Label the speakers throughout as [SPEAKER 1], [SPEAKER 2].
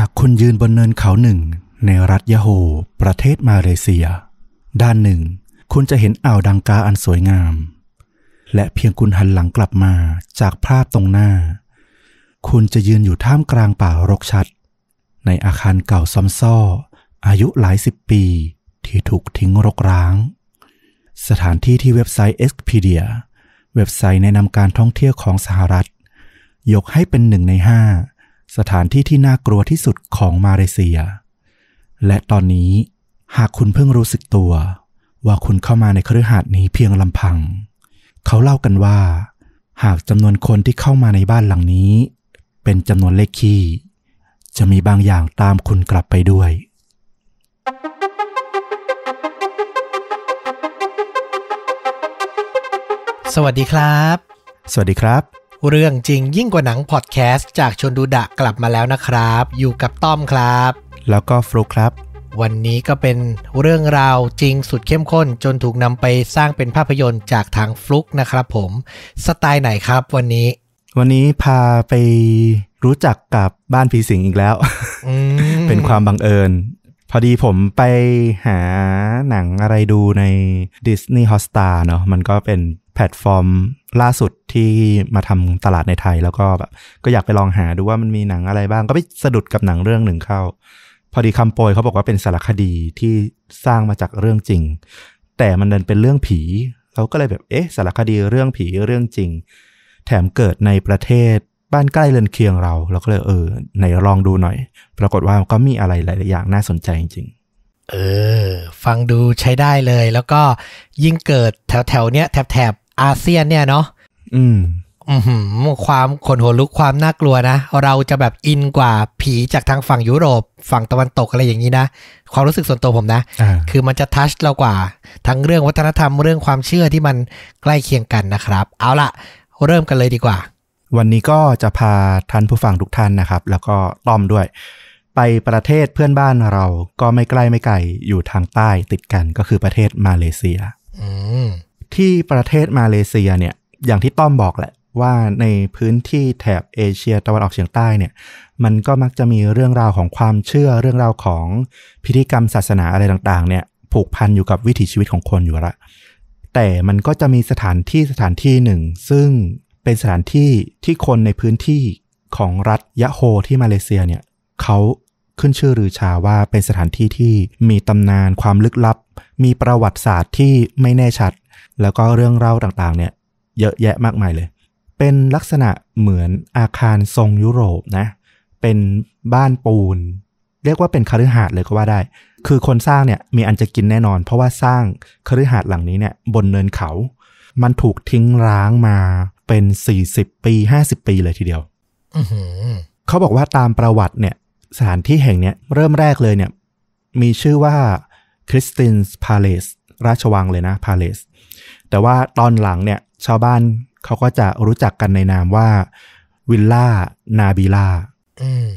[SPEAKER 1] หากคุณยืนบนเนินเขาหนึ่ง ในรัฐยะโฮ ประเทศมาเลเซีย ด้านหนึ่ง คุณจะเห็นอ่าวดังกาอันสวยงาม และเพียงคุณหันหลังกลับมาจากภาพตรงหน้า คุณจะยืนอยู่ท่ามกลางป่ารกชัด ในอาคารเก่าซ้ำซ้อ อายุหลายสิบปี ที่ถูกทิ้งรกร้าง สถานที่ที่เว็บไซต์ Expedia เว็บไซต์แนะนำการท่องเที่ยวของสหรัฐ ยกให้เป็นหนึ่งในห้า สถานที่ที่น่ากลัวที่สุดของมาเลเซีย และตอนนี้หากคุณเพิ่งรู้สึกตัว ว่าคุณเข้ามาในคฤหาสน์นี้เพียงลำพัง เขาเล่ากันว่า หากจำนวนคนที่เข้ามาในบ้านหลังนี้ เป็นจำนวนเลขคี่ จะมีบางอย่างตามคุณกลับไปด้วย
[SPEAKER 2] สวัสดีครับ
[SPEAKER 1] สวัสดีครับ
[SPEAKER 2] เรื่องจริงยิ่งกว่าหนังพอดแคสต์จากชนดูดะกลับมาแล้วนะครับ อยู่กับต้อมครับ
[SPEAKER 1] แล้วก็ฟลุกครับ
[SPEAKER 2] วันนี้ก็เป็นเรื่องราวจริงสุดเข้มข้น จนถูกนำไปสร้างเป็นภาพยนตร์จากทางฟลุกนะครับผม สไตล์ไหนครับวันนี้
[SPEAKER 1] วันนี้พาไปรู้จักกับบ้านผีสิงอีกแล้ว
[SPEAKER 2] อืม
[SPEAKER 1] เป็นความบังเอิญ พอดีผมไปหาหนังอะไรดูใน Disney Hotstar เนาะมันก็เป็น แพลตฟอร์มล่าสุดที่มาทำตลาดในไทย แล้วก็แบบก็อยากไปลองหาดูว่ามันมีหนังอะไรบ้าง ก็ไปสะดุดกับหนังเรื่องหนึ่งเข้า พอดีคำโปรยเขาบอกว่าเป็นสารคดีที่สร้างมาจากเรื่องจริง แต่มันดันเป็นเรื่องผี เราก็เลยแบบเอ๊ะสารคดีเรื่องผีเรื่องจริง แถมเกิดในประเทศบ้านใกล้เรือนเคียงเรา เราก็เลยเออไหนลองดูหน่อย ปรากฏว่าก็มีอะไรหลายอย่างน่าสนใจจริง
[SPEAKER 2] เออ ฟังดูใช้ได้เลย แล้วก็ยิ่งเกิดแถวแถวเนี้ยแถบแถบ อาเซียนเนี่ยเนาะ
[SPEAKER 1] ๆอืม
[SPEAKER 2] อือหือความขนหัวลุกความน่ากลัวนะ เราจะแบบอินกว่าผีจากทางฝั่งยุโรป ฝั่งตะวันตกอะไรอย่างนี้นะ ความรู้สึกส่วนตัวผมนะ
[SPEAKER 1] อ่า
[SPEAKER 2] คือมันจะทัชเรากว่า ทั้งเรื่องวัฒนธรรมเรื่องความเชื่อที่มันใกล้เคียงกันนะครับ เอาละเริ่มกันเลยดีกว่า
[SPEAKER 1] วันนี้ก็จะพาท่านผู้ฟังทุกท่านนะครับ แล้วก็ต้อมด้วย ไปประเทศเพื่อนบ้านเราก็ไม่ใกล้ไม่ไกลอยู่ทางใต้ติดกันก็คือประเทศมาเลเซีย
[SPEAKER 2] อืม
[SPEAKER 1] ที่ประเทศมาเลเซียเนี่ยอย่างที่ต้อมบอกแหละว่าในพื้นที่แถบเอเชียตะวันออกเฉียงใต้เนี่ยมันก็มักจะมีเรื่องราวของความเชื่อเรื่องราวของพิธีกรรมศาสนาอะไรต่างๆเนี่ยผูกพันอยู่กับวิถีชีวิตของคนอยู่ละแต่มันก็จะมีสถานที่สถานที่หนึ่ง ซึ่งเป็นสถานที่ที่คนในพื้นที่ของรัฐยะโฮที่มาเลเซียเนี่ยเขาขึ้นชื่อรือชาว่าเป็นสถานที่ที่มีตำนานความลึกลับ มีประวัติศาสตร์ที่ไม่แน่ชัด แล้วก็เรื่องเล่าต่างๆเนี่ยเยอะแยะมากมายเลย เป็นลักษณะเหมือนอาคารทรงยุโรปนะ เป็นบ้านปูน เรียกว่าเป็นคฤหาสน์เลยก็ว่าได้ คือคนสร้างเนี่ยมีอันจะกินแน่นอน เพราะว่าสร้างคฤหาสน์หลังนี้เนี่ยบนเนินเขา มันถูกทิ้งร้างมาเป็น 40 ปี 50 ปีเลยทีเดียว
[SPEAKER 2] อือหือ
[SPEAKER 1] เขาบอกว่าตามประวัติเนี่ยสถานที่แห่งเนี้ยเริ่มแรกเลยเนี่ยมีชื่อว่าคริสตินส์พาเลสราชวังเลยนะพาเลส แต่ว่าตอนหลังเนี่ยชาวบ้านเขาก็จะรู้จักกันในนามว่าวิลล่านาบิลา
[SPEAKER 2] อืม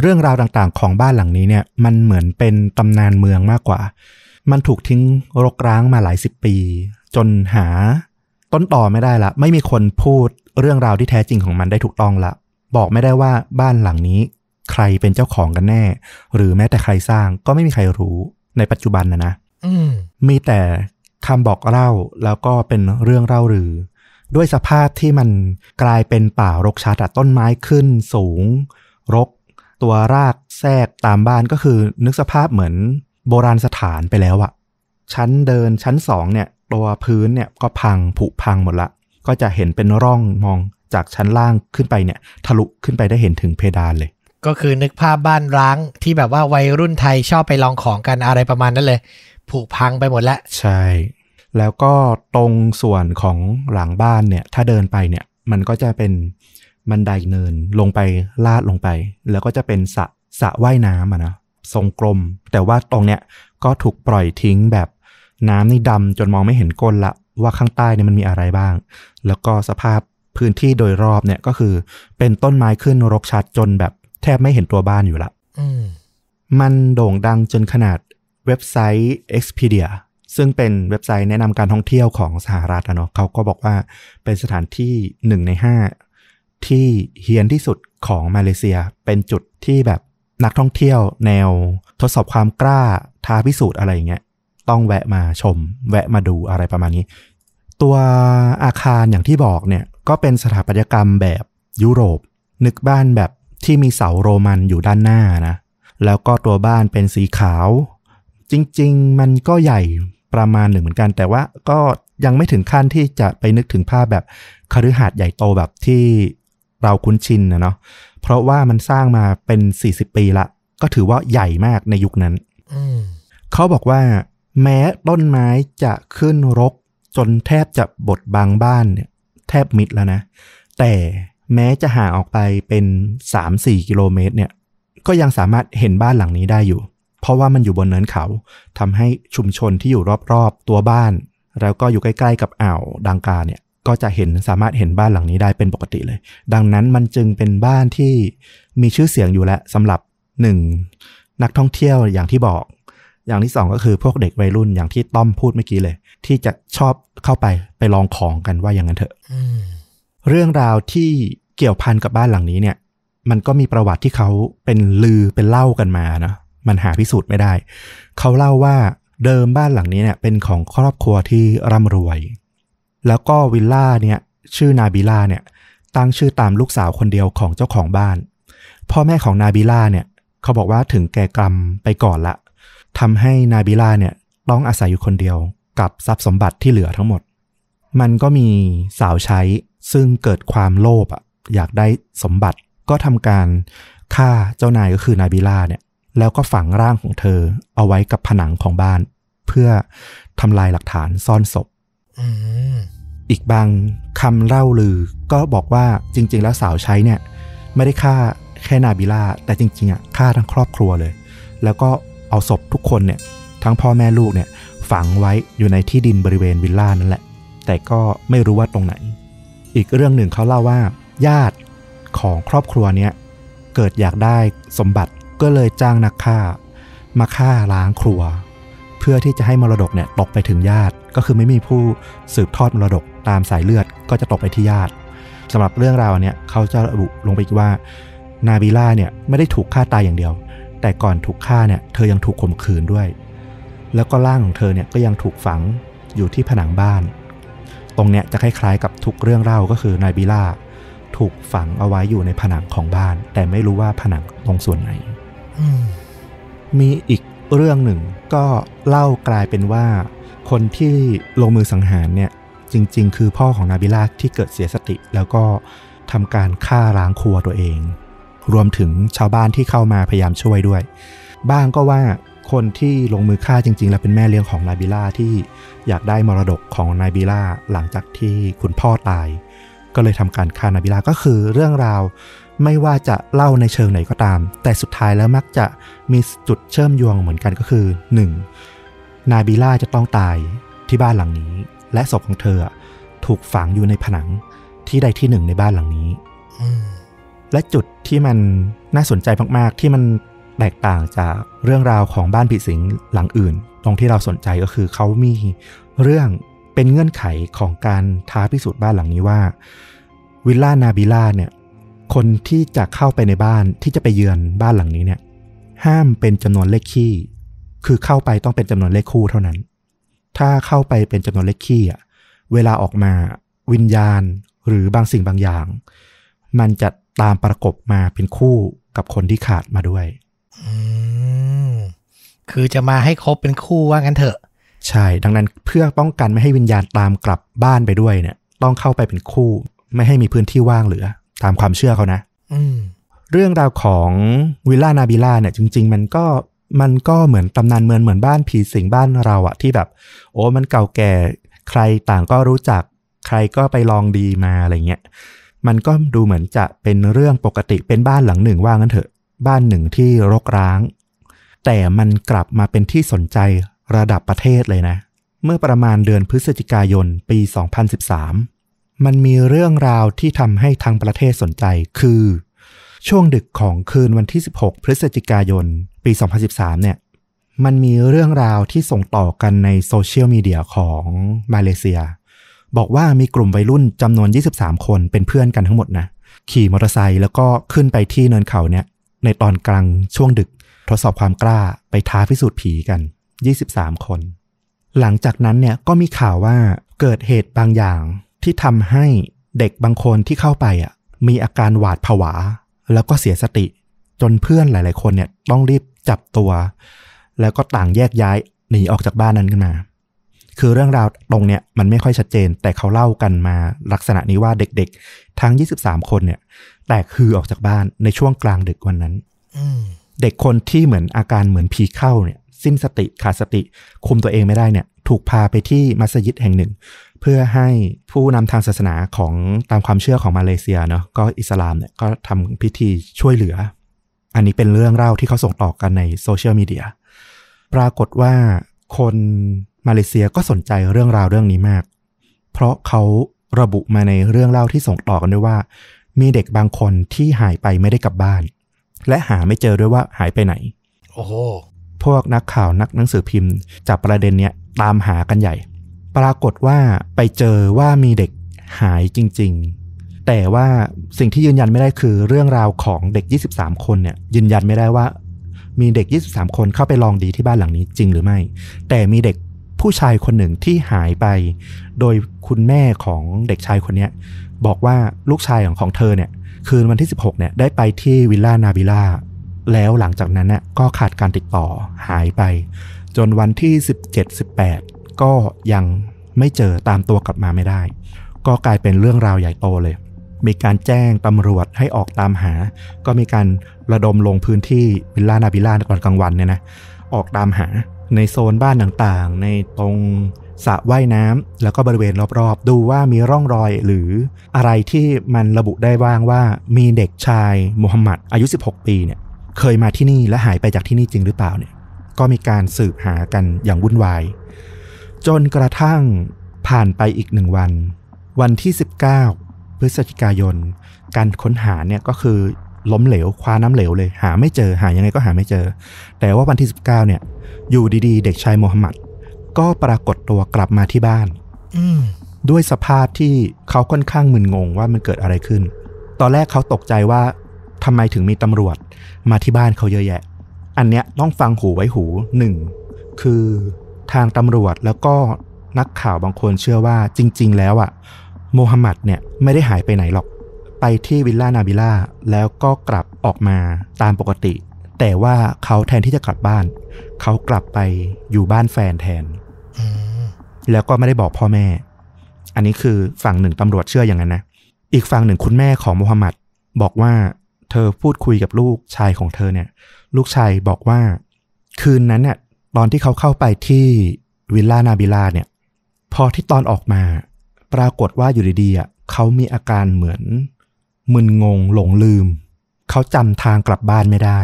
[SPEAKER 1] เรื่องราวต่างๆของบ้านหลังนี้เนี่ย มันเหมือนเป็นตำนานเมืองมากกว่า มันถูกทิ้งรกร้างมาหลายสิบปี จนหาต้นต่อไม่ได้ละ ไม่มีคนพูดเรื่องราวที่แท้จริงของมันได้ถูกต้องละ บอกไม่ได้ว่าบ้านหลังนี้ ใครเป็นเจ้าของกันแน่ หรือแม้แต่ใครสร้างก็ไม่มีใครรู้ในปัจจุบันนะนะ
[SPEAKER 2] อืม
[SPEAKER 1] มีแต่ คำบอกเล่าแล้วก็เป็นเรื่องเล่ารือ ด้วยสภาพที่มันกลายเป็นป่ารกชัดต้นไม้ขึ้นสูง รก ตัวรากแทรกตามบ้านก็คือ นึกสภาพเหมือนโบราณสถานไปแล้วอะชั้นเดินชั้นสองเนี่ย ตัวพื้นเนี่ยก็พังผุพังหมดละ ก็จะเห็นเป็นร่องมองจากชั้นล่างขึ้นไปเนี่ย ทะลุขึ้นไปได้เห็นถึงเพดานเลย
[SPEAKER 2] ก็คือนึกภาพบ้านร้างที่แบบว่าวัยรุ่นไทยชอบไปลองของกันอะไรประมาณนั้นเลย ผุพังไปหมดแล้ว
[SPEAKER 1] ใช่ แล้วก็ตรงส่วนของหลังบ้านเนี่ย ถ้าเดินไปเนี่ยมันก็จะเป็นบันไดเนินลงไปลาดลงไป แล้วก็จะเป็นสระสระว่ายน้ำอะนะทรงกลม แต่ว่าตรงเนี้ยก็ถูกปล่อยทิ้งแบบน้ำนี่ดำจนมองไม่เห็นก้นละ ว่าข้างใต้เนี่ยมันมีอะไรบ้าง แล้วก็สภาพพื้นที่โดยรอบเนี่ยก็คือ เป็นต้นไม้ขึ้นรกชัดจนแบบแทบไม่เห็นตัวบ้านอยู่ละ
[SPEAKER 2] อืม
[SPEAKER 1] มันโด่งดังจนขนาด เว็บไซต์ Expedia ซึ่งเป็นเว็บไซต์แนะนำการท่องเที่ยวของสหรัฐอะเนาะเขาก็บอกว่าเป็นสถานที่หนึ่งในห้าที่เฮียนที่สุดของมาเลเซีย เป็นจุดที่แบบนักท่องเที่ยวแนวทดสอบความกล้าท้าพิสูจน์อะไรอย่างเงี้ยต้องแวะมาชม แวะมาดูอะไรประมาณนี้ ตัวอาคารอย่างที่บอกเนี่ยก็เป็นสถาปัตยกรรมแบบยุโรป นึกบ้านแบบที่มีเสาโรมันอยู่ด้านหน้านะ แล้วก็ตัวบ้านเป็นสีขาว จริง ๆ มันก็ใหญ่ประมาณหนึ่งเหมือนกัน แต่ว่าก็ยังไม่ถึงขั้นที่จะไปนึกถึงภาพแบบคฤหาสน์ใหญ่โตแบบที่เราคุ้นชินนะเนาะเพราะว่ามันสร้างมาเป็น 40 ปีละ ก็ถือว่าใหญ่มากในยุคนั้น
[SPEAKER 2] อืม
[SPEAKER 1] เขาบอกว่า แม้ต้นไม้จะขึ้นรก จนแทบจะบดบังบ้านเนี่ย แทบมิดแล้วนะ แต่แม้จะห่างออกไปเป็น 3-4 กิโลเมตรเนี่ย ก็ยังสามารถเห็นบ้านหลังนี้ได้อยู่ เพราะว่ามันอยู่บนเนินเขาทำให้ชุมชนที่อยู่รอบๆตัวบ้าน แล้วก็อยู่ใกล้ๆกับอ่าวดังกาเนี่ยก็จะเห็นสามารถเห็นบ้านหลังนี้ได้เป็นปกติเลย ดังนั้นมันจึงเป็นบ้านที่มีชื่อเสียงอยู่แล้วสำหรับหนึ่งนักท่องเที่ยวอย่างที่บอก อย่างที่สองก็คือพวกเด็กวัยรุ่นอย่างที่ต้อมพูดเมื่อกี้เลย ที่จะชอบเข้าไปไปลองของกันว่าอย่างนั้นเถอะ
[SPEAKER 2] อืม
[SPEAKER 1] เรื่องราวที่เกี่ยวพันกับบ้านหลังนี้เนี่ย มันก็มีประวัติที่เขาเป็นลือเป็นเล่ากันมานะ มันหาพิสูจน์ไม่ได้ เขาเล่าว่าเดิมบ้านหลังนี้เนี่ยเป็นของครอบครัวที่ร่ำรวย แล้วก็วิลล่าเนี่ยชื่อนาบิล่าเนี่ยตั้งชื่อตามลูกสาวคนเดียวของเจ้าของบ้าน พ่อแม่ของนาบิล่าเนี่ยเขาบอกว่าถึงแก่กรรมไปก่อนละทำให้นาบิล่าเนี่ยต้องอาศัยอยู่คนเดียวกับทรัพย์สมบัติที่เหลือทั้งหมด มันก็มีสาวใช้ซึ่งเกิดความโลภอะอยากได้สมบัติก็ทำการฆ่าเจ้านายก็คือนาบิล่าเนี่ย แล้วก็ฝังร่างของเธอ เอาไว้กับผนังของบ้าน เพื่อทำลายหลักฐานซ่อนศพ
[SPEAKER 2] อืม
[SPEAKER 1] อีกบางคำเล่าลือก็บอกว่าจริง ๆ แล้วสาวใช้เนี่ย ไม่ได้ฆ่าแค่นาบิล่าแต่จริง ๆอะฆ่าทั้งครอบครัวเลย แล้วก็เอาศพทุกคนเนี่ย ทั้งพ่อแม่ลูกเนี่ย ฝังไว้อยู่ในที่ดินบริเวณวิลล่านั่นแหละ แต่ก็ไม่รู้ว่าตรงไหน อีกเรื่องหนึ่งเขาเล่าว่า ญาติของครอบครัวเนี้ยเกิดอยากได้สมบัติ ก็เลยจ้างนักฆ่า มาฆ่าล้างครัว เพื่อที่จะให้มรดกเนี่ยตกไปถึงญาติ ก็คือไม่มีผู้สืบทอดมรดกตามสายเลือดก็จะตกไปที่ญาติสำหรับเรื่องราวเนี้ยเขาจะระบุลงไปอีกว่า นาบิล่าเนี่ยไม่ได้ถูกฆ่าตายอย่างเดียว แต่ก่อนถูกฆ่าเนี่ยเธอยังถูกข่มขืนด้วย แล้วก็ร่างของเธอเนี่ยก็ยังถูกฝังอยู่ที่ผนังบ้าน ตรงเนี้ยจะคล้ายๆกับทุกเรื่องเล่าก็คือนายบิล่าถูกฝังเอาไว้อยู่ในผนังของบ้าน แต่ไม่รู้ว่าผนังตรงส่วนไหน
[SPEAKER 2] มี
[SPEAKER 1] อีกเรื่องหนึ่งก็เล่ากลายเป็นว่า คนที่ลงมือสังหารเนี่ยจริง ๆ คือพ่อของนาบิลาที่เกิดเสียสติ แล้วก็ทำการฆ่าล้างครัวตัวเอง รวมถึงชาวบ้านที่เข้ามาพยายามช่วยด้วย บ้างก็ว่าคนที่ลงมือฆ่าจริง ๆ แล้วเป็นแม่เลี้ยงของนาบิล่าที่อยากได้มรดกของนาบิล่าหลังจากที่คุณพ่อตาย ก็เลยทำการฆ่านาบิล่าก็คือเรื่องราว ไม่ว่าจะเล่าในเชิงไหนก็ตาม แต่สุดท้ายแล้วมักจะมีจุดเชื่อมโยงเหมือนกันก็คือ 1. นาบิล่าจะต้องตายที่บ้านหลังนี้ และศพของเธอถูกฝังอยู่ในผนังที่ใดที่หนึ่งในบ้านหลังนี้ และจุดที่มันน่าสนใจมาก ๆ ที่มันแตกต่างจากเรื่องราวของบ้านผีสิงหลังอื่น ตรงที่เราสนใจก็คือเขามีเรื่องเป็นเงื่อนไขของการท้าพิสูจน์บ้านหลังนี้ว่า วิลล่านาบิล่าเนี่ย คนที่จะเข้าไปในบ้านที่จะไปเยือนบ้านหลังนี้เนี่ย ห้ามเป็นจำนวนเลขคี่คือเข้าไปต้องเป็นจำนวนเลขคู่เท่านั้น ถ้าเข้าไปเป็นจำนวนเลขคี่อะเวลาออกมาวิญญาณหรือบางสิ่งบางอย่าง มันจะตามประกบมาเป็นคู่กับคนที่ขาดมาด้วย
[SPEAKER 2] อืมคือจะมาให้ครบเป็นคู่ว่างั้นเถอะ
[SPEAKER 1] ใช่ ดังนั้นเพื่อป้องกันไม่ให้วิญญาณตามกลับบ้านไปด้วยเนี่ย ต้องเข้าไปเป็นคู่ ไม่ให้มีพื้นที่ว่างเหลือ ตามความเชื่อเขานะ
[SPEAKER 2] อืม
[SPEAKER 1] เรื่องราวของวิลล่านาบิล่าเนี่ยจริง ๆ มันก็มันก็เหมือนตำนานเมืองเหมือนบ้านผีสิงบ้านเราอะที่แบบ โอ้มันเก่าแก่ ใครต่างก็รู้จัก ใครก็ไปลองดีมาอะไรเงี้ยมันก็ดูเหมือนจะเป็นเรื่องปกติเป็นบ้านหลังหนึ่งว่างั้นเถอะ บ้านหนึ่งที่รกร้าง แต่มันกลับมาเป็นที่สนใจระดับประเทศเลยนะ เมื่อประมาณเดือนพฤศจิกายนปี 2013 มันมีเรื่องราวที่ทำให้ทางประเทศสนใจคือ ช่วงดึกของคืนวันที่ 16 พฤศจิกายน ปี 2013 เนี่ย มันมีเรื่องราวที่ส่งต่อกันในโซเชียลมีเดียของมาเลเซีย บอกว่ามีกลุ่มวัยรุ่นจำนวน 23 คนเป็นเพื่อนกันทั้งหมดนะ ขี่มอเตอร์ไซค์แล้วก็ขึ้นไปที่เนินเขาเนี่ย ในตอนกลางช่วงดึกทดสอบความกล้าไปท้าพิสูจน์ผีกัน 23 คน หลังจากนั้นเนี่ยก็มีข่าวว่าเกิดเหตุบางอย่าง ที่ทำให้เด็กบางคนที่เข้าไปอะมีอาการหวาดผวา แล้วก็เสียสติ จนเพื่อนหลาย ๆ คนเนี่ยต้องรีบจับตัว แล้วก็ต่างแยกย้ายหนีออกจากบ้านนั้นกันมา คือเรื่องราวตรงเนี้ยมันไม่ค่อยชัดเจน แต่เขาเล่ากันมาลักษณะนี้ว่าเด็กๆ ทั้ง 23 คนเนี่ย แตกฮือออกจากบ้านในช่วงกลางดึกวันนั้น
[SPEAKER 2] อืม
[SPEAKER 1] เด็กคนที่เหมือนอาการเหมือนผีเข้าเนี่ย สิ้นสติขาดสติ คุมตัวเองไม่ได้เนี่ย ถูกพาไปที่มัสยิดแห่งหนึ่ง เพื่อให้ผู้นำทางศาสนาของตามความเชื่อของมาเลเซียเนาะก็อิสลามเนี่ยก็ทำพิธีช่วยเหลือ อันนี้เป็นเรื่องเล่าที่เขาส่งต่อกันในโซเชียลมีเดียปรากฏว่าคนมาเลเซียก็สนใจเรื่องราวเรื่องนี้มาก เพราะเขาระบุมาในเรื่องเล่าที่ส่งต่อกันด้วยว่า มีเด็กบางคนที่หายไปไม่ได้กลับบ้าน และหาไม่เจอด้วยว่าหายไปไหน
[SPEAKER 2] โอ้โห
[SPEAKER 1] พวกนักข่าวนักหนังสือพิมพ์จับประเด็นเนี้ยตามหากันใหญ่ ปรากฏว่าไปเจอว่ามีเด็กหายจริง ๆ แต่ว่าสิ่งที่ยืนยันไม่ได้คือเรื่องราวของเด็ก 23 คนเนี่ยยืนยันไม่ได้ว่า มีเด็ก 23 คนเข้าไปลองดีที่บ้านหลังนี้จริงหรือไม่ แต่มีเด็กผู้ชายคนหนึ่งที่หายไป โดยคุณแม่ของเด็กชายคนนี้บอกว่าลูกชายของของเธอเนี่ยคืนวันที่ 16เนี่ยได้ไปที่วิลล่านาบิล่าแล้วหลังจากนั้นน่ะก็ขาดการติดต่อหายไป จนวันที่ 17-18 ก็ยังไม่เจอตามตัวกลับมาไม่ได้ ก็กลายเป็นเรื่องราวใหญ่โตเลย มีการแจ้งตำรวจให้ออกตามหา ก็มีการระดมลงพื้นที่วิลล่านาบิล่าตอนกลางวันเนี่ยนะออกตามหาในโซนบ้านต่างๆ ในตรงสระว่ายน้ำแล้วก็บริเวณรอบๆ ดูว่ามีร่องรอยหรืออะไรที่มันระบุได้บ้างว่ามีเด็กชายมูฮัมหมัดอายุ 16 ปีเนี่ยเคยมาที่นี่และหายไปจากที่นี่จริงหรือเปล่าเนี่ยก็มีการสืบหากันอย่างวุ่นวาย จนกระทั่งผ่านไปอีกหนึ่งวัน วันที่ 19 พฤศจิกายน การค้นหาเนี่ยก็คือล้มเหลว คว้าน้ำเหลวเลย หาไม่เจอ หายังไงก็หาไม่เจอ แต่ว่าวันที่ 19 เนี่ย อยู่ดีๆ เด็กชายโมฮัมหมัด ก็ปรากฏตัวกลับมาที่บ้าน
[SPEAKER 2] อืม
[SPEAKER 1] ด้วยสภาพที่เขาค่อนข้างมึนงงว่ามันเกิดอะไรขึ้น ตอนแรกเขาตกใจว่าทำไมถึงมีตำรวจมาที่บ้านเขาเยอะแยะ อันเนี้ยต้องฟังหูไว้หูหนึ่งคือ ทางตำรวจแล้วก็นักข่าวบางคนเชื่อว่าจริง ๆ แล้วอะโมฮัมหมัดเนี่ยไม่ได้หายไปไหนหรอก ไปที่วิลล่านาบิล่าแล้วก็กลับออกมาตามปกติ แต่ว่าเขาแทนที่จะกลับบ้าน เขากลับไปอยู่บ้านแฟนแทน
[SPEAKER 2] อืม
[SPEAKER 1] แล้วก็ไม่ได้บอกพ่อแม่ อันนี้คือฝั่งหนึ่งตำรวจเชื่ออย่างนั้นนะ อีกฝั่งหนึ่งคุณแม่ของโมฮัมหมัดบอกว่าเธอพูดคุยกับลูกชายของเธอเนี่ย ลูกชายบอกว่า คืนนั้นเนี่ย ตอนที่เขาเข้าไปที่วิลล่านาบิลาเนี่ยพอที่ตอนออกมา ปรากฏว่าอยู่ดีๆเขามีอาการเหมือน มึนงงหลงลืม เขาจำทางกลับบ้านไม่ได้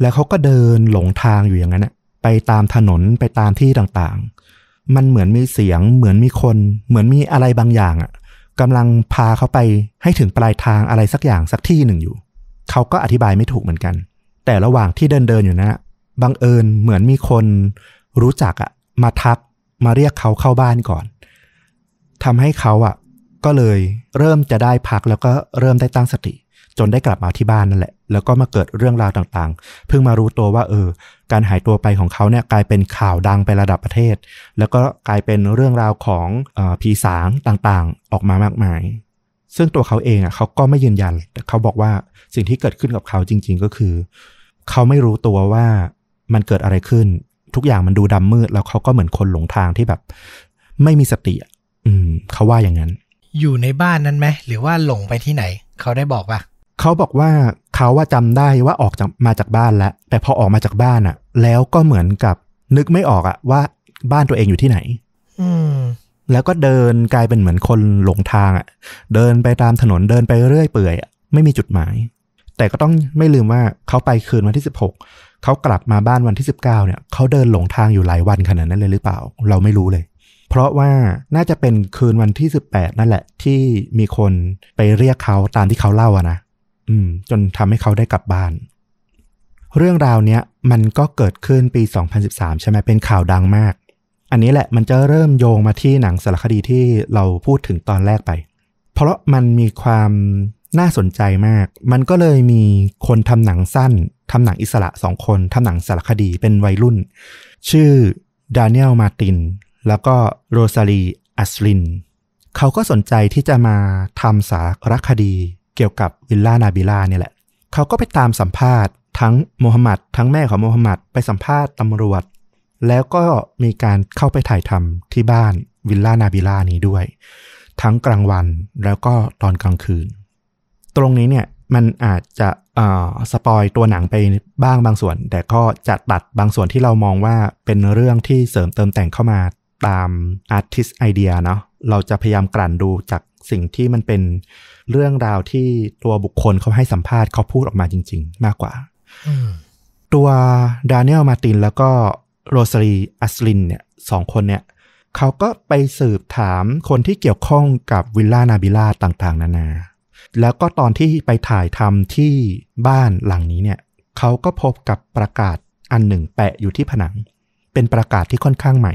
[SPEAKER 1] แล้วเขาก็เดินหลงทางอยู่อย่างนั้นน่ไปตามถนนไปตามที่ต่างๆ มันเหมือนมีเสียง เหมือนมีคน เหมือนมีอะไรบางอย่างอะกำลังพาเขาไปให้ถึงปลายทางอะไรสักอย่างสักที่หนึ่งอยู่ เขาก็อธิบายไม่ถูกเหมือนกัน แต่ระหว่างที่เดินเดินอยู่นะ บังเอิญเหมือนมีคนรู้จักอะมาทักมาเรียกเขาเข้าบ้านก่อนทำให้เขาอะก็เลยเริ่มจะได้พักแล้วก็เริ่มได้ตั้งสติ จนได้กลับมาที่บ้านนั่นแหละ แล้วก็มาเกิดเรื่องราวต่างๆ เพิ่งมารู้ตัวว่าเออ การหายตัวไปของเขาเนี่ยกลายเป็นข่าวดังไประดับประเทศ แล้วก็กลายเป็นเรื่องราวของออผีสางต่างๆ ออกมามากมาย ซึ่งตัวเขาเองอะเขาก็ไม่ยืนยันแต่เขาบอกว่าสิ่งที่เกิดขึ้นกับเขาจริง ๆ ก็คือ เขาไม่รู้ตัวว่า มันเกิดอะไรขึ้น ทุกอย่างมันดูดำมืด แล้วเขาก็เหมือนคนหลงทางที่แบบ ไม่มีสติอะอืมเขาว่าอย่างนั้น
[SPEAKER 2] อยู่ในบ้านนั้นไหมหรือว่าหลงไปที่ไหน เขาได้บอกปะ
[SPEAKER 1] เขาบอกว่าเขาว่าจำได้ว่าออกจากมาจากบ้านแล้ว แต่พอออกมาจากบ้านอะแล้วก็เหมือนกับนึกไม่ออกอะว่าบ้านตัวเองอยู่ที่ไหน
[SPEAKER 2] อืม
[SPEAKER 1] แล้วก็เดินกลายเป็นเหมือนคนหลงทางอะเดินไปตามถนนเดินไปเรื่อยเปื่อยอะไม่มีจุดหมาย แต่ก็ต้องไม่ลืมว่าเขาไปคืนวันที่16 เขากลับมาบ้านวันที่ 19เนี่ยเขาเดินหลงทางอยู่หลายวันขนาดนั้นเลยหรือเปล่า เราไม่รู้เลย เพราะว่าน่าจะเป็นคืนวันที่ 18 นั่นแหละ ที่มีคนไปเรียกเขาตามที่เขาเล่าอะนะอืม จนทำให้เขาได้กลับบ้าน เรื่องราวเนี้ยมันก็เกิดขึ้นปี 2013 ใช่ไหมเป็นข่าวดังมาก อันนี้แหละมันจะเริ่มโยงมาที่หนังสารคดีที่เราพูดถึงตอนแรกไป เพราะมันมีความน่าสนใจมาก มันก็เลยมีคนทำหนังสั้น ทำหนังอิสระสองคนทำหนังสารคดีเป็นวัยรุ่น ชื่อดานิเอลมาติน แล้วก็โรซาลีอัสลิน เขาก็สนใจที่จะมาทำสารคดีเกี่ยวกับวิลล่านาบิล่าเนี่ยแหละ เขาก็ไปตามสัมภาษณ์ทั้งโมฮัมหมัดทั้งแม่ของโมฮัมหมัดไปสัมภาษณ์ตำรวจ แล้วก็มีการเข้าไปถ่ายทำที่บ้านวิลล่านาบิล่านี้ด้วย ทั้งกลางวันแล้วก็ตอนกลางคืน ตรงนี้เนี่ย มันอาจจะ spoil ตัวหนังไปบ้างบางส่วน แต่ก็จะตัดบางส่วนที่เรามองว่าเป็นเรื่องที่เสริมเติมแต่งเข้ามาตาม artist idea เนาะเราจะพยายามกลั่นดูจากสิ่งที่มันเป็นเรื่องราวที่ตัวบุคคลเขาให้สัมภาษณ์เขาพูดออกมาจริง ๆ มากกว่า ตัวดานิเอลมาตินแล้วก็โรซารีอัสลินเนี่ยสองคนเนี่ยเขาก็ไปสืบถามคนที่เกี่ยวข้องกับวิลล่านาบิลาต่างๆ นานา แล้วก็ตอนที่ไปถ่ายทำที่บ้านหลังนี้เนี่ยเขาก็พบกับประกาศอันหนึ่งแปะอยู่ที่ผนัง เป็นประกาศที่ค่อนข้างใหม่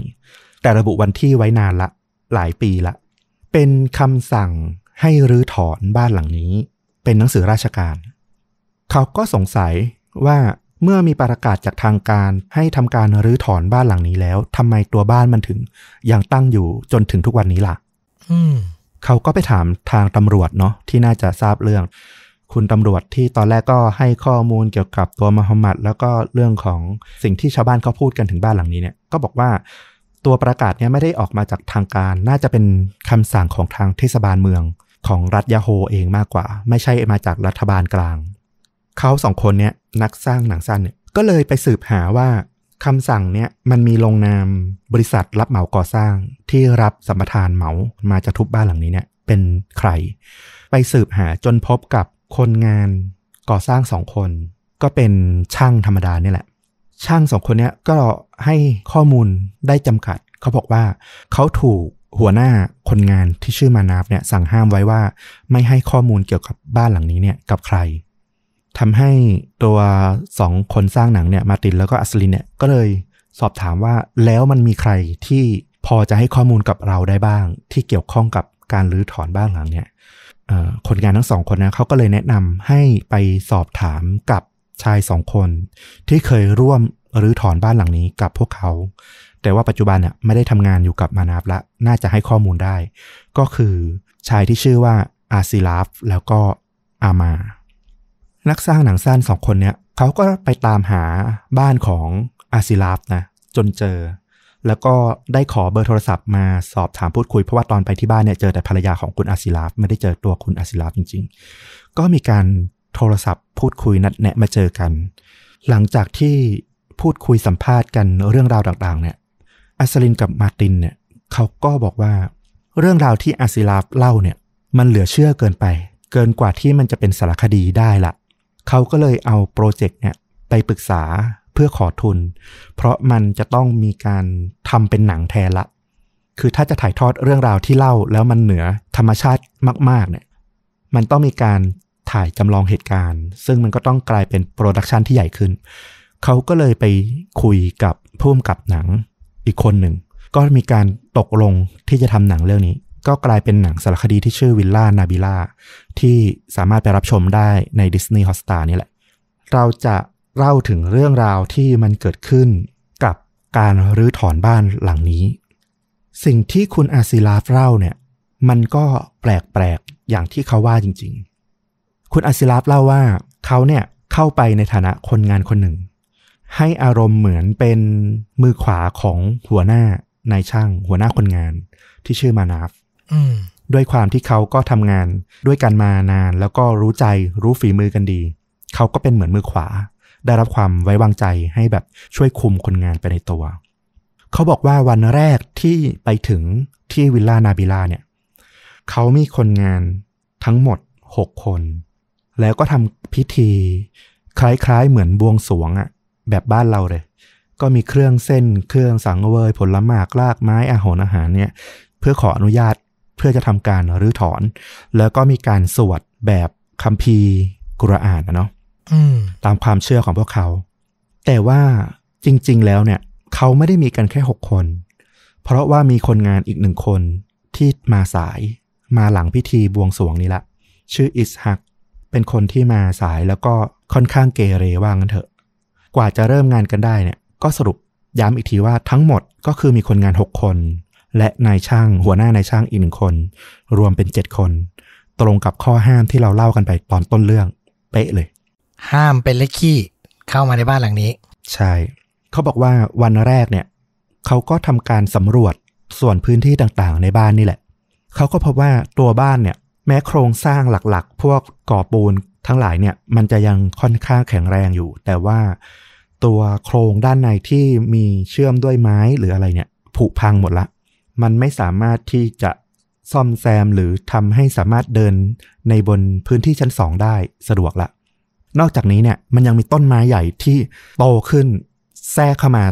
[SPEAKER 1] แต่ระบุวันที่ไว้นานละ หลายปีละ เป็นคำสั่งให้รื้อถอนบ้านหลังนี้ เป็นหนังสือราชการ เขาก็สงสัยว่าเมื่อมีประกาศจากทางการให้ทำการรื้อถอนบ้านหลังนี้แล้วทำไมตัวบ้านมันถึงยังตั้งอยู่จนถึงทุกวันนี้ล่ะ เขาก็ไปถามทางตำรวจเนาะที่น่าจะทราบเรื่อง คุณตำรวจที่ตอนแรกก็ให้ข้อมูลเกี่ยวกับตัวมหมัด แล้วก็เรื่องของสิ่งที่ชาวบ้านเขาพูดกันถึงบ้านหลังนี้เนี่ยก็บอกว่าตัวประกาศเนี่ยไม่ได้ออกมาจากทางการ น่าจะเป็นคำสั่งของทางเทศบาลเมืองของรัฐยาโฮเองมากกว่า ไม่ใช่มาจากรัฐบาลกลาง เขาสองคนเนี้ยนักสร้างหนังสั้นเนี่ยก็เลยไปสืบหาว่า คำสั่งเนี้ยมันมีลงนามบริษัทรับเหมาก่อสร้าง ที่รับสัมปทานเหมามาจะทุบบ้านหลังนี้เนี่ยเป็นใคร ไปสืบหาจนพบกับคนงานก่อสร้างสองคน ก็เป็นช่างธรรมดาเนี่ยแหละ ช่างสองคนเนี้ยก็ให้ข้อมูลได้จำกัด เขาบอกว่าเขาถูกหัวหน้าคนงานที่ชื่อมานาบเนี่ยสั่งห้ามไว้ว่า ไม่ให้ข้อมูลเกี่ยวกับบ้านหลังนี้เนี่ยกับใคร ทำให้ตัวสองคนสร้างหนังเนี่ยมาตินแล้วก็อัสลินเนี่ยก็เลยสอบถามว่าแล้วมันมีใครที่พอจะให้ข้อมูลกับเราได้บ้าง ที่เกี่ยวข้องกับการรื้อถอนบ้านหลังเนี่ยคนงานทั้งสองคนนะเขาก็เลยแนะนำให้ไปสอบถามกับชายสองคน ที่เคยร่วมรื้อถอนบ้านหลังนี้กับพวกเขา แต่ว่าปัจจุบันเนี่ยไม่ได้ทำงานอยู่กับมานาบละน่าจะให้ข้อมูลได้ ก็คือชายที่ชื่อว่าอาซิลาฟแล้วก็อามา นักสร้างหนังสั้นสองคนเนี้ยเขาก็ไปตามหาบ้านของอาซิลาฟนะจนเจอ แล้วก็ได้ขอเบอร์โทรศัพท์มาสอบถามพูดคุย เพราะว่าตอนไปที่บ้านเนี่ยเจอแต่ภรรยาของคุณอาซิลาฟไม่ได้เจอตัวคุณอาซิลาฟจริง ๆ ก็มีการโทรศัพท์พูดคุยนัดแนะมาเจอกัน หลังจากที่พูดคุยสัมภาษณ์กันเรื่องราวต่างๆ เนี่ยอาซลินกับมาตินเนี่ยเขาก็บอกว่าเรื่องราวที่อาซิลาฟเล่าเนี่ยมันเหลือเชื่อเกินไป เกินกว่าที่มันจะเป็นสารคดีได้ละ เขาก็เลยเอาโปรเจกต์เนี่ยไปปรึกษาเพื่อขอทุน เพราะมันจะต้องมีการทำเป็นหนังแทนละ คือถ้าจะถ่ายทอดเรื่องราวที่เล่าแล้วมันเหนือธรรมชาติมาก ๆ เนี่ย มันต้องมีการถ่ายจำลองเหตุการณ์ ซึ่งมันก็ต้องกลายเป็น production ที่ใหญ่ขึ้น เขาก็เลยไปคุยกับผู้กำกับหนังอีกคนหนึ่ง ก็มีการตกลงที่จะทำหนังเรื่องนี้ ก็กลายเป็นหนังสารคดีที่ชื่อวิลล่านาบิล่าที่สามารถไปรับชมได้ใน Disney Hotstar นี่แหละ เราจะเล่าถึงเรื่องราวที่มันเกิดขึ้นกับการรื้อถอนบ้านหลังนี้ สิ่งที่คุณอาซิลาฟเล่าเนี่ยมันก็แปลกๆ อย่างที่เขาว่าจริง ๆ คุณอาซิลาฟเล่าว่าเขาเนี่ยเข้าไปในฐานะคนงานคนหนึ่ง ให้อารมณ์เหมือนเป็นมือขวาของหัวหน้านายช่าง หัวหน้าคนงานที่ชื่อมานาฟ ด้วยความที่เขาก็ทำงานด้วยกันมานาน แล้วก็รู้ใจรู้ฝีมือกันดี เขาก็เป็นเหมือนมือขวา ได้รับความไว้วางใจให้แบบช่วยคุมคนงานไปในตัว เขาบอกว่าวันแรกที่ไปถึงที่วิลล่านาบิลาเนี่ย เขามีคนงานทั้งหมดหกคน แล้วก็ทำพิธี คล้ายๆเหมือนบวงสวงอะแบบบ้านเราเลย ก็มีเครื่องเส้น เครื่องสังเวยผลไม้ลากไม้อาหารอาหารเนี่ย เพื่อขออนุญาต พื่อจะทำการรื้อถอน แล้วก็มีการสวดแบบคัมภีร์กุรอานนะเนาะตามความเชื่อของพวกเขา แต่ว่าจริง ๆ แล้วเนี่ย เขาไม่ได้มีกันแค่หกคน เพราะว่ามีคนงานอีกหนึ่งคนที่มาสายมาหลังพิธีบวงสรวงนี้ละ ชื่ออิสฮัก เป็นคนที่มาสายแล้วก็ค่อนข้างเกเรว่างั้นเถอะ กว่าจะเริ่มงานกันได้เนี่ย ก็สรุปย้ำอีกทีว่าทั้งหมดก็คือมีคนงาน6คน และนายช่างหัวหน้านายช่างอีกหนึ่งคน รวมเป็น7คน ตรงกับข้อห้ามที่เราเล่ากันไปตอนต้นเรื่อง เป๊ะเลย
[SPEAKER 2] ห้ามเป็นเล็กขี้เข้ามาในบ้านหลังนี้
[SPEAKER 1] ใช่ เขาบอกว่าวันแรกเนี่ยเขาก็ทำการสำรวจส่วนพื้นที่ต่างๆ ในบ้านนี่แหละ เขาก็พบว่าตัวบ้านเนี่ย แม้โครงสร้างหลักๆ พวกก่อปูนทั้งหลายเนี่ย มันจะยังค่อนข้างแข็งแรงอยู่ แต่ว่าตัวโครงด้านในที่มีเชื่อมด้วยไม้หรืออะไรเนี่ยผุพังหมดละ มันไม่สามารถที่จะซ่อมแซมหรือทำให้สามารถเดินในบนพื้นที่ชั้นสองได้สะดวกละ นอกจากนี้เนี่ยมันยังมีต้นไม้ใหญ่ที่โตขึ้นแทรกเข้ามา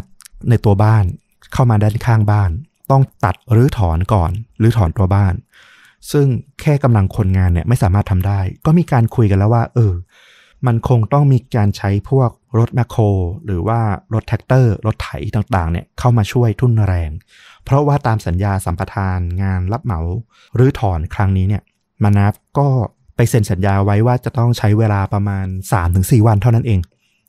[SPEAKER 1] ในตัวบ้าน เข้ามาด้านข้างบ้าน ต้องตัดหรือถอนก่อน หรือถอนตัวบ้าน ซึ่งแค่กำลังคนงานเนี่ยไม่สามารถทำได้ ก็มีการคุยกันแล้วว่า เออ มันคงต้องมีการใช้พวกรถแมคโคร หรือว่ารถแท็กเตอร์ รถไถต่างๆเนี่ยเข้ามาช่วยทุ่นแรง เพราะว่าตามสัญญาสัมปทานงานรับเหมาหรือถอนครั้งนี้เนี่ยมานาฟก็ไปเซ็นสัญญาไว้ว่าจะต้องใช้เวลาประมาณ 3-4 วันเท่านั้นเอง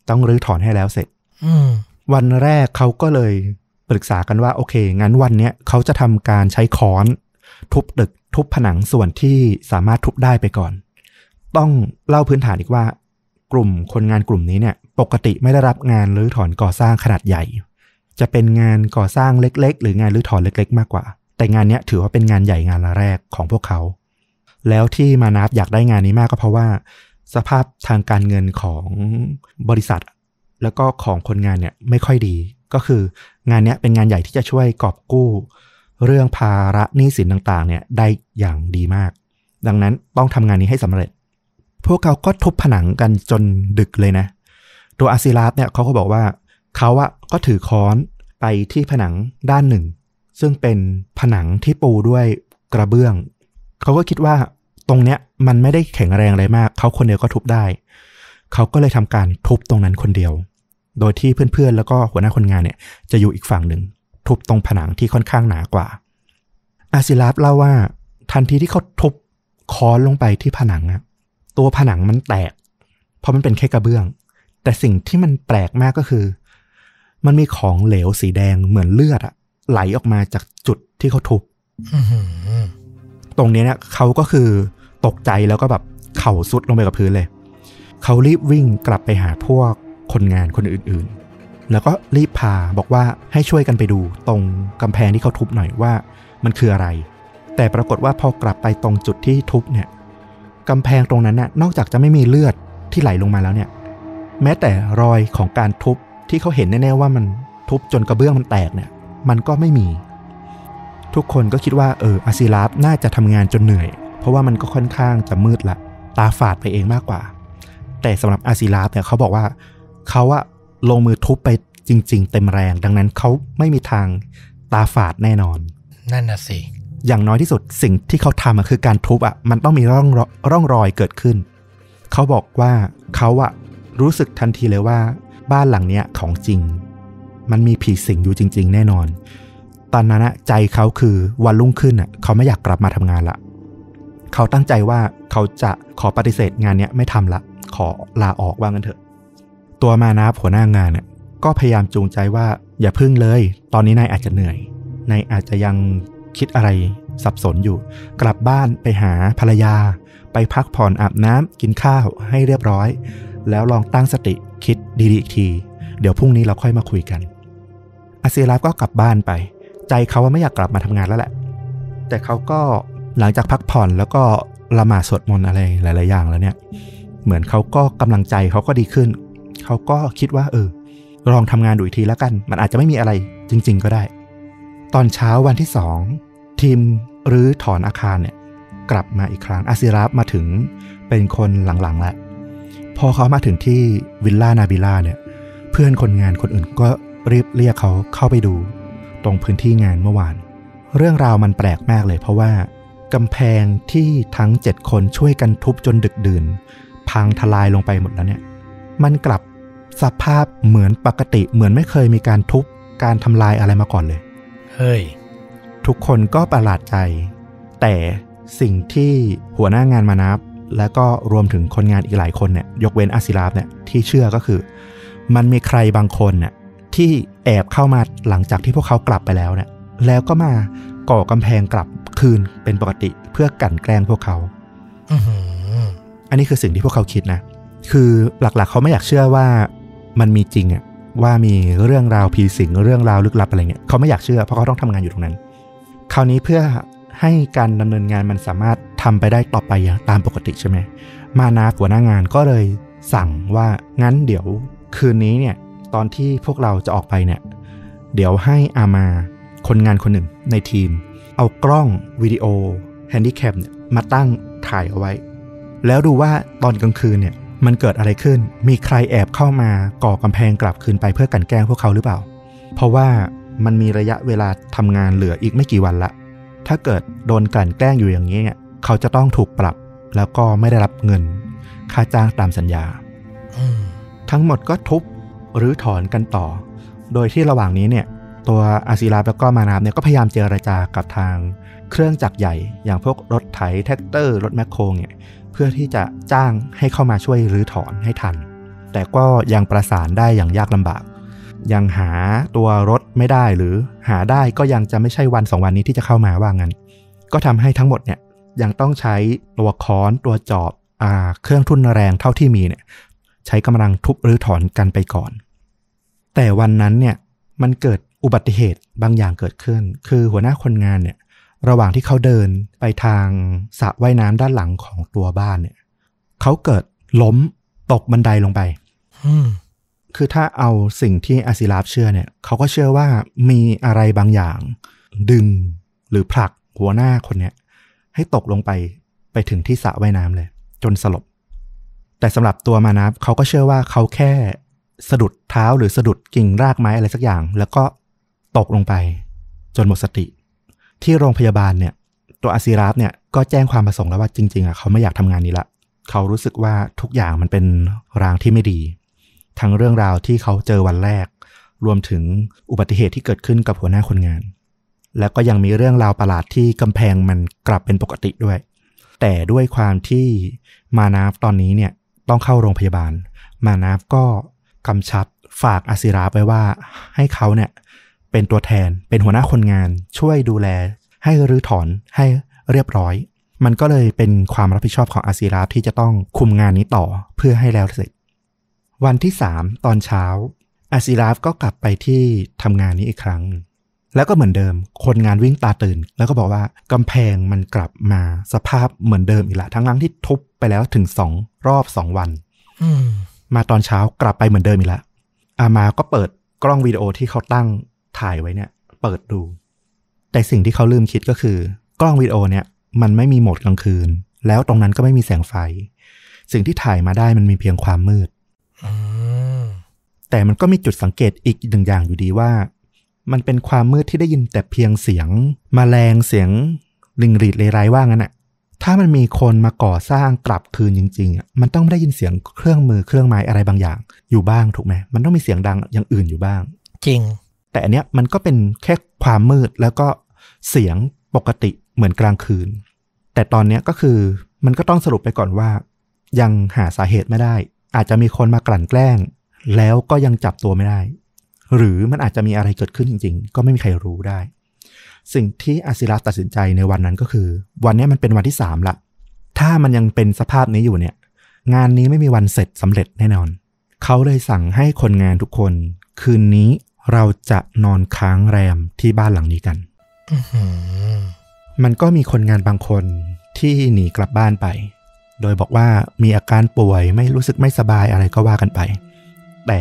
[SPEAKER 1] ต้องรื้อถอนให้แล้วเสร็จ
[SPEAKER 2] อืม
[SPEAKER 1] วันแรกเขาก็เลยปรึกษากันว่าโอเค งั้นวันเนี้ยเขาจะทำการใช้ค้อน ทุบตึกทุบผนังส่วนที่สามารถทุบได้ไปก่อน ต้องเล่าพื้นฐานอีกว่า กลุ่มคนงานกลุ่มนี้เนี่ย ปกติไม่ได้รับงานรื้อถอนก่อสร้างขนาดใหญ่ จะเป็นงานก่อสร้างเล็ก ๆ หรืองานรื้อถอนเล็ก ๆ มากกว่า แต่งานนี้ถือว่าเป็นงานใหญ่งานแรกของพวกเขา แล้วที่มานับอยากได้งานนี้มากก็เพราะว่า สภาพทางการเงินของบริษัท แล้วก็ของคนงานเนี่ยไม่ค่อยดี ก็คืองานนี้เป็นงานใหญ่ที่จะช่วยกอบกู้ เรื่องภาระหนี้สินต่างๆ เนี่ยได้อย่างดีมาก ดังนั้นต้องทำงานนี้ให้สำเร็จ พวกเขาก็ทุบผนังกันจนดึกเลยนะ ตัวอาซิลาฟเนี่ยเขาก็บอกว่า เขาอะก็ถือค้อนไปที่ผนังด้านหนึ่ง ซึ่งเป็นผนังที่ปูด้วยกระเบื้อง เขาก็คิดว่าตรงเนี้ยมันไม่ได้แข็งแรงอะไรมาก เขาคนเดียวก็ทุบได้ เขาก็เลยทำการทุบตรงนั้นคนเดียว โดยที่เพื่อนๆ แล้วก็หัวหน้าคนงานเนี่ยจะอยู่อีกฝั่งหนึ่ง ทุบตรงผนังที่ค่อนข้างหนากว่า อาซิลาฟเล่าว่า ทันทีที่เขาทุบค้อนลงไปที่ผนังอะตัวผนังมันแตก เพราะมันเป็นแค่กระเบื้อง แต่สิ่งที่มันแปลกมากก็คือ มันมีของเหลวสีแดงเหมือนเลือดอะไหลออกมาจากจุดที่เขาทุบ
[SPEAKER 2] อื้อหือ
[SPEAKER 1] ตรงเนี้ยเนี่ยเขาก็คือตกใจแล้วก็แบบเข่าสุดลงไปกับพื้นเลย เขารีบวิ่งกลับไปหาพวกคนงานคนอื่นๆ แล้วก็รีบพาบอกว่าให้ช่วยกันไปดูตรงกำแพงที่เขาทุบหน่อยว่า มันคืออะไร แต่ปรากฏว่าพอกลับไปตรงจุดที่ทุบเนี่ยกำแพงตรงนั้นน่ะนอกจากจะไม่มีเลือดที่ไหลลงมาแล้วเนี่ย แม้แต่รอยของการทุบ ที่เขาเห็นแน่ๆว่ามันทุบจนกระเบื้องมันแตกเนี่ย มันก็ไม่มี ทุกคนก็คิดว่าเอออาซิลาฟน่าจะทำงานจนเหนื่อย เพราะว่ามันก็ค่อนข้างจะมืดละตาฝาดไปเองมากกว่า แต่สำหรับอาซิลาฟเนี่ยเขาบอกว่าเขาอะลงมือทุบไปจริง ๆ เต็มแรง ดังนั้นเขาไม่มีทางตาฝาดแน่นอน
[SPEAKER 2] นั่นน่ะสิ
[SPEAKER 1] อย่างน้อยที่สุดสิ่งที่เขาทำอะคือการทุบอะมันต้องมีร่องรร่องรอยเกิดขึ้น เขาบอกว่าเขาอะรู้สึกทันทีเลยว่า บ้านหลังเนี้ยของจริง มันมีผีสิงอยู่จริง ๆ แน่นอน ตอนนั้นอะใจเขาคือวันรุ่งขึ้นอะเขาไม่อยากกลับมาทำงานละเขาตั้งใจว่าเขาจะขอปฏิเสธงานเนี้ยไม่ทำละ ขอลาออกว่างันเถอะ ตัวมานาหัวหน้างานเนี่ยก็พยายามจูงใจว่าอย่าพึ่งเลย ตอนนี้นายอาจจะเหนื่อยนายอาจจะยังคิดอะไรสับสนอยู่ กลับบ้านไปหาภรรยา ไปพักผ่อนอาบน้ำกินข้าวให้เรียบร้อย แล้วลองตั้งสติ คิดดีๆอีกที เดี๋ยวพรุ่งนี้เราค่อยมาคุยกันอาเซียราฟก็กลับบ้านไป ใจเขาว่าไม่อยากกลับมาทำงานแล้วแหละ แต่เขาก็หลังจากพักผ่อนแล้วก็ละหมาดสวดมนต์อะไรหลาย ๆ อย่างแล้วเนี่ย เหมือนเขาก็กำลังใจเขาก็ดีขึ้น เขาก็คิดว่า เออ ลองทำงานดูอีกทีแล้วกัน มันอาจจะไม่มีอะไรจริง ๆ ก็ได้ ตอนเช้าวันที่สองทีมรื้อถอนอาคารเนี่ย กลับมาอีกครั้งอาซิราฟมาถึงเป็นคนหลังๆแล้ว พอเขามาถึงที่วิลล่านาบิล่าเนี่ย เพื่อนคนงานคนอื่นก็รีบเรียกเขาเข้าไปดู ตรงพื้นที่งานเมื่อวาน เรื่องราวมันแปลกมากเลย เพราะว่ากำแพงที่ทั้งเจ็ดคนช่วยกันทุบจนดึกดื่น พังทลายลงไปหมดแล้วเนี่ย มันกลับสภาพเหมือนปกติเหมือนไม่เคยมีการทุบการทำลายอะไรมาก่อนเลย
[SPEAKER 2] เฮ้ย
[SPEAKER 1] ทุกคนก็ประหลาดใจ แต่สิ่งที่หัวหน้างานมานับ และก็รวมถึงคนงานอีกหลายคนเนี่ยยกเว้นอาซิลาฟเนี่ยที่เชื่อก็คือ มันมีใครบางคนเนี่ยที่แอบเข้ามาหลังจากที่พวกเขากลับไปแล้วเนี่ยแล้วก็มาก่อกำแพงกลับคืนเป็นปกติเพื่อกลั่นแกล้งพวกเขา
[SPEAKER 2] อื้อหือ
[SPEAKER 1] อันนี้คือสิ่งที่พวกเขาคิดนะ คือหลักๆ เขาไม่อยากเชื่อว่ามันมีจริงอะว่ามีเรื่องราวผีสิงเรื่องราวลึกลับอะไรเงี้ยเขาไม่อยากเชื่อเพราะเขาต้องทำงานอยู่ตรงนั้น คราวนี้เพื่อ ให้การดำเนินงานมันสามารถทำไปได้ต่อไปอย่างตามปกติใช่ไหมมานาหัวหน้างานก็เลยสั่งว่างั้นเดี๋ยวคืนนี้เนี่ยตอนที่พวกเราจะออกไปเนี่ยเดี๋ยวให้อามาคนงานคนหนึ่งในทีม เอากล้องวิดีโอแฮนดี้แคมเนี่ยมาตั้งถ่ายเอาไว้ แล้วดูว่าตอนกลางคืนเนี่ยมันเกิดอะไรขึ้น มีใครแอบเข้ามาก่อกำแพงกลับคืนไปเพื่อกันแกล้งพวกเขาหรือเปล่า เพราะว่ามันมีระยะเวลาทำงานเหลืออีกไม่กี่วันละ ถ้าเกิดโดนกลั่นแกล้งอยู่อย่างนี้เนี่ยเขาจะต้องถูกปรับแล้วก็ไม่ได้รับเงิน ค่าจ้างตามสัญญา
[SPEAKER 2] อืม
[SPEAKER 1] ทั้งหมดก็ทุบหรือถอนกันต่อ โดยที่ระหว่างนี้เนี่ยตัวอาซิลาฟแล้วก็มานาบเนี่ยก็พยายามเจรจากับทางเครื่องจักรใหญ่ อย่างพวกรถไถแทรกเตอร์รถแมคโครเนี่ยเพื่อที่จะจ้างให้เข้ามาช่วยรื้อถอนให้ทัน แต่ก็ยังประสานได้อย่างยากลำบาก ยังหาตัวรถไม่ได้หรือหาได้ก็ยังจะไม่ใช่วันสองวันนี้ที่จะเข้ามาว่างั้น ก็ทำให้ทั้งหมดเนี่ยยังต้องใช้ตัวค้อนตัวจอบอาเครื่องทุ่นแรงเท่าที่มีเนี่ยใช้กำลังทุบหรือถอนกันไปก่อน แต่วันนั้นเนี่ยมันเกิดอุบัติเหตุบางอย่างเกิดขึ้น คือหัวหน้าคนงานเนี่ยระหว่างที่เขาเดินไปทางสระว่ายน้ำด้านหลังของตัวบ้านเนี่ยเขาเกิดล้มตกบันไดลงไป
[SPEAKER 2] อืม
[SPEAKER 1] คือถ้าเอาสิ่งที่อาศิลาฟเชื่อเนี่ยเขาก็เชื่อว่ามีอะไรบางอย่าง ดึงหรือผลักหัวหน้าคนเนี้ยให้ตกลงไปไปถึงที่สระว่ายน้ำเลย จนสลบ แต่สำหรับตัวมานับเขาก็เชื่อว่าเขาแค่สะดุดเท้าหรือสะดุดกิ่งรากไม้อะไรสักอย่าง แล้วก็ตกลงไป จนหมดสติ ที่โรงพยาบาลเนี่ย ตัวอาซิราฟเนี่ยก็แจ้งความประสงค์แล้วว่าจริง ๆอะเขาไม่อยากทำงานนี้ละ เขารู้สึกว่าทุกอย่างมันเป็นรางที่ไม่ดี ทั้งเรื่องราวที่เขาเจอวันแรก รวมถึงอุบัติเหตุที่เกิดขึ้นกับหัวหน้าคนงาน แล้วก็ยังมีเรื่องราวประหลาดที่กำแพงมันกลับเป็นปกติด้วย แต่ด้วยความที่มานาฟตอนนี้เนี่ยต้องเข้าโรงพยาบาล มานาฟก็กำชับฝากอาซิราฟไว้ว่าให้เขาเนี่ยเป็นตัวแทนเป็นหัวหน้าคนงานช่วยดูแล ให้รื้อถอนให้เรียบร้อย มันก็เลยเป็นความรับผิดชอบของอาซิราฟที่จะต้องคุมงานนี้ต่อเพื่อให้แล้วเสร็จ วันที่3ตอนเช้า อาซิราฟก็กลับไปที่ทำงานนี้อีกครั้ง แล้วก็เหมือนเดิม คนงานวิ่งตาตื่น แล้วก็บอกว่ากำแพงมันกลับมาสภาพเหมือนเดิมอีกละทั้งทั้งที่ทุบไปแล้วถึงสองรอบสองวัน
[SPEAKER 2] อืม
[SPEAKER 1] มาตอนเช้ากลับไปเหมือนเดิมอีกแล้วอามาก็เปิดกล้องวิดีโอที่เขาตั้งถ่ายไว้เนี่ย เปิดดู แต่สิ่งที่เขาลืมคิดก็คือ กล้องวิดีโอเนี่ย มันไม่มีโหมดกลางคืน แล้วตรงนั้นก็ไม่มีแสงไฟ สิ่งที่ถ่ายมาได้มันมีเพียงความมืด
[SPEAKER 2] อืม
[SPEAKER 1] แต่มันก็มีจุดสังเกตอีกหนึ่งอย่างอยู่ดีว่า มันเป็นความมืดที่ได้ยินแต่เพียงเสียงมแมลงเสียงลิงรีดเลไรว่างั้นอะถ้ามันมีคนมาก่อสร้างกลับคืนจริงๆอะมันต้องได้ยินเสียงเครื่องมือเครื่องไม้อะไรบางอย่าง อยู่บ้างถูกไหมมันต้องมีเสียงดังอย่างอื่นอยู่บ้าง
[SPEAKER 2] จริง
[SPEAKER 1] แต่อันเนี้ยมันก็เป็นแค่ความมืดแล้วก็เสียงปกติเหมือนกลางคืน แต่ตอนเนี้ยก็คือมันก็ต้องสรุปไปก่อนว่า ยังหาสาเหตุไม่ได้ อาจจะมีคนมากลั่นแกล้ง แล้วก็ยังจับตัวไม่ได้ หรือมันอาจจะมีอะไรเกิดขึ้นจริง ๆ ก็ไม่มีใครรู้ได้ สิ่งที่อาซิรัสตัดสินใจในวันนั้นก็คือ วันเนี้ยมันเป็นวันที่สามละถ้ามันยังเป็นสภาพนี้อยู่เนี่ย งานนี้ไม่มีวันเสร็จสำเร็จแน่นอน เขาเลยสั่งให้คนงานทุกคน คืนนี้เราจะนอนค้างแรมที่บ้านหลังนี้กัน
[SPEAKER 2] อือหือ
[SPEAKER 1] มันก็มีคนงานบางคนที่หนีกลับบ้านไป โดยบอกว่ามีอาการป่วยไม่รู้สึกไม่สบายอะไรก็ว่ากันไป แต่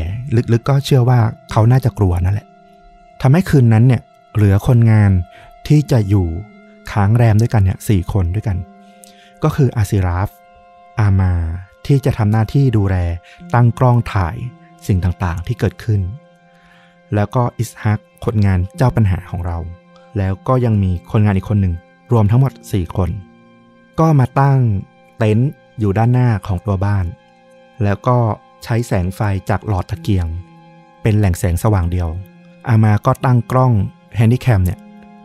[SPEAKER 1] ลึกๆก็เชื่อว่าเขาน่าจะกลัวนั่นแหละทำให้คืนนั้นเนี่ยเหลือคนงานที่จะอยู่ค้างแรมด้วยกันเนี่ยสี่คนด้วยกัน ก็คืออาซิราฟ อามาที่จะทำหน้าที่ดูแลตั้งกล้องถ่ายสิ่งต่างๆที่เกิดขึ้น แล้วก็อิสฮักคนงานเจ้าปัญหาของเรา แล้วก็ยังมีคนงานอีกคนหนึ่งรวมทั้งหมด 4 คน ก็มาตั้ง เต็นท์อยู่ด้านหน้าของตัวบ้าน แล้วก็ใช้แสงไฟจากหลอดตะเกียง เป็นแหล่งแสงสว่างเดียว อามาก็ตั้งกล้อง Handycam เนี่ย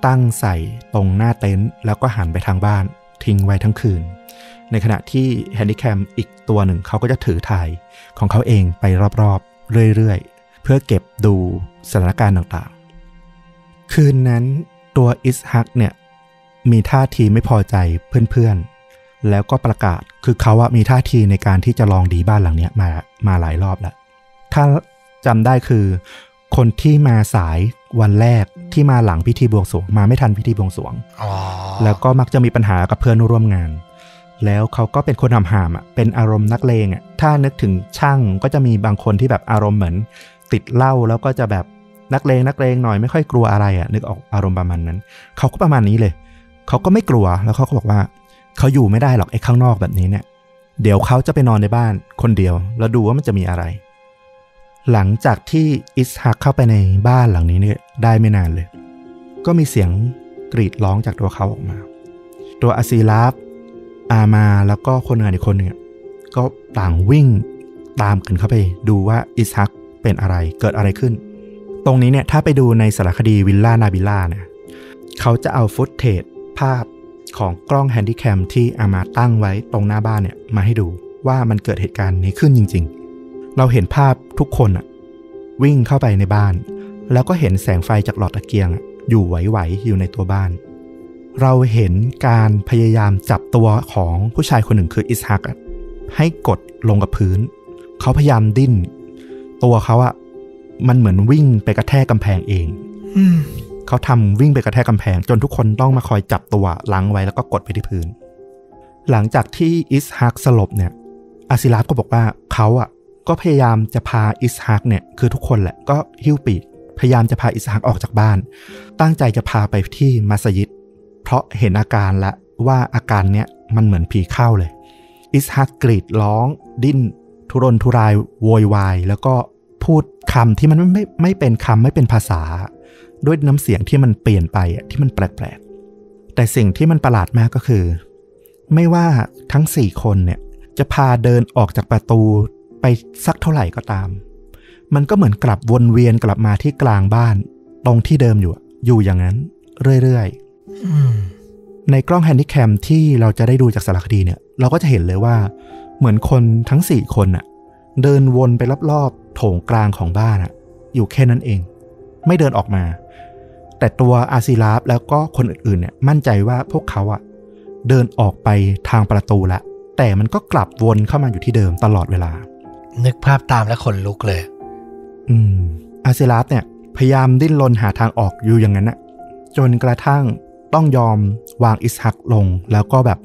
[SPEAKER 1] ตั้งใส่ตรงหน้าเต็นท์แล้วก็หันไปทางบ้านทิ้งไว้ทั้งคืน ในขณะที่ Handycam อีกตัวหนึ่งเขาก็จะถือถ่ายของเขาเองไปรอบๆ เรื่อยๆ เพื่อเก็บดูสถานการณ์ต่างๆ คืนนั้นตัวอิสฮักเนี่ยมีท่าทีไม่พอใจเพื่อนๆ แล้วก็ประกาศคือเขาอะมีท่าทีในการที่จะลองดีบ้านหลังเนี้ยมามาหลายรอบแล้ว ถ้าจำได้คือ คนที่มาสายวันแรกที่มาหลังพิธีบวงสรวงมาไม่ทันพิธีบวงสรวง
[SPEAKER 2] อ๋อ
[SPEAKER 1] แล้วก็มักจะมีปัญหากับเพื่อนร่วมงาน แล้วเขาก็เป็นคนหำหามอะเป็นอารมณ์นักเลงอะถ้านึกถึงช่างก็จะมีบางคนที่แบบอารมณ์เหมือน ติดเหล้าแล้วก็จะแบบนักเลงนักเลงหน่อยไม่ค่อยกลัวอะไรอะนึกออกอารมณ์ประมาณนั้น เขาก็ประมาณนี้เลย เขาก็ไม่กลัวแล้วเขาก็บอกว่า เขาอยู่ไม่ได้หรอกไอ้ข้างนอกแบบนี้เนี่ย เดี๋ยวเขาจะไปนอนในบ้านคนเดียว แล้วดูว่ามันจะมีอะไร หลังจากที่อิสฮักเข้าไปในบ้านหลังนี้เนี่ยได้ไม่นานเลย ก็มีเสียงกรีดร้องจากตัวเขาออกมา ตัวอาซีลาฟอามาแล้วก็คนงานอีกคนหนึ่งก็ต่างวิ่งตามกันเข้าไปดูว่าอิสฮักเป็นอะไรเกิดอะไรขึ้น ตรงนี้เนี่ยถ้าไปดูในสารคดีวิลล่านาบิล่าเนี่ยเขาจะเอา footage ภาพ ของกล้อง Handycam ที่อามาตั้งไว้ตรงหน้าบ้านเนี่ยมาให้ดูว่ามันเกิดเหตุการณ์นี้ขึ้นจริง ๆ เราเห็นภาพทุกคนอะวิ่งเข้าไปในบ้าน แล้วก็เห็นแสงไฟจากหลอดตะเกียงอะอยู่ไหวๆอยู่ในตัวบ้าน เราเห็นการพยายามจับตัวของผู้ชายคนหนึ่งคืออิสฮักให้กดลงกับพื้น เขาพยายามดิ้น ตัวเขาอะมันเหมือนวิ่งไปกระแทกกำแพงเอง
[SPEAKER 2] อื
[SPEAKER 1] เขาทำวิ่งไปกระแทกกำแพง จนทุกคนต้องมาคอยจับตัวล้างไว้แล้วก็กดไปที่พื้น หลังจากที่อิสฮักสลบเนี่ยอาซิลาฟก็บอกว่าเขาอะก็พยายามจะพาอิสฮักเนี่ยคือทุกคนแหละก็หิ้วปีกพยายามจะพาอิสฮักออกจากบ้าน ตั้งใจจะพาไปที่มัสยิด เพราะเห็นอาการแล้วว่าอาการเนี้ยมันเหมือนผีเข้าเลย อิสฮักกรีดร้อง ดิ้น ทุรนทุรายโวยวาย แล้วก็พูดคำที่มันไม่ไม่ไม่เป็นคำไม่เป็นภาษา ด้วยน้ำเสียงที่มันเปลี่ยนไปที่มันแปลกๆ แต่สิ่งที่มันประหลาดมากก็คือ ไม่ว่าทั้งสี่คนเนี่ยจะพาเดินออกจากประตูไปสักเท่าไหร่ก็ตาม มันก็เหมือนกลับวนเวียนกลับมาที่กลางบ้าน ตรงที่เดิมอยู่อยู่อย่างนั้น เรื่อยๆในกล้องแฮนดิแคมที่เราจะได้ดูจากสารคดีเนี่ย เราก็จะเห็นเลยว่า เหมือนคนทั้งสี่คนน่ะเดินวนไปรอบๆโถงกลางของบ้านอะอยู่แค่นั้นเอง ไม่เดินออกมา แต่ตัวอาซิลาฟแล้วก็คนอื่นๆเนี่ยมั่นใจว่าพวกเขาอะเดินออกไปทางประตูละแต่มันก็กลับวนเข้ามาอยู่ที่เดิมตลอดเวลา
[SPEAKER 2] นึกภาพตามแล้วขนลุกเลย
[SPEAKER 1] อืม อาซิลาฟเนี่ย พยายามดิ้นรนหาทางออกอยู่อย่างนั้นนะจนกระทั่งต้องยอมวางอิสฮักลง แล้วก็แบบ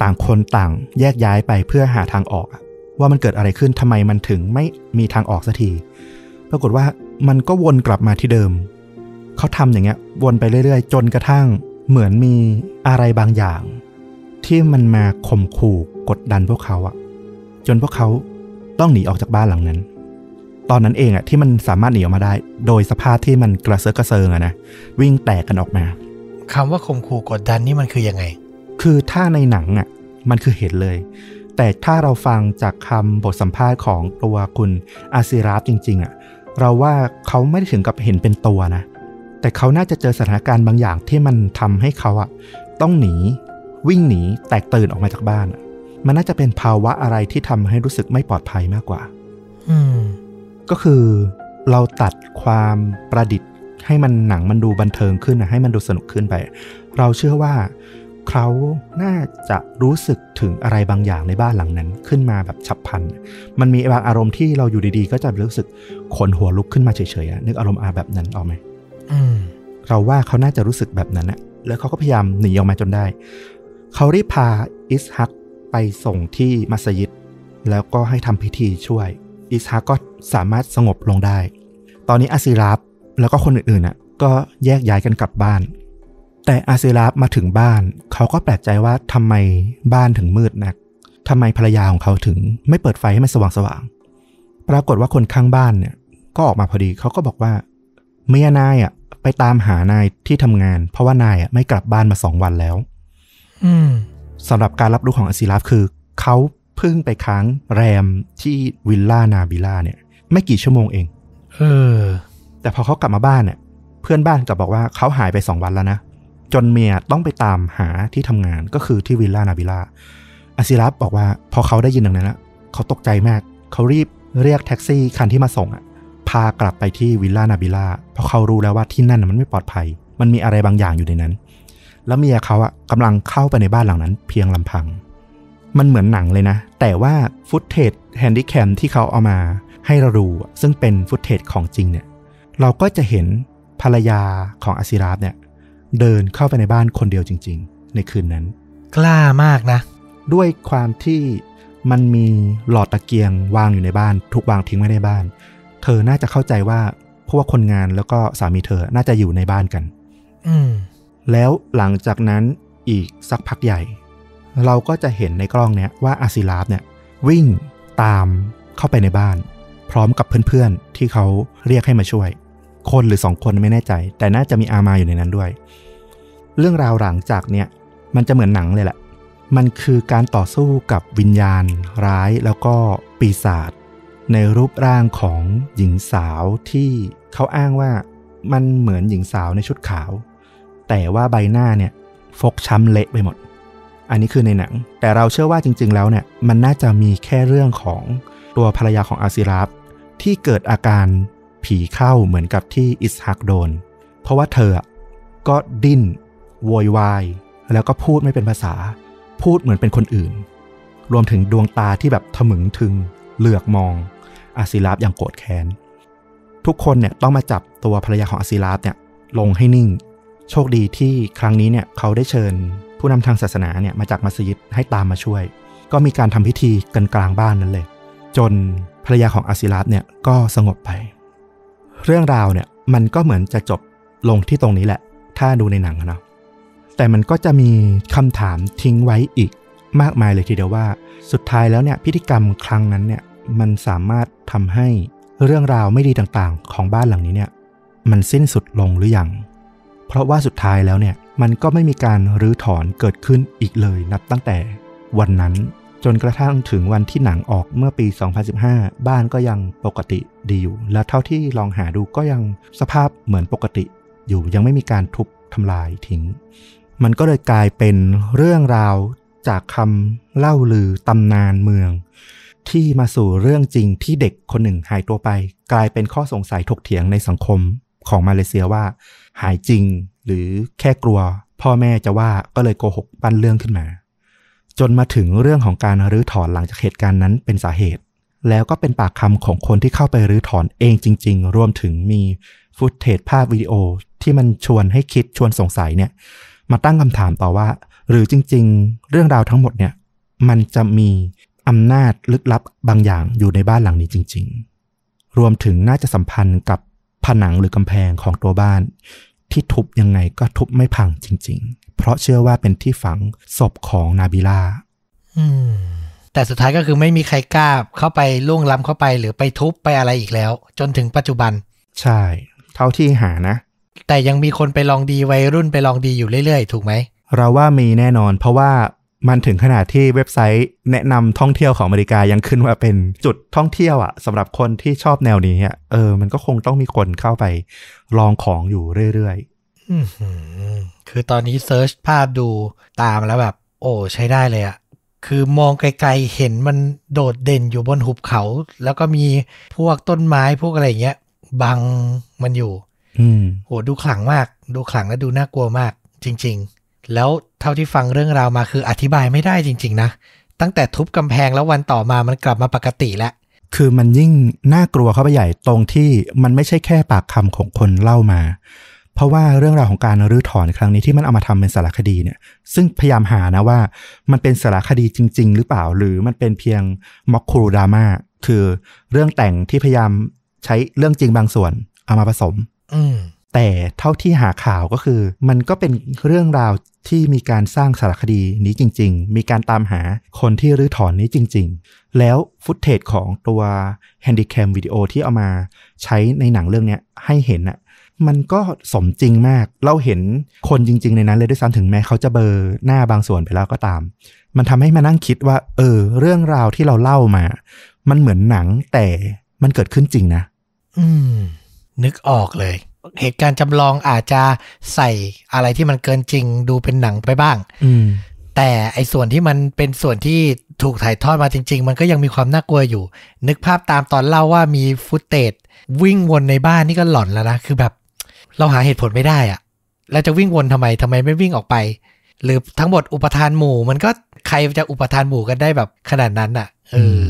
[SPEAKER 1] ต่างคนต่างแยกย้ายไปเพื่อหาทางออกอะว่ามันเกิดอะไรขึ้นทำไมมันถึงไม่มีทางออกสักที ปรากฏว่ามันก็วนกลับมาที่เดิม เขาทำอย่างเงี้ยวนไปเรื่อย ๆ จนกระทั่งเหมือนมีอะไรบางอย่าง ที่มันมาข่มขู่กดดันพวกเขาอะจนพวกเขาต้องหนีออกจากบ้านหลังนั้น ตอนนั้นเองอะที่มันสามารถหนีออกมาได้ โดยสภาพที่มันกระเซาะกระเซิงอะนะวิ่งแตกกันออกมา
[SPEAKER 2] คำว่าข่มขู่กดดันนี่มันคือยังไง
[SPEAKER 1] คือถ้าในหนังอะมันคือเห็นเลย แต่ถ้าเราฟังจากคำบทสัมภาษณ์ของตัวคุณอาซิราฟจริง ๆอะเราว่าเขาไม่ได้ถึงกับเห็นเป็นตัวนะ แต่เขาน่าจะเจอสถานการณ์บางอย่างที่มันทำให้เขาอะต้องหนีวิ่งหนีแตกตื่นออกมาจากบ้านอะมันน่าจะเป็นภาวะอะไรที่ทำให้รู้สึกไม่ปลอดภัยมากกว่า
[SPEAKER 2] อืม
[SPEAKER 1] ก็คือเราตัดความประดิษฐ์ให้มันหนังมันดูบันเทิงขึ้นนะให้มันดูสนุกขึ้นไป เราเชื่อว่าเขาน่าจะรู้สึกถึงอะไรบางอย่างในบ้านหลังนั้นขึ้นมาแบบฉับพลัน มันมีบางอารมณ์ที่เราอยู่ดีๆ ก็จะรู้สึกขนหัวลุกขึ้นมาเฉยๆอะนึกอารมณ์อาแบบนั้นออกไหม
[SPEAKER 2] อืม
[SPEAKER 1] เราว่าเขาน่าจะรู้สึกแบบนั้นนะแล้วเขาก็พยายามหนีออกมาจนได้ เขารีบพาอิสฮักไปส่งที่มัสยิด แล้วก็ให้ทำพิธีช่วย อิสฮักก็สามารถสงบลงได้ ตอนนี้อาซิราฟแล้วก็คนอื่นๆน่ะก็แยกย้ายกันกลับบ้าน แต่อาซิราฟมาถึงบ้าน เขาก็แปลกใจว่าทำไมบ้านถึงมืดนักทำไมภรรยาของเขาถึงไม่เปิดไฟให้มันสว่างๆปรากฏว่าคนข้างบ้านเนี่ยก็ออกมาพอดีเขาก็บอกว่าเมียนายอะ ไปตามหานายที่ทำงาน เพราะว่านายอะไม่กลับบ้านมาสองวันแล้ว
[SPEAKER 2] อืม
[SPEAKER 1] สำหรับการรับรู้ของอาซิลาฟคือ เขาเพิ่งไปค้างแรมที่วิลล่านาบิล่าเนี่ย ไม่กี่ชั่วโมงเอง
[SPEAKER 2] เออ
[SPEAKER 1] แต่พอเขากลับมาบ้านเนี่ยเพื่อนบ้านกลับบอกว่าเขาหายไปสองวันแล้วนะ จนเมียต้องไปตามหาที่ทำงานก็คือที่วิลล่านาบิล่าอาซิลาฟบอกว่าพอเขาได้ยินดังนั้นแล้วเขาตกใจมาก เขารีบเรียกแท็กซี่คันที่มาส่งอะ พากลับไปที่วิลล่านาบิล่าเพราะเขารู้แล้วว่าที่นั่นนะมันไม่ปลอดภัย มันมีอะไรบางอย่างอยู่ในนั้น แล้วเมียเขาอะกำลังเข้าไปในบ้านหลังนั้น เพียงลำพัง มันเหมือนหนังเลยนะ แต่ว่า footage Handycam ที่เขาเอามาให้เราดูอะซึ่งเป็น footage ของจริงเนี่ย เราก็จะเห็นภรรยาของอาซิลาฟเนี่ย เดินเข้าไปในบ้านคนเดียวจริง ๆ ในคืนนั้น
[SPEAKER 2] กล้ามากนะ
[SPEAKER 1] ด้วยความที่มันมีหลอดตะเกียงวางอยู่ในบ้าน ถูกวางทิ้งไว้ในบ้าน เธอน่าจะเข้าใจว่าพวกคนงานแล้วก็สามีเธอน่าจะอยู่ในบ้านกัน
[SPEAKER 2] อืม
[SPEAKER 1] แล้วหลังจากนั้นอีกสักพักใหญ่ เราก็จะเห็นในกล้องเนี้ยว่าอาซิลาฟเนี่ย วิ่งตามเข้าไปในบ้าน พร้อมกับเพื่อนๆที่เขาเรียกให้มาช่วย คนหรือสองคนไม่แน่ใจ แต่น่าจะมีอามาอยู่ในนั้นด้วย เรื่องราวหลังจากเนี้ยมันจะเหมือนหนังเลยแหละ มันคือการต่อสู้กับวิญญาณร้ายแล้วก็ปีศาจ ในรูปร่างของหญิงสาวที่เขาอ้างว่ามันเหมือนหญิงสาวในชุดขาว แต่ว่าใบหน้าเนี่ยฟกช้ำเละไปหมด อันนี้คือในหนัง แต่เราเชื่อว่าจริง ๆ แล้วเนี่ยมันน่าจะมีแค่เรื่องของตัวภรรยาของอาซิราฟที่เกิดอาการผีเข้าเหมือนกับที่อิสฮักโดน เพราะว่าเธออะก็ดิ้นโวยวาย แล้วก็พูดไม่เป็นภาษา พูดเหมือนเป็นคนอื่น รวมถึงดวงตาที่แบบทะมึงถึง เหลือกมอง อาซิราฟอย่างโกรธแค้น ทุกคนเนี่ยต้องมาจับตัวภรรยาของอาซิราฟเนี่ยลงให้นิ่ง โชคดีที่ครั้งนี้เนี่ยเขาได้เชิญ ผู้นำทางศาสนาเนี่ยมาจากมัสยิดให้ตามมาช่วย ก็มีการทำพิธีกันกลางบ้านนั้นเลย จนภรรยาของอาซิราฟเนี่ยก็สงบไป เรื่องราวเนี่ยมันก็เหมือนจะจบลงที่ตรงนี้แหละ ถ้าดูในหนังนะแต่มันก็จะมีคำถามทิ้งไว้อีกมากมายเลยทีเดียวว่า สุดท้ายแล้วเนี่ยพิธีกรรมครั้งนั้นเนี่ย มันสามารถทำให้เรื่องราวไม่ดีต่างๆ ของบ้านหลังนี้เนี่ยมันสิ้นสุดลงหรือยัง เพราะว่าสุดท้ายแล้วเนี่ยมันก็ไม่มีการรื้อถอนเกิดขึ้นอีกเลยนับตั้งแต่วันนั้นจนกระทั่งถึงวันที่หนังออกเมื่อปี 2015 บ้านก็ยังปกติดีอยู่ และเท่าที่ลองหาดูก็ยังสภาพเหมือนปกติอยู่ยังไม่มีการทุบทำลายทิ้ง มันก็เลยกลายเป็นเรื่องราวจากคำเล่าลือตำนานเมือง ที่มาสู่เรื่องจริงที่เด็กคนหนึ่งหายตัวไป กลายเป็นข้อสงสัยถกเถียงในสังคมของมาเลเซียว่า หายจริงหรือแค่กลัว พ่อแม่จะว่าก็เลยโกหกปั้นเรื่องขึ้นมา จนมาถึงเรื่องของการรื้อถอนหลังจากเหตุการณ์นั้นเป็นสาเหตุ แล้วก็เป็นปากคำของคนที่เข้าไปรื้อถอนเองจริง ๆ รวมถึงมีฟุตเทจภาพวิดีโอที่มันชวนให้คิดชวนสงสัยเนี่ย มาตั้งคำถามต่อว่า หรือจริง ๆ เรื่องราวทั้งหมดเนี่ย มันจะมี อำนาจลึกลับบางอย่างอยู่ในบ้านหลังนี้จริง ๆ รวมถึงน่าจะสัมพันธ์กับผนังหรือกำแพงของตัวบ้าน ที่ทุบยังไงก็ทุบไม่พังจริง ๆ เพราะเชื่อว่าเป็นที่ฝังศพของนาบิลา
[SPEAKER 2] อืมแต่สุดท้ายก็คือไม่มีใครกล้าเข้าไปล่วงล้ำเข้าไปหรือไปทุบไปอะไรอีกแล้ว จนถึงปัจจุบัน
[SPEAKER 1] ใช่ เท่าที่หานะ
[SPEAKER 2] แต่ยังมีคนไปลองดีวัยรุ่นไปลองดีอยู่เรื่อยๆ ถูกไหม
[SPEAKER 1] เราว่ามีแน่นอน เพราะว่า มันถึงขนาดที่เว็บไซต์แนะนำท่องเที่ยวของอเมริกายังขึ้นว่าเป็นจุดท่องเที่ยวอะสำหรับคนที่ชอบแนวนี้อะเออ มันก็คงต้องมีคนเข้าไปลองของอยู่เรื่อย
[SPEAKER 2] อื้อหือคือตอนนี้เซิร์ชภาพดูตามแล้วแบบ โอ้ใช้ได้เลยอะคือมองไกลๆเห็นมันโดดเด่นอยู่บนหุบเขา แล้วก็มีพวกต้นไม้พวกอะไรอย่างเงี้ยบังมันอยู่
[SPEAKER 1] ๆอืม
[SPEAKER 2] โหดูขลังมาก ดูขลังและดูน่ากลัวมาก จริง ๆ แล้วเท่าที่ฟังเรื่องราวมาคืออธิบายไม่ได้จริง ๆ นะ ตั้งแต่ทุบกำแพงแล้ววันต่อมามันกลับมาปกติแล้ว
[SPEAKER 1] คือมันยิ่งน่ากลัวเข้าไปใหญ่ตรงที่มันไม่ใช่แค่ปากคำของคนเล่ามา เพราะว่าเรื่องราวของการรื้อถอนครั้งนี้ที่มันเอามาทำเป็นสารคดีเนี่ย ซึ่งพยายามหานะว่า มันเป็นสารคดีจริง ๆ หรือเปล่า หรือมันเป็นเพียงม็อกคูรูดราม่าคือเรื่องแต่งที่พยายามใช้เรื่องจริงบางส่วนเอามาผสม
[SPEAKER 2] อืม
[SPEAKER 1] แต่เท่าที่หาข่าวก็คือ มันก็เป็นเรื่องราวที่มีการสร้างสารคดีนี้จริง ๆ มีการตามหาคนที่รื้อถอนนี้จริง ๆ แล้วฟุตเทจของตัวแฮนดิแคมวิดีโอที่เอามาใช้ในหนังเรื่องเนี้ยให้เห็นอะมันก็สมจริงมาก เราเห็นคนจริง ๆ ในนั้นเลยด้วยซ้ำถึงแม้เขาจะเบลอหน้าบางส่วนไปแล้วก็ตาม มันทำให้มานั่งคิดว่า เออ เรื่องราวที่เราเล่ามา มันเหมือนหนังแต่มันเกิดขึ้นจริงนะ
[SPEAKER 2] อืม นึกออกเลย เหตุการณ์จำลองอาจจะใส่อะไรที่มันเกินจริงดูเป็นหนังไปบ้าง
[SPEAKER 1] อืม
[SPEAKER 2] แต่ไอ้ส่วนที่มันเป็นส่วนที่ถูกถ่ายทอดมาจริง ๆ มันก็ยังมีความน่ากลัวอยู่ นึกภาพตามตอนเล่าว่ามีฟุตเตจวิ่งวนในบ้านนี่ก็หลอนแล้วนะ คือแบบ เราหาเหตุผลไม่ได้อะแล้วจะวิ่งวนทำไมทำไมไม่วิ่งออกไป หรือทั้งหมดอุปทานหมู่ มันก็ใครจะอุปทานหมู่กันได้แบบขนาดนั้นอะเออ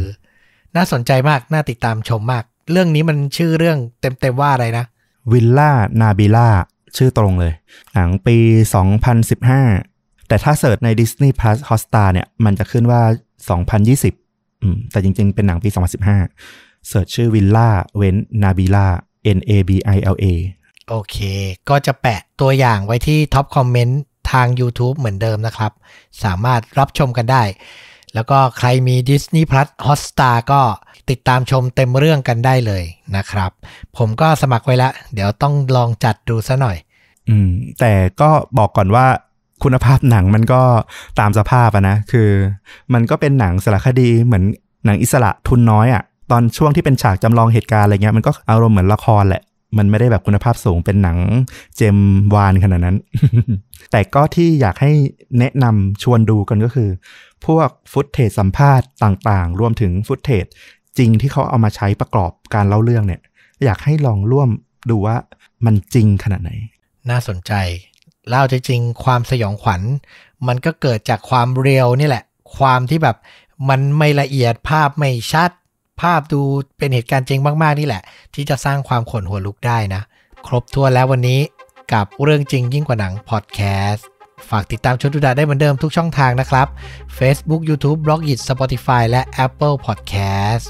[SPEAKER 2] น่าสนใจมากน่าติดตามชมมาก เรื่องนี้มันชื่อเรื่องเต็มๆว่าอะไรนะ
[SPEAKER 1] วิลล่านาบิล่าชื่อตรงเลย หนังปี 2015 แต่ถ้า search ใน Disney Plus Hotstar เนี่ย มันจะขึ้นว่า 2020 อืม แต่จริงๆ เป็นหนังปี 2015 search ชื่อวิลล่าเว้นนาบิล่า N A B I L A
[SPEAKER 2] โอเค ก็จะแปะตัวอย่างไว้ที่ top comment ทาง YouTube เหมือนเดิมนะครับ สามารถรับชมกันได้ แล้วก็ใครมี Disney Plus Hotstar ก็ ติดตามชมเต็มเรื่องกันได้เลยนะครับ ผมก็สมัครไว้แล้วเดี๋ยวต้องลองจัดดูซะหน่อย
[SPEAKER 1] อืม แต่ก็บอกก่อนว่าคุณภาพหนังมันก็ตามสภาพอะนะ คือ มันก็เป็นหนังสารคดีเหมือนหนังอิสระทุนน้อยอะตอนช่วงที่เป็นฉากจำลองเหตุการณ์อะไรเงี้ยมันก็อารมณ์เหมือนละครแหละ มันไม่ได้แบบคุณภาพสูงเป็นหนังเจมวานขนาดนั้น แต่ก็ที่อยากให้แนะนำชวนดูกันก็คือ พวกฟุตเทจสัมภาษณ์ต่างๆ รวมถึงฟุตเทจ จริงที่เขาเอามาใช้ประกอบการเล่าเรื่องเนี่ย อยากให้ลองร่วมดูว่ามันจริงขนาดไหน
[SPEAKER 2] น่าสนใจ เล่าจริงๆความสยองขวัญ มันก็เกิดจากความเรียวนี่แหละ ความที่แบบมันไม่ละเอียดภาพไม่ชัด ภาพดูเป็นเหตุการณ์จริงมากๆนี่แหละ ที่จะสร้างความขนหัวลุกได้นะ ครบถ้วแล้ววันนี้กับเรื่องจริงยิ่งกว่าหนังพอดแคสต์ ฝากติดตามชวนดูดะได้เหมือนเดิมทุกช่องทางนะครับ Facebook YouTube b l o g i t Spotify และ Apple Podcast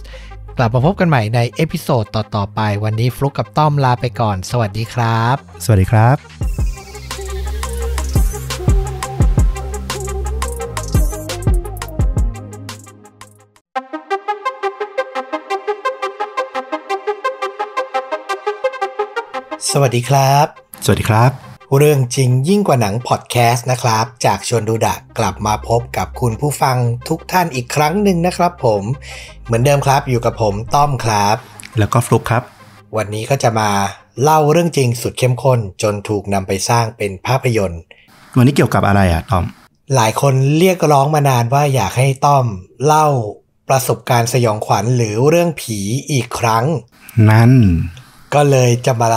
[SPEAKER 2] กลับมาพบกันใหม่ใน episode ต่อ ๆ ไป วันนี้ฟลุกกับต้อมลาไปก่อน สวัสดีครับ
[SPEAKER 1] สวัสดีครับ
[SPEAKER 2] สวัสดีครับ
[SPEAKER 1] สวัสดีครับ
[SPEAKER 2] เรื่องจริงยิ่งกว่าหนังพอดแคสต์นะครับ จากชวนดูดะกลับมาพบกับคุณผู้ฟังทุกท่านอีกครั้งหนึ่งนะครับผม เหมือนเดิมครับอยู่กับผมต้อมครับ
[SPEAKER 1] แล้วก็ฟลุกครับ
[SPEAKER 2] วันนี้ก็จะมาเล่าเรื่องจริงสุดเข้มข้น จนถูกนำไปสร้างเป็นภาพยนตร์
[SPEAKER 1] วันนี้เกี่ยวกับอะไรอะตอม
[SPEAKER 2] หลายคนเรียกร้องมานานว่าอยากให้ต้อมเล่าประสบการณ์สยองขวัญหรือเรื่องผีอีกครั้ง
[SPEAKER 1] นั่น
[SPEAKER 2] ก็เลยจะมา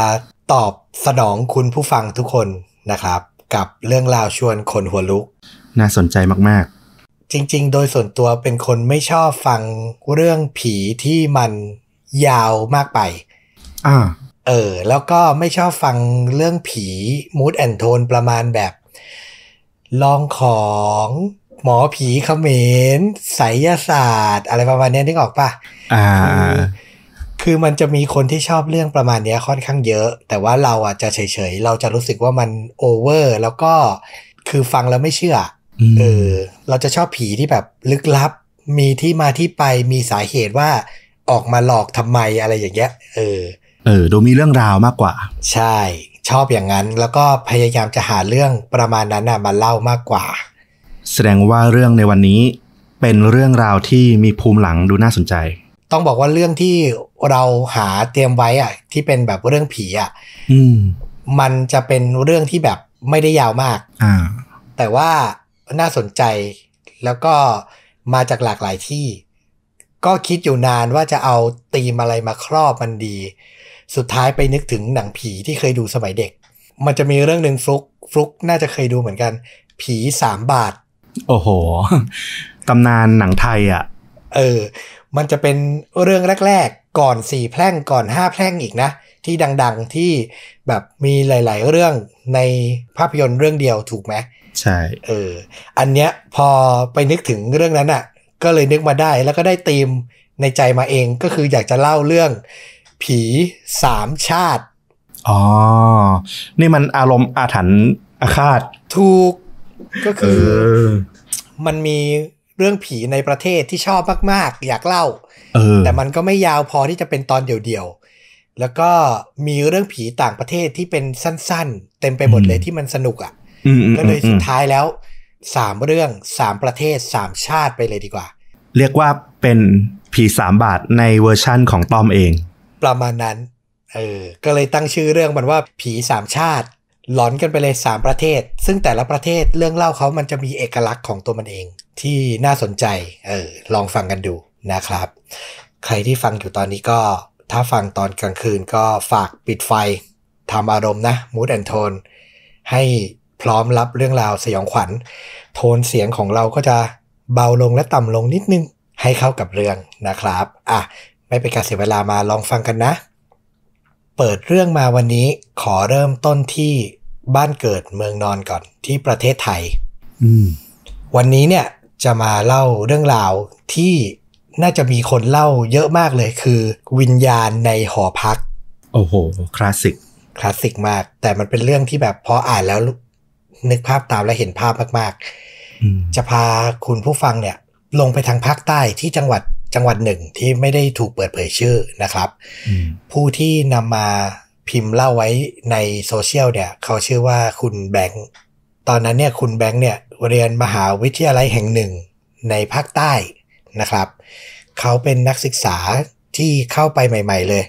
[SPEAKER 2] ตอบ สนองคุณผู้ฟังทุกคนนะครับ กับเรื่องราวชวนคนหัวลุก
[SPEAKER 1] น่าสนใจมาก
[SPEAKER 2] จริง ๆ โดยส่วนตัวเป็นคนไม่ชอบฟังเรื่องผีที่มันยาวมากไป
[SPEAKER 1] ๆอ่า
[SPEAKER 2] เออ แล้วก็ไม่ชอบฟังเรื่องผีมูดแอนโทนประมาณแบบลองของหมอผีเขมรไสยศาสตร์ อะไรประมาณเนี้ยนึกออกปะ
[SPEAKER 1] อ่า
[SPEAKER 2] คือคือมันจะมีคนที่ชอบเรื่องประมาณเนี้ยค่อนข้างเยอะ แต่ว่าเราอะจะเฉยๆ เราจะรู้สึกว่ามันโอเวอร์แล้วก็คือฟังแล้วไม่เชื่อ
[SPEAKER 1] อืม
[SPEAKER 2] เออเราจะชอบผีที่แบบลึกลับ มีที่มาที่ไปมีสาเหตุว่าออกมาหลอกทำไมอะไรอย่างเงี้ยเออ
[SPEAKER 1] เออดูมีเรื่องราวมากกว่า
[SPEAKER 2] ใช่ ชอบอย่างนั้นแล้วก็พยายามจะหาเรื่องประมาณนั้นน่ะมาเล่ามากกว่า
[SPEAKER 1] แสดงว่าเรื่องในวันนี้เป็นเรื่องราวที่มีภูมิหลังดูน่าสนใจ
[SPEAKER 2] ต้องบอกว่าเรื่องที่เราหาเตรียมไว้อะที่เป็นแบบเรื่องผีอะ
[SPEAKER 1] อืม
[SPEAKER 2] มันจะเป็นเรื่องที่แบบไม่ได้ยาวมาก
[SPEAKER 1] อ่า
[SPEAKER 2] แต่ว่าน่าสนใจแล้วก็มาจากหลากหลายที่ ก็คิดอยู่นานว่าจะเอาธีมอะไรมาครอบมันดี สุดท้ายไปนึกถึงหนังผีที่เคยดูสมัยเด็ก มันจะมีเรื่องหนึ่งฟลุกฟลุกน่าจะเคยดูเหมือนกัน ผีสามบาท
[SPEAKER 1] โอ้โหตำนานหนังไทยอะ
[SPEAKER 2] เออ มันจะเป็นเรื่องแรก ๆ ก่อนสี่แพร่งก่อนห้าแพร่งอีกนะ ที่ดังๆที่แบบมีหลาย ๆ เรื่องในภาพยนตร์เรื่องเดียวถูกไหม
[SPEAKER 1] ใช่
[SPEAKER 2] เอออันเนี้ยพอไปนึกถึงเรื่องนั้นอะ ก็เลยนึกมาได้แล้วก็ได้ธีมในใจมาเองก็คืออยากจะเล่าเรื่องผีสามชาติ
[SPEAKER 1] อ๋อ นี่มันอารมณ์อาถรรพ์อาฆาต
[SPEAKER 2] ถูก ก็
[SPEAKER 1] เอ
[SPEAKER 2] คือ
[SPEAKER 1] อ
[SPEAKER 2] มันมี เรื่องผีในประเทศที่ชอบมากๆ อยากเล่า
[SPEAKER 1] เออ
[SPEAKER 2] แต่มันก็ไม่ยาวพอที่จะเป็นตอนเดี่ยวๆ แล้วก็มีเรื่องผีต่างประเทศที่เป็นสั้นๆ เต็มไปหมดเลย
[SPEAKER 1] อืม
[SPEAKER 2] ที่มันสนุกอะ
[SPEAKER 1] อืมอืม
[SPEAKER 2] ก็เลย
[SPEAKER 1] อื
[SPEAKER 2] สุ
[SPEAKER 1] ม
[SPEAKER 2] ดท้ายแล้วสามเรื่องสามประเทศสามชาติไปเลยดีกว่า
[SPEAKER 1] เรียกว่าเป็นผีสามบาทในเวอร์ชั่นของต้อมเอง
[SPEAKER 2] ประมาณนั้นเออก็เลยตั้งชื่อเรื่องมันว่าผีสามชาติ หลอนกันไปเลย3ประเทศ ซึ่งแต่ละประเทศเรื่องเล่าเขามันจะมีเอกลักษณ์ของตัวมันเอง ที่น่าสนใจ เออ ลองฟังกันดูนะครับ ใครที่ฟังอยู่ตอนนี้ก็ ถ้าฟังตอนกลางคืนก็ฝากปิดไฟทำอารมณ์นะ mood and tone ให้พร้อมรับเรื่องราวสยองขวัญ โทนเสียงของเราก็จะเบาลงและต่ำลงนิดนึงให้เข้ากับเรื่องนะครับ อะ ไม่เป็นการเสียเวลามาลองฟังกันนะ เปิดเรื่องมาวันนี้ขอเริ่มต้นที่บ้านเกิดเมืองนอนก่อนที่ประเทศไทย
[SPEAKER 1] อืม
[SPEAKER 2] วันนี้เนี่ย จะมาเล่าเรื่องราวที่น่าจะมีคนเล่าเยอะมากเลยคือ วิญญาณในหอพัก
[SPEAKER 1] โอ้โห คลาสสิก
[SPEAKER 2] คลาสสิกมาก แต่มันเป็นเรื่องที่แบบพออ่านแล้วนึกภาพตามและเห็นภาพมาก
[SPEAKER 1] อืม
[SPEAKER 2] ๆจะพาคุณผู้ฟังเนี่ย ลงไปทางภาคใต้ที่จังหวัดจังหวัดหนึ่งที่ไม่ได้ถูกเปิดเผยชื่อนะครับ
[SPEAKER 1] อืม
[SPEAKER 2] ผู้ที่นำมาพิมพ์เล่าไว้ในโซเชียลเนี่ย เขาชื่อว่าคุณแบงค์ ตอนนั้นเนี่ยคุณแบงค์เนี่ยเรียนมหาวิทยาลัยแห่งหนึ่งในภาคใต้นะครับ เขาเป็นนักศึกษาที่เข้าไปใหม่ ๆ เลย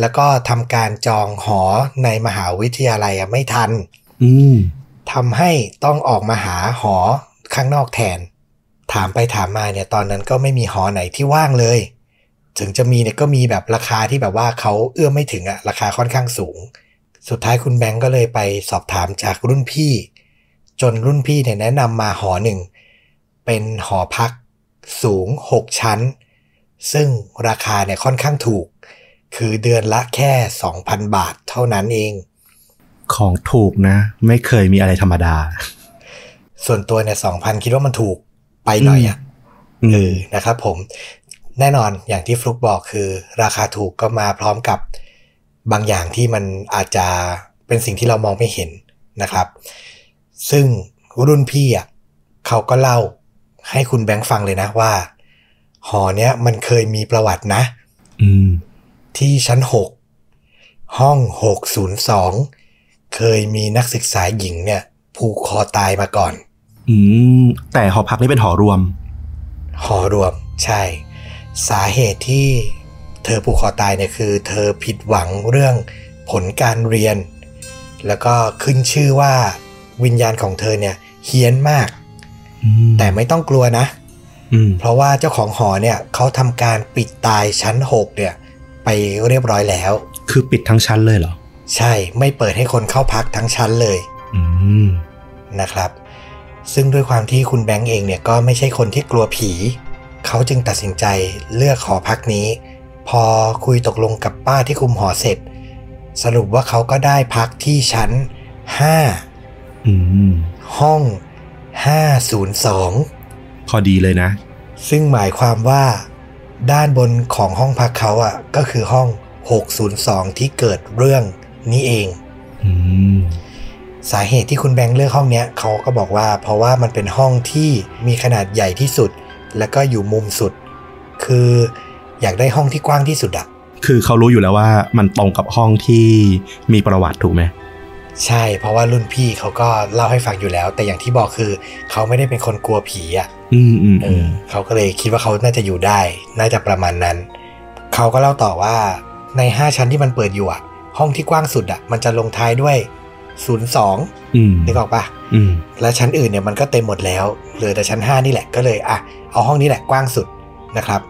[SPEAKER 2] แล้วก็ทำการจองหอในมหาวิทยาลัยอะไม่ทัน
[SPEAKER 1] อืม
[SPEAKER 2] ทำให้ต้องออกมาหาหอข้างนอกแทน ถามไปถามมาเนี่ยตอนนั้นก็ไม่มีหอไหนที่ว่างเลย ถึงจะมีเนี่ยก็มีแบบราคาที่แบบว่าเขาเอื้อมไม่ถึงอะราคาค่อนข้างสูง สุดท้ายคุณแบงก์ก็เลยไปสอบถามจากรุ่นพี่ จนรุ่นพี่เนี่ยแนะนำมาหอหนึ่ง เป็นหอพักสูง 6 ชั้น ซึ่งราคาเนี่ยค่อนข้างถูก คือเดือนละแค่ 2,000 บาทเท่านั้นเอง
[SPEAKER 1] ของถูกนะ ไม่เคยมีอะไรธรรมดา
[SPEAKER 2] ส่วนตัวเนี่ย2,000คิดว่ามันถูกไปหน่อยอะ
[SPEAKER 1] อื
[SPEAKER 2] เอ
[SPEAKER 1] ม
[SPEAKER 2] อนะครับผมแน่นอนอย่างที่ฟลุกบอกคือราคาถูกก็มาพร้อมกับบางอย่างที่มันอาจจะเป็นสิ่งที่เรามองไม่เห็นนะครับ ซึ่งรุ่นพี่อะเขาก็เล่าให้คุณแบงค์ฟังเลยนะว่า หอเนี้ยมันเคยมีประวัตินะ
[SPEAKER 1] อืม
[SPEAKER 2] ที่ชั้น6ห้อง602เคยมีนักศึกษาหญิงเนี่ย ผูกคอตายมาก่อน
[SPEAKER 1] อืม แต่หอพักนี่เป็นหอรวม
[SPEAKER 2] หอรวม ใช่ สาเหตุที่เธอผูกคอตายเนี่ยคือ เธอผิดหวังเรื่องผลการเรียน แล้วก็ขึ้นชื่อว่า วิญญาณของเธอเนี่ยเฮี้ยนมาก
[SPEAKER 1] อืม
[SPEAKER 2] แต่ไม่ต้องกลัวนะ
[SPEAKER 1] อืม
[SPEAKER 2] เพราะว่าเจ้าของหอเนี่ยเขาทำการปิดตายชั้น6เนี่ย ไปเรียบร้อยแล้ว
[SPEAKER 1] คือปิดทั้งชั้นเลยเหรอ
[SPEAKER 2] ใช่ไม่เปิดให้คนเข้าพักทั้งชั้นเลย
[SPEAKER 1] อืม
[SPEAKER 2] นะครับ ซึ่งด้วยความที่คุณแบงค์เองเนี่ยก็ไม่ใช่คนที่กลัวผี เขาจึงตัดสินใจเลือกหอพักนี้ พอคุยตกลงกับป้าที่คุมหอเสร็จ สรุปว่าเขาก็ได้พักที่ชั้น
[SPEAKER 1] อืม
[SPEAKER 2] 5 ห้อง 502
[SPEAKER 1] พอดีเลยนะ
[SPEAKER 2] ซึ่งหมายความว่า ด้านบนของห้องพักเขาอะ ก็คือห้อง 602 ที่เกิดเรื่องนี้เอง
[SPEAKER 1] อืม
[SPEAKER 2] สาเหตุที่คุณแบงค์เลือกห้องเนี้ยเขาก็บอกว่า เพราะว่ามันเป็นห้องที่มีขนาดใหญ่ที่สุด แล้วก็อยู่มุมสุด คืออยากได้ห้องที่กว้างที่สุดอะ
[SPEAKER 1] คือเขารู้อยู่แล้วว่ามันตรงกับห้องที่มีประวัติถูกไหม
[SPEAKER 2] ใช่ เพราะว่ารุ่นพี่เขาก็เล่าให้ฟังอยู่แล้ว แต่อย่างที่บอกคือเขาไม่ได้เป็นคนกลัวผีอะ
[SPEAKER 1] อืมอืม
[SPEAKER 2] เอ
[SPEAKER 1] อื
[SPEAKER 2] อ
[SPEAKER 1] ม
[SPEAKER 2] เขาก็เลยคิดว่าเขาน่าจะอยู่ได้ น่าจะประมาณนั้น เขาก็เล่าต่อว่าใน 5 ชั้นที่มันเปิดอยู่อะห้องที่กว้างสุดอะมันจะลงท้ายด้วย 02
[SPEAKER 1] อืม
[SPEAKER 2] นึกออกปะ
[SPEAKER 1] อืม
[SPEAKER 2] และชั้นอื่นเนี่ยมันก็เต็มหมดแล้วเหลือแต่ชั้น 5 นี่แหละก็เลยอะเอาห้องนี้แหละกว้างสุดนะครับ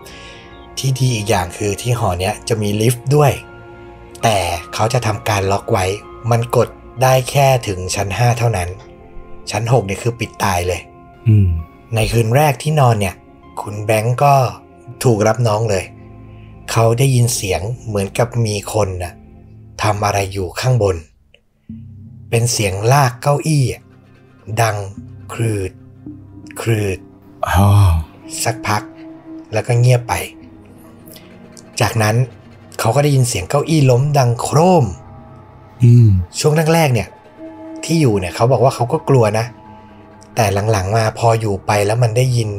[SPEAKER 2] ที่ดีอีกอย่างคือที่หอเนี้ยจะมีลิฟต์ด้วย แต่เขาจะทำการล็อกไว้ มันกด ได้แค่ถึงชั้น5เท่านั้น ชั้น6เนี่ยคือปิดตายเลย
[SPEAKER 1] อืม
[SPEAKER 2] ในคืนแรกที่นอนเนี่ย คุณแบงก์ก็ถูกรับน้องเลย เขาได้ยินเสียงเหมือนกับมีคนน่ะทำอะไรอยู่ข้างบน เป็นเสียงลากเก้าอี้อะดังครืดครืด
[SPEAKER 1] อ๋อ
[SPEAKER 2] สักพัก แล้วก็เงียบไป จากนั้นเขาก็ได้ยินเสียงเก้าอี้ล้มดังโครม
[SPEAKER 1] อืม
[SPEAKER 2] ช่วงแรกๆเนี่ย ที่อยู่เนี่ยเขาบอกว่าเขาก็กลัวนะ แต่หลังๆมาพออยู่ไปแล้วมันได้ยิน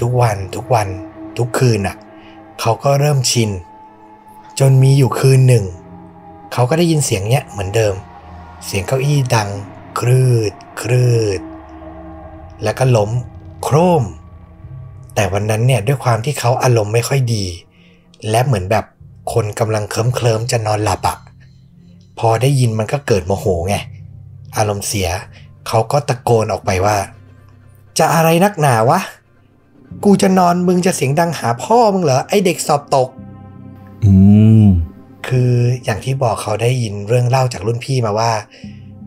[SPEAKER 2] ทุกวันทุกวันทุกคืนอะเขาก็เริ่มชิน จนมีอยู่คืนหนึ่ง เขาก็ได้ยินเสียงเนี้ยเหมือนเดิม เสียงเก้าอี้ดัง ครืด ครืด แล้วก็ล้มโครม แต่วันนั้นเนี่ยด้วยความที่เขาอารมณ์ไม่ค่อยดี และเหมือนแบบคนกำลังเคลิ้มเคลิมๆจะนอนหลับอะ พอได้ยินมันก็เกิดโมโหไง อารมณ์เสีย เขาก็ตะโกนออกไปว่า จะอะไรนักหนาวะ กูจะนอนมึงจะเสียงดังหาพ่อมึงเหรอ ไอเด็กสอบตก
[SPEAKER 1] อืม
[SPEAKER 2] คืออย่างที่บอกเขาได้ยินเรื่องเล่าจากรุ่นพี่มาว่า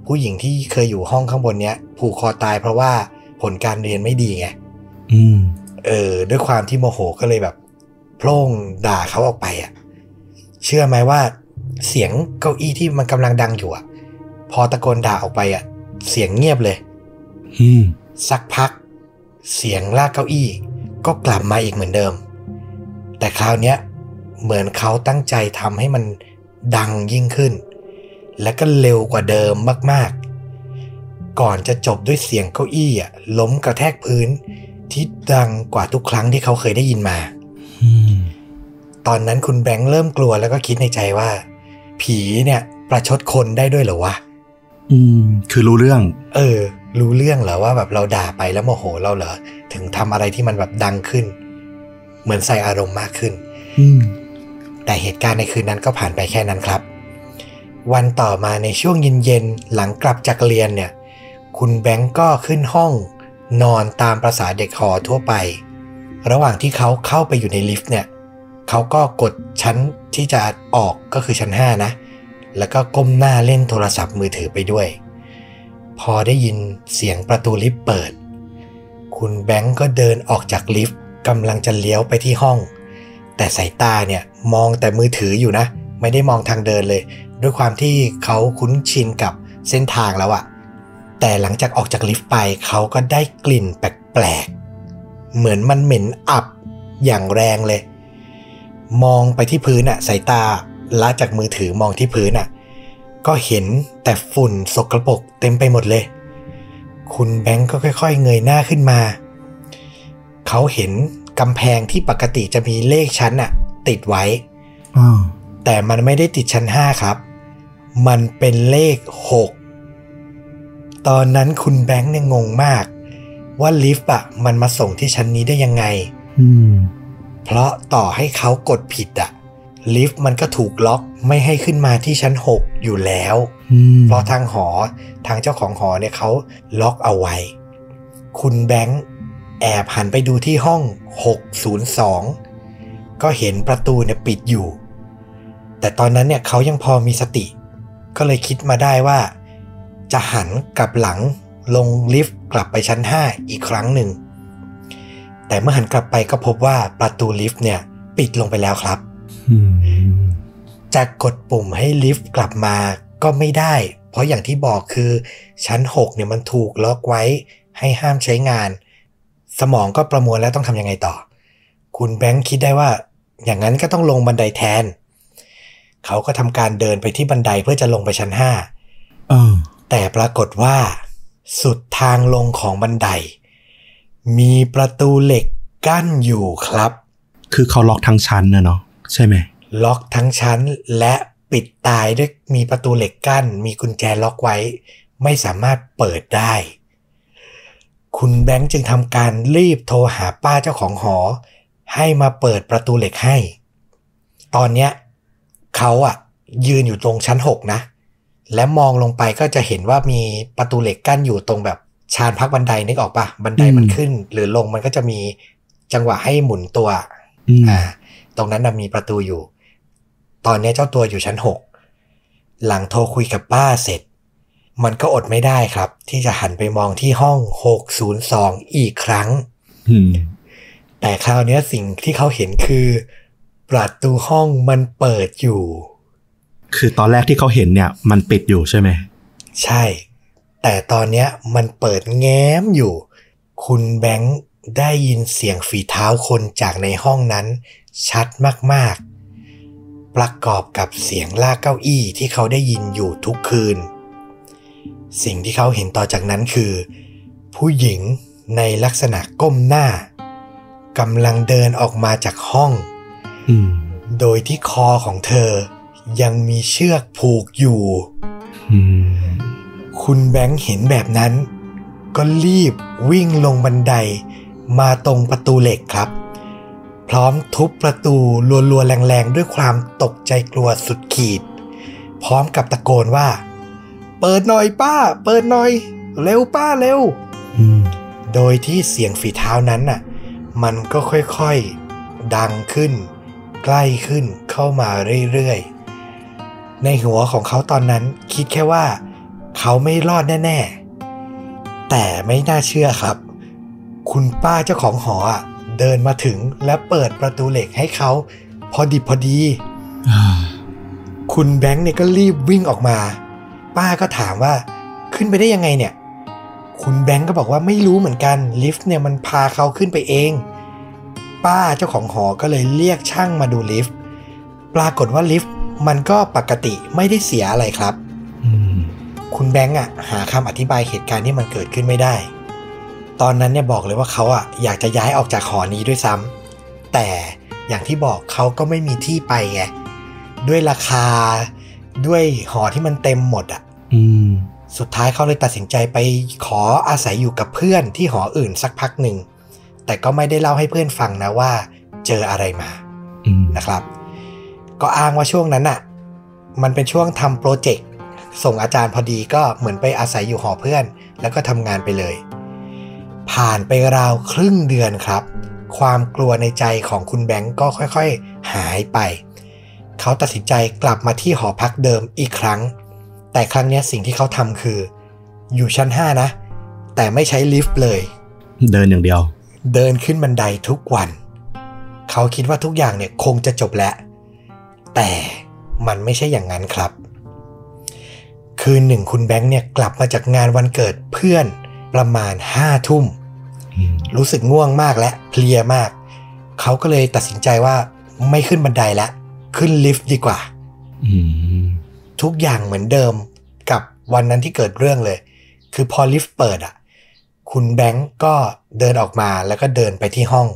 [SPEAKER 2] ผู้หญิงที่เคยอยู่ห้องข้างบนเนี้ย ผูกคอตายเพราะว่าผลการเรียนไม่ดีไง
[SPEAKER 1] อืม
[SPEAKER 2] เออ ด้วยความที่โมโหก็เลยแบบ โพล่งด่าเขาออกไปอะ เชื่อไหมว่า เสียงเก้าอี้ที่มันกำลังดังอยู่อะ พอตะโกนด่าออกไปอะ เสียงเงียบเลย
[SPEAKER 1] อืม
[SPEAKER 2] สักพัก เสียงลากเก้าอี้ ก็กลับมาอีกเหมือนเดิม แต่คราวเนี้ยเหมือนเขาตั้งใจทำให้มันดังยิ่งขึ้น และก็เร็วกว่าเดิมมากๆ ก่อนจะจบด้วยเสียงเก้าอี้อะล้มกระแทกพื้น ที่ดังกว่าทุกครั้งที่เขาเคยได้ยินมา
[SPEAKER 1] อืม
[SPEAKER 2] ตอนนั้นคุณแบงค์เริ่มกลัวแล้วก็คิดในใจว่า ผีเนี่ย ประชดคนได้ด้วยเหรอวะ
[SPEAKER 1] อืม คือรู้เรื่อง
[SPEAKER 2] เออ รู้เรื่องเหรอว่าแบบเราด่าไปแล้วโมโหเราเหรอ ถึงทำอะไรที่มันแบบดังขึ้น เหมือนใส่อารมณ์มากขึ้น
[SPEAKER 1] อืม
[SPEAKER 2] แต่เหตุการณ์ในคืนนั้นก็ผ่านไปแค่นั้นครับ วันต่อมาในช่วงเย็นๆหลังกลับจากเรียนเนี่ย คุณแบงก์ก็ขึ้นห้อง นอนตามประษาเด็กหอทั่วไป ระหว่างที่เขาเข้าไปอยู่ในลิฟต์เนี่ย เขาก็กดชั้นที่จะออกก็คือชั้น 5 นะ แล้วก็ก้มหน้าเล่นโทรศัพท์มือถือไปด้วย พอได้ยินเสียงประตูลิฟต์เปิด คุณแบงก์ก็เดินออกจากลิฟต์กำลังจะเลี้ยวไปที่ห้อง แต่สายตาเนี่ยมองแต่มือถืออยู่นะ ไม่ได้มองทางเดินเลย ด้วยความที่เขาคุ้นชินกับเส้นทางแล้วอะแต่หลังจากออกจากลิฟต์ไปเขาก็ได้กลิ่นแปลกๆ เหมือนมันเหม็นอับอย่างแรงเลย มองไปที่พื้นอะสายตาละจากมือถือมองที่พื้นอะก็เห็นแต่ฝุ่นสกรปรกเต็มไปหมดเลย คุณแบงก์ก็ค่อยๆ เงยหน้าขึ้นมา เขาเห็นกำแพงที่ปกติจะมีเลขชั้นอะติดไว้
[SPEAKER 1] อ่า
[SPEAKER 2] แต่มันไม่ได้ติดชั้น5ครับ มันเป็นเลข6ตอนนั้นคุณแบงค์เนี่ยงงมาก ว่าลิฟต์อะมันมาส่งที่ชั้นนี้ได้ยังไง
[SPEAKER 1] อืม
[SPEAKER 2] เพราะต่อให้เขากดผิดอะลิฟต์มันก็ถูกล็อกไม่ให้ขึ้นมาที่ชั้น 6 อยู่แล้ว
[SPEAKER 1] อืม
[SPEAKER 2] เพราะทางหอทางเจ้าของหอเนี่ยเขาล็อกเอาไว้ คุณแบงค์แอบหันไปดูที่ห้อง 602 ก็เห็นประตูเนี่ยปิดอยู่ แต่ตอนนั้นเนี่ยเขายังพอมีสติ ก็เลยคิดมาได้ว่า จะหันกลับหลังลงลิฟต์กลับไปชั้น 5 อีกครั้งหนึ่ง แต่เมื่อหันกลับไปก็พบว่าประตูลิฟต์เนี่ย ปิดลงไปแล้วครับ
[SPEAKER 1] อืม
[SPEAKER 2] จะกดปุ่มให้ลิฟต์กลับมาก็ไม่ได้ เพราะอย่างที่บอกคือ ชั้น 6 เนี่ยมันถูกล็อกไว้ให้ห้ามใช้งาน สมองก็ประมวลแล้วต้องทำยังไงต่อ คุณแบงค์คิดได้ว่า อย่างนั้นก็ต้องลงบันไดแทน เขาก็ทำการเดินไปที่บันไดเพื่อจะลงไปชั้น
[SPEAKER 1] เออ
[SPEAKER 2] 5แต่ปรากฏว่า สุดทางลงของบันได มีประตูเหล็กกั้นอยู่ครับ
[SPEAKER 1] คือเขาล็อกทั้งชั้นนะเนาะใช่ไหม
[SPEAKER 2] ล็อกทั้งชั้นและปิดตายด้วยมีประตูเหล็กกั้น มีกุญแจล็อกไว้ ไม่สามารถเปิดได้ คุณแบงค์จึงทำการรีบโทรหาป้าเจ้าของหอ ให้มาเปิดประตูเหล็กให้ ตอนเนี้ยเขาอะยืนอยู่ตรงชั้นหกนะ และมองลงไปก็จะเห็นว่ามีประตูเหล็กกั้นอยู่ตรงแบบ ชานพักบันไดนึกออกปะบันไดมันขึ้น หรือลงมันก็จะมีจังหวะให้หมุนตัว
[SPEAKER 1] อืม
[SPEAKER 2] อ่าตรงนั้นนะมีประตูอยู่ ตอนนี้เจ้าตัวอยู่ชั้นหกหลังโทรคุยกับป้าเสร็จ มันก็อดไม่ได้ครับ ที่จะหันไปมองที่ห้อง 602 อีกครั้ง
[SPEAKER 1] อืม
[SPEAKER 2] แต่คราวนี้สิ่งที่เขาเห็นคือ ประตูห้องมันเปิดอยู่
[SPEAKER 1] คือตอนแรกที่เขาเห็นเนี่ย มันปิดอยู่ใช่ไหม
[SPEAKER 2] ใช่ แต่ตอนเนี้ยมันเปิดแง้มอยู่ คุณแบงค์ได้ยินเสียงฝีเท้าคนจากในห้องนั้น ชัดมากๆ ประกอบกับเสียงลากเก้าอี้ที่เขาได้ยินอยู่ทุกคืน สิ่งที่เขาเห็นต่อจากนั้นคือ ผู้หญิงในลักษณะก้มหน้ากำลังเดินออกมาจากห้อง
[SPEAKER 1] อืม
[SPEAKER 2] โดยที่คอของเธอยังมีเชือกผูกอยู่
[SPEAKER 1] อืม
[SPEAKER 2] คุณแบงค์เห็นแบบนั้น ก็รีบวิ่งลงบันไดมาตรงประตูเหล็กครับ พร้อมทุบประตูรัวๆแรงๆ ด้วยความตกใจกลัวสุดขีด พร้อมกับตะโกนว่าปเปิดหน่อยป้า เปิดหน่อย เร็วป้าเร็ว
[SPEAKER 1] อืม
[SPEAKER 2] โดยที่เสียงฝีเท้านั้นน่ะ มันก็ค่อยๆ ดังขึ้น ใกล้ขึ้นเข้ามาเรื่อยๆ ในหัวของเขาตอนนั้นคิดแค่ว่า เขาไม่รอดแน่ ๆ แต่ไม่น่าเชื่อครับ คุณป้าเจ้าของหออะเดินมาถึงและเปิดประตูเหล็กให้เขาพอดิบพอดี คุณแบงค์เนี่ยก็รีบวิ่งออกมา ป้าก็ถามว่าขึ้นไปได้ยังไงเนี่ย คุณแบงค์ก็บอกว่าไม่รู้เหมือนกันลิฟต์เนี่ยมันพาเขาขึ้นไปเอง ป้าเจ้าของหอก็เลยเรียกช่างมาดูลิฟต์ ปรากฏว่าลิฟต์มันก็ปกติไม่ได้เสียอะไรครับ
[SPEAKER 1] อืม
[SPEAKER 2] คุณแบงค์อะหาคำอธิบายเหตุการณ์ที่มันเกิดขึ้นไม่ได้ ตอนนั้นเนี่ยบอกเลยว่าเขาอะอยากจะย้ายออกจากหอนี้ด้วยซ้ำแต่อย่างที่บอกเขาก็ไม่มีที่ไปไงด้วยราคาด้วยหอที่มันเต็มหมดอะ
[SPEAKER 1] อืม
[SPEAKER 2] สุดท้ายเขาเลยตัดสินใจไปขออาศัยอยู่กับเพื่อนที่หออื่นสักพักหนึ่ง แต่ก็ไม่ได้เล่าให้เพื่อนฟังนะว่า เจออะไรมา
[SPEAKER 1] อืม
[SPEAKER 2] นะครับ ก็อ้างว่าช่วงนั้นอะ มันเป็นช่วงทำโปรเจกต์ ส่งอาจารย์พอดีก็เหมือนไปอาศัยอยู่หอเพื่อน แล้วก็ทำงานไปเลย ผ่านไปราวครึ่งเดือนครับ ความกลัวในใจของคุณแบงก์ก็ค่อยๆ หายไป เขาตัดสินใจกลับมาที่หอพักเดิมอีกครั้ง แต่ครั้งเนี้ยสิ่งที่เขาทำคือ อยู่ชั้น 5 นะ แต่ไม่ใช้ลิฟต์เลย
[SPEAKER 1] เดินอย่างเดียว
[SPEAKER 2] เดินขึ้นบันไดทุกวัน เขาคิดว่าทุกอย่างเนี่ยคงจะจบแล้ว แต่มันไม่ใช่อย่างนั้นครับ คืนหนึ่งคุณแบงค์เนี่ยกลับมาจากงานวันเกิดเพื่อนประมาณห้าทุ่ม
[SPEAKER 1] อืม
[SPEAKER 2] รู้สึกง่วงมากและเพลียมาก เขาก็เลยตัดสินใจว่าไม่ขึ้นบันไดแล้วขึ้นลิฟต์ดีกว่า
[SPEAKER 1] อืม
[SPEAKER 2] ทุกอย่างเหมือนเดิมกับวันนั้นที่เกิดเรื่องเลย คือพอลิฟต์เปิดอะ คุณแบงก์ก็เดินออกมาแล้วก็เดินไปที่ห้อง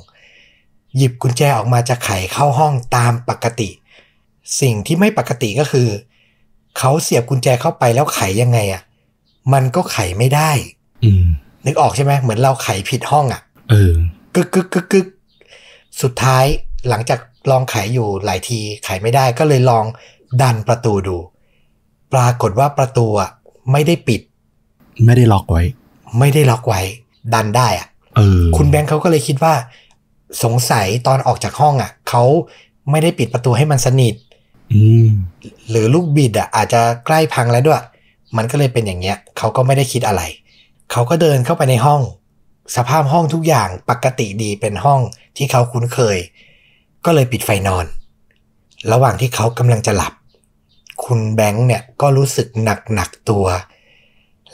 [SPEAKER 2] หยิบกุญแจออกมาจะไขเข้าห้องตามปกติ สิ่งที่ไม่ปกติก็คือ เขาเสียบกุญแจเข้าไปแล้วไขยังไงอะ มันก็ไขไม่ได้
[SPEAKER 1] อืม
[SPEAKER 2] นึกออกใช่ไหมเหมือนเราไขผิดห้องอะ
[SPEAKER 1] เออ
[SPEAKER 2] กึกกึกกึกกึกสุดท้ายหลังจากลองไขอยู่หลายทีไขไม่ได้ก็เลยลองดันประตูดู ปรากฏว่าประตูอะไม่ได้ปิด
[SPEAKER 1] ไม่ได้ล็อกไว้
[SPEAKER 2] ไม่ได้ล็อกไว้ ดันได้อะ
[SPEAKER 1] เออ
[SPEAKER 2] คุณแบงค์เขาก็เลยคิดว่า สงสัยตอนออกจากห้องอะเขาไม่ได้ปิดประตูให้มันสนิท
[SPEAKER 1] อืม
[SPEAKER 2] หรือลูกบิดอะอาจจะใกล้พังแล้วด้วย มันก็เลยเป็นอย่างเงี้ยเขาก็ไม่ได้คิดอะไร เขาก็เดินเข้าไปในห้อง สภาพห้องทุกอย่างปกติดีเป็นห้องที่เขาคุ้นเคย ก็เลยปิดไฟนอน ระหว่างที่เขากำลังจะหลับ คุณแบงค์เนี่ยก็รู้สึกหนักหนักๆตัว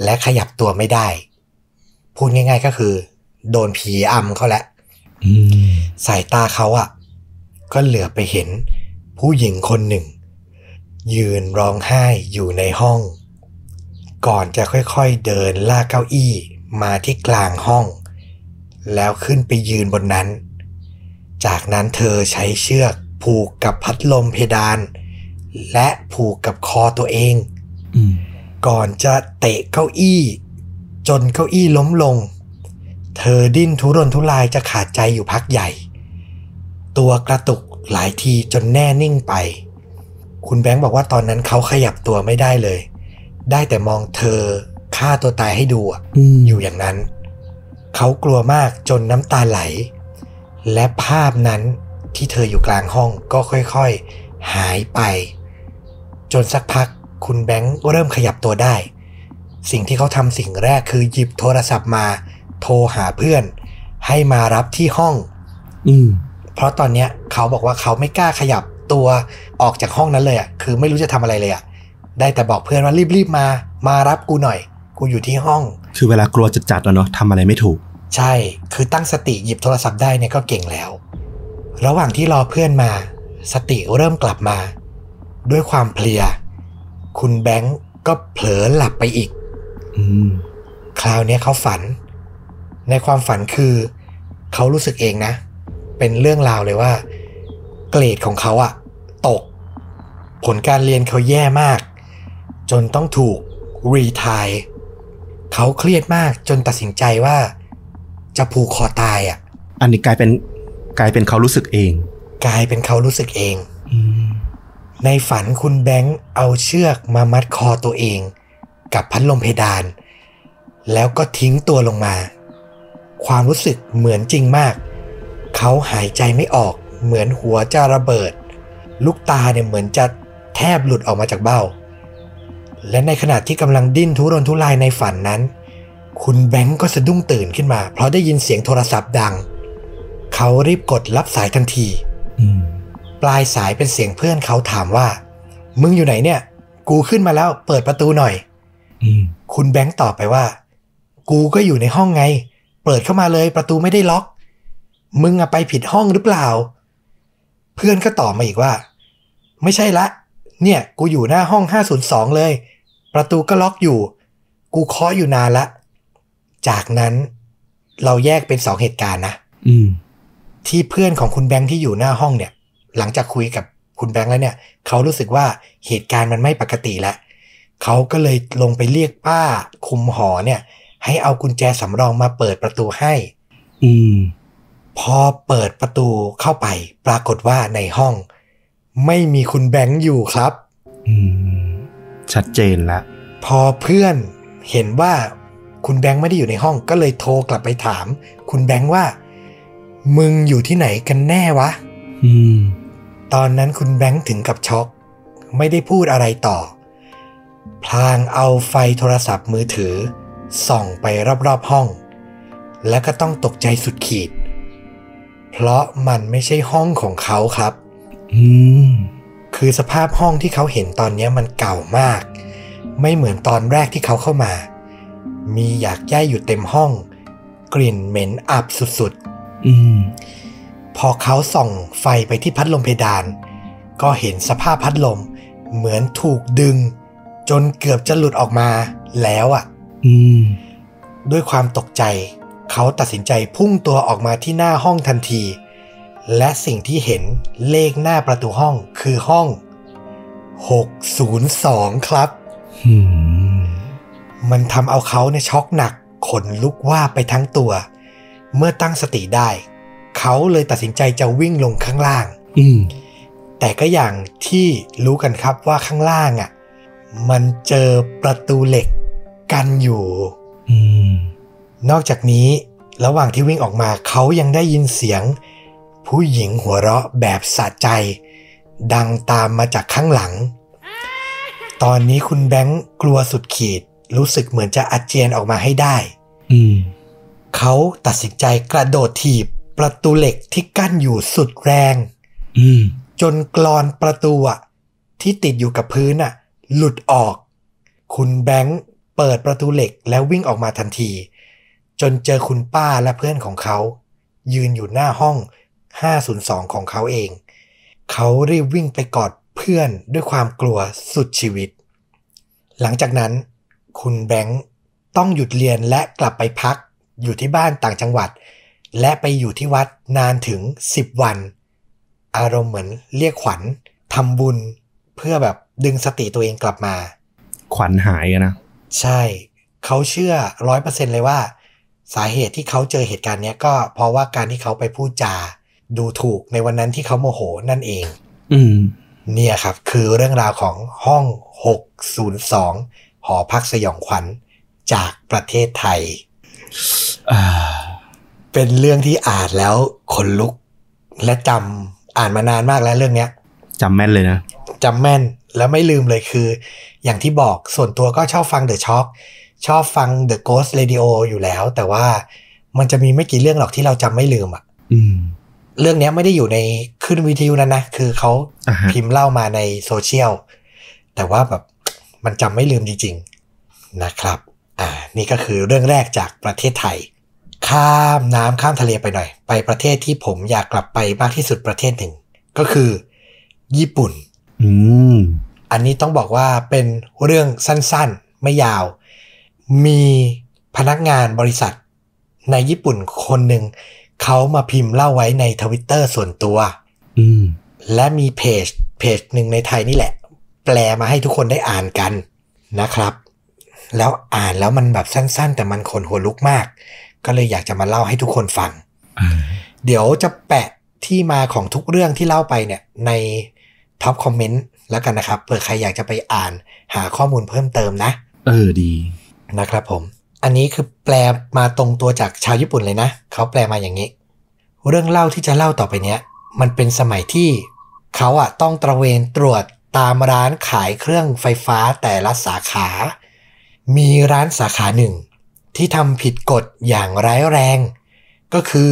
[SPEAKER 2] และขยับตัวไม่ได้ พูดง่าย ๆก็คือ โดนผีอำเขาแล้ว
[SPEAKER 1] อืม
[SPEAKER 2] สายตาเขาอะก็เหลือไปเห็น ผู้หญิงคนหนึ่ง ยืนร้องไห้อยู่ในห้อง ก่อนจะค่อยๆเดินลากเก้าอี้มาที่กลางห้อง แล้วขึ้นไปยืนบนนั้น จากนั้นเธอใช้เชือกผูกกับพัดลมเพดาน และผูกกับคอตัวเอง
[SPEAKER 1] อืม
[SPEAKER 2] ก่อนจะเตะเก้าอี้ จนเก้าอี้ล้มลง เธอดิ้นทุรนทุรายจะขาดใจอยู่พักใหญ่ ตัวกระตุก หลายทีจนแน่นิ่งไป คุณแบงค์บอกว่าตอนนั้นเขาขยับตัวไม่ได้เลย ได้แต่มองเธอฆ่าตัวตายให้ดูอะ
[SPEAKER 1] อืม
[SPEAKER 2] อยู่อย่างนั้น เขากลัวมากจนน้ำตาไหล และภาพนั้นที่เธออยู่กลางห้องก็ค่อยๆ หายไป จนสักพักคุณแบงค์เริ่มขยับตัวได้ สิ่งที่เขาทำสิ่งแรกคือหยิบโทรศัพท์มา โทรหาเพื่อน ให้มารับที่ห้อง
[SPEAKER 1] อืม
[SPEAKER 2] เพราะตอนเนี้ยเขาบอกว่าเขาไม่กล้าขยับตัวออกจากห้องนั้นเลยอะคือไม่รู้จะทำอะไรเลยอะได้แต่บอกเพื่อนว่ารีบๆมา มารับกูหน่อย กูอยู่ที่ห้อง
[SPEAKER 1] คือเวลากลัวจะจัดอะเนาะทำอะไรไม่ถูก
[SPEAKER 2] ใช่ คือตั้งสติหยิบโทรศัพท์ได้เนี่ยก็เก่งแล้ว ระหว่างที่รอเพื่อนมา สติเริ่มกลับมา ด้วยความเพลีย คุณแบงก์ก็เผลอหลับไปอีก
[SPEAKER 1] อืม
[SPEAKER 2] คราวเนี้ยเขาฝัน ในความฝันคือ เขารู้สึกเองนะ เป็นเรื่องราวเลยว่า เกรดของเขาอะตก ผลการเรียนเขาแย่มาก จนต้องถูกรีทายเขาเครียดมากจนตัดสินใจว่า จะผูกคอตายอะ
[SPEAKER 1] อันนี้กลายเป็นกลายเป็นเขารู้สึกเอง
[SPEAKER 2] กลายเป็นเขารู้สึกเอง
[SPEAKER 1] อืม
[SPEAKER 2] ในฝันคุณแบงค์เอาเชือกมามัดคอตัวเอง กับพัดลมเพดาน แล้วก็ทิ้งตัวลงมา ความรู้สึกเหมือนจริงมาก เขาหายใจไม่ออกเหมือนหัวจะระเบิด ลูกตาเนี่ยเหมือนจะแทบหลุดออกมาจากเบ้า และในขณะที่กำลังดิ้นทุรนทุรายในฝันนั้น คุณแบงก์ก็สะดุ้งตื่นขึ้นมา เพราะได้ยินเสียงโทรศัพท์ดัง เขารีบกดรับสายทันที
[SPEAKER 1] อืม
[SPEAKER 2] ปลายสายเป็นเสียงเพื่อนเขาถามว่า มึงอยู่ไหนเนี่ย กูขึ้นมาแล้ว เปิดประตูหน่อย
[SPEAKER 1] อืม
[SPEAKER 2] คุณแบงค์ตอบไปว่า กูก็อยู่ในห้องไง เปิดเข้ามาเลยประตูไม่ได้ล็อก มึงอะไปผิดห้องหรือเปล่า เพื่อนก็ตอบมาอีกว่า ไม่ใช่ละ เนี่ย กูอยู่หน้าห้อง 502 เลย ประตูก็ล็อกอยู่ กูเคาะอยู่นานละ จากนั้นเราแยกเป็นสองเหตุการณ์นะ
[SPEAKER 1] อืม
[SPEAKER 2] ที่เพื่อนของคุณแบงค์ที่อยู่หน้าห้องเนี่ย หลังจากคุยกับคุณแบงค์แล้วเนี่ย เขารู้สึกว่าเหตุการณ์มันไม่ปกติแล้วเขาก็เลยลงไปเรียกป้าคุมหอเนี่ย ให้เอากุญแจสำรองมาเปิดประตูให้
[SPEAKER 1] อืม
[SPEAKER 2] พอเปิดประตูเข้าไป ปรากฏว่าในห้อง ไม่มีคุณแบงค์อยู่ครับ
[SPEAKER 1] อืมชัดเจนละ
[SPEAKER 2] พอเพื่อนเห็นว่าคุณแบงค์ไม่ได้อยู่ในห้อง ก็เลยโทรกลับไปถาม คุณแบงค์ว่า มึงอยู่ที่ไหนกันแน่วะ
[SPEAKER 1] อืม
[SPEAKER 2] ตอนนั้นคุณแบงค์ถึงกับช็อก ไม่ได้พูดอะไรต่อ พลางเอาไฟโทรศัพท์มือถือ ส่องไปรอบๆห้อง และก็ต้องตกใจสุดขีด เพราะมันไม่ใช่ห้องของเขาครับ
[SPEAKER 1] อืม
[SPEAKER 2] คือสภาพห้องที่เขาเห็นตอนนี้มันเก่ามาก ไม่เหมือนตอนแรกที่เขาเข้ามา มีอยากย่ายอยู่เต็มห้อง กลิ่นเหม็นอับสุดๆ
[SPEAKER 1] อืม
[SPEAKER 2] พอเขาส่องไฟไปที่พัดลมเพดาน ก็เห็นสภาพพัดลม เหมือนถูกดึง จนเกือบจะหลุดออกมาแล้วอะ่ะ
[SPEAKER 1] อืม
[SPEAKER 2] ด้วยความตกใจ เขาตัดสินใจพุ่งตัวออกมาที่หน้าห้องทันที และสิ่งที่เห็นเลขหน้าประตูห้องคือห้อง 602 ครับ
[SPEAKER 1] อืม
[SPEAKER 2] มันทำเอาเขาเนี่ยช็อกหนัก ขนลุกว่าบไปทั้งตัว เมื่อตั้งสติได้ เขาเลยตัดสินใจจะวิ่งลงข้างล่าง
[SPEAKER 1] อืม
[SPEAKER 2] แต่ก็อย่างที่รู้กันครับว่าข้างล่างอะ่ะ มันเจอประตูเหล็กกันอยู่
[SPEAKER 1] อืม
[SPEAKER 2] นอกจากนี้ระหว่างที่วิ่งออกมาเขายังได้ยินเสียง ผู้หญิงหัวเราะแบบสะใจ ดังตามมาจากข้างหลัง ตอนนี้คุณแบงค์กลัวสุดขีด รู้สึกเหมือนจะอาเจียนออกมาให้ได้
[SPEAKER 1] อืม
[SPEAKER 2] เขาตัดสินใจกระโดดถีบประตูเหล็กที่กั้นอยู่สุดแรง
[SPEAKER 1] อืม
[SPEAKER 2] จนกรอนประตูอะที่ติดอยู่กับพื้นอะหลุดออก คุณแบงค์เปิดประตูเหล็กแล้ววิ่งออกมาทันที จนเจอคุณป้าและเพื่อนของเขา ยืนอยู่หน้าห้อง 502 ของเขาเอง เขารีบวิ่งไปกอดเพื่อนด้วยความกลัวสุดชีวิต หลังจากนั้น คุณแบงค์ต้องหยุดเรียนและกลับไปพักอยู่ที่บ้านต่างจังหวัด และไปอยู่ที่วัดนานถึง 10 วัน อารมณ์เหมือนเรียกขวัญทำบุญเพื่อแบบดึงสติตัวเองกลับมา
[SPEAKER 1] ขวัญหายอะนะ
[SPEAKER 2] ใช่ เขาเชื่อร้อยเปอร์เซ็นเลยว่า สาเหตุที่เขาเจอเหตุการณ์เนี้ยก็เพราะว่าการที่เขาไปพูดจาดูถูกในวันนั้นที่เขาโมโหนั่นเอง
[SPEAKER 1] อืม
[SPEAKER 2] เนี่ยครับ คือเรื่องราวของห้อง 602 หอพักสยองขวัญจากประเทศไทย
[SPEAKER 1] อ่า
[SPEAKER 2] เป็นเรื่องที่อ่านแล้วขนลุก และจำอ่านมานานมากแล้วเรื่องเนี้ย
[SPEAKER 1] จำแม่นเลยนะ
[SPEAKER 2] จำแม่นแล้วไม่ลืมเลยคือ อย่างที่บอกส่วนตัวก็ชอบฟัง The Shock ชอ บฟัง The Ghost Radio อยู่แล้ว แต่ว่ามันจะมีไม่กี่เรื่องหรอกที่เราจำไม่ลืมอะ
[SPEAKER 1] อืม
[SPEAKER 2] เรื่องเนี้ยไม่ได้อยู่ในขึ้นวิทยุนั้นนะ คือเขา
[SPEAKER 1] อ่าฮะ
[SPEAKER 2] พิมพ์เล่ามาในโซเชียล แต่ว่าแบบมันจำไม่ลืมจริง ๆ นะครับ อ่า นี่ก็คือเรื่องแรกจากประเทศไทย ข้ามน้ำข้ามทะเลไปหน่อย ไปประเทศที่ผมอยากกลับไปมากที่สุดประเทศหนึ่ง ก็คือ ญี่ปุ่น
[SPEAKER 1] อืม
[SPEAKER 2] อันนี้ต้องบอกว่าเป็นเรื่องสั้นๆ ไม่ยาว มีพนักงานบริษัท ในญี่ปุ่นคนหนึ่ง เขามาพิมพ์เล่าไว้ในทวิตเตอร์ส่วนตัว
[SPEAKER 1] อืม
[SPEAKER 2] และมีเพจเพจหนึ่งในไทยนี่แหละ แปลมาให้ทุกคนได้อ่านกันนะครับ แล้วอ่านแล้วมันแบบสั้น ๆ แต่มันขนหัวลุกมาก ก็เลยอยากจะมาเล่าให้ทุกคนฟัง
[SPEAKER 1] อ่า
[SPEAKER 2] เดี๋ยวจะแปะที่มาของทุกเรื่องที่เล่าไปเนี่ยใน top comment แล้วกันนะครับเผื่อใครอยากจะไปอ่านหาข้อมูลเพิ่มเติมนะ
[SPEAKER 1] เออดี
[SPEAKER 2] นะครับผม อันนี้คือแปลมาตรงตัวจากชาวญี่ปุ่นเลยนะ เขาแปลมาอย่างนี้ เรื่องเล่าที่จะเล่าต่อไปเนี้ย มันเป็นสมัยที่เขาอะต้องตระเวนตรวจตามร้านขายเครื่องไฟฟ้าแต่ละสาขา มีร้านสาขาหนึ่ง ที่ทำผิดกฎอย่างร้ายแรง ก็คือ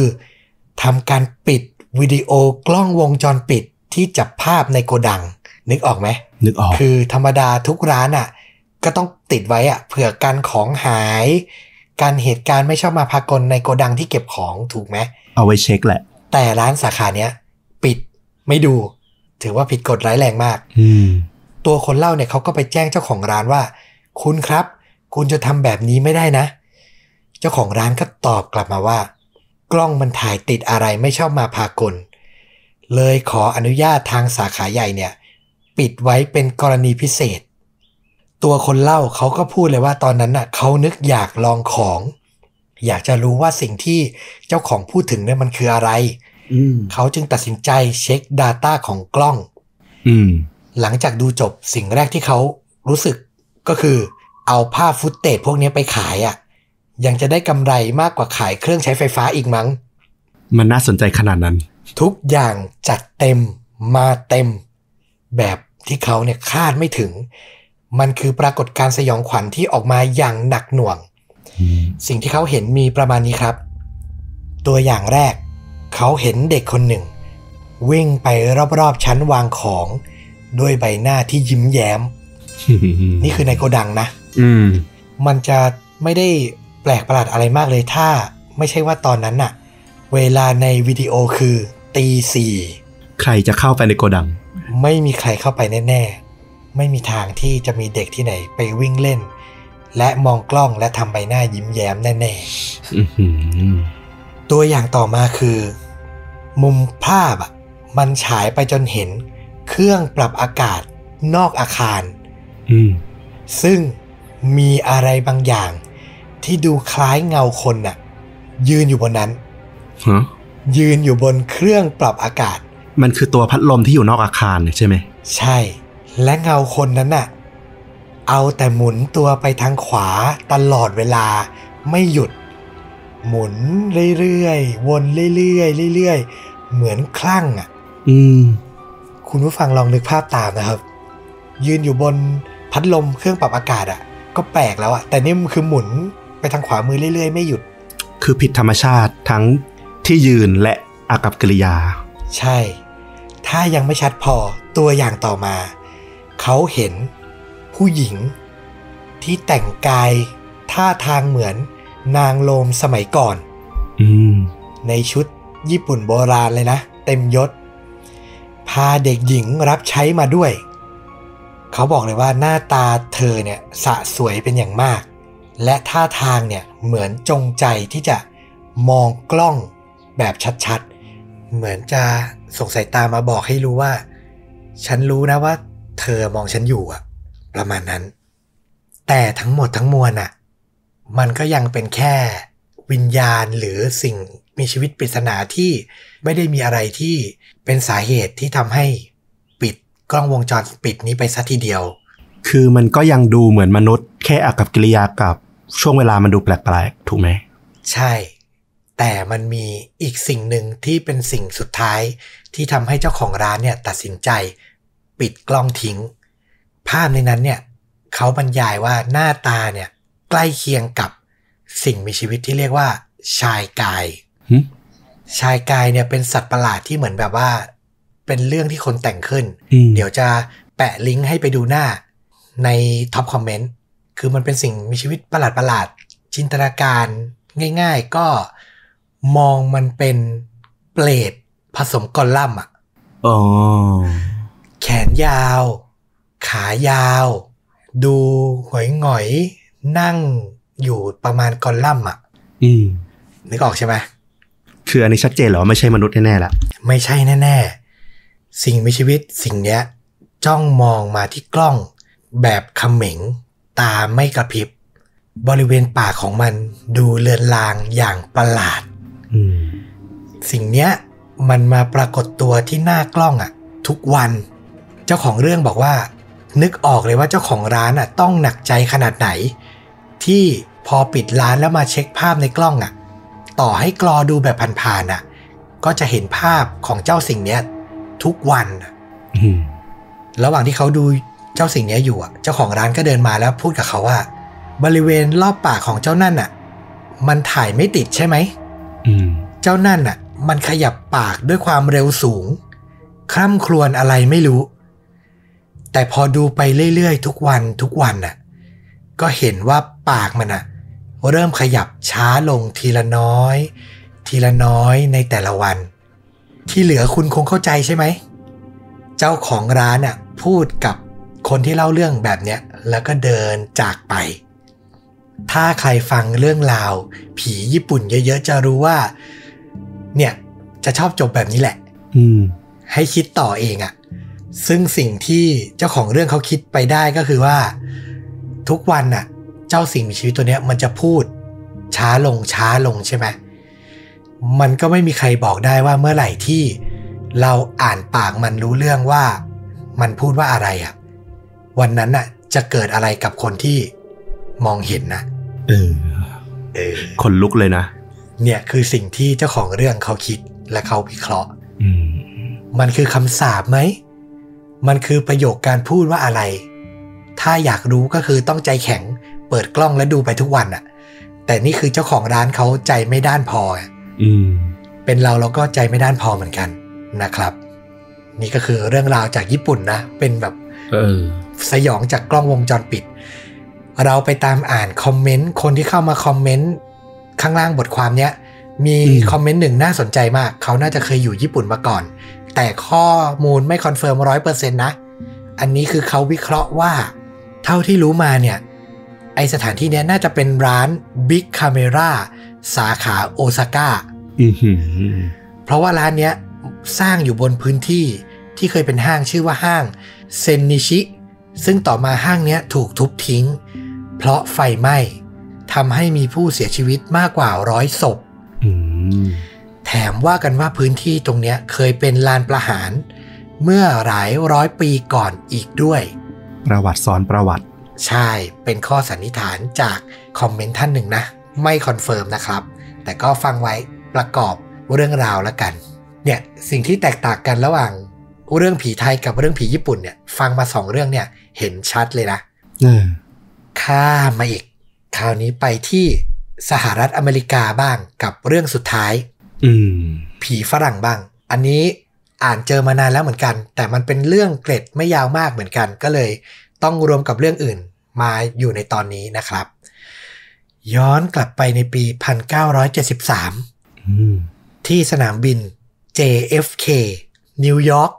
[SPEAKER 2] ทำการปิดวิดีโอกล้องวงจรปิดที่จับภาพในโกดัง นึกออกไหม
[SPEAKER 1] นึกออก
[SPEAKER 2] คือธรรมดาทุกร้านอะ ก็ต้องติดไว้อะเผื่อการของหาย การเหตุการณ์ไม่ชอบมาพากลในโกดังที่เก็บของถูกไหม
[SPEAKER 1] เอาไว้เช็คแหละ
[SPEAKER 2] แต่ร้านสาขาเนี้ยปิดไม่ดู ถือว่าผิดกฎร้ายแรงมาก
[SPEAKER 1] อืม
[SPEAKER 2] ตัวคนเล่าเนี่ยเขาก็ไปแจ้งเจ้าของร้านว่า คุณครับ คุณจะทำแบบนี้ไม่ได้นะ เจ้าของร้านก็ตอบกลับมาว่า กล้องมันถ่ายติดอะไรไม่ชอบมาพากล เลยขออนุญาตทางสาขาใหญ่เนี่ย ปิดไว้เป็นกรณีพิเศษ ตัวคนเล่าเขาก็พูดเลยว่าตอนนั้นน่ะเขานึกอยากลองของ อยากจะรู้ว่าสิ่งที่เจ้าของพูดถึงเนี่ยมันคืออะไร
[SPEAKER 1] อืม
[SPEAKER 2] เขาจึงตัดสินใจเช็ค Data ของกล้อง
[SPEAKER 1] อืม
[SPEAKER 2] หลังจากดูจบสิ่งแรกที่เขารู้สึกก็คือ เอาภาพฟุตเตจพวกนี้ไปขายอะ่ะ ยังจะได้กำไรมากกว่าขายเครื่องใช้ไฟฟ้าอีกมั้ง
[SPEAKER 1] มันน่าสนใจขนาดนั้น
[SPEAKER 2] ทุกอย่างจัดเต็มมาเต็ม แบบที่เขาเนี่ยคาดไม่ถึง มันคือปรากฏการณ์สยองขวัญที่ออกมาอย่างหนักหน่วง
[SPEAKER 1] อืม
[SPEAKER 2] สิ่งที่เขาเห็นมีประมาณนี้ครับ ตัวอย่างแรก เขาเห็นเด็กคนหนึ่ง วิ่งไปรอบๆชั้นวางของด้วยใบหน้าที่ยิ้มแย้ม นี่คือในโกดังนะ
[SPEAKER 1] อืม
[SPEAKER 2] มันจะไม่ได้แปลกประหลาดอะไรมากเลยถ้า ไม่ใช่ว่าตอนนั้นน่ะ เวลาในวิดีโอคือตีสี่
[SPEAKER 1] ใครจะเข้าไปในโกดัง
[SPEAKER 2] ไม่มีใครเข้าไปแน่ๆ ไม่มีทางที่จะมีเด็กที่ไหนไปวิ่งเล่น และมองกล้องและทำใบหน้ายิ้มแย้มแน่ๆ
[SPEAKER 1] อือหือ
[SPEAKER 2] ตัวอย่างต่อมาคือ มุมภาพอะมันฉายไปจนเห็น เครื่องปรับอากาศนอกอาคาร
[SPEAKER 1] อืม
[SPEAKER 2] ซึ่งมีอะไรบางอย่าง ที่ดูคล้ายเงาคนน่ะ ยืนอยู่บนนั้น
[SPEAKER 1] ฮะ
[SPEAKER 2] ยืนอยู่บนเครื่องปรับอากาศ
[SPEAKER 1] มันคือตัวพัดลมที่อยู่นอกอาคารเนี่ยใช่ไหม
[SPEAKER 2] ใช่ และเงาคนนั้นน่ะ เอาแต่หมุนตัวไปทางขวาตลอดเวลาไม่หยุด หมุนเรื่อยๆ วนเรื่อยๆเรื่อยๆ เหมือนคลั่งอะ
[SPEAKER 1] อืม
[SPEAKER 2] คุณผู้ฟังลองนึกภาพตามนะครับ ยืนอยู่บนพัดลมเครื่องปรับอากาศอะ ก็แปลกแล้วอะ แต่นี่มันคือหมุนไปทางขวามือเรื่อยๆ ไม่หยุด
[SPEAKER 1] คือผิดธรรมชาติทั้งที่ยืนและอากับกิริยา
[SPEAKER 2] ใช่ ถ้ายังไม่ชัดพอตัวอย่างต่อมา เขาเห็นผู้หญิงที่แต่งกายท่าทางเหมือนนางโลมสมัยก่อน
[SPEAKER 1] อืม
[SPEAKER 2] ในชุดญี่ปุ่นโบราณเลยนะ เต็มยศ พาเด็กหญิงรับใช้มาด้วย เขาบอกเลยว่าหน้าตาเธอเนี่ยสะสวยเป็นอย่างมาก และท่าทางเนี่ยเหมือนจงใจที่จะมองกล้องแบบชัดๆ เหมือนจะส่งสายตามาบอกให้รู้ว่า ฉันรู้นะว่า เธอมองฉันอยู่อะประมาณนั้น แต่ทั้งหมดทั้งมวลอะมันก็ยังเป็นแค่วิญญาณหรือสิ่งมีชีวิตปริศนาที่ไม่ได้มีอะไรที่เป็นสาเหตุที่ทำให้ปิดกล้องวงจรปิดนี้ไปซะทีเดียว
[SPEAKER 1] คือมันก็ยังดูเหมือนมนุษย์ แค่อากับกิริยากับช่วงเวลามันดูแปลกๆถูกไหม
[SPEAKER 2] ใช่ แต่มันมีอีกสิ่งหนึ่งที่เป็นสิ่งสุดท้ายที่ทำให้เจ้าของร้านเนี่ยตัดสินใจ ปิดกล้องทิ้ง ภาพในนั้นเนี่ยเขาบรรยายว่าหน้าตาเนี่ยใกล้เคียงกับสิ่งมีชีวิตที่เรียกว่า ชายกาย
[SPEAKER 1] หึ
[SPEAKER 2] ชายกายเนี่ยเป็นสัตว์ประหลาดที่เหมือนแบบว่า เป็นเรื่องที่คนแต่งขึ้น
[SPEAKER 1] อืม
[SPEAKER 2] เดี๋ยวจะแปะลิงก์ให้ไปดูหน้าในท็อปคอมเมนต์ คือมันเป็นสิ่งมีชีวิตประหลาดประหลาดๆจินตนาการง่าย ๆ ก็มองมันเป็นเปรตผสมกอลลัมน์อะ
[SPEAKER 1] อ๋อ
[SPEAKER 2] แขนยาว ขายาว ดูหงอยหงอยๆนั่งอยู่ประมาณกอลลัมน์อะ
[SPEAKER 1] อืม
[SPEAKER 2] นึกออกใช่ไหม
[SPEAKER 1] คืออันนี้ชัดเจนเหรอว่าไม่ใช่มนุษย์แน่ๆละ
[SPEAKER 2] ไม่ใช่แน่ๆ สิ่งมีชีวิตสิ่งเนี้ย จ้องมองมาที่กล้อง แบบเขม็ง ตาไม่กระพริบ บริเวณปากของมันดูเลือนลางอย่างประหลาด
[SPEAKER 1] อืม
[SPEAKER 2] สิ่งเนี้ย มันมาปรากฏตัวที่หน้ากล้องอะทุกวัน เจ้าของเรื่องบอกว่า นึกออกเลยว่าเจ้าของร้านอะต้องหนักใจขนาดไหน ที่พอปิดร้านแล้วมาเช็คภาพในกล้องอะ ต่อให้กรอดูแบบผ่านๆอะ ก็จะเห็นภาพของเจ้าสิ่งเนี้ย ทุกวันอะ
[SPEAKER 1] อืม
[SPEAKER 2] ระหว่างที่เขาดูเจ้าสิ่งเนี้ยอยู่อะ เจ้าของร้านก็เดินมาแล้วพูดกับเขาว่า บริเวณรอบปากของเจ้านั่นอะ มันถ่ายไม่ติดใช่ไหม
[SPEAKER 1] อืม
[SPEAKER 2] เจ้านั่นน่ะ มันขยับปากด้วยความเร็วสูง คร่ำครวญอะไรไม่รู้ แต่พอดูไปเรื่อยๆ ทุกวันทุกวันน่ะก็เห็นว่าปากมันน่ะเริ่มขยับช้าลงทีละน้อย ทีละน้อยในแต่ละวัน ที่เหลือคุณคงเข้าใจใช่ไหม เจ้าของร้านน่ะพูดกับคนที่เล่าเรื่องแบบเนี้ยแล้วก็เดินจากไป ถ้าใครฟังเรื่องราว ผีญี่ปุ่นเยอะๆ จะรู้ว่า เนี่ยจะชอบจบแบบนี้แหละ
[SPEAKER 1] อืม
[SPEAKER 2] ให้คิดต่อเองอะ ซึ่งสิ่งที่เจ้าของเรื่องเขาคิดไปได้ก็คือว่า ทุกวันน่ะ เจ้าสิ่งมีชีวิตตัวเนี้ย มันจะพูดช้าลงช้าลงใช่ไหมมันก็ไม่มีใครบอกได้ว่าเมื่อไหร่ที่เราอ่านปากมันรู้เรื่องว่า มันพูดว่าอะไรอะวันนั้นน่ะ จะเกิดอะไรกับคนที่มองเห็นนะ
[SPEAKER 1] เออ
[SPEAKER 2] เออ
[SPEAKER 1] คนลุกเลยนะ
[SPEAKER 2] เนี่ยคือสิ่งที่เจ้าของเรื่องเขาคิดและเขาวิเคราะห์
[SPEAKER 1] อืม
[SPEAKER 2] มันคือคำสาปไหม มันคือประโยคการพูดว่าอะไร ถ้าอยากรู้ก็คือต้องใจแข็ง เปิดกล้องและดูไปทุกวันอะแต่นี่คือเจ้าของร้านเขาใจไม่ด้านพอ
[SPEAKER 1] อืม
[SPEAKER 2] เป็นเราเราก็ใจไม่ด้านพอเหมือนกันนะครับ นี่ก็คือเรื่องราวจากญี่ปุ่นนะ เป็นแบบ
[SPEAKER 1] เออ
[SPEAKER 2] สยองจากกล้องวงจรปิด เราไปตามอ่านคอมเมนต์คนที่เข้ามาคอมเมนต์ข้างล่างบทความเนี้ยมี
[SPEAKER 1] อืม
[SPEAKER 2] คอมเมนต์หนึ่งน่าสนใจมาก เขาน่าจะเคยอยู่ญี่ปุ่นมาก่อน แต่ข้อมูลไม่ confirm ร้อยเปอร์เซ็นต์นะ อันนี้คือเขาวิเคราะห์ว่า เท่าที่รู้มาเนี่ย ไอสถานที่เนี้ยน่าจะเป็นร้าน Bic Camera สาขาโอซาก้า
[SPEAKER 1] อือหือ
[SPEAKER 2] เพราะว่าร้านเนี้ยสร้างอยู่บนพื้นที่ที่เคยเป็นห้างชื่อว่าห้างเซนนิชิ ซึ่งต่อมาห้างเนี้ยถูกทุบทิ้ง เพราะไฟไหม้ทำให้มีผู้เสียชีวิตมากกว่าร้อยศพ
[SPEAKER 1] อืม
[SPEAKER 2] แถมว่ากันว่าพื้นที่ตรงเนี้ยเคยเป็นลานประหาร เมื่อหลายร้อยปีก่อนอีกด้วย
[SPEAKER 1] ประวัติซ้อนประวัติ
[SPEAKER 2] ใช่เป็นข้อสันนิษฐานจาก comment ท่านหนึ่งนะ ไม่ confirm นะครับ แต่ก็ฟังไว้ประกอบเรื่องราวแล้วกัน เนี่ยสิ่งที่แตกต่างกันระหว่าง เรื่องผีไทยกับเรื่องผีญี่ปุ่นเนี่ย ฟังมาสองเรื่องเนี่ย เห็นชัดเลยนะ
[SPEAKER 1] เออ
[SPEAKER 2] ข้ามมาอีก คราวนี้ไปที่สหรัฐอเมริกาบ้างกับเรื่องสุดท้าย
[SPEAKER 1] อืม
[SPEAKER 2] ผีฝรั่งบ้าง อันนี้อ่านเจอมานานแล้วเหมือนกัน แต่มันเป็นเรื่องเกร็ดไม่ยาวมากเหมือนกัน ก็เลยต้องรวมกับเรื่องอื่นมาอยู่ในตอนนี้นะครับ ย้อนกลับไปในปี 1973
[SPEAKER 1] อืม
[SPEAKER 2] ที่สนามบิน JFK นิวยอร์ก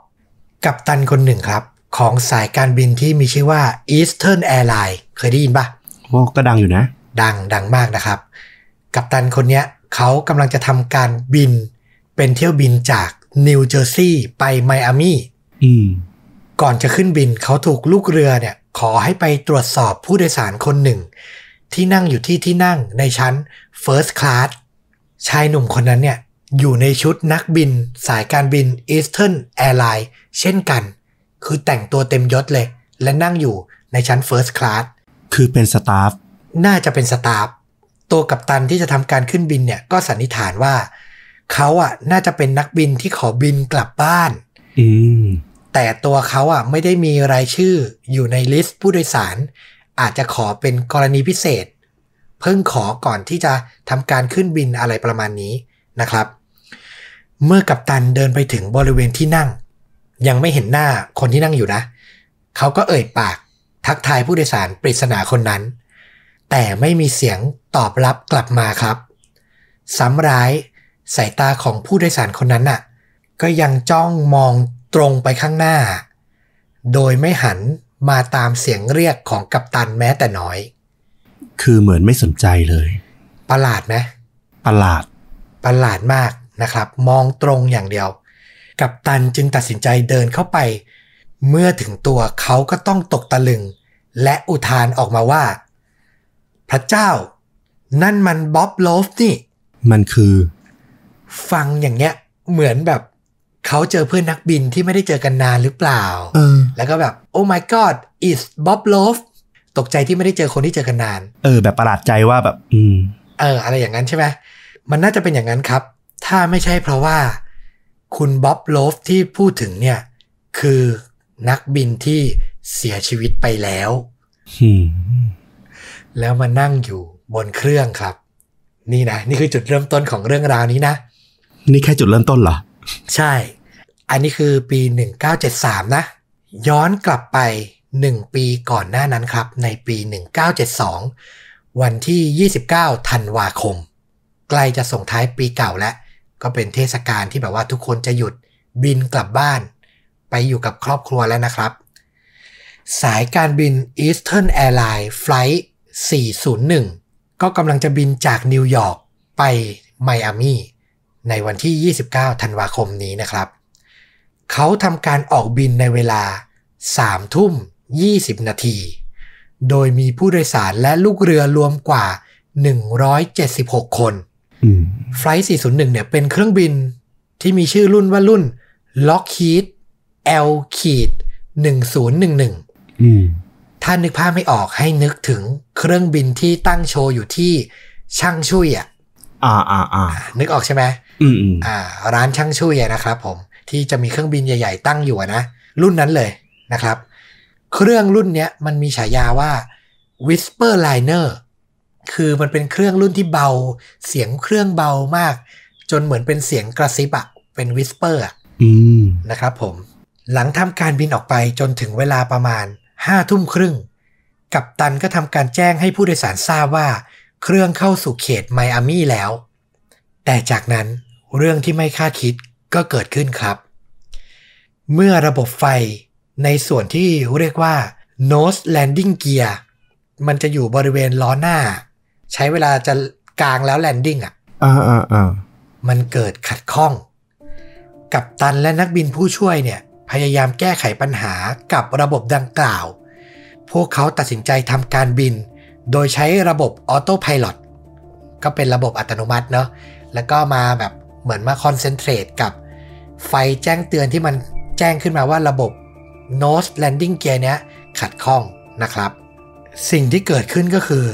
[SPEAKER 2] กับตันคนหนึ่งครับ ของสายการบินที่มีชื่อว่า Eastern Airlines เคยได้ยินปะ
[SPEAKER 1] โอ้ก็ดังอยู่นะ
[SPEAKER 2] ดังดังมากนะครับ กัปตันคนเนี้ยเขากำลังจะทำการบิน เป็นเที่ยวบินจากนิวเจอร์ซีย์ไปไมอามี
[SPEAKER 1] อืม
[SPEAKER 2] ก่อนจะขึ้นบินเขาถูกลูกเรือเนี่ย ขอให้ไปตรวจสอบผู้โดยสารคนหนึ่ง ที่นั่งอยู่ที่ที่นั่งในชั้น First Class ชายหนุ่มคนนั้นเนี่ย อยู่ในชุดนักบินสายการบิน Eastern Airlines เช่นกัน คือแต่งตัวเต็มยศเลย และนั่งอยู่ในชั้น First Class
[SPEAKER 1] คือเป็น staff
[SPEAKER 2] น่าจะเป็น staff ตัวกัปตันที่จะทำการขึ้นบินเนี่ยก็สันนิษฐานว่าเขาอะน่าจะเป็นนักบินที่ขอบินกลับบ้าน
[SPEAKER 1] อืม
[SPEAKER 2] แต่ตัวเขาอะไม่ได้มีรายชื่ออยู่ใน list ผู้โดยสาร อาจจะขอเป็นกรณีพิเศษ เพิ่งขอก่อนที่จะทำการขึ้นบินอะไรประมาณนี้นะครับ เมื่อกัปตันเดินไปถึงบริเวณที่นั่ง ยังไม่เห็นหน้าคนที่นั่งอยู่นะ เขาก็เอ่ยปากทักทายผู้โดยสารปริศนาคนนั้น แต่ไม่มีเสียงตอบรับกลับมาครับ ซ้ำร้ายสายตาของผู้โดยสารคนนั้นน่ะ ก็ยังจ้องมองตรงไปข้างหน้า โดยไม่หันมาตามเสียงเรียกของกัปตันแม้แต่น้อย
[SPEAKER 1] คือเหมือนไม่สนใจเลย
[SPEAKER 2] ประหลาดไหม
[SPEAKER 1] ประหลาด
[SPEAKER 2] ประหลาดมากนะครับ มองตรงอย่างเดียว กัปตันจึงตัดสินใจเดินเข้าไป เมื่อถึงตัวเขาก็ต้องตกตะลึง และอุทานออกมาว่า พระเจ้า นั่นมันบ๊อบโลฟนี่
[SPEAKER 1] มันคือ
[SPEAKER 2] ฟังอย่างเงี้ย เหมือนแบบเขาเจอเพื่อนนักบินที่ไม่ได้เจอกันนานหรือเปล่า
[SPEAKER 1] เออ
[SPEAKER 2] แล้วก็แบบ oh my god is Bob Love ตกใจที่ไม่ได้เจอคนที่เจอกันนาน
[SPEAKER 1] เออ แบบประหลาดใจว่าแบบ อืม
[SPEAKER 2] เออ อะไรอย่างนั้นใช่ไหม มันน่าจะเป็นอย่างนั้นครับ ถ้าไม่ใช่เพราะว่า คุณบ๊อบโลฟที่พูดถึงเนี่ย คือนักบินที่เสียชีวิตไปแล้ว
[SPEAKER 1] อืม
[SPEAKER 2] แล้วมานั่งอยู่บนเครื่องครับ นี่นะนี่คือจุดเริ่มต้นของเรื่องราวนี้นะ
[SPEAKER 1] นี่แค่จุดเริ่มต้นเหรอ
[SPEAKER 2] ใช่ อันนี้คือปี 1973 นะ ย้อนกลับไป 1 ปีก่อนหน้านั้นครับ ในปี 1972 วันที่ 29 ธันวาคม ใกล้จะส่งท้ายปีเก่าแล้วก็เป็นเทศกาลที่แบบว่าทุกคนจะหยุดบินกลับบ้าน ไปอยู่กับครอบครัวแล้วนะครับ สายการบิน Eastern Airlines Flight 401 ก็กำลังจะบินจากนิวยอร์กไปไมอามีในวันที่ 29 ธันวาคมนี้นะครับ เขาทำการออกบินในเวลา 3 ทุ่ม 20 นาที โดยมีผู้โดยสารและลูกเรือรวมกว่า 176 คน
[SPEAKER 1] อืม
[SPEAKER 2] ไฟล์401 เนี่ยเป็นเครื่องบินที่มีชื่อรุ่นว่ารุ่น Lockheed L ขีด1011
[SPEAKER 1] อืม
[SPEAKER 2] ถ้านึกภาพไม่ออกให้นึกถึงเครื่องบินที่ตั้งโชว์อยู่ที่ช่างชุยอะ
[SPEAKER 1] อ่าอ่าอ่า
[SPEAKER 2] นึกออกใช่ไหม
[SPEAKER 1] อืมอืม
[SPEAKER 2] อ่า ร้านช่างชุยอะนะครับผมที่จะมีเครื่องบินใหญ่ ๆ ตั้งอยู่อะนะ รุ่นนั้นเลยนะครับ เครื่องรุ่นเนี้ยมันมีฉายาว่า Whisper Liner คือมันเป็นเครื่องรุ่นที่เบา เสียงเครื่องเบามาก จนเหมือนเป็นเสียงกระซิบอะเป็น Whisper อะ
[SPEAKER 1] อืม
[SPEAKER 2] นะครับผม หลังทำการบินออกไปจนถึงเวลาประมาณ ห้าทุ่มครึ่ง กัปตันก็ทำการแจ้งให้ผู้โดยสารทราบว่า เครื่องเข้าสู่เขตไมอามี่แล้ว แต่จากนั้นเรื่องที่ไม่คาดคิดก็เกิดขึ้นครับ เมื่อระบบไฟในส่วนที่เรียกว่า nose landing gear มันจะอยู่บริเวณล้อหน้า ใช้เวลาจะกลางแล้ว landing อะ
[SPEAKER 1] อ่าอ่าอ่า
[SPEAKER 2] มันเกิดขัดข้อง กัปตันและนักบินผู้ช่วยเนี่ย พยายามแก้ไขปัญหากับระบบดังกล่าว พวกเขาตัดสินใจทำการบิน โดยใช้ระบบออโต้พ l o t ก็เป็นระบบอัตโนมัติเนาะ แล้วก็มาแบบเหมือนมาคอนเซนเทรตกับไฟแจ้งเตือนที่มันแจ้งขึ้นมาว่าระบบ nose landing gear เนี้ยขัดข้องนะครับ สิ่งที่เกิดขึ้นก็คือ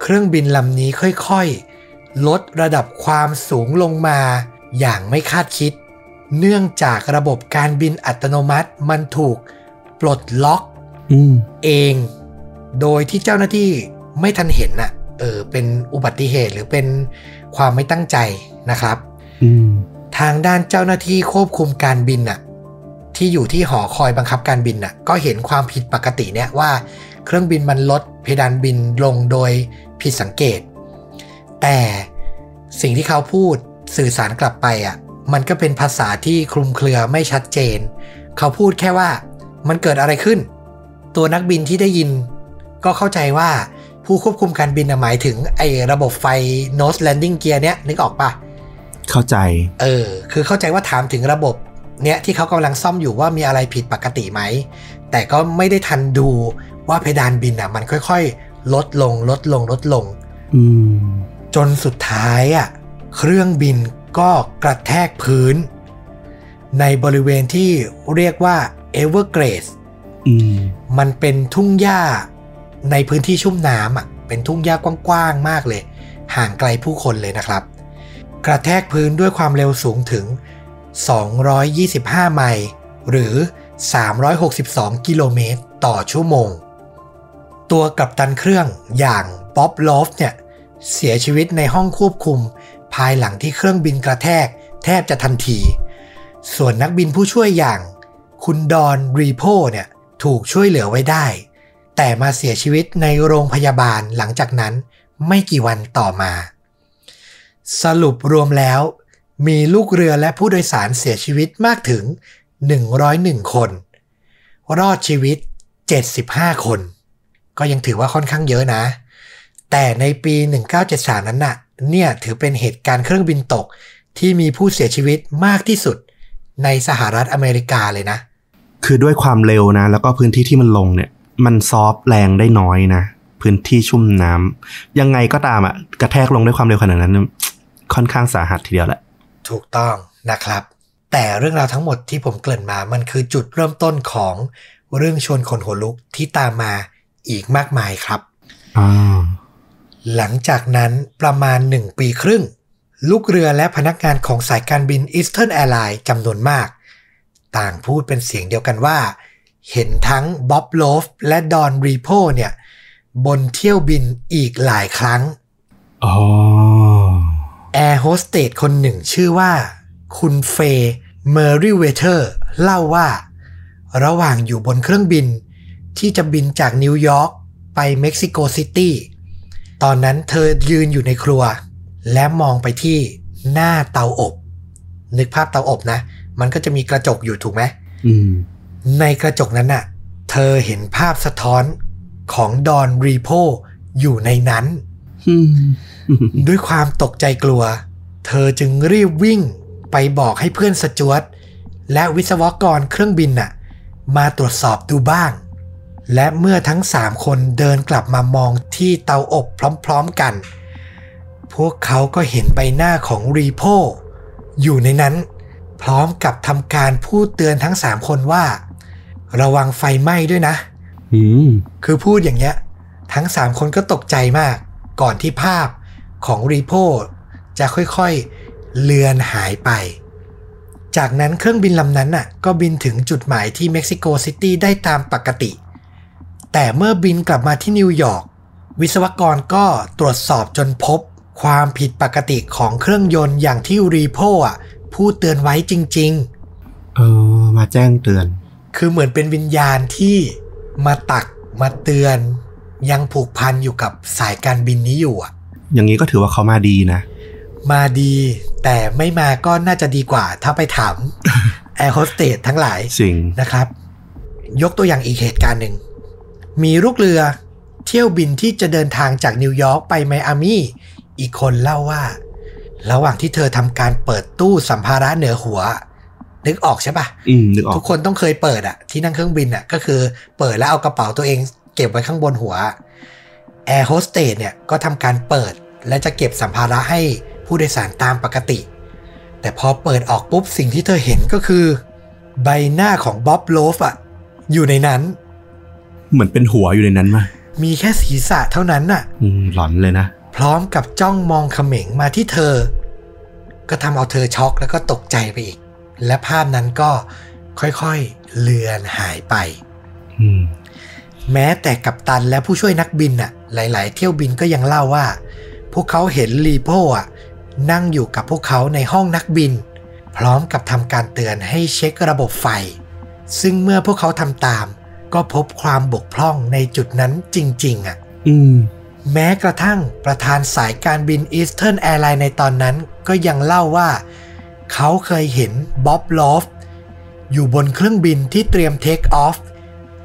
[SPEAKER 2] เครื่องบินลำนี้ค่อยๆ ลดระดับความสูงลงมาอย่างไม่คาดคิด เนื่องจากระบบการบินอัตโนมัติมันถูกปลดล็อก
[SPEAKER 1] อืม
[SPEAKER 2] เอง โดยที่เจ้าหน้าที่ไม่ทันเห็นน่ะ เออ เป็นอุบัติเหตุหรือเป็นความไม่ตั้งใจนะครับ
[SPEAKER 1] อืม
[SPEAKER 2] ทางด้านเจ้าหน้าที่ควบคุมการบินน่ะ ที่อยู่ที่หอคอยบังคับการบินน่ะ ก็เห็นความผิดปกติเนี่ยว่า เครื่องบินมันลดเพดานบินลงโดยผิดสังเกต แต่สิ่งที่เขาพูดสื่อสารกลับไปอะ มันก็เป็นภาษาที่คลุมเครือไม่ชัดเจน เขาพูดแค่ว่ามันเกิดอะไรขึ้น ตัวนักบินที่ได้ยิน ก็เข้าใจว่าผู้ควบคุมการบินน่ะหมายถึงไอ้ระบบไฟ nose landing gear เนี้ยนึกออกปะ
[SPEAKER 1] เข้าใจ
[SPEAKER 2] เออ คือเข้าใจว่าถามถึงระบบเนี้ยที่เขากำลังซ่อมอยู่ว่ามีอะไรผิดปกติไหม แต่ก็ไม่ได้ทันดูว่าเพดานบินอะ มันค่อยๆ ลดลงลดลงลดลง
[SPEAKER 1] อืม
[SPEAKER 2] จนสุดท้ายอะ เครื่องบิน ก็กระแทกพื้น ในบริเวณที่เรียกว่า Everglades
[SPEAKER 1] อืม
[SPEAKER 2] มันเป็นทุ่งหญ้าในพื้นที่ชุ่มน้ำอะ เป็นทุ่งหญ้ากว้างๆมากเลย ห่างไกลผู้คนเลยนะครับ กระแทกพื้นด้วยความเร็วสูงถึง 225 ไมล์หรือ 362 กิโลเมตรต่อชั่วโมง ตัวกัปตันเครื่องอย่างบ๊อบลอฟเนี่ย เสียชีวิตในห้องควบคุมภายหลังที่เครื่องบินกระแทก แทบจะทันที ส่วนนักบินผู้ช่วยอย่าง คุณดอนรีโพเนี่ยถูกช่วยเหลือไว้ได้ แต่มาเสียชีวิตในโรงพยาบาลหลังจากนั้นไม่กี่วันต่อมา สรุปรวมแล้ว มีลูกเรือและผู้โดยสารเสียชีวิตมากถึง 101 คน รอดชีวิต 75 คน ก็ยังถือว่าค่อนข้างเยอะนะ แต่ในปี 1973 นั้นน่ะ เนี่ยถือเป็นเหตุการณ์เครื่องบินตกที่มีผู้เสียชีวิตมากที่สุดในสหรัฐอเมริกาเลยนะ
[SPEAKER 1] คือด้วยความเร็วนะ แล้วก็พื้นที่ที่มันลงเนี่ย มันซอฟต์แรงได้น้อยนะ พื้นที่ชุ่มน้ำยังไงก็ตามอะกระแทกลงด้วยความเร็วขนาดนั้น ค่อนข้างสาหัสทีเดียวแหละ
[SPEAKER 2] ถูกต้องนะครับ แต่เรื่องราวทั้งหมดที่ผมเกริ่นมา มันคือจุดเริ่มต้นของเรื่องชวนคนหัวลุกที่ตามมาอีกมากมายครับ
[SPEAKER 1] อ่า
[SPEAKER 2] หลังจากนั้นประมาณหนึ่งปีครึ่ง ลูกเรือและพนักงานของสายการบิน Eastern Airlines จำนวนมาก ต่างพูดเป็นเสียงเดียวกันว่า เห็นทั้งบ๊อบโลฟและดอนรีโพเนี่ย บนเที่ยวบินอีกหลายครั้ง
[SPEAKER 1] อ๋อ
[SPEAKER 2] แอร์โฮสเตสคนหนึ่งชื่อว่า คุณเฟย์เมอริเวเทอร์เล่าว่า ระหว่างอยู่บนเครื่องบิน ที่จะบินจากนิวยอร์กไปเม็กซิโกซิตี้ ตอนนั้นเธอยืนอยู่ในครัว และมองไปที่หน้าเตาอบ นึกภาพเตาอบนะ มันก็จะมีกระจกอยู่ถูกไหม
[SPEAKER 1] อืม
[SPEAKER 2] ในกระจกนั้นน่ะ เธอเห็นภาพสะท้อนของดอนรีโพอยู่ในนั้น
[SPEAKER 1] อืม
[SPEAKER 2] ด้วยความตกใจกลัว เธอจึงรีบวิ่งไปบอกให้เพื่อนสจวตและวิศวกรเครื่องบินน่ะ มาตรวจสอบดูบ้าง และเมื่อทั้งสามคนเดินกลับมามองที่เตาอบพร้อมๆกัน พวกเขาก็เห็นใบหน้าของรีโพอยู่ในนั้น พร้อมกับทำการพูดเตือนทั้งสามคนว่า ระวังไฟไหม้ด้วยนะ
[SPEAKER 1] อืม
[SPEAKER 2] คือพูดอย่างเงี้ย ทั้งสามคนก็ตกใจมาก ก่อนที่ภาพของรีโพจะค่อยๆเลือนหายไป จากนั้นเครื่องบินลำนั้นน่ะ ก็บินถึงจุดหมายที่เม็กซิโกซิตี้ได้ตามปกติ แต่เมื่อบินกลับมาที่นิวยอร์กวิศวกรก็ตรวจสอบจนพบ ความผิดปกติของเครื่องยนต์อย่างที่รีโพอะพูดเตือนไว้จริง ๆ
[SPEAKER 1] เออ มาแจ้งเตือน
[SPEAKER 2] คือเหมือนเป็นวิญญาณที่มาตักมาเตือน ยังผูกพันอยู่กับสายการบินนี้อยู่อะ
[SPEAKER 1] อย่างนี้ก็ถือว่าเขามาดีนะ
[SPEAKER 2] มาดี แต่ไม่มาก็น่าจะดีกว่า ถ้าไปถามแอร์โฮสเตสทั้งหลาย
[SPEAKER 1] สิ่ง
[SPEAKER 2] นะครับ ยกตัวอย่างอีกเหตุการณ์หนึ่ง มีลูกเรือเที่ยวบินที่จะเดินทางจากนิวยอร์กไปไมอามี่อีกคนเล่าว่า ระหว่างที่เธอทำการเปิดตู้สัมภาระเหนือหัว นึกออกใช่ปะ
[SPEAKER 1] อืมนึกออก ทุ
[SPEAKER 2] กคนต้องเคยเปิดอะที่นั่งเครื่องบินอะก็คือเปิดแล้วเอากระเป๋าตัวเอง เก็บไว้ข้างบนหัวแอร์โฮสเตสเนี่ยก็ทำการเปิดและจะเก็บสัมภาระให้ผู้โดยสารตามปกติ แต่พอเปิดออกปุ๊บสิ่งที่เธอเห็นก็คือ ใบหน้าของบ๊อบโลฟอะอยู่ในนั้น
[SPEAKER 1] เหมือนเป็นหัวอยู่ในนั้นมา
[SPEAKER 2] มีแค่ศีรษะเท่านั้นน่ะ
[SPEAKER 1] อืมหลอนเลยนะ
[SPEAKER 2] พร้อมกับจ้องมองเขม็งมาที่เธอ ก็ทำเอาเธอช็อกแล้วก็ตกใจไปอีก และภาพนั้นก็ค่อยๆเลือนหายไป
[SPEAKER 1] อืม
[SPEAKER 2] แม้แต่กัปตันและผู้ช่วยนักบินน่ะ หลาย ๆ เที่ยวบินก็ยังเล่าว่า พวกเขาเห็นลีโพอะนั่งอยู่กับพวกเขาในห้องนักบิน พร้อมกับทำการเตือนให้เช็คระบบไฟ ซึ่งเมื่อพวกเขาทำตาม ก็พบความบกพร่องในจุดนั้นจริง ๆอะ
[SPEAKER 1] อืม
[SPEAKER 2] แม้กระทั่งประธานสายการบิน Eastern Airlines ในตอนนั้นก็ยังเล่าว่า เขาเคยเห็นบ๊อบลอฟอยู่บนเครื่องบินที่เตรียมเทคออฟ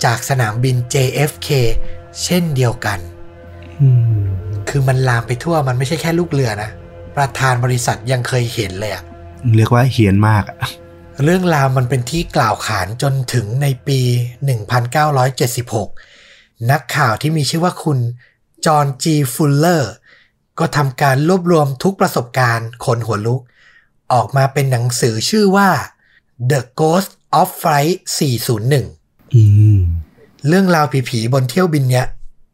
[SPEAKER 2] จากสนามบิน JFK เช่นเดียวกัน
[SPEAKER 1] อืม
[SPEAKER 2] คือมันลามไปทั่วมันไม่ใช่แค่ลูกเรือนะ ประธานบริษัทยังเคยเห็นเลยอะ
[SPEAKER 1] เรียกว่าเฮียนมากอะ
[SPEAKER 2] เรื่องราวมันเป็นที่กล่าวขานจนถึงในปี 1976 นักข่าวที่มีชื่อว่าคุณ จอห์นจีฟูลเลอร์ ก็ทำการรวบรวมทุกประสบการณ์ขนหัวลุก ออกมาเป็นหนังสือชื่อว่า The Ghost of Flight 401
[SPEAKER 1] อืม
[SPEAKER 2] เรื่องราวผีๆบนเที่ยวบินเนี้ย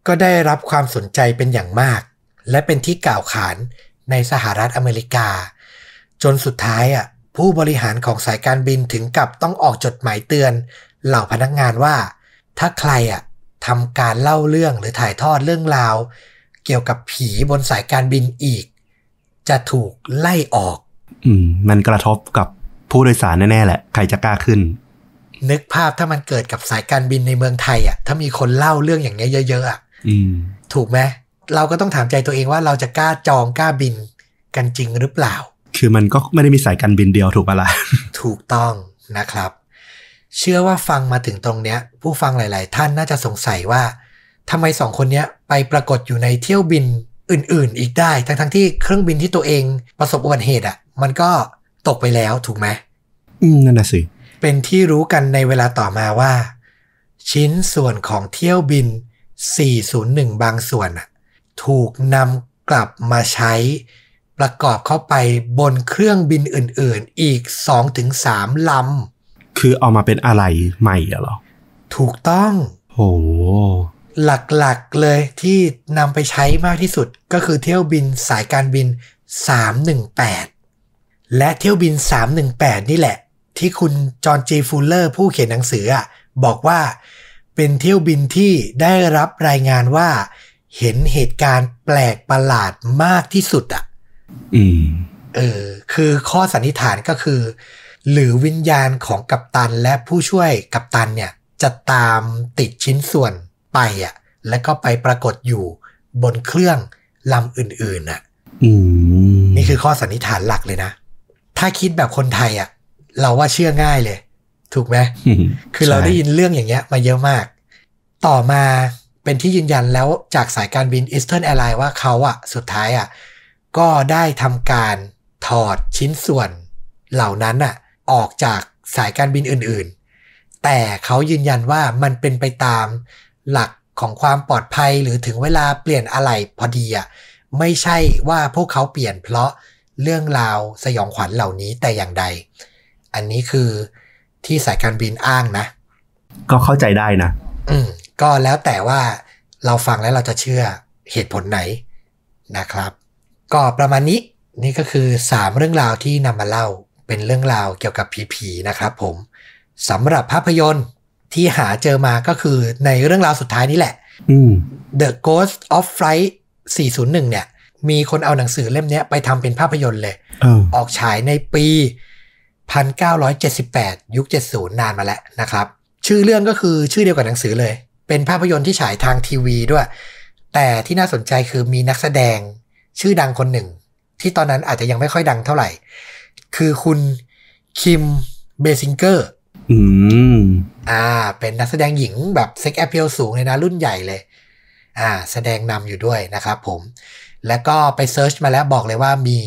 [SPEAKER 2] ก็ได้รับความสนใจเป็นอย่างมาก และเป็นที่กล่าวขานในสหรัฐอเมริกา จนสุดท้ายอะ ผู้บริหารของสายการบินถึงกับต้องออกจดหมายเตือน เหล่าพนักงานว่า ถ้าใครอะทำการเล่าเรื่องหรือถ่ายทอดเรื่องราว เกี่ยวกับผีบนสายการบินอีก จะถูกไล่ออก
[SPEAKER 1] อืม มันกระทบกับผู้โดยสารแน่ๆแหละ ใครจะกล้าขึ้น
[SPEAKER 2] นึกภาพถ้ามันเกิดกับสายการบินในเมืองไทยอะ ถ้ามีคนเล่าเรื่องอย่างเงี้ยเยอะๆอะ
[SPEAKER 1] อืม
[SPEAKER 2] ถูกไหมเราก็ต้องถามใจตัวเองว่าเราจะกล้าจองกล้าบินกันจริงหรือเปล่า
[SPEAKER 1] คือมันก็ไม่ได้มีสายการบินเดียวถูกปะล่ะ
[SPEAKER 2] ถูกต้องนะครับ เชื่อว่าฟังมาถึงตรงเนี้ย ผู้ฟังหลาย ๆ ท่านน่าจะสงสัยว่าทำไมสองคนเนี้ยไปปรากฏอยู่ในเที่ยวบินอื่น ๆ อีกได้ ทั้งๆที่เครื่องบินที่ตัวเองประสบอุบัติเหตุอะ มันก็ตกไปแล้วถูกไหม
[SPEAKER 1] อืมนั่นน่ะสิ
[SPEAKER 2] เป็นที่รู้กันในเวลาต่อมาว่า ชิ้นส่วนของเที่ยวบิน 401 บางส่วนน่ะถูกนำกลับมาใช้ ประกอบเข้าไปบนเครื่องบินอื่นๆ อีก 2-3ล
[SPEAKER 1] คือเอามาเป็นอะไรใหม่เหรอ
[SPEAKER 2] ถูกต้อง
[SPEAKER 1] โห
[SPEAKER 2] หลักๆเลยที่นำไปใช้มากที่สุดก็คือเที่ยวบินสายการบิน 318 และเที่ยวบิน 318 นี่แหละ ที่คุณจอห์นจีฟูลเลอร์ผู้เขียนหนังสืออะบอกว่าเป็นเที่ยวบินที่ได้รับรายงานว่า เห็นเหตุการณ์แปลกประหลาดมากที่สุดอะ
[SPEAKER 1] อืม
[SPEAKER 2] เออคือข้อสันนิษฐานก็คือ หรือวิญญาณของกัปตันและผู้ช่วยกัปตันเนี่ย จะตามติดชิ้นส่วนไปอะ แล้วก็ไปปรากฏอยู่บนเครื่องลำอื่นๆน่ะ
[SPEAKER 1] อืม
[SPEAKER 2] นี่คือข้อสันนิษฐานหลักเลยนะ ถ้าคิดแบบคนไทยอะ เราว่าเชื่อง่ายเลย ถูกไหมคือเราได้ยินเรื่องอย่างเงี้ย มาเยอะมาก ต่อมาเป็นที่ยืนยันแล้วจากสายการบิน Eastern Airlines ว่าเขาอะสุดท้ายอะ ก็ได้ทำการถอดชิ้นส่วนเหล่านั้นอะออกจากสายการบินอื่นๆ แต่เขายืนยันว่ามันเป็นไปตามหลักของความปลอดภัยหรือถึงเวลาเปลี่ยนอะไรพอดีอะไม่ใช่ว่าพวกเขาเปลี่ยนเพราะเรื่องราวสยองขวัญเหล่านี้แต่อย่างใด อันนี้คือที่สายการบินอ้างนะ
[SPEAKER 1] ก็เข้าใจได้นะ
[SPEAKER 2] อืม ก็แล้วแต่ว่าเราฟังแล้วเราจะเชื่อเหตุผลไหนนะครับ ก็ประมาณนี้นี่ก็คือ 3 เรื่องราวที่นำมาเล่าเป็นเรื่องราวเกี่ยวกับผีๆนะครับผมสำหรับภาพยนตร์ที่หาเจอมาก็คือในเรื่องราวสุดท้ายนี้แหละ
[SPEAKER 1] อืม
[SPEAKER 2] The Ghost of Flight 401 เนี่ย มีคนเอาหนังสือเล่มเนี้ยไปทำเป็นภาพยนตร์เลย
[SPEAKER 1] เออ
[SPEAKER 2] ออกฉายในปี 1978 ยุค 70 นานมาแล้วนะครับ ชื่อเรื่องก็คือชื่อเดียวกับหนังสือเลย เป็นภาพยนตร์ที่ฉายทางทีวีด้วย แต่ที่น่าสนใจคือมีนักแสดง ชื่อดังคนหนึ่ง ที่ตอนนั้นอาจจะยังไม่ค่อยดังเท่าไหร่ คือคุณคิมเบซิงเกอร์
[SPEAKER 1] อืม
[SPEAKER 2] อ่า เป็นนักแสดงหญิงแบบเซ็กแอ e เ l ลสูงเลยนะรุ่นใหญ่เลย อ่า แสดงนำอยู่ด้วยนะครับผม แล้วก็ไป search มาแล้วบอกเลยว่ามี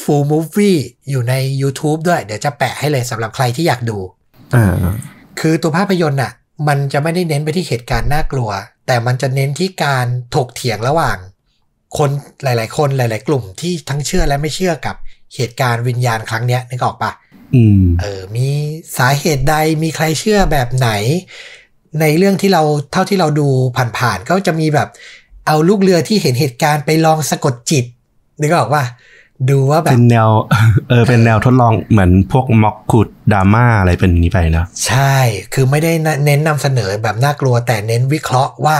[SPEAKER 2] full movie อยู่ใน YouTube ด้วย เดี๋ยวจะแปะให้เลยสำหรับใครที่อยากดู
[SPEAKER 1] อ่า
[SPEAKER 2] คือตัวภาพยนตร์น่ะ มันจะไม่ได้เน้นไปที่เหตุการณ์น่ากลัว แต่มันจะเน้นที่การถกเถียงระหว่าง คนหลาย ๆ คนหลาย ๆ กลุ่มที่ทั้งเชื่อและไม่เชื่อกับเหตุการณ์วิญญาณครั้งเนี้ยนึกออกปะ
[SPEAKER 1] อืม
[SPEAKER 2] เออ มีสาเหตุใดมีใครเชื่อแบบไหน ในเรื่องที่เราเท่าที่เราดูผ่านๆก็จะมีแบบ เอาลูกเรือที่เห็นเหตุการณ์ไปลองสะกดจิตนึกออกว่า ดูว่าแบ
[SPEAKER 1] เป็
[SPEAKER 2] บ
[SPEAKER 1] นแนวเออเป็นแนวทดลองเหมือนพวกม็อกขุดดราม่าอะไรเป็นอย่างนี้ไปนะ
[SPEAKER 2] ใช่ คือไม่ได้เน้นนำเสนอแบบน่ากลัวแต่เน้นวิเคราะห์ว่า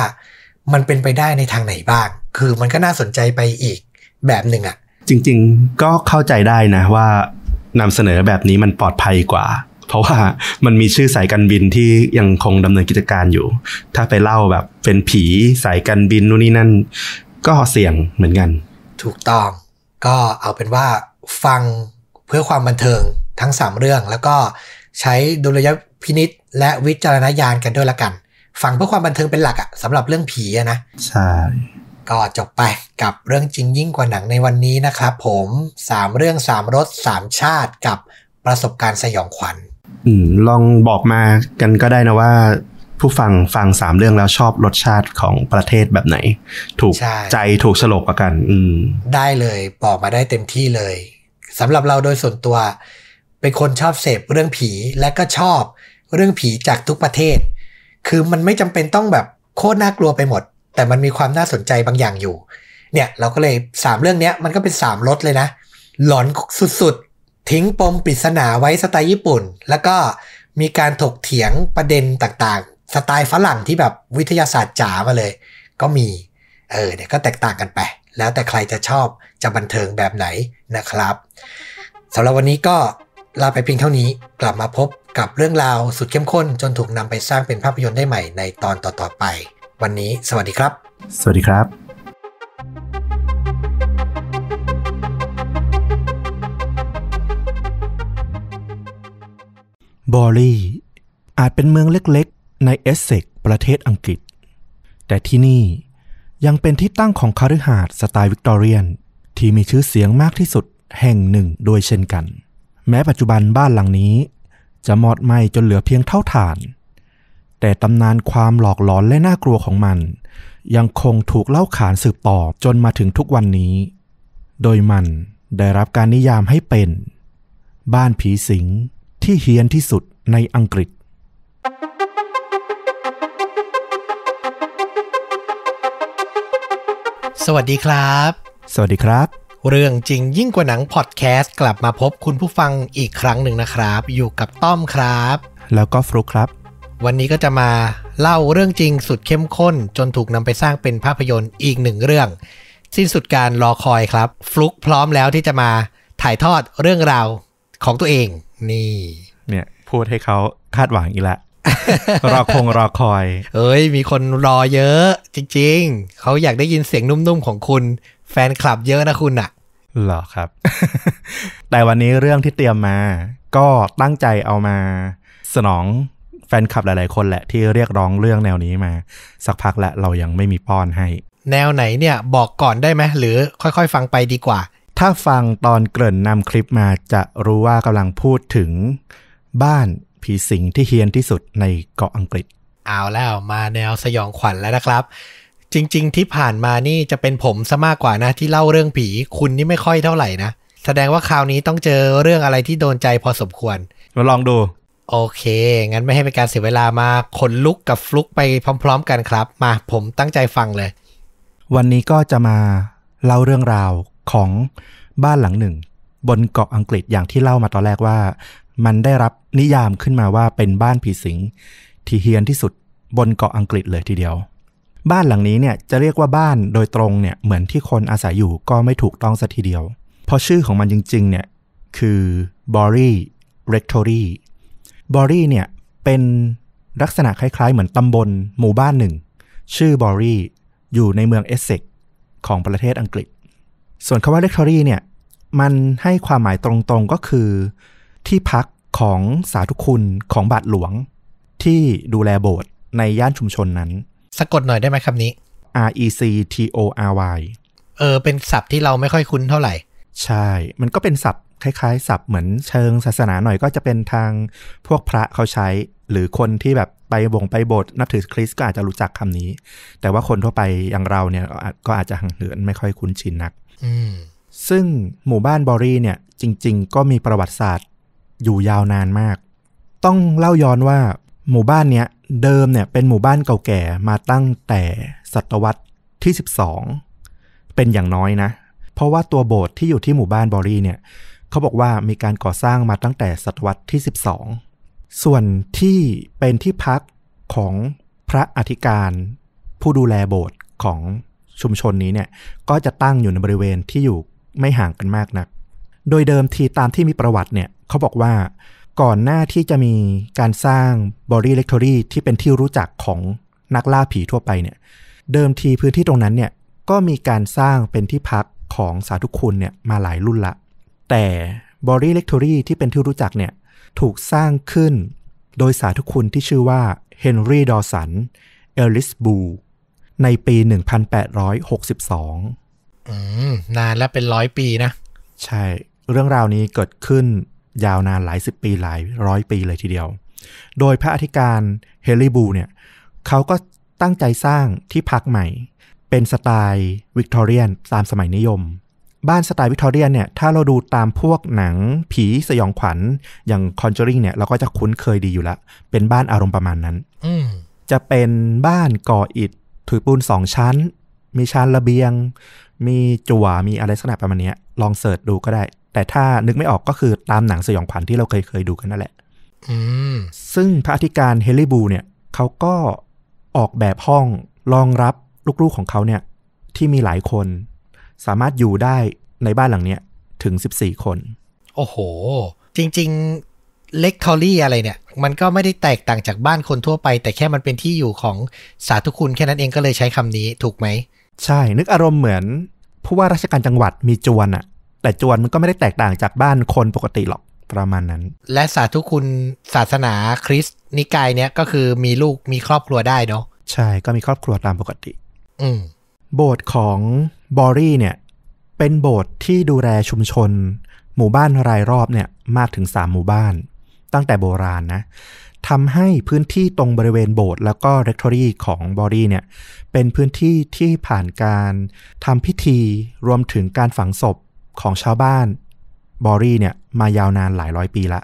[SPEAKER 2] มันเป็นไปได้ในทางไหนบ้าง คือมันก็น่าสนใจไปอีกแบบหนึ่งอะ
[SPEAKER 1] จริง ๆ ก็เข้าใจได้นะว่านำเสนอแบบนี้มันปลอดภัยกว่า เพราะว่ามันมีชื่อสายการบินที่ยังคงดำเนินกิจการอยู่ ถ้าไปเล่าแบบเป็นผีสายการบินนู่นนี่นั่น ก็เสี่ยงเหมือนกัน
[SPEAKER 2] ถูกต้อง ก็เอาเป็นว่าฟังเพื่อความบันเทิงทั้ง 3 เรื่อง แล้วก็ใช้ดุลยพินิษและวิจารณญาณกันด้วยละกัน ฟังเพื่อความบันเทิงเป็นหลักอะสำหรับเรื่องผีอะนะ
[SPEAKER 1] ใช่
[SPEAKER 2] ก็จบไปกับเรื่องจริงยิ่งกว่าหนังในวันนี้นะครับผม 3 เรื่อง 3 รส 3 ชาติกับประสบการณ์สยองขวัญ
[SPEAKER 1] อืมลองบอกมากันก็ได้นะว่า ผู้ฟังฟังสามเรื่องแล้วชอบรสชาติของประเทศแบบไหน ถูก
[SPEAKER 2] ใช่
[SPEAKER 1] ใจถูกฉลกกว่ากัน อืม
[SPEAKER 2] ได้เลยบอกมาได้เต็มที่เลยสำหรับเราโดยส่วนตัว เป็นคนชอบเสพเรื่องผีและก็ชอบเรื่องผีจากทุกประเทศ คือมันไม่จำเป็นต้องแบบโคตรน่ากลัวไปหมด แต่มันมีความน่าสนใจบางอย่างอยู่ เนี่ยเราก็เลยสามเรื่องเนี้ยมันก็เป็นสามรสเลยนะ หลอนสุดๆ ทิ้งปมปริศนาไว้สไตล์ญี่ปุ่น แล้วก็มีการถกเถียงประเด็นต่างๆ สไตล์ฝรั่งที่แบบวิทยาศาสตร์จ๋ามาเลย ก็มี เออเนี่ยก็แตกต่างกันไป แล้วแต่ใครจะชอบจะบันเทิงแบบไหนนะครับสำหรับวันนี้ก็ลาไปเพียงเท่านี้กลับมาพบกับเรื่องราวสุดเข้มข้นจนถูกนำไปสร้างเป็นภาพยนตร์ได้ใหม่ในตอนต่อๆไป วันนี้สวัสดีครับ
[SPEAKER 1] สวัสดีครับบอรีอาจเป็นเมืองเล็กๆ ในเอสเซ็กซ์ประเทศอังกฤษ แต่ที่นี่ยังเป็นที่ตั้งของคฤหาสน์สไตล์วิกตอเรียน ที่มีชื่อเสียงมากที่สุดแห่งหนึ่งด้วยเช่นกัน แม้ปัจจุบันบ้านหลังนี้ จะมอดไหม้จนเหลือเพียงเถ้าถ่าน แต่ตำนานความหลอกหลอนและน่ากลัวของมัน ยังคงถูกเล่าขานสืบต่อจนมาถึงทุกวันนี้ โดยมันได้รับการนิยามให้เป็น บ้านผีสิงที่เฮี้ยนที่สุดในอังกฤษ
[SPEAKER 2] สวัสดีครับ
[SPEAKER 1] สวัสดีครับ
[SPEAKER 2] เรื่องจริงยิ่งกว่าหนังพอดแคสต์กลับมาพบคุณผู้ฟังอีกครั้งหนึ่งนะครับ อยู่กับต้อมครับ
[SPEAKER 1] แล้วก็ฟลุกครับ
[SPEAKER 2] วันนี้ก็จะมาเล่าเรื่องจริงสุดเข้มข้น จนถูกนำไปสร้างเป็นภาพยนตร์อีกหนึ่งเรื่อง สิ้นสุดการรอคอยครับ ฟลุกพร้อมแล้วที่จะมาถ่ายทอดเรื่องราวของตัวเอง นี่
[SPEAKER 1] เนี่ย พูดให้เขาคาดหวังอีกละรอคงรอคอย
[SPEAKER 2] เอ้ย มีคนรอเยอะ จริง ๆ เขาอยากได้ยินเสียงนุ่มๆของคุณ แฟนคลับเยอะนะคุณอะ
[SPEAKER 1] เหรอครับ แต่วันนี้เรื่องที่เตรียมมา ก็ตั้งใจเอามา สนอง แฟนคลับหลาย ๆ คนแหละที่เรียกร้องเรื่องแนวนี้มา สักพักและเรายังไม่มีป้อนให้
[SPEAKER 2] แนวไหนเนี่ยบอกก่อนได้ไหมหรือค่อยๆ ฟังไปดีกว่า
[SPEAKER 1] ถ้าฟังตอนเกริ่นนำคลิปมาจะรู้ว่ากำลังพูดถึงบ้านผีสิงที่เฮี้ยนที่สุดในเกาะอังกฤษ
[SPEAKER 2] เอาแล้วมาแนวสยองขวัญแล้วนะครับ จริง ๆ ที่ผ่านมานี่จะเป็นผมซะมากกว่านะที่เล่าเรื่องผีคุณนี่ไม่ค่อยเท่าไหร่นะแสดงว่าคราวนี้ต้องเจอเรื่องอะไรที่โดนใจพอสมควร
[SPEAKER 1] มาลองดู
[SPEAKER 2] โอเค งั้นไม่ให้เป็นการเสียเวลามาขนลุกกับฟลุกไปพร้อม ๆ กันครับ มาผมตั้งใจฟังเลย
[SPEAKER 1] วันนี้ก็จะมาเล่าเรื่องราวของบ้านหลังหนึ่ง บนเกาะอังกฤษอย่างที่เล่ามาตอนแรกว่า มันได้รับนิยามขึ้นมาว่าเป็นบ้านผีสิงที่เฮี้ยนที่สุดบนเกาะอังกฤษเลยทีเดียว บ้านหลังนี้เนี่ยจะเรียกว่าบ้านโดยตรงเนี่ยเหมือนที่คนอาศัยอยู่ก็ไม่ถูกต้องสัทีเดียว เพราะชื่อของมันจริงๆเนี่ยคือ b o r y Rectory b o r y เนี่ยเป็นลักษณะคล้ายๆ เหมือนตำบลหมู่บ้านหนึ่ง ชื่อบอรีอยู่ในเมืองเอสเซ็กของประเทศอังกฤษ ส่วนคำว่า rectory เนี่ยมันให้ความหมายตรงๆก็คือ ที่พักของสาธุคุณของบาทหลวง ที่ดูแลโบสถ์ในย่านชุมชนนั้น
[SPEAKER 2] สะกดหน่อยได้ไหมคำนี้
[SPEAKER 1] R E C T O R Y
[SPEAKER 2] เออ เป็นศัพท์ที่เราไม่ค่อยคุ้นเท่าไหร่
[SPEAKER 1] ใช่ มันก็เป็นศัพท์ คล้ายๆศัพท์เหมือนเชิงศาสนาหน่อยก็จะเป็นทางพวกพระเขาใช้ หรือคนที่แบบไปบงไปโบสถ์นับถือคริสต์ก็อาจจะรู้จักคำนี้ แต่ว่าคนทั่วไปอย่างเราเนี่ยก็อาจจะห่างเหินไม่ค่อยคุ้นชินนักซึ่งหมู่บ้านบอรี่เนี่ย จริง ๆ ก็มีประวัติศาสตร์อยู่ยาวนานมาก ต้องเล่าย้อนว่าหมู่บ้านเนี้ยเดิมเนี่ยเป็นหมู่บ้านเก่าแก่มาตั้งแต่ศตวรรษที่ 12 เป็นอย่างน้อยนะ เพราะว่าตัวโบสถ์ที่อยู่ที่หมู่บ้านบอรี่เนี่ย เขาบอกว่ามีการก่อสร้างมาตั้งแต่ศตวรรษที่ 12 ส่วนที่เป็นที่พักของพระอธิการ ผู้ดูแลโบสถ์ของชุมชนนี้เนี่ยก็จะตั้งอยู่ในบริเวณที่อยู่ไม่ห่างกันมากนัก โดยเดิมทีตามที่มีประวัติเนี่ยเขาบอกว่าก่อนหน้าที่จะมีการสร้างบอรี่เล c ทอรี่ที่เป็นที่รู้จักของนักล่าผีทั่วไปเนี่ยเดิมทีพื้นที่ตรงนั้นเนี่ยก็มีการสร้างเป็นที่พักของสาธุคุณเนี่ยมาหลายรุ่นละ แต่บอรี่เล c ทอรี่ที่เป็นที่รู้จักเนี่ยถูกสร้างขึ้นโดยสาธุคุณที่ชื่อว่าเฮนรี่ดอสัน เอลิสบู ในปี 1862
[SPEAKER 2] อืม นานแล้วเป็นร้อยปีนะ
[SPEAKER 1] ใช่ เรื่องราวนี้เกิดขึ้นยาวนานหลายสิบปีหลายร้อยปีเลยทีเดียว โดยพระอธิการเฮลิบูเนี่ยเขาก็ตั้งใจสร้างที่พักใหม่ เป็นสไตล์วิกตอเรียนตามสมัยนิยม บ้านสไตล์วิกตอเรียนเนี่ยถ้าเราดูตามพวกหนังผีสยองขวัญอย่าง Conjuring เนี่ยเราก็จะคุ้นเคยดีอยู่ละ เป็นบ้านอารมณ์ประมาณนั้น
[SPEAKER 2] อืม
[SPEAKER 1] จะเป็นบ้านก่ออิฐถือปูนสองชั้น มีชั้นระเบียง มีจั่วมีอะไรลักษณะประมาณเนี้ยลองเสิร์ชดูก็ได้ แต่ถ้านึกไม่ออกก็คือตามหนังสยองขวัญที่เราเคยเคยดูกันนั่นแหละ
[SPEAKER 2] อืม
[SPEAKER 1] ซึ่งพระอธิการเฮลิบูเนี่ยเขาก็ออกแบบห้องรองรับลูกๆของเขาเนี่ยที่มีหลายคน สามารถอยู่ได้ในบ้านหลังเนี้ยถึง 14 คน
[SPEAKER 2] โอ้โห จริง ๆ เล็กทอรี่อะไรเนี่ย มันก็ไม่ได้แตกต่างจากบ้านคนทั่วไป แต่แค่มันเป็นที่อยู่ของสาธุคุณแค่นั้นเองก็เลยใช้คำนี้ถูกไหม
[SPEAKER 1] ใช่ นึกอารมณ์เหมือนผู้ว่าราชการจังหวัดมีจวนอะแต่จวนมันก็ไม่ได้แตกต่างจากบ้านคนปกติหรอกประมาณนั้น
[SPEAKER 2] และสาธุคุณศาสนาคริสต์นิกายเนี้ยก็คือมีลูกมีครอบครัวได้เนาะ
[SPEAKER 1] ใช่ก็มีครอบครัวตามปกติ
[SPEAKER 2] อืม
[SPEAKER 1] โบสถ์ของ บอรี่เนี่ยเป็นโบสถ์ที่ดูแลชุมชน หมู่บ้านรายรอบเนี่ยมากถึง 3 หมู่บ้าน ตั้งแต่โบราณนะทำให้พื้นที่ตรงบริเวณโบสถ์แล้วก็เร c ทอรี่ของบอรี่เนี่ยเป็นพื้นที่ที่ผ่านการทำพิธีรวมถึงการฝังศพของชาวบ้านบอรี่เนี่ยมายาวนานหลายร้อยปีละ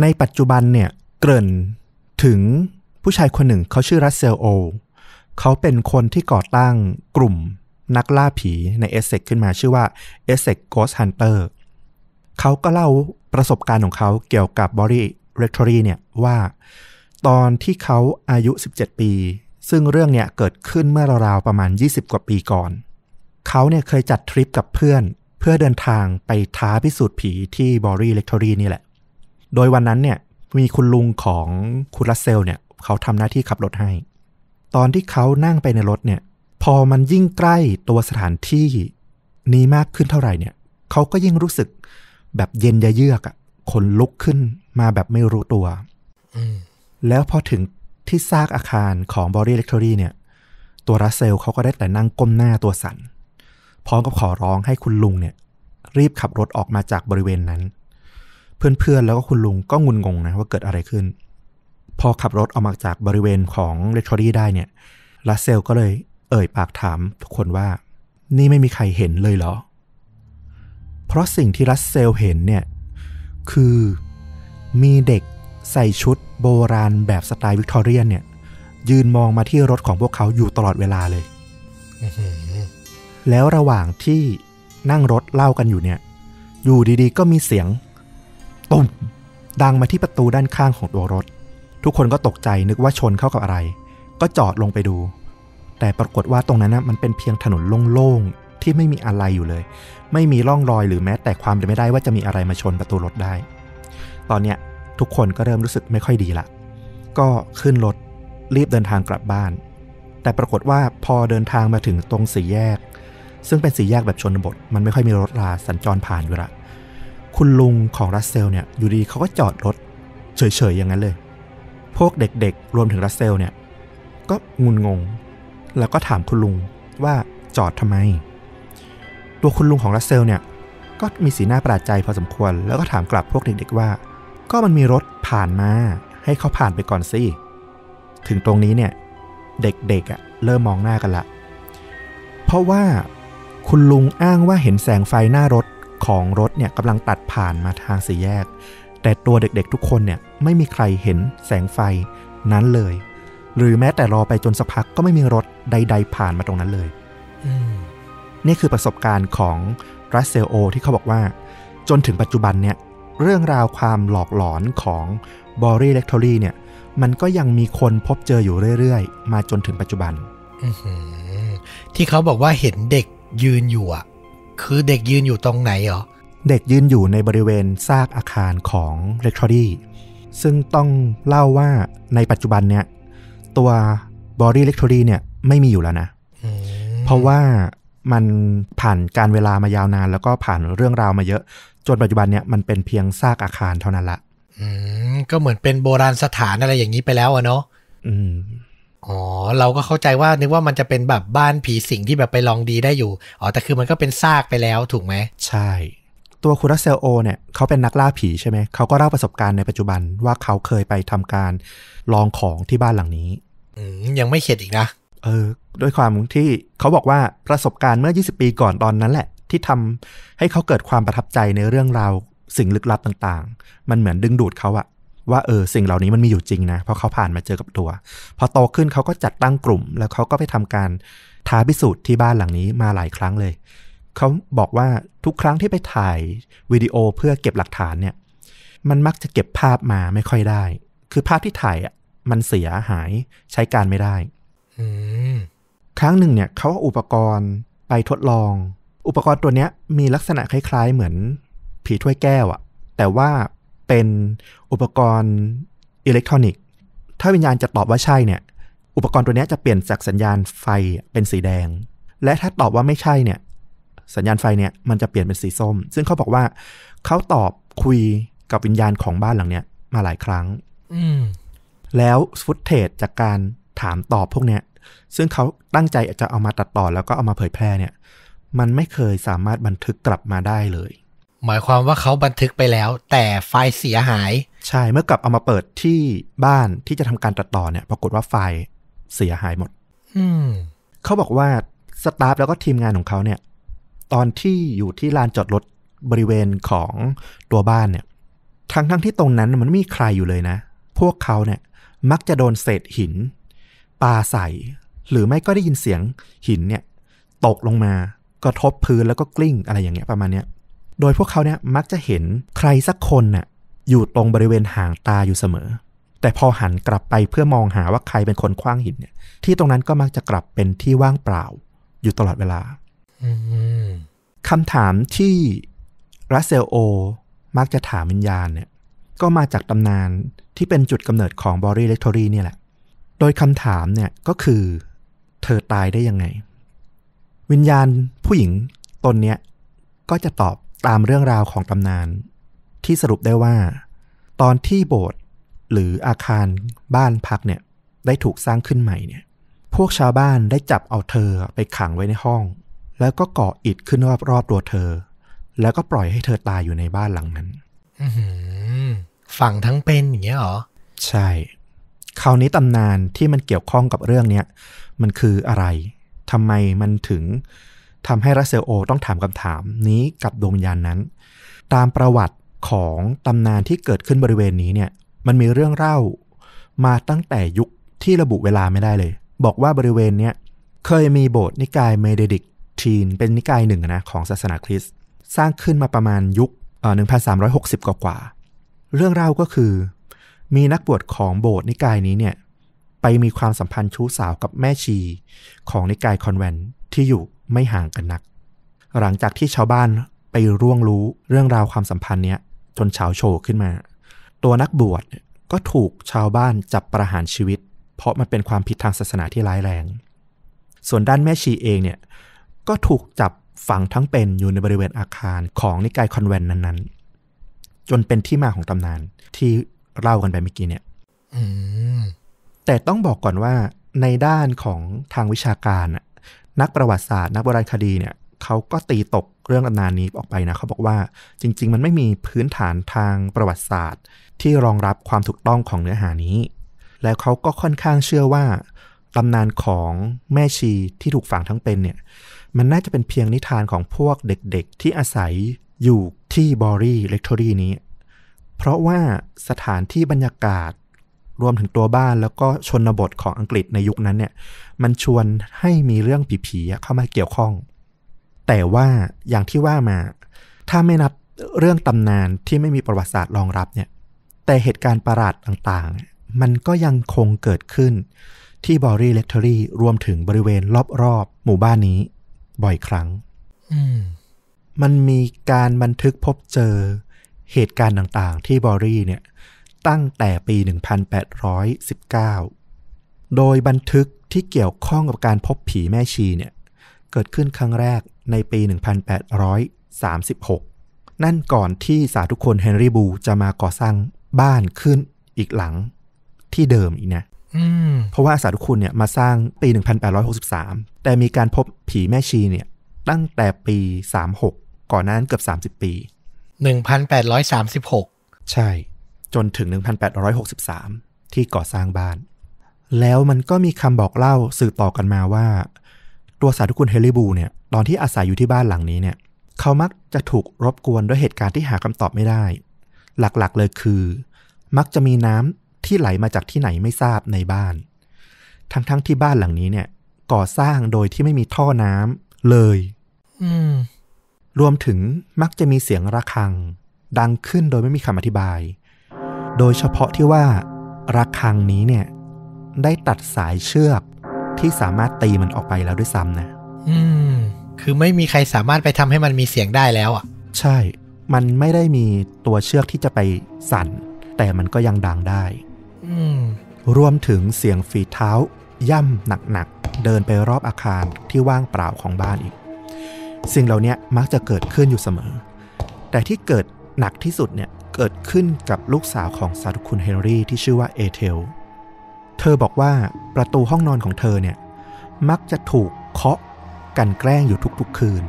[SPEAKER 1] ในปัจจุบันเนี่ยเกริ่นถึงผู้ชายคนหนึ่งเขาชื่อรัสเซลโอ เขาเป็นคนที่ก่อตั้งกลุ่ม นักล่าผีในเอสเซ็กซ์ขึ้นมาชื่อว่าEssex Ghost Hunter เขาก็เล่าประสบการณ์ของเขาเกี่ยวกับ Borley Rectory เนี่ยว่าตอนที่เขาอายุ 17 ปี ซึ่งเรื่องเนี่ยเกิดขึ้นเมื่อราวๆประมาณ 20 กว่าปีก่อน เขาเนี่ยเคยจัดทริปกับเพื่อน เพื่อเดินทางไปท้าพิสูจน์ผีที่ Borley Rectory นี่แหละ โดยวันนั้นเนี่ยมีคุณลุงของคุณรัสเซลเนี่ยเขาทำหน้าที่ขับรถให้ ตอนที่เขานั่งไปในรถเนี่ย พอมันยิ่งใกล้ตัวสถานที่นี้มากขึ้นเท่าไหร่เนี่ยเขาก็ยิ่งรู้สึกแบบเย็นยะเยือกอะขนลุกขึ้นมาแบบไม่รู้ตัว แล้วพอถึงที่ซากอาคารของบอรี่เล็กทอรี่เนี่ย ตัวรัสเซลเขาก็ได้แต่นั่งก้มหน้าตัวสั่นพร้อมกับขอร้องให้คุณลุงเนี่ย รีบขับรถออกมาจากบริเวณนั้น เพื่อนๆแล้วก็คุณลุงก็งุนงงนะว่าเกิดอะไรขึ้น พอขับรถออกมาจากบริเวณของ rectory ได้เนี่ยรัสเซลก็เลย เอ่ยปากถามทุกคนว่า นี่ไม่มีใครเห็นเลยเหรอ เพราะสิ่งที่รัสเซลเห็นเนี่ย คือมีเด็กใส่ชุดโบราณแบบสไตล์วิกตอเรียนเนี่ย ยืนมองมาที่รถของพวกเขาอยู่ตลอดเวลาเลย
[SPEAKER 2] อื้อหือ
[SPEAKER 1] แล้วระหว่างที่นั่งรถเล่ากันอยู่เนี่ย อยู่ดีๆ ก็มีเสียงตุ่มดังมาที่ประตูด้านข้างของตัวรถ ทุกคนก็ตกใจนึกว่าชนเข้ากับอะไร ก็จอดลงไปดู แต่ปรากฏว่าตรงนั้นนะมันเป็นเพียงถนนโล่งๆที่ไม่มีอะไรอยู่เลย ไม่มีร่องรอยหรือแม้แต่ความเป็นไม่ได้ว่าจะมีอะไรมาชนประตูรถได้ ตอนเนี้ยทุกคนก็เริ่มรู้สึกไม่ค่อยดีละก็ขึ้นรถรีบเดินทางกลับบ้าน แต่ปรากฏว่าพอเดินทางมาถึงตรงสี่แยก ซึ่งเป็นสี่แยกแบบชนบท มันไม่ค่อยมีรถราสัญจรผ่านอยู่ละคุณลุงของรัสเซลเนี่ยอยู่ดีเขาก็จอดรถ เฉยๆอย่างนั้นเลย พวกเด็กๆ รวมถึงรัสเซลเนี่ย ก็งุนงง แล้วก็ถามคุณลุงว่าจอดทำไม ตัวคุณลุงของรัสเซลเนี่ยก็มีสีหน้าประหลาดใจพอสมควร แล้วก็ถามกลับพวกเด็กๆว่า ก็มันมีรถผ่านมา ให้เขาผ่านไปก่อนสิถึงตรงนี้เนี่ย เด็กๆอะเริ่มมองหน้ากันละ เพราะว่าคุณลุงอ้างว่าเห็นแสงไฟหน้ารถของรถเนี่ยกำลังตัดผ่านมาทางสี่แยก แต่ตัวเด็กๆทุกคนเนี่ยไม่มีใครเห็นแสงไฟนั้นเลย หรือแม้แต่รอไปจนสักพักก็ไม่มีรถใด ๆ ผ่านมาตรงนั้นเลย
[SPEAKER 2] อืม
[SPEAKER 1] นี่คือประสบการณ์ของรัสเซลโอ ที่เขาบอกว่า จนถึงปัจจุบันเนี่ย เรื่องราวความหลอกหลอนของบอรี่เล็กทอรี่เนี่ย มันก็ยังมีคนพบเจออยู่เรื่อย ๆ มาจนถึงปัจจุบัน
[SPEAKER 2] อื้อหือที่เขาบอกว่าเห็นเด็กยืนอยู่อะ คือเด็กยืนอยู่ตรงไหนเหรอ
[SPEAKER 1] เด็กยืนอยู่ในบริเวณซากอาคารของเล็กทอรี่ซึ่งต้องเล่าว่าในปัจจุบันเนี่ย ตัวบอรี่เล็กทอรี่เนี่ยไม่มีอยู่แล้วนะ
[SPEAKER 2] อืม
[SPEAKER 1] เพราะว่ามันผ่านการเวลามายาวนาน แล้วก็ผ่านเรื่องราวมาเยอะ จนปัจจุบันเนี่ยมันเป็นเพียงซากอาคารเท่านั้นละ
[SPEAKER 2] อืมก็เหมือนเป็นโบราณสถานอะไรอย่างนี้ไปแล้วอะเนาะ
[SPEAKER 1] อืม
[SPEAKER 2] อ๋อ เราก็เข้าใจว่านึกว่ามันจะเป็นแบบบ้านผีสิงที่แบบไปลองดีได้อยู่ อ๋อ แต่คือมันก็เป็นซากไปแล้วถูกไหม
[SPEAKER 1] ใช่ ตัวคุณรัสเซลโอเนี่ยเขาเป็นนักล่าผีใช่ไหมเขาก็เล่าประสบการณ์ในปัจจุบันว่าเขาเคยไปทำการลองของที่บ้านหลังนี้
[SPEAKER 2] อืมยังไม่เข็ดอีกนะ
[SPEAKER 1] เออ ด้วยความที่เขาบอกว่าประสบการณ์เมื่อ 20 ปีก่อนตอนนั้นแหละ ที่ทำให้เขาเกิดความประทับใจในเรื่องราวสิ่งลึกลับต่างๆ มันเหมือนดึงดูดเขาอะว่าเออสิ่งเหล่านี้มันมีอยู่จริงนะเพราะเขาผ่านมาเจอกับตัว พอโตขึ้นเขาก็จัดตั้งกลุ่ม แล้วเขาก็ไปทำการท้าพิสูจน์ที่บ้านหลังนี้มาหลายครั้งเลย เขาบอกว่าทุกครั้งที่ไปถ่ายวิดีโอเพื่อเก็บหลักฐานเนี่ย มันมักจะเก็บภาพมาไม่ค่อยได้ คือภาพที่ถ่ายอะมันเสียหายใช้การไม่ได้
[SPEAKER 2] อืม
[SPEAKER 1] ครั้งหนึ่งเนี่ยเขาเอาอุปกรณ์ไปทดลอง อุปกรณ์ตัวเนี้ยมีลักษณะคล้าย ๆ เหมือนผีถ้วยแก้วอะแต่ว่าเป็นอุปกรณ์อิเล็กทรอนิกส์ ถ้าวิญญาณจะตอบว่าใช่เนี่ย อุปกรณ์ตัวเนี้ยจะเปลี่ยนจากสัญญาณไฟเป็นสีแดง และถ้าตอบว่าไม่ใช่เนี่ย สัญญาณไฟเนี่ยมันจะเปลี่ยนเป็นสีส้ม ซึ่งเขาบอกว่าเขาตอบคุยกับวิญญาณของบ้านหลังเนี้ยมาหลายครั้ง
[SPEAKER 2] อืม
[SPEAKER 1] แล้วฟุตเทจจากการถามตอบพวกเนี้ยซึ่งเขาตั้งใจจะเอามาตัดต่อแล้วก็เอามาเผยแพร่เนี่ย มันไม่เคยสามารถบันทึกกลับมาได้เลย
[SPEAKER 2] หมายความว่าเขาบันทึกไปแล้ว แต่ไฟล์เสียหาย
[SPEAKER 1] ใช่เมื่อกลับเอามาเปิดที่บ้านที่จะทำการตัดต่อเนี่ย ปรากฏว่าไฟล์เสียหายหมด
[SPEAKER 2] อืม
[SPEAKER 1] เขาบอกว่าสตาฟแล้วก็ทีมงานของเขาเนี่ย ตอนที่อยู่ที่ลานจอดรถบริเวณของตัวบ้านเนี่ย ทั้งทั้งที่ตรงนั้นมันไม่มีใครอยู่เลยนะ พวกเขาเนี่ยมักจะโดนเศษหินปาใส่ หรือไม่ก็ได้ยินเสียงหินเนี่ย ตกลงมากระทบพื้นแล้วก็กลิ้งอะไรอย่างเงี้ยประมาณเนี้ย โดยพวกเขาเนี่ยมักจะเห็นใครสักคนน่ะอยู่ตรงบริเวณห่างตาอยู่เสมอ แต่พอหันกลับไปเพื่อมองหาว่าใครเป็นคนคว้างหินเนี่ย ที่ตรงนั้นก็มักจะกลับเป็นที่ว่างเปล่า อยู่ตลอดเวลา คำถามที่รัสเซลโอ มักจะถามวิญญาณเนี่ย ก็มาจากตำนานที่เป็นจุดกำเนิดของบอรี่เล c ทอรี่เนี่ยแหละ โดยคำถามเนี่ยก็คือ เธอตายได้ยังไง วิญญาณผู้หญิงตนเนี้ยก็จะตอบตามเรื่องราวของตำนาน ที่สรุปได้ว่า ตอนที่โบสถ์หรืออาคารบ้านพักเนี่ยได้ถูกสร้างขึ้นใหม่เนี่ย พวกชาวบ้านได้จับเอาเธอไปขังไว้ในห้อง แล้วก็ก่ออิฐขึ้นรอบๆตัวเธอ แล้วก็ปล่อยให้เธอตายอยู่ในบ้านหลังนั้น
[SPEAKER 2] อื้อหือฝังทั้งเป็นอย่างเงี้ยเหรอ
[SPEAKER 1] ใช่ คราวนี้ตำนานที่มันเกี่ยวข้องกับเรื่องเนี้ยมันคืออะไรทำไมมันถึงทำให้รัสเซลโอต้องถามคำถามนี้กับดวงวิญญาณนั้น ตามประวัติของตำนานที่เกิดขึ้นบริเวณนี้เนี่ย มันมีเรื่องเล่ามาตั้งแต่ยุคที่ระบุเวลาไม่ได้เลย บอกว่าบริเวณเนี้ยเคยมีโบสถ์นิกายเบเนดิก ทีน เป็นนิกายหนึ่งนะของศาสนาคริสต์สร้างขึ้นมาประมาณยุคเอ่อ1360 กว่ากว่า เรื่องเล่าก็คือ มีนักบวชของโบสถ์นิกายนี้เนี่ยไปมีความสัมพันธ์ชู้สาวกับแม่ชีของนิกายคอนแวนต์ที่อยู่ไม่ห่างกันนัก หลังจากที่ชาวบ้านไปล่วงรู้เรื่องราวความสัมพันธ์เนี้ยจนฉาวโฉ่ขึ้นมา ตัวนักบวชก็ถูกชาวบ้านจับประหารชีวิต เพราะมันเป็นความผิดทางศาสนาที่ร้ายแรง ส่วนด้านแม่ชีเองเนี่ย ก็ถูกจับฝังทั้งเป็นอยู่ในบริเวณอาคารของนิกายคอนแวนต์นั้นๆ จนเป็นที่มาของตำนานที่เล่ากันไปเมื่อกี้เนี่ย
[SPEAKER 2] อืม
[SPEAKER 1] แต่ต้องบอกก่อนว่าในด้านของทางวิชาการน่ะนักประวัติศาสตร์ นักโบราณคดีเนี่ยเขาก็ตีตกเรื่องตำนานนี้ออกไปนะเขาบอกว่าจริง ๆ มันไม่มีพื้นฐานทางประวัติศาสตร์ ที่รองรับความถูกต้องของเนื้อหานี้ แล้วเขาก็ค่อนข้างเชื่อว่าตำนานของแม่ชีที่ถูกฝังทั้งเป็นเนี่ย มันน่าจะเป็นเพียงนิทานของพวกเด็กๆ ที่อาศัยอยู่ที่บอรี่เล c ทอรี่นี้ เพราะว่าสถานที่บรรยากาศรวมถึงตัวบ้านแล้วก็ชนบทของอังกฤษในยุคนั้นเนี่ย มันชวนให้มีเรื่องผีๆเข้ามาเกี่ยวข้อง แต่ว่าอย่างที่ว่ามา ถ้าไม่นับเรื่องตำนานที่ไม่มีประวัติศาสตร์รองรับเนี่ย แต่เหตุการณ์ประหลาดต่างๆ มันก็ยังคงเกิดขึ้นที่บอรี่เล c ทอรี่รวมถึงบริเวณรอบๆ หมู่บ้านนี้ บ่อยครั้ง
[SPEAKER 2] อืม
[SPEAKER 1] มันมีการบันทึกพบเจอเหตุการณ์ต่างๆ ที่บอรี่เนี่ย ตั้งแต่ปี 1819 โดยบันทึกที่เกี่ยวข้องกับการพบผีแม่ชีเนี่ย เกิดขึ้นครั้งแรกในปี 1836 นั่นก่อนที่สาธุคนเฮนรี่บูจะมาก่อสร้างบ้านขึ้นอีกหลังที่เดิมอีกนะ
[SPEAKER 2] อืม
[SPEAKER 1] เพราะว่าสาธุคุณเนี่ยมาสร้างปี 1863 แต่มีการพบผีแม่ชีเนี่ยตั้งแต่ปี 36 ก่อนหนานั้นเกือบ 30 ปี
[SPEAKER 2] หนึ่งพันแปดร้อยสามสิบหก
[SPEAKER 1] ใช่ จนถึง 1863 ที่ก่อสร้างบ้าน แล้วมันก็มีคำบอกเล่าสืบต่อกันมาว่า ตัวสาธุคุณเฮลิบูเนี่ยตอนที่อาศัยอยู่ที่บ้านหลังนี้เนี่ยเขามักจะถูกรบกวนด้วยเหตุการณ์ที่หาคำตอบไม่ได้ หลักๆเลยคือ มักจะมีน้ำ ที่ไหลมาจากที่ไหนไม่ทราบในบ้าน ทั้งๆที่บ้านหลังนี้เนี่ย ก่อสร้างโดยที่ไม่มีท่อน้ำเลย
[SPEAKER 2] อืม
[SPEAKER 1] รวมถึงมักจะมีเสียงระฆัง ดังขึ้นโดยไม่มีคำอธิบาย โดยเฉพาะที่ว่าระฆังนี้เนี่ย ได้ตัดสายเชือกที่สามารถตีมันออกไปแล้วด้วยซ้ำนะ
[SPEAKER 2] อืม คือไม่มีใครสามารถไปทำให้มันมีเสียงได้แล้วอะ
[SPEAKER 1] ใช่ มันไม่ได้มีตัวเชือกที่จะไปสั่น แต่มันก็ยังดังได้
[SPEAKER 2] อืม
[SPEAKER 1] รวมถึงเสียงฝีเท้า ย่ำหนักๆ เดินไปรอบอาคารที่ว่างเปล่าของบ้านอีก สิ่งเหล่านี้มักจะเกิดขึ้นอยู่เสมอ แต่ที่เกิดหนักที่สุดเนี่ยเกิดขึ้นกับลูกสาวของสาธุคุณเฮนรี่ที่ชื่อว่าเอเทล เธอบอกว่าประตูห้องนอนของเธอเนี่ยมักจะถูกเคาะกันแกล้งอยู่ทุกๆคืน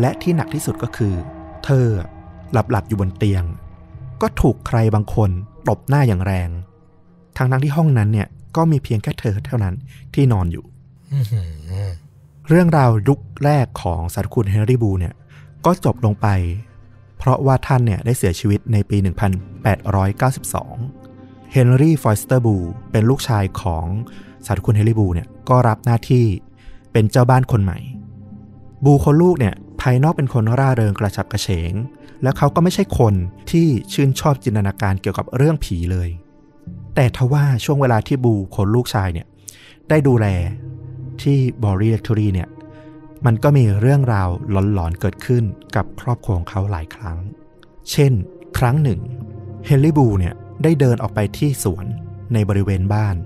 [SPEAKER 1] และที่หนักที่สุดก็คือ เธอหลับหลับๆอยู่บนเตียง ก็ถูกใครบางคนตบหน้าอย่างแรง ทั้งทั้งๆที่ห้องนั้นเนี่ยก็มีเพียงแค่เธอเท่านั้นที่นอนอยู่
[SPEAKER 2] อือหือ
[SPEAKER 1] เรื่องราวยุคแรกของสาธุคุณเฮนรี่บูเนี่ยก็จบลงไป เพราะว่าท่านเนี่ยได้เสียชีวิตในปี 1892 เฮนรี่ฟอยสเตอร์บูเป็นลูกชายของสาธุคุณเฮนรี่บูเนี่ยก็รับหน้าที่เป็นเจ้าบ้านคนใหม่ บูคนลูกเนี่ยภายนอกเป็นคนร่าเริงกระฉับกระเฉง แล้วเขาก็ไม่ใช่คนที่ชื่นชอบจินตนาการเกี่ยวกับเรื่องผีเลย แต่ทว่าช่วงเวลาที่บูคนลูกชายเนี่ยได้ดูแลที่ Borley Rectory เนี่ยมันก็มีเรื่องราวหลอนๆเกิดขึ้นกับครอบครัวของเขาหลายครั้ง เช่น ครั้งหนึ่งเฮนรี่บูเนี่ยได้เดินออกไปที่สวนในบริเวณบ้าน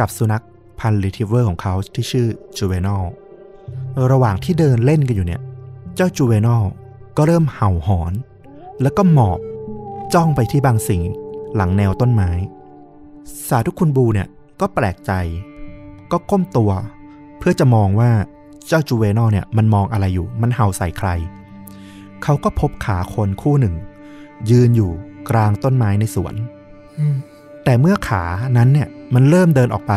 [SPEAKER 1] กับสุนัขพันธุ์ retriever ของเขาที่ชื่อจูเวนอลระหว่างที่เดินเล่นกันอยู่เนี่ย เจ้าจูเวนอลก็เริ่มเห่าหอน แล้วก็หมอบจ้องไปที่บางสิ่งหลังแนวต้นไม้ สาธุคุณบูเนี่ยก็แปลกใจ ก็ก้มตัว เพื่อจะมองว่าเจ้าจูเวนอลเนี่ยมันมองอะไรอยู่ มันเห่าใส่ใคร เขาก็พบขาคนคู่หนึ่ง ยืนอยู่กลางต้นไม้ในสวน
[SPEAKER 2] อืม
[SPEAKER 1] แต่เมื่อขานั้นเนี่ยมันเริ่มเดินออกไป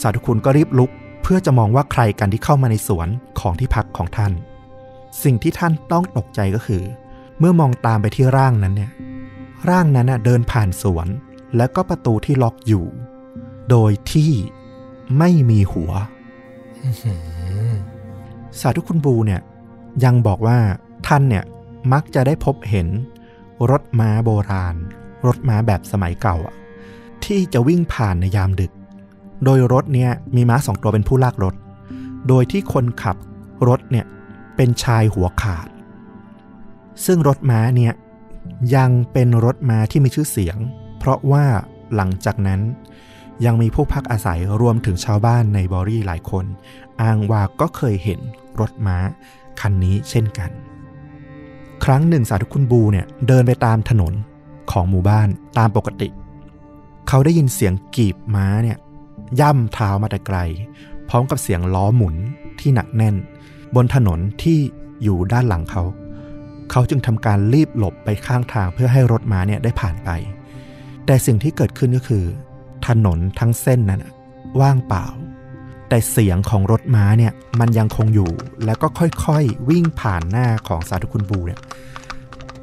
[SPEAKER 1] สาธุคุณก็รีบลุก เพื่อจะมองว่าใครกันที่เข้ามาในสวนของที่พักของท่าน สิ่งที่ท่านต้องตกใจก็คือ เมื่อมองตามไปที่ร่างนั้นเนี่ย ร่างนั้นน่ะเดินผ่านสวน แล้วก็ประตูที่ล็อกอยู่ โดยที่ไม่มีหัว
[SPEAKER 2] อื้อหือ
[SPEAKER 1] สาธุคุณบูเนี่ย ยังบอกว่าท่านเนี่ยมักจะได้พบเห็น รถม้าโบราณ รถม้าแบบสมัยเก่าอะที่จะวิ่งผ่านในยามดึก โดยรถเนี่ยมีม้าสองตัวเป็นผู้ลากรถ โดยที่คนขับรถเนี่ยเป็นชายหัวขาด ซึ่งรถม้าเนี่ยยังเป็นรถม้าที่มีชื่อเสียง เพราะว่าหลังจากนั้นยังมีผู้พักอาศัยรวมถึงชาวบ้านในบอรี่หลายคน อ้างว่าก็เคยเห็นรถม้าคันนี้เช่นกัน ครั้งหนึ่งสาธุคุณบูเนี่ยเดินไปตามถนนของหมู่บ้านตามปกติ เขาได้ยินเสียงกีบม้าเนี่ยย่ำเท้ามาแต่ไกล พร้อมกับเสียงล้อหมุนที่หนักแน่น บนถนนที่อยู่ด้านหลังเขา เขาจึงทำการรีบหลบไปข้างทางเพื่อให้รถม้าเนี่ยได้ผ่านไป แต่สิ่งที่เกิดขึ้นก็คือ ถนนทั้งเส้นนั้นน่ะว่างเปล่า แต่เสียงของรถม้าเนี่ยมันยังคงอยู่แล้วก็ค่อยๆ วิ่งผ่านหน้าของสาธุคุณบูเนี่ย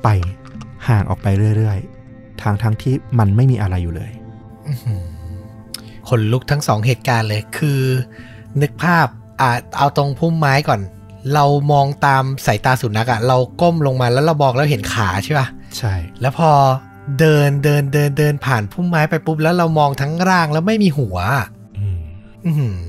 [SPEAKER 1] ไปห่างออกไปเรื่อยๆ ทางทั้งที่มันไม่มีอะไรอยู่เลย
[SPEAKER 2] อื้อหือขนลุกทั้งสองเหตุการณ์เลย คือ นึกภาพอ่าเอาตรงพุ่มไม้ก่อน เรามองตามสายตาสุนัขอะเราก้มลงมาแล้วเราบอกแล้วเห็นขาใช่ป่ะ
[SPEAKER 1] ใช่
[SPEAKER 2] แล้วพอ เดินเดินเดินเดินผ่านพุ่มไม้ไปปุ๊บแล้วเรามองทั้งร่างแล้วไม่มีหัวอะ
[SPEAKER 1] อืม
[SPEAKER 2] อื้อหือ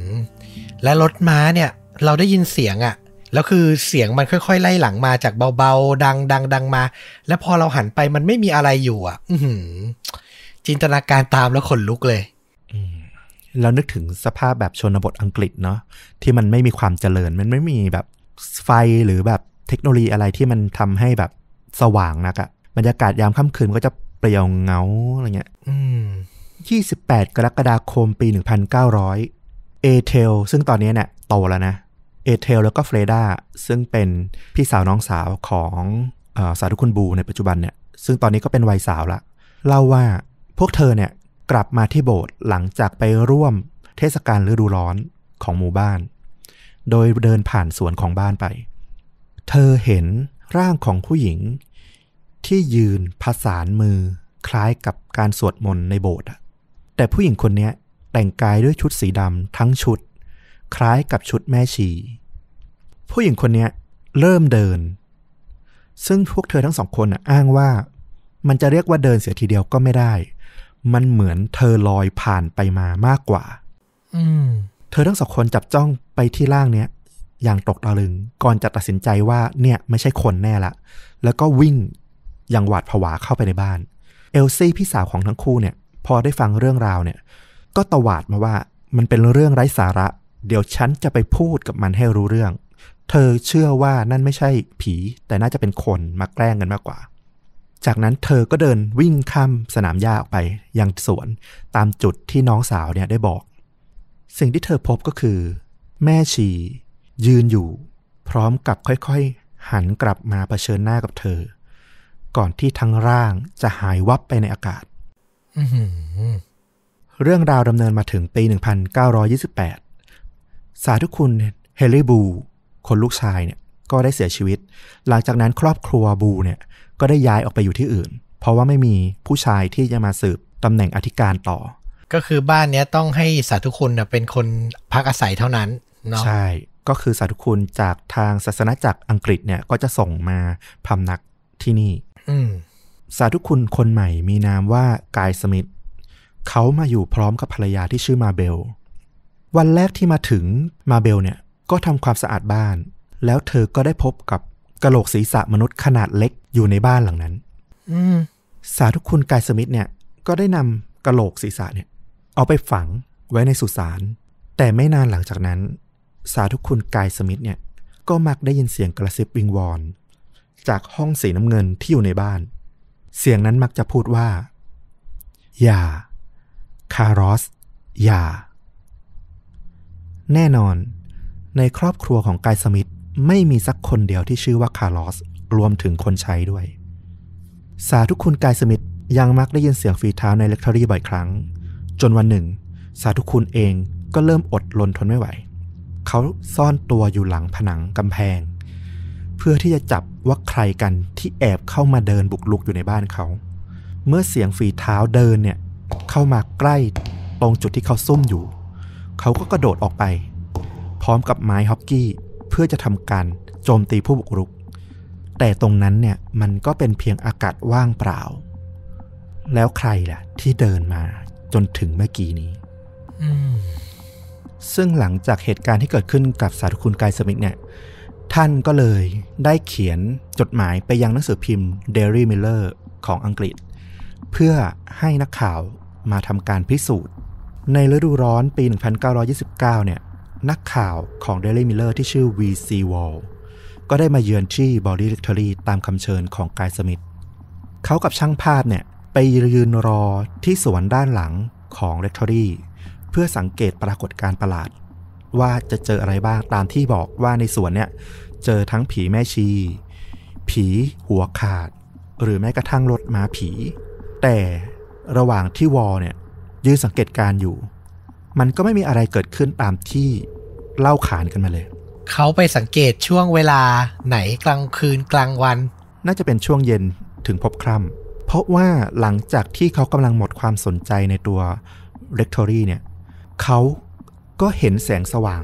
[SPEAKER 2] และรถม้าเนี่ย เราได้ยินเสียงอะแล้วคือเสียงมันค่อย ๆ ไล่หลังมาจากเบาๆ ดังดังดังมา แล้วพอเราหันไปมันไม่มีอะไรอยู่อะอื้อหือจินตนาการตามแล้วขนลุกเลย
[SPEAKER 1] อืมแล้วนึกถึงสภาพแบบชนบทอังกฤษเนาะที่มันไม่มีความเจริญ มันไม่มีแบบไฟหรือแบบเทคโนโลยีอะไรที่มันทำให้แบบสว่างนักอะบรรยากาศยามค่ำคืนก็จะ เปลี่ยวเหงาอะไรเงี้ย
[SPEAKER 2] อืม
[SPEAKER 1] 28กรกฎาคมปี1900เอเทลซึ่งตอนนี้เนี่ยโตแล้วนะเอเทลแล้วก็เฟรดาซึ่งเป็นพี่สาวน้องสาวของเออสาธุคุณบูในปัจจุบันเนี่ยซึ่งตอนนี้ก็เป็นวัยสาวละเล่าว่าพวกเธอเนี่ยกลับมาที่โบสถ์หลังจากไปร่วมเทศกาลฤดูร้อนของหมู่บ้าน โดยเดินผ่านสวนของบ้านไป เธอเห็นร่างของผู้หญิง ที่ยืนผสานมือคล้ายกับการสวดมนต์ในโบสถ์อะแต่ผู้หญิงคนเนี้ยแต่งกายด้วยชุดสีดำทั้งชุด คล้ายกับชุดแม่ชี ผู้หญิงคนเนี้ยเริ่มเดิน ซึ่งพวกเธอทั้งสองคนน่ะอ้างว่า มันจะเรียกว่าเดินเสียทีเดียวก็ไม่ได้ มันเหมือนเธอลอยผ่านไปมามากกว่า
[SPEAKER 2] อืม
[SPEAKER 1] เธอทั้งสองคนจับจ้องไปที่ร่างเนี้ยอย่างตกตะลึง ก่อนจะตัดสินใจว่าเนี่ยไม่ใช่คนแน่ละ แล้วก็วิ่ง อย่างหวาดผวาเข้าไปในบ้าน เอลซี่พี่สาวของทั้งคู่เนี่ย พอได้ฟังเรื่องราวเนี่ย ก็ตวาดมาว่ามันเป็นเรื่องไร้สาระ เดี๋ยวฉันจะไปพูดกับมันให้รู้เรื่อง เธอเชื่อว่านั่นไม่ใช่ผี แต่น่าจะเป็นคนมาแกล้งกันมากกว่า จากนั้นเธอก็เดินวิ่งข้ามสนามหญ้าออกไปยังสวนตามจุดที่น้องสาวเนี่ยได้บอก สิ่งที่เธอพบก็คือ แม่ชี ยืนอยู่ พร้อมกับค่อยๆ หันกลับมาเผชิญหน้ากับเธอ ก่อนที่ทั้งร่างจะหายวับไปในอากาศ
[SPEAKER 2] อื้อหือ
[SPEAKER 1] เรื่องราวดำเนินมาถึงปี 1928 สาธุคุณเฮลี่บู คนลูกชายเนี่ยก็ได้เสียชีวิต หลังจากนั้นครอบครัวบูเนี่ยก็ได้ย้ายออกไปอยู่ที่อื่น เพราะว่าไม่มีผู้ชายที่จะมาสืบตำแหน่งอธิการต่อ
[SPEAKER 2] ก็คือบ้านเนี้ยต้องให้สาธุคุณน่ะเป็นคนพักอาศัยเท่านั้นเนาะ
[SPEAKER 1] ใช่ก็คือสาธุคุณจากทางศาสนาจักรอังกฤษเนี่ยก็จะส่งมาพำนักที่นี่
[SPEAKER 2] อืม
[SPEAKER 1] สาธุคุณคนใหม่มีนามว่ากายสมิธเขามาอยู่พร้อมกับภรรยาที่ชื่อมาเบล วันแรกที่มาถึงมาเบลเนี่ยก็ทำความสะอาดบ้าน แล้วเธอก็ได้พบกับกระโหลกศีรษะมนุษย์ขนาดเล็กอยู่ในบ้านหลังนั้น
[SPEAKER 2] อืม
[SPEAKER 1] สาธุคุณกายสมิธเนี่ย ก็ได้นำกระโหลกศีรษะเนี่ย เอาไปฝังไว้ในสุสานแต่ไม่นานหลังจากนั้น สาธุคุณกายสมิธเนี่ย ก็มักได้ยินเสียงกระซิบวิงวอน จากห้องสีน้ำเงินที่อยู่ในบ้าน เสียงนั้นมักจะพูดว่า อย่า คารอส อย่า แน่นอน ในครอบครัวของกายสมิธไม่มีสักคนเดียวที่ชื่อว่าคาร์ลอส รวมถึงคนใช้ด้วย สาธุคุณกายสมิธยังมักได้ยินเสียงฝีเท้าในเลคทอรี่บ่อยครั้ง จนวันหนึ่ง สาธุคุณเองก็เริ่มอดลนทนไม่ไหว เขาซ่อนตัวอยู่หลังผนังกำแพง เพื่อที่จะจับว่าใครกันที่แอบเข้ามาเดินบุกลุกอยู่ในบ้านเขา เมื่อเสียงฝีเท้าเดินเนี่ยเข้ามาใกล้ตรงจุดที่เขาซุ่มอยู่ เขาก็กระโดดออกไป พร้อมกับไม้ฮอกกี้เพื่อจะทำการโจมตีผู้บุกรุก แต่ตรงนั้นเนี่ยมันก็เป็นเพียงอากาศว่างเปล่า แล้วใครล่ะ ที่เดินมาจนถึงเมื่อกี้นี้
[SPEAKER 2] อืม
[SPEAKER 1] ซึ่งหลังจากเหตุการณ์ที่เกิดขึ้นกับสาธุคุณกายสมิธเนี่ย ท่านก็เลยได้เขียนจดหมายไปยังหนังสือพิมพ์ Daily Miller ของอังกฤษ เพื่อให้นักข่าวมาทำการพิสูจน์ ในฤดูร้อนปี 1929 เนี่ย นักข่าวของ Daily Miller ที่ชื่อ V.C. Wall ก็ได้มาเยือนที่ Body Rectory ตามคำเชิญของกายสมิธเขากับช่างภาพเนี่ยไปยืนรอที่สวนด้านหลังของ Rectory เพื่อสังเกตปรากฏการประหลาด ว่าจะเจออะไรบ้างตามที่บอกว่าในสวนเนี่ย เจอทั้งผีแม่ชี ผีหัวขาด หรือแม้กระทั่งรถม้าผี แต่ระหว่างที่วอลเนี่ยยืนสังเกตการณ์อยู่ มันก็ไม่มีอะไรเกิดขึ้นตามที่เล่าขานกันมาเลย
[SPEAKER 2] เขาไปสังเกตช่วงเวลาไหนกลางคืนกลางวัน
[SPEAKER 1] น่าจะเป็นช่วงเย็นถึงพบค่ำเพราะว่าหลังจากที่เขากำลังหมดความสนใจในตัว Rectory เนี่ย เขา ก็เห็นแสงสว่าง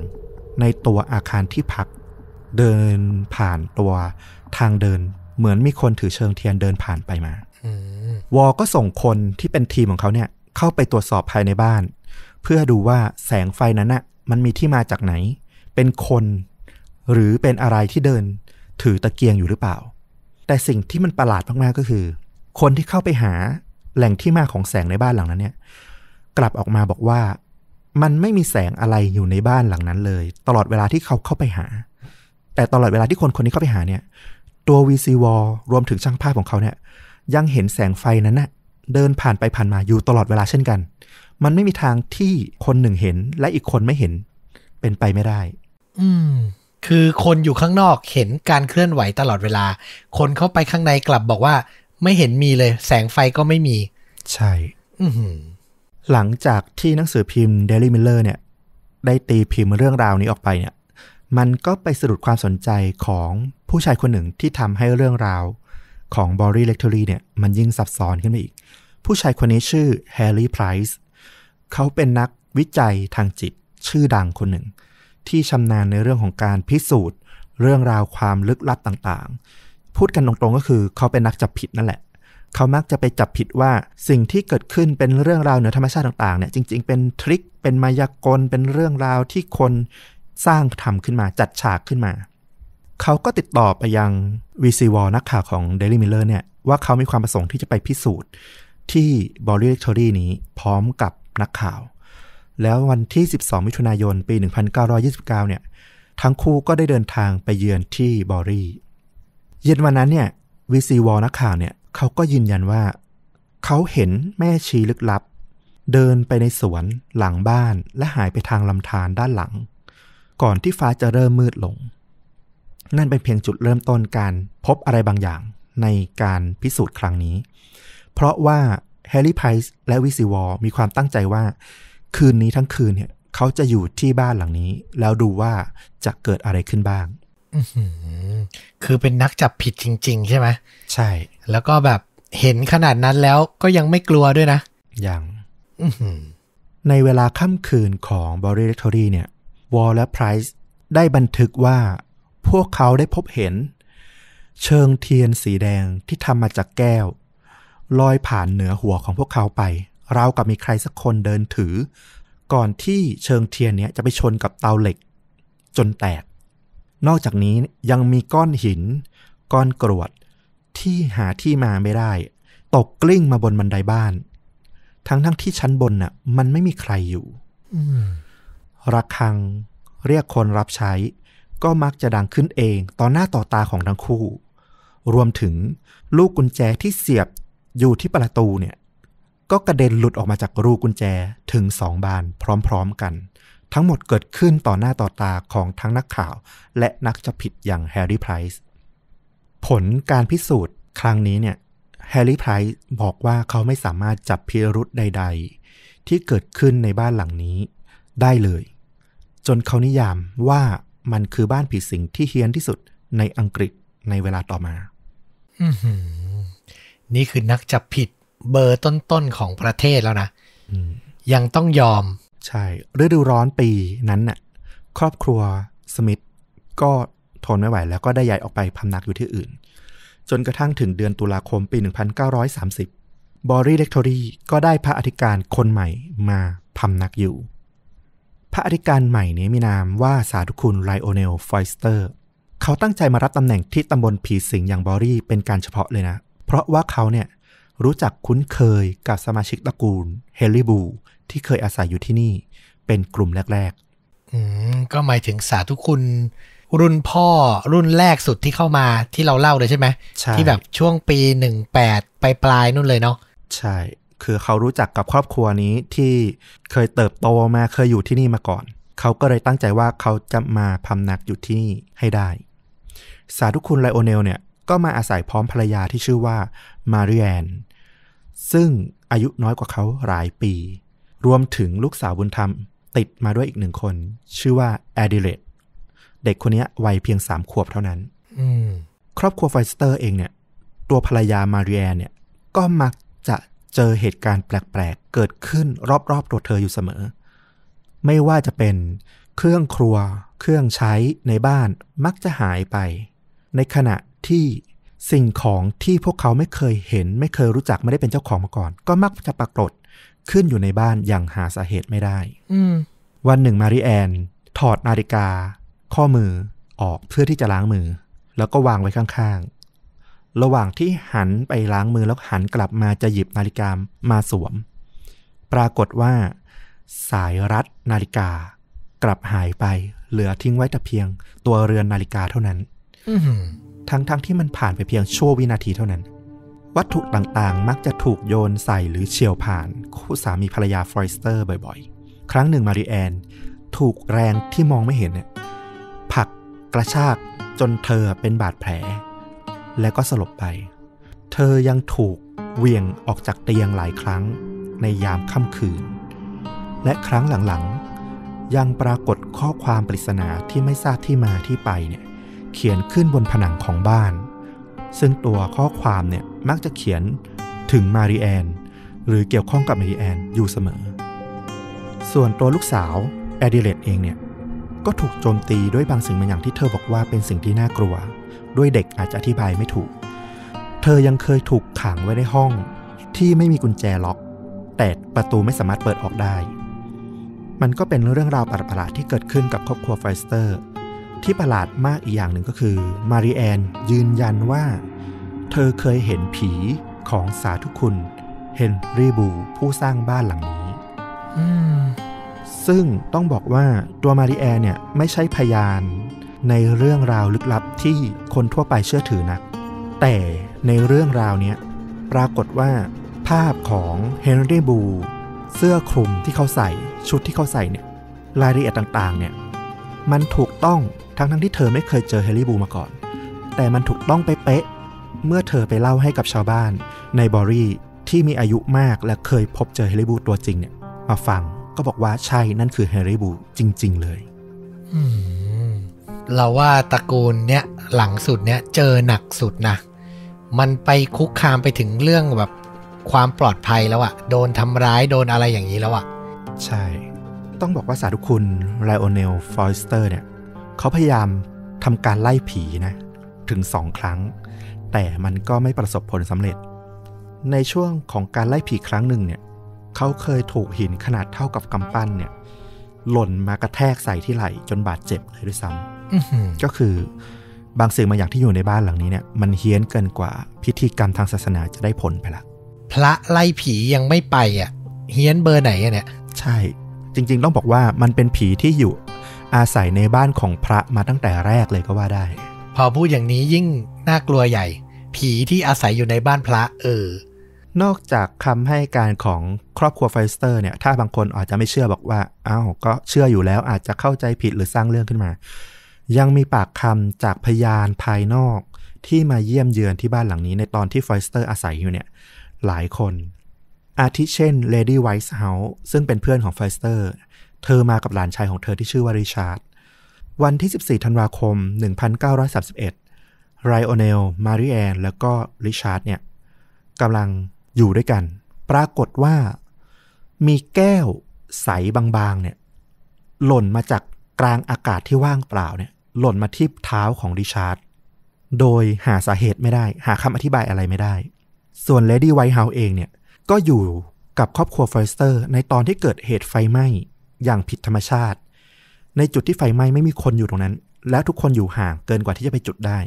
[SPEAKER 1] ในตัวอาคารที่พัก เดินผ่านตัวทางเดิน เหมือนมีคนถือเชิงเทียนเดินผ่านไปมา
[SPEAKER 2] อืม
[SPEAKER 1] วอก็ส่งคนที่เป็นทีมของเขาเนี่ย เข้าไปตรวจสอบภายในบ้าน เพื่อดูว่าแสงไฟนั้นน่ะ มันมีที่มาจากไหน เป็นคน หรือเป็นอะไรที่เดิน ถือตะเกียงอยู่หรือเปล่า แต่สิ่งที่มันประหลาดมากๆก็คือ คนที่เข้าไปหาแหล่งที่มาของแสงในบ้านหลังนั้นเนี่ย กลับออกมาบอกว่า มันไม่มีแสงอะไรอยู่ในบ้านหลังนั้นเลย ตลอดเวลาที่เขาเข้าไปหา แต่ตลอดเวลาที่คนคนนี้เข้าไปหาเนี่ย ตัว VC Wall รวมถึงช่างภาพของเขาเนี่ย ยังเห็นแสงไฟนั้นน่ะเดินผ่านไปผ่านมาอยู่ตลอดเวลาเช่นกัน มันไม่มีทางที่คนหนึ่งเห็นและอีกคนไม่เห็นเป็นไปไม่ได้
[SPEAKER 2] อืม คือคนอยู่ข้างนอกเห็นการเคลื่อนไหวตลอดเวลา คนเข้าไปข้างในกลับบอกว่า ไม่เห็นมีเลย แสงไฟก็ไม่มี
[SPEAKER 1] ใช่
[SPEAKER 2] อือ ห
[SPEAKER 1] ลังจากที่หนังสือพิมพ์ Daily Miller เนี่ยได้ตีพิมพ์เรื่องราวนี้ออกไปเนี่ยมันก็ไปสะดุดความสนใจของผู้ชายคนหนึ่งที่ทำให้เรื่องราวของ b o r y Lectory เนี่ยมันยิ่งซับซ้อนขึ้นไปอีก ผู้ชายคนนี้ชื่อ Harry Price เขาเป็นนักวิจัยทางจิตชื่อดังคนหนึ่ง ที่ชำนาญในเรื่องของการพิสูจน์ เรื่องราวความลึกลับต่างๆ พูดกันตรงๆก็คือเขาเป็นนักจับผิดนั่นแหละ เขามักจะไปจับผิดว่าสิ่งที่เกิดขึ้นเป็นเรื่องราวเหนือธรรมชาติต่างๆเนี่ยจริง ๆ เป็นทริคเป็นมายากลเป็นเรื่องราวที่คนสร้างทำขึ้นมาจัดฉากขึ้นมา เขาก็ติดต่อไปยัง VC w a l นักข่าวของ Daily Miller เนี่ยว่าเขามีความประสงค์ที่จะไปพิสูจน์ที่ b o r y Lectory นี้พร้อมกับนักข่าว แล้ววันที่ 12 มิถุนายน ปี 1929 เนี่ย ทั้งคู่ก็ได้เดินทางไปเยือนที่บอรี่ เย็นวันนั้นเนี่ยวีซีวอลนักข่าวเนี่ย เขาก็ยืนยันว่า เขาเห็นแม่ชีลึกลับ เดินไปในสวนหลังบ้านและหายไปทางลำธารด้านหลัง ก่อนที่ฟ้าจะเริ่มมืดลง นั่นเป็นเพียงจุดเริ่มต้นการพบอะไรบางอย่างในการพิสูจน์ครั้งนี้ เพราะว่าแฮร์รี่ไพรส์และวีซีวอลมีความตั้งใจว่า คืนนี้ทั้งคืนเนี่ยเขาจะอยู่ที่บ้านหลังนี้ แล้วดูว่าจะเกิดอะไรขึ้นบ้าง
[SPEAKER 2] คือเป็นนักจับผิดจริง ๆ ใช่ไหม
[SPEAKER 1] ใช่
[SPEAKER 2] แล้วก็แบบเห็นขนาดนั้นแล้วก็ยังไม่กลัวด้วยนะ
[SPEAKER 1] อย่าง
[SPEAKER 2] อื้อหือ
[SPEAKER 1] ในเวลาค่ำคืนของบริเ r ทอรี่เนี่ยวอลและไพรส์ได้บันทึกว่า พวกเขาได้พบเห็น เชิงเทียนสีแดงที่ทำมาจากแก้ว ลอยผ่านเหนือหัวของพวกเขาไปราวกับมีใครสักคนเดินถือ ก่อนที่เชิงเทียนเนี้ยจะไปชนกับเตาเหล็ก จนแตก นอกจากนี้ยังมีก้อนหิน ก้อนกรวด ที่หาที่มาไม่ได้ ตกกลิ้งมาบนบันไดบ้าน ทั้งทั้งๆที่ชั้นบนน่ะ มันไม่มีใครอยู่
[SPEAKER 2] อ
[SPEAKER 1] ระฆัง เรียกคนรับใช้ ก็มักจะดังขึ้นเองต่อหน้าต่อตาของทั้งคู่ รวมถึงลูกกุญแจที่เสียบอยู่ที่ประตูเนี่ย ก็กระเด็นหลุดออกมาจากรูกุญแจถึงสองบานพร้อม ๆกัน ทั้งหมดเกิดขึ้นต่อหน้าต่อตาของทั้งนักข่าว และนักจับผิดอย่างแฮร์รี่ไพรส์ผลการพิสูจน์ครั้งนี้เนี่ยแฮร์รี่ไพรส์บอกว่าเขาไม่สามารถจับพิรุธใด ๆ ที่เกิดขึ้นในบ้านหลังนี้ได้เลย จนเขานิยามว่ามันคือบ้านผีสิงที่เฮี้ยนที่สุดในอังกฤษในเวลาต่อมา
[SPEAKER 2] อื้อหือนี่คือนักจับผิดเบอร์ต้นๆของประเทศแล้วนะ
[SPEAKER 1] อืม
[SPEAKER 2] ยังต้องยอม
[SPEAKER 1] ใช่ฤดูร้อนปีนั้นน่ะครอบครัวสมิธก็ทนไม่ไหวแล้วก็ได้ย้ายออกไปพำนักอยู่ที่อื่น จนกระทั่งถึงเดือนตุลาคมปี 1930 บอรี่เล็กทอรีก็ได้พระอธิการคนใหม่มาพำนักอยู่ พระอธิการใหม่นี้มีนามว่าสาธุคุณไลโอเนลฟอยสเตอร์ เขาตั้งใจมารับตำแหน่งที่ตำบลผีสิงอย่างบอรี่เป็นการเฉพาะเลยนะ เพราะว่าเขาเนี่ยรู้จักคุ้นเคยกับสมาชิกตระกูลเฮลลี่บู ที่เคยอาศัยอยู่ที่นี่ เป็นกลุ่มแรก
[SPEAKER 2] อืมก็หมายถึงสาธุคุณ รุ่นพ่อรุ่นแรกสุดที่เข้ามาที่เราเล่าเลยใช่ไหม
[SPEAKER 1] ใช่
[SPEAKER 2] ที่แบบช่วงปีหนึ่งแปดปลายปลายๆนู่นเลยเนาะ
[SPEAKER 1] ๆใช่ คือเขารู้จักกับครอบครัวนี้ที่เคยเติบโตมาเคยอยู่ที่นี่มาก่อน เขาก็เลยตั้งใจว่าเขาจะมาพำนักอยู่ที่นี่ให้ได้ สาธุคุณไลโอเนลเนี่ยก็มาอาศัยพร้อมภรรยาที่ชื่อว่ามาริแอนซึ่งอายุน้อยกว่าเขาหลายปี รวมถึงลูกสาวบุญธรรม ติดมาด้วยอีกหนึ่งคน ชื่อว่าแอดิเลตเด็กคนเนี้ยวัยเพียงสามขวบเท่านั้น
[SPEAKER 2] อืม
[SPEAKER 1] ครอบครัวฟอยสเตอร์เองเนี่ย ตัวภรรยามาริแอนเนี่ย ก็มักจะเจอเหตุการณ์แปลกๆ เกิดขึ้นรอบๆ ตัวเธออยู่เสมอ ไม่ว่าจะเป็นเครื่องครัว เครื่องใช้ในบ้านมักจะหายไป ในขณะที่สิ่งของที่พวกเขาไม่เคยเห็น ไม่เคยรู้จักไม่ได้เป็นเจ้าของมาก่อน ก็มักจะปรากฏ ขึ้นอยู่ในบ้านอย่างหาสาเหตุไม่ได้
[SPEAKER 2] อืม
[SPEAKER 1] วันหนึ่งมาริแอน ถอดนาฬิกา ข้อมือออกเพื่อที่จะล้างมือ แล้วก็วางไว้ข้างๆ ระหว่างที่หันไปล้างมือแล้วหันกลับมาจะหยิบนาฬิกามาสวม ปรากฏว่า สายรัดนาฬิกากลับหายไป เหลือทิ้งไว้แต่เพียง ตัวเรือนนาฬิกาเท่านั้น
[SPEAKER 2] อืม
[SPEAKER 1] ทั้งๆทที่มันผ่านไปเพียงชั่ววินาทีเท่านั้น วัตถุต่างๆ มักจะถูกโยนใส่หรือเฉียวผ่านคู่สามีภรรยาฟรอยสเตอร์บ่อยๆ ครั้งหนึ่งมาริแอน ถูกแรงที่มองไม่เห็นเนี่ยผลักกระชากจนเธอเป็นบาดแผล และก็สลบไป เธอยังถูกเหวี่ยงออกจากเตียงหลายครั้งในยามค่ำคืน และครั้งหลังๆ ยังปรากฏข้อความปริศนาที่ไม่ทราบที่มาที่ไปเนี่ยเขียนขึ้นบนผนังของบ้าน ซึ่งตัวข้อความเนี่ยมักจะเขียนถึงมาริแอนหรือเกี่ยวข้องกับมาริแอนอยู่เสมอ ส่วนตัวลูกสาวแอดิเลตเองเนี่ยก็ถูกโจมตีด้วยบางสิ่งบางอย่างที่เธอบอกว่าเป็นสิ่งที่น่ากลัว ด้วยเด็กอาจจะอธิบายไม่ถูก เธอยังเคยถูกขังไว้ในห้องที่ไม่มีกุญแจล็อก แต่ประตูไม่สามารถเปิดออกได้ มันก็เป็นเรื่องราวประหลาดที่เกิดขึ้นกับครอบครัวฟอยสเตอร์ ที่ประหลาดมากอีกอย่างหนึ่งก็คือ มาริแอนยืนยันว่า เธอเคยเห็นผีของสาธุคุณเฮนรี่บูผู้สร้างบ้านหลังนี้
[SPEAKER 2] อืม
[SPEAKER 1] ซึ่งต้องบอกว่าตัวมาริแอนเนี่ยไม่ใช่พยานในเรื่องราวลึกลับที่คนทั่วไปเชื่อถือนัก แต่ในเรื่องราวเนี้ยปรากฏว่า ภาพของเฮนรี่บูเสื้อคลุมที่เขาใส่ชุดที่เขาใส่เนี่ยรายละเอียดต่างๆเนี่ย มันถูกต้องทั้งทั้งๆที่เธอไม่เคยเจอเฮนรี่บูมาก่อน แต่มันถูกต้องเป๊ะๆเมื่อเธอไปเล่าให้กับชาวบ้านในบอรี่ที่มีอายุมากและเคยพบเจอเฮนรี่บูตัวจริงเนี่ย มาฟังก็บอกว่าใช่นั่นคือแฮร์รี่บูจริง ๆ เลย
[SPEAKER 2] อืมเราว่าตระกูลเนี้ยหลังสุดเนี้ยเจอหนักสุดนะ มันไปคุกคามไปถึงเรื่องแบบความปลอดภัยแล้วอะโดนทำร้ายโดนอะไรอย่างนี้แล้วอะ
[SPEAKER 1] ใช่ ต้องบอกว่าสาธุคุณไรโอเนลฟอยสเตอร์เนี่ยเขาพยายามทำการไล่ผีนะ ถึงสองครั้ง แต่มันก็ไม่ประสบผลสำเร็จ ในช่วงของการไล่ผีครั้งหนึ่งเนี่ยเขาเคยถูกหินขนาดเท่ากับกำปั้นเนี่ยหล่นมากระแทกใส่ที่ไหล่จนบาดเจ็บเลยด้วยซ้ำ
[SPEAKER 2] อื้อหือ
[SPEAKER 1] ก็คือบางสิ่งบางอย่างที่อยู่ในบ้านหลังนี้เนี่ยมันเฮี้ยนเกินกว่าพิธีกรรมทางศาสนาจะได้ผลไปละ
[SPEAKER 2] พระไล่ผียังไม่ไปอะเฮี้ยนเบอร์ไหนอะเนี่ย
[SPEAKER 1] ใช่ จริง ๆ ต้องบอกว่ามันเป็นผีที่อยู่อาศัยในบ้านของพระมาตั้งแต่แรกเลยก็ว่าได้
[SPEAKER 2] พอพูดอย่างนี้ยิ่งน่ากลัวใหญ่ ผีที่อาศัยอยู่ในบ้านพระ เออ
[SPEAKER 1] นอกจากคำให้การของครอบครัวไฟสเตอร์เนี่ย ถ้าบางคนอาจจะไม่เชื่อบอกว่าอ้าวก็เชื่ออยู่แล้วอาจจะเข้าใจผิดหรือสร้างเรื่องขึ้นมา ยังมีปากคำจากพยานภายนอกที่มาเยี่ยมเยือนที่บ้านหลังนี้ในตอนที่ฟอยสเตอร์อาศัยอยู่เนี่ย หลายคน อาทิเช่นเลดี้ไวท์เฮาส์ซึ่งเป็นเพื่อนของฟอยสเตอร์ เธอมากับหลานชายของเธอที่ชื่อว่าริชาร์ด วันที่ 14 ธันวาคม 1931 ไลโอเนล มาริแอนแล้วก็ริชาร์ดเนี่ยกำลังอยู่ด้วยกัน ปรากฏว่ามีแก้วใสบางๆเนี่ยหล่นมาจากกลางอากาศที่ว่างเปล่าเนี่ยหล่นมาที่เท้าของริชาร์ด โดยหาสาเหตุไม่ได้ หาคำอธิบายอะไรไม่ได้ ส่วนเลดี้ไวท์เฮาส์เองเนี่ย ก็อยู่กับครอบครัวฟอยสเตอร์ ในตอนที่เกิดเหตุไฟไหม้อย่างผิดธรรมชาติ ในจุดที่ไฟไหม้ไม่มีคนอยู่ตรงนั้น แล้วทุกคนอยู่ห่างเกินกว่าที่จะไปจุดได้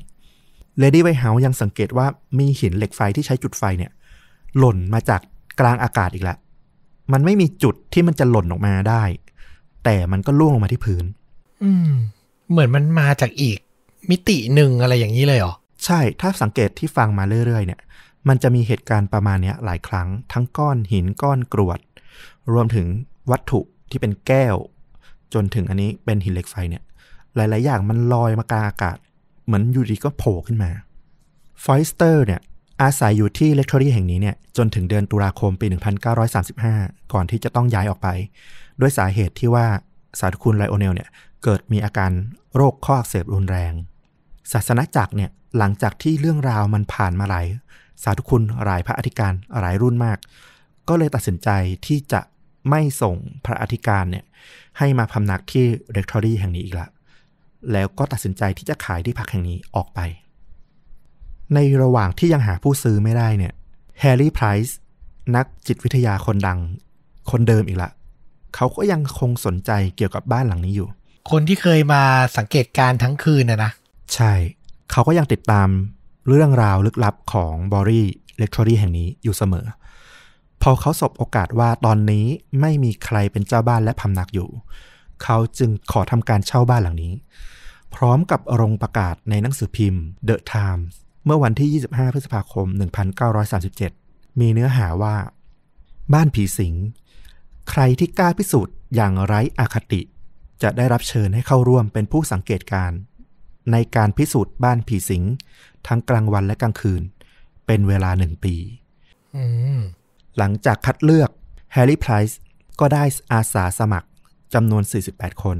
[SPEAKER 1] เลดี้ไวท์เฮาส์ยังสังเกตว่ามีหินเหล็กไฟที่ใช้จุดไฟเนี่ย หล่นมาจากกลางอากาศอีกแล้วมันไม่มีจุดที่มันจะหล่นออกมาได้ แต่มันก็ล่วงลงมาที่พื้น
[SPEAKER 2] อืม เหมือนมันมาจากอีกมิติหนึ่งอะไรอย่างนี้เลยเหรอ
[SPEAKER 1] ใช่ ถ้าสังเกตที่ฟังมาเรื่อยๆ เนี่ย มันจะมีเหตุการณ์ประมาณนี้หลายครั้ง ทั้งก้อนหินก้อนกรวด รวมถึงวัตถุที่เป็นแก้ว จนถึงอันนี้เป็นหินเหล็กไฟเนี่ยหลาย ๆ อย่างมันลอยมากลางอากาศ เหมือนอยู่ดีก็โผล่ขึ้นมาฟอยสเตอร์เนี่ยอาศัยอยู่ที่เรคทอรี่แห่งนี้เนี่ยจนถึงเดือนตุลาคมปี 1935 ก่อนที่จะต้องย้ายออกไป ด้วยสาเหตุที่ว่าสาธุคุณไลโอเนลเนี่ยเกิดมีอาการโรคข้ออักเสบรุนแรง ศาสนาจักรเนี่ยหลังจากที่เรื่องราวมันผ่านมาหลาย สาธุคุณหลายพระอธิการหลายรุ่นมาก ก็เลยตัดสินใจที่จะไม่ส่งพระอธิการเนี่ยให้มาพำนักที่เรคทอรี่แห่งนี้อีกละ แล้วก็ตัดสินใจที่จะขายที่พักแห่งนี้ออกไป ในระหว่างที่ยังหาผู้ซื้อไม่ได้เนี่ยแฮร์รี่ไพรส์นักจิตวิทยาคนดัง คนเดิมอีกละ เขาก็ยังคงสนใจเกี่ยวกับบ้านหลังนี้อยู่
[SPEAKER 2] คนที่เคยมาสังเกตการณ์ทั้งคืนนะนะ
[SPEAKER 1] ใช่ เขาก็ยังติดตาม เรื่องราวลึกลับของบอรี่เรคทอรี่แห่งนี้อยู่เสมอ พอเขาสบโอกาสว่าตอนนี้ไม่มีใครเป็นเจ้าบ้านและพำนักอยู่ เขาจึงขอทำการเช่าบ้านหลังนี้ พร้อมกับลงประกาศในหนังสือพิมพ์ The Times เมื่อวันที่ 25 พฤษภาคม 1937 มีเนื้อหาว่า บ้านผีสิง ใครที่กล้าพิสูจน์อย่างไร้อคติ จะได้รับเชิญให้เข้าร่วมเป็นผู้สังเกตการณ์ในการพิสูจน์บ้านผีสิง ทั้งกลางวันและกลางคืน เป็นเวลาหนึ่งปี
[SPEAKER 2] อืม
[SPEAKER 1] หลังจากคัดเลือกแฮร์รี่ไพรส์ก็ได้อาสาสมัครจำนวน 48 คน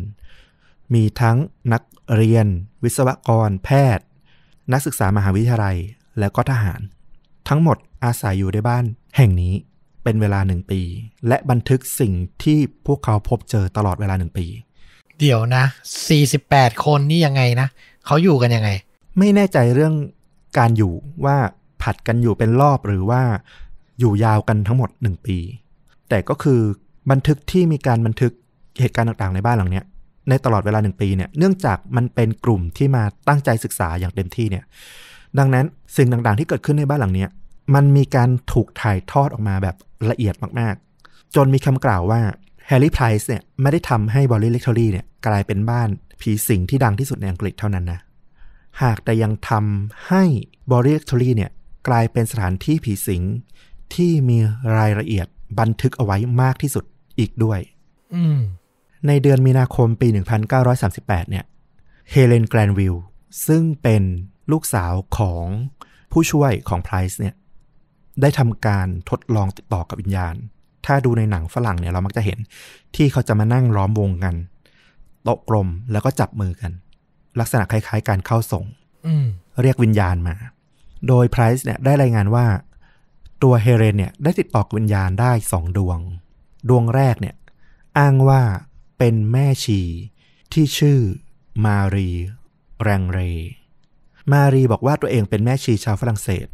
[SPEAKER 1] มีทั้งนักเรียน วิศวกร แพทย์ นักศึกษามหาวิทยาลัย แล้วก็ทหาร ทั้งหมดอาศัยอยู่ในบ้านแห่งนี้เป็นเวลาหนึ่งปี และบันทึกสิ่งที่พวกเขาพบเจอตลอดเวลาหนึ่งปี
[SPEAKER 2] เดี๋ยวนะ 48 คนนี่ยังไงนะ เขาอยู่กันยังไง
[SPEAKER 1] ไม่แน่ใจเรื่องการอยู่ว่าผลัดกันอยู่เป็นรอบหรือว่าอยู่ยาวกันทั้งหมดหนึ่งปี แต่ก็คือบันทึกที่มีการบันทึกเหตุการณ์ต่างๆในบ้านหลังเนี้ยในตลอดเวลาหนึ่งปีเนี่ยเนื่องจากมันเป็นกลุ่มที่มาตั้งใจศึกษาอย่างเต็มที่เนี่ยดังนั้นสิ่งต่างๆที่เกิดขึ้นในบ้านหลังเนี้ยมันมีการถูกถ่ายทอดออกมาแบบละเอียดมากๆ จนมีคำกล่าวว่าแฮร์รี่ไพรส์เนี่ยไม่ได้ทำให้บอรี่เรคทอรี่เนี่ยกลายเป็นบ้านผีสิงที่ดังที่สุดในอังกฤษเท่านั้นนะ หากแต่ยังทำให้บริเ c ทอรี่เนี่ยกลายเป็นสถานที่ผีสิงที่มีรายละเอียดบันทึกเอาไว้มากที่สุดอีกด้วยในเดือนมีนาคมปี 1938 เนี่ย เฮเลนแกรนวิลซึ่งเป็นลูกสาวของผู้ช่วยของไพรส์เนี่ย ได้ทำการทดลองติดต่อกับวิญญาณ ถ้าดูในหนังฝรั่งเนี่ยเรามักจะเห็นที่เขาจะมานั่งล้อมวงกัน โต๊ะกลมแล้วก็จับมือกัน ลักษณะคล้าย ๆ การเข้าส่ง
[SPEAKER 2] อืม
[SPEAKER 1] เรียกวิญญาณมา โดยไพรส์เนี่ยได้รายงานว่า ตัวเฮเรนเนี่ยได้ติดต่อกับวิญญาณได้สองดวง ดวงแรกเนี่ย อ้างว่าเป็นแม่ชี ที่ชื่อมารีแรงเร มารีบอกว่าตัวเองเป็นแม่ชีชาวฝรั่งเศส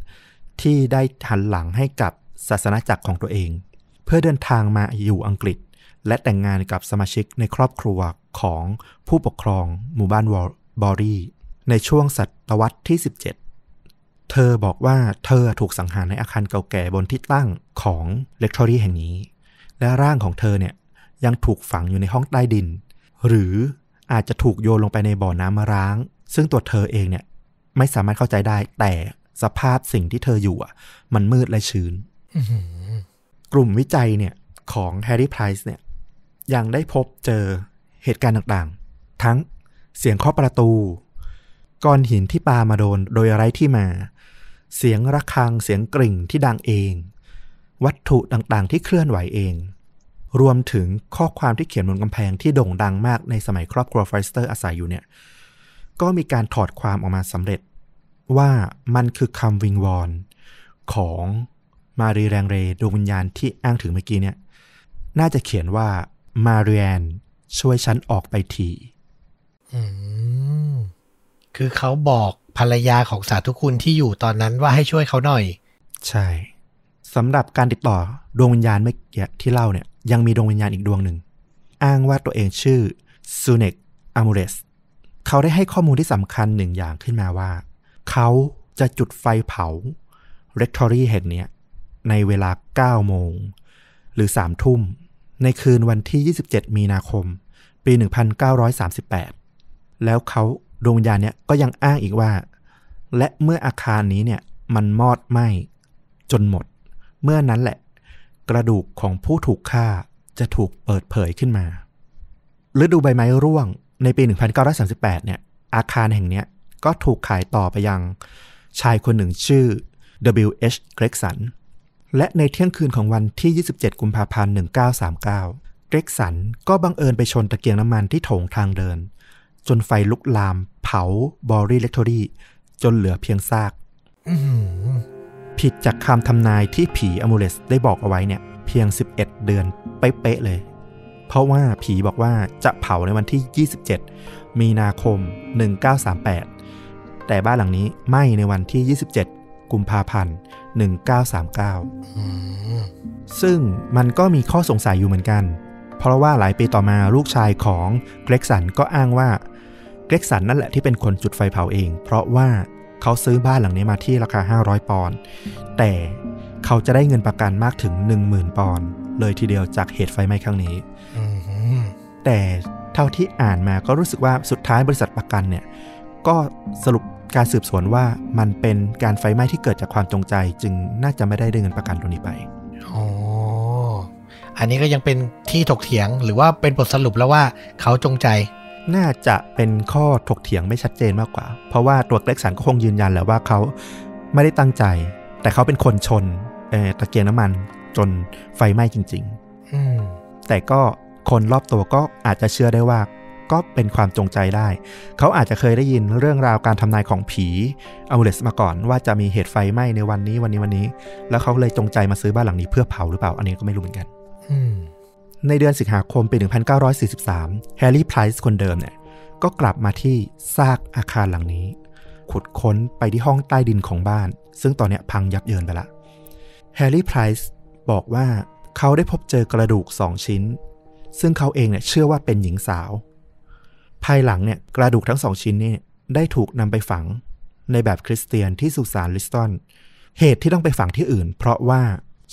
[SPEAKER 1] ที่ได้หันหลังให้กับศาสนาจักรของตัวเอง เพื่อเดินทางมาอยู่อังกฤษ และแต่งงานกับสมาชิกในครอบครัวของผู้ปกครองหมู่บ้านวอล บอรีในช่วงศตวรรษที่ 17 เธอบอกว่าเธอถูกสังหารในอาคารเก่าแก่บนที่ตั้งของเลคทอรี่แห่งนี้ และร่างของเธอเนี่ยยังถูกฝังอยู่ในห้องใต้ดิน หรืออาจจะถูกโยนลงไปในบ่อน้ำมะร้าง ซึ่งตัวเธอเองเนี่ยไม่สามารถเข้าใจได้ แต่สภาพสิ่งที่เธออยู่อะ มันมืดและชื้น
[SPEAKER 2] ก
[SPEAKER 1] ลุ่มวิจัยเนี่ยของแฮร์รี่ไพรส์เนี่ยยังได้พบเจอเหตุการณ์ต่างๆ ทั้ง เสียงเคาะประตู ก้อนหินที่ปามาโดนโดยไร้ที่มา เสียงระฆังเสียงกริ่งที่ดังเอง วัตถุต่างๆที่เคลื่อนไหวเอง รวมถึงข้อความที่เขียนบนกำแพงที่โด่งดังมากในสมัยครอบครัวฟอยสเตอร์อาศัยอยู่เนี่ย ก็มีการถอดความออกมาสำเร็จ ว่ามันคือคำวิงวอนของมารีแรงเรดวงวิญญาณที่อ้างถึงเมื่อกี้เนี่ย น่าจะเขียนว่ามาเรียนช่วยฉันออกไปที
[SPEAKER 2] คือเขาบอกภรรยาของสาธุคุณที่อยู่ตอนนั้นว่าให้ช่วยเขาหน่อย
[SPEAKER 1] ใช่สำหรับการติดต่อดวงวิญญาณเมื่อกี้ที่เล่าเนี่ย ยังมีดวงวิญญาณอีกดวงหนึ่ง อ้างว่าตัวเองชื่อซูเนกอามูเรสเขาได้ให้ข้อมูลที่สำคัญหนึ่งอย่างขึ้นมาว่า เขาจะจุดไฟเผาเรคทอรี่แห่งเนี้ยในเวลา 9 โมง หรือ 3 ทุ่ม ในคืนวันที่ 27 มีนาคม ปี 1938 แล้วเขาดวงวิญญาณเนี่ยก็ยังอ้างอีกว่า และเมื่ออาคารนี้เนี่ยมันมอดไหม้จนหมด เมื่อนั้นแหละ กระดูกของผู้ถูกฆ่าจะถูกเปิดเผยขึ้นมาฤดูใบไม้ร่วงในปี 1938 เนี่ย อาคารแห่งนี้ก็ถูกขายต่อไปยังชายคนหนึ่งชื่อ W.H. Gregson และในเที่ยงคืนของวันที่ 27 กุมภาพันธ์ 1939 เกรกสันก็บังเอิญไปชนตะเกียงน้ำมันที่โถงทางเดิน จนไฟลุกลาม เผาบอรี่เล็กทอรี่ จนเหลือเพียงซาก
[SPEAKER 2] อือหือ
[SPEAKER 1] ผิดจากคำทำนายที่ผีอมูเลสได้บอกเอาไว้เนี่ย เพียง 11 เดือนเป๊ะๆเลย เพราะว่าผีบอกว่าจะเผาในวันที่ 27 มีนาคม 1938 แต่บ้านหลังนี้ไหม้ในวันที่ 27 กุมภาพันธ์ 1939
[SPEAKER 2] อืม
[SPEAKER 1] ซึ่งมันก็มีข้อสงสัยอยู่เหมือนกัน เพราะว่าหลายปีต่อมาลูกชายของเกรกสันก็อ้างว่า เกรกสันนั่นแหละที่เป็นคนจุดไฟเผาเอง เพราะว่าเขาซื้อบ้านหลังนี้มาที่ราคา 500 ปอนด์แต่เขาจะได้เงินประกันมากถึง 10,000 ปอนด์เลยทีเดียวจากเหตุไฟไหม้ครั้งนี้
[SPEAKER 2] อือหือ
[SPEAKER 1] แต่เท่าที่อ่านมาก็รู้สึกว่าสุดท้ายบริษัทประกันเนี่ย ก็สรุปการสืบสวนว่ามันเป็นการไฟไหม้ที่เกิดจากความจงใจ จึงน่าจะไม่ได้ได้เงินประกันตรงนี้ไป
[SPEAKER 2] อ๋ออันนี้ก็ยังเป็นที่ถกเถียงหรือว่าเป็นบทสรุปแล้วว่าเขาจงใจ
[SPEAKER 1] น่าจะเป็นข้อถกเถียงไม่ชัดเจนมากกว่า เพราะว่าตัวเกร็กสันก็คงยืนยันแหละว่าเขาไม่ได้ตั้งใจ แต่เขาเป็นคนชนเอ่อตะเกียงน้ำมันจนไฟไหม้จริง
[SPEAKER 2] อืม
[SPEAKER 1] ๆแต่ก็คนรอบตัวก็อาจจะเชื่อได้ว่าก็เป็นความจงใจได้ เขาอาจจะเคยได้ยินเรื่องราวการทำนายของผีอ m มูเลสมาก่อน ว่าจะมีเหตุไฟไหม้ในวันนี้วันนี้วันนี้ แล้วเขาเลยจงใจมาซื้อบ้านหลังนี้เพื่อเผาหรือเปล่า อันนี้ก็ไม่รู้เหมือนกัน
[SPEAKER 2] อืม
[SPEAKER 1] ในเดือนสิงหาคมปี 1943 แฮร์รี่ไพรส์คนเดิมเนี่ยก็กลับมาที่ซากอาคารหลังนี้ ขุดค้นไปที่ห้องใต้ดินของบ้าน ซึ่งตอนนี้พังยับเยินไปละ แฮร์รี่ไพรส์บอกว่าเขาได้พบเจอกระดูกสองชิ้น ซึ่งเขาเองเนี่ยเชื่อว่าเป็นหญิงสาว ภายหลังเนี่ยกระดูกทั้งสองชิ้นนี่ได้ถูกนำไปฝังในแบบคริสเตียนที่สุสานลิสตันเหตุที่ต้องไปฝังที่อื่น เพราะว่า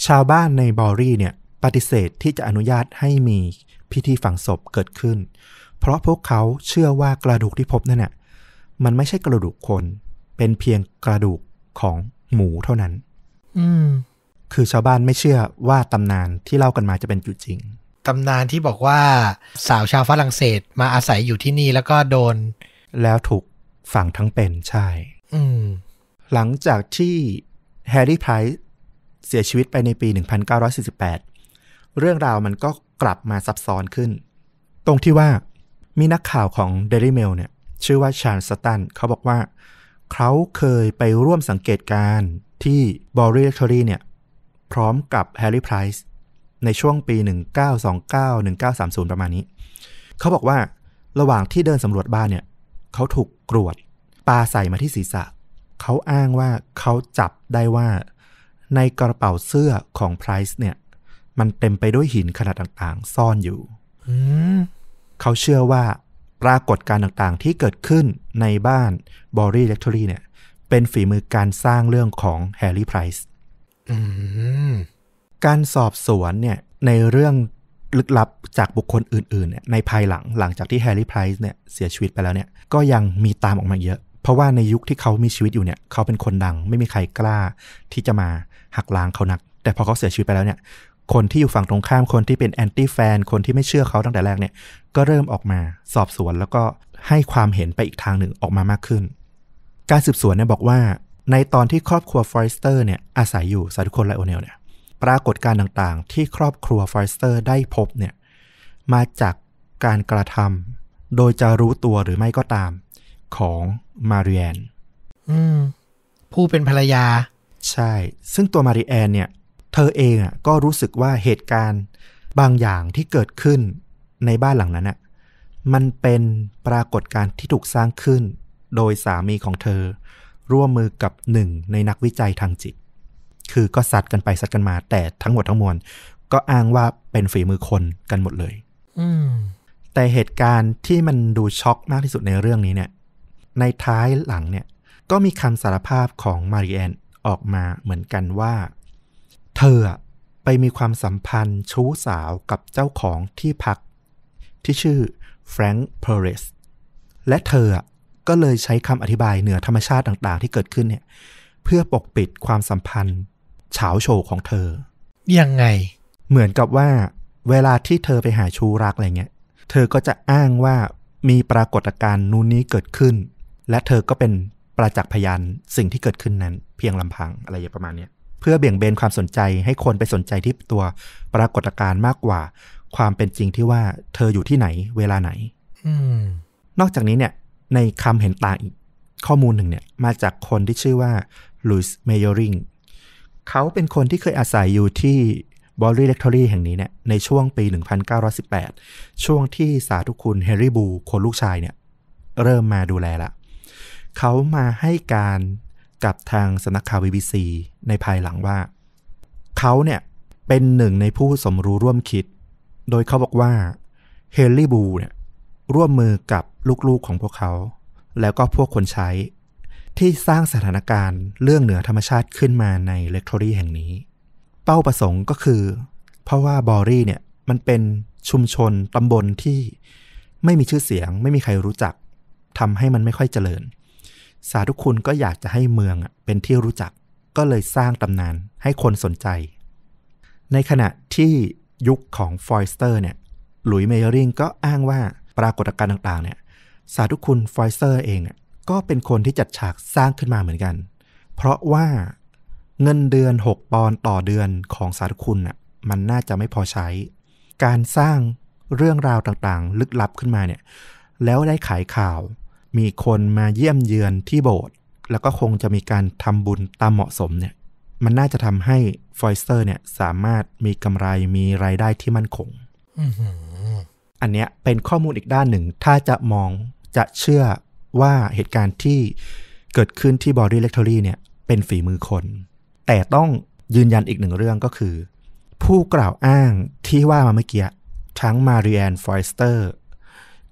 [SPEAKER 1] ชาวบ้านในบอรี่เนี่ย ปฏิเสธที่จะอนุญาตให้มีพิธีฝังศพเกิดขึ้น เพราะพวกเขาเชื่อว่ากระดูกที่พบนั่นน่ะมันไม่ใช่กระดูกคน เป็นเพียงกระดูกของหมูเท่านั้น
[SPEAKER 2] อืม
[SPEAKER 1] คือชาวบ้านไม่เชื่อว่าตำนานที่เล่ากันมาจะเป็นจุดจริง
[SPEAKER 2] ตำนานที่บอกว่าสาวชาวฝรั่งเศสมาอาศัยอยู่ที่นี่แล้วก็โดน
[SPEAKER 1] แล้วถูกฝังทั้งเป็นใช่
[SPEAKER 2] อืม
[SPEAKER 1] หลังจากที่แฮร์รี่ไพรส์เสียชีวิตไปในปี 1948 เรื่องราวมันก็กลับมาซับซ้อนขึ้น ตรงที่ว่ามีนักข่าวของ Daily Mail เนี่ย ชื่อว่าชาร์ลส ซัตตันเขาบอกว่า เขาเคยไปร่วมสังเกตการณ์ที่ Borley Rectory เนี่ย พร้อมกับแฮร์รี่ไพรส์ในช่วงปี 1929 1930 ประมาณนี้ เขาบอกว่าระหว่างที่เดินสำรวจบ้านเนี่ย เขาถูกกรวดปาใส่มาที่ศีรษะ เขาอ้างว่าเขาจับได้ว่าในกระเป๋าเสื้อของไพรส์เนี่ย มันเต็มไปด้วยหินขนาดต่างๆ ซ่อนอยู่
[SPEAKER 2] อืม
[SPEAKER 1] เขาเชื่อว่าปรากฏการณ์ต่างๆ ที่เกิดขึ้นในบ้าน Borley Rectory เนี่ย เป็นฝีมือการสร้างเรื่องของแฮร์รี่ไพรส์
[SPEAKER 2] อืม
[SPEAKER 1] การสอบสวนเนี่ยในเรื่องลึกลับจากบุคคลอื่นๆเนี่ยในภายหลังหลังจากที่แฮร์รี่ไพรส์เนี่ยเสียชีวิตไปแล้วเนี่ยก็ยังมีตามออกมาเยอะ เพราะว่าในยุคที่เขามีชีวิตอยู่เนี่ยเขาเป็นคนดังไม่มีใครกล้าที่จะมาหักล้างเขานัก แต่พอเขาเสียชีวิตไปแล้วเนี่ย คนที่อยู่ฝั่งตรงข้ามคนที่เป็นแอนตี้แฟนคนที่ไม่เชื่อเขาตั้งแต่แรกเนี่ย ก็เริ่มออกมาสอบสวนแล้วก็ให้ความเห็นไปอีกทางหนึ่งออกมามากขึ้น การสืบสวนเนี่ยบอกว่า ในตอนที่ครอบครัวฟอยสเตอร์เนี่ยอาศัยอยู่สาธุคุณไลโอเนลเนี่ยปรากฏการณ์ต่างๆ ที่ครอบครัวฟอยสเตอร์ได้พบเนี่ยมาจากการกระทำโดยจะรู้ตัวหรือไม่ก็ตามของมาริแอน
[SPEAKER 2] อืมผู้เป็นภรรยา
[SPEAKER 1] ใช่ ซึ่งตัวมาริแอนเนี่ย เธอเองอะก็รู้สึกว่าเหตุการณ์บางอย่างที่เกิดขึ้นในบ้านหลังนั้นอะมันเป็นปรากฏการณ์ที่ถูกสร้างขึ้น โดยสามีของเธอ ร่วมมือกับหนึ่งในนักวิจัยทางจิต คือก็สัดกันไปสัดกันมาแต่ทั้งหมดทั้งมวลก็อ้างว่าเป็นฝีมือคนกันหมดเลย
[SPEAKER 2] อืม
[SPEAKER 1] แต่เหตุการณ์ที่มันดูช็อกมากที่สุดในเรื่องนี้เนี่ย ในท้ายหลังเนี่ย ก็มีคำสารภาพของมาริแอนออกมาเหมือนกันว่า เธออะไปมีความสัมพันธ์ชู้สาวกับเจ้าของที่พัก ที่ชื่อแฟรงค์เพเรสและเธออะก็เลยใช้คำอธิบายเหนือธรรมชาติต่างๆ ที่เกิดขึ้นเนี่ย เพื่อปกปิดความสัมพันธ์เฉาโฉของเธอ
[SPEAKER 2] ยังไง
[SPEAKER 1] เหมือนกับว่า เวลาที่เธอไปหาชูรักอะไรเงี้ย เธอก็จะอ้างว่ามีปรากฏการณ์นู้นนี้เกิดขึ้น และเธอก็เป็นประจักษ์พยานสิ่งที่เกิดขึ้นนั้น เพียงลำพังอะไรอย่างประมาณเนี้ยเพื่อเบี่ยงเบนความสนใจให้คนไปสนใจที่ตัวปรากฏการณ์มากกว่า ความเป็นจริงที่ว่าเธออยู่ที่ไหนเวลาไหน
[SPEAKER 2] อืม
[SPEAKER 1] นอกจากนี้เนี่ย ในคำเห็นต่างอีกข้อมูลหนึ่งเนี่ย มาจากคนที่ชื่อว่าลุยส์เมยอริงเขาเป็นคนที่เคยอาศัยอยู่ที่บอลลี่เลคทอรี่แห่งนี้เนี่ยในช่วงปี 1918 ช่วงที่สาธุคุณเฮนรี่บู คนลูกชายเนี่ย เริ่มมาดูแลละ เขามาให้การ กับทางสนักข่าว BBC ในภายหลังว่า เขาเนี่ยเป็นหนึ่งในผู้สมรู้ร่วมคิด โดยเขาบอกว่าเฮนรี่บูเนี่ยร่วมมือกับลูกๆของพวกเขา แล้วก็พวกคนใช้ ที่สร้างสถานการณ์เรื่องเหนือธรรมชาติขึ้นมาในเลคทอรี่แห่งนี้ เป้าประสงค์ก็คือ เพราะว่าบอรี่เนี่ยมันเป็นชุมชนตำบลที่ไม่มีชื่อเสียง ไม่มีใครรู้จักทำให้มันไม่ค่อยเจริญ สาธุคุณก็อยากจะให้เมืองเป็นที่รู้จัก ก็เลยสร้างตำนานให้คนสนใจ ในขณะที่ยุคของฟอยสเตอร์เนี่ยหลุยเมเยอร์ลิงก็อ้างว่าปรากฏการณ์ต่างๆเนี่ยสาธุคุณฟอยสเตอร์เองก็เป็นคนที่จัดฉากสร้างขึ้นมาเหมือนกัน เพราะว่าเงินเดือน 6 ปอนด์ต่อเดือนของสาธุคุณน่ะมันน่าจะไม่พอใช้ การสร้างเรื่องราวต่างๆ ลึกลับขึ้นมาเนี่ยแล้วได้ขายข่าว มีคนมาเยี่ยมเยือนที่โบสถ์แล้วก็คงจะมีการทำบุญตามเหมาะสมเนี่ย มันน่าจะทำให้ฟอยสเตอร์เนี่ยสามารถมีกำไรมีรายได้ที่มั่นคง
[SPEAKER 2] อือหือ
[SPEAKER 1] อันเนี้ยเป็นข้อมูลอีกด้านหนึ่ง ถ้าจะมองจะเชื่อว่าเหตุการณ์ที่เกิดขึ้นที่ Borley Rectory เนี่ย เป็นฝีมือคน แต่ต้องยืนยันอีกหนึ่งเรื่องก็คือ ผู้กล่าวอ้างที่ว่ามาเมื่อกี้ทั้งมาริแอนฟอยสเตอร์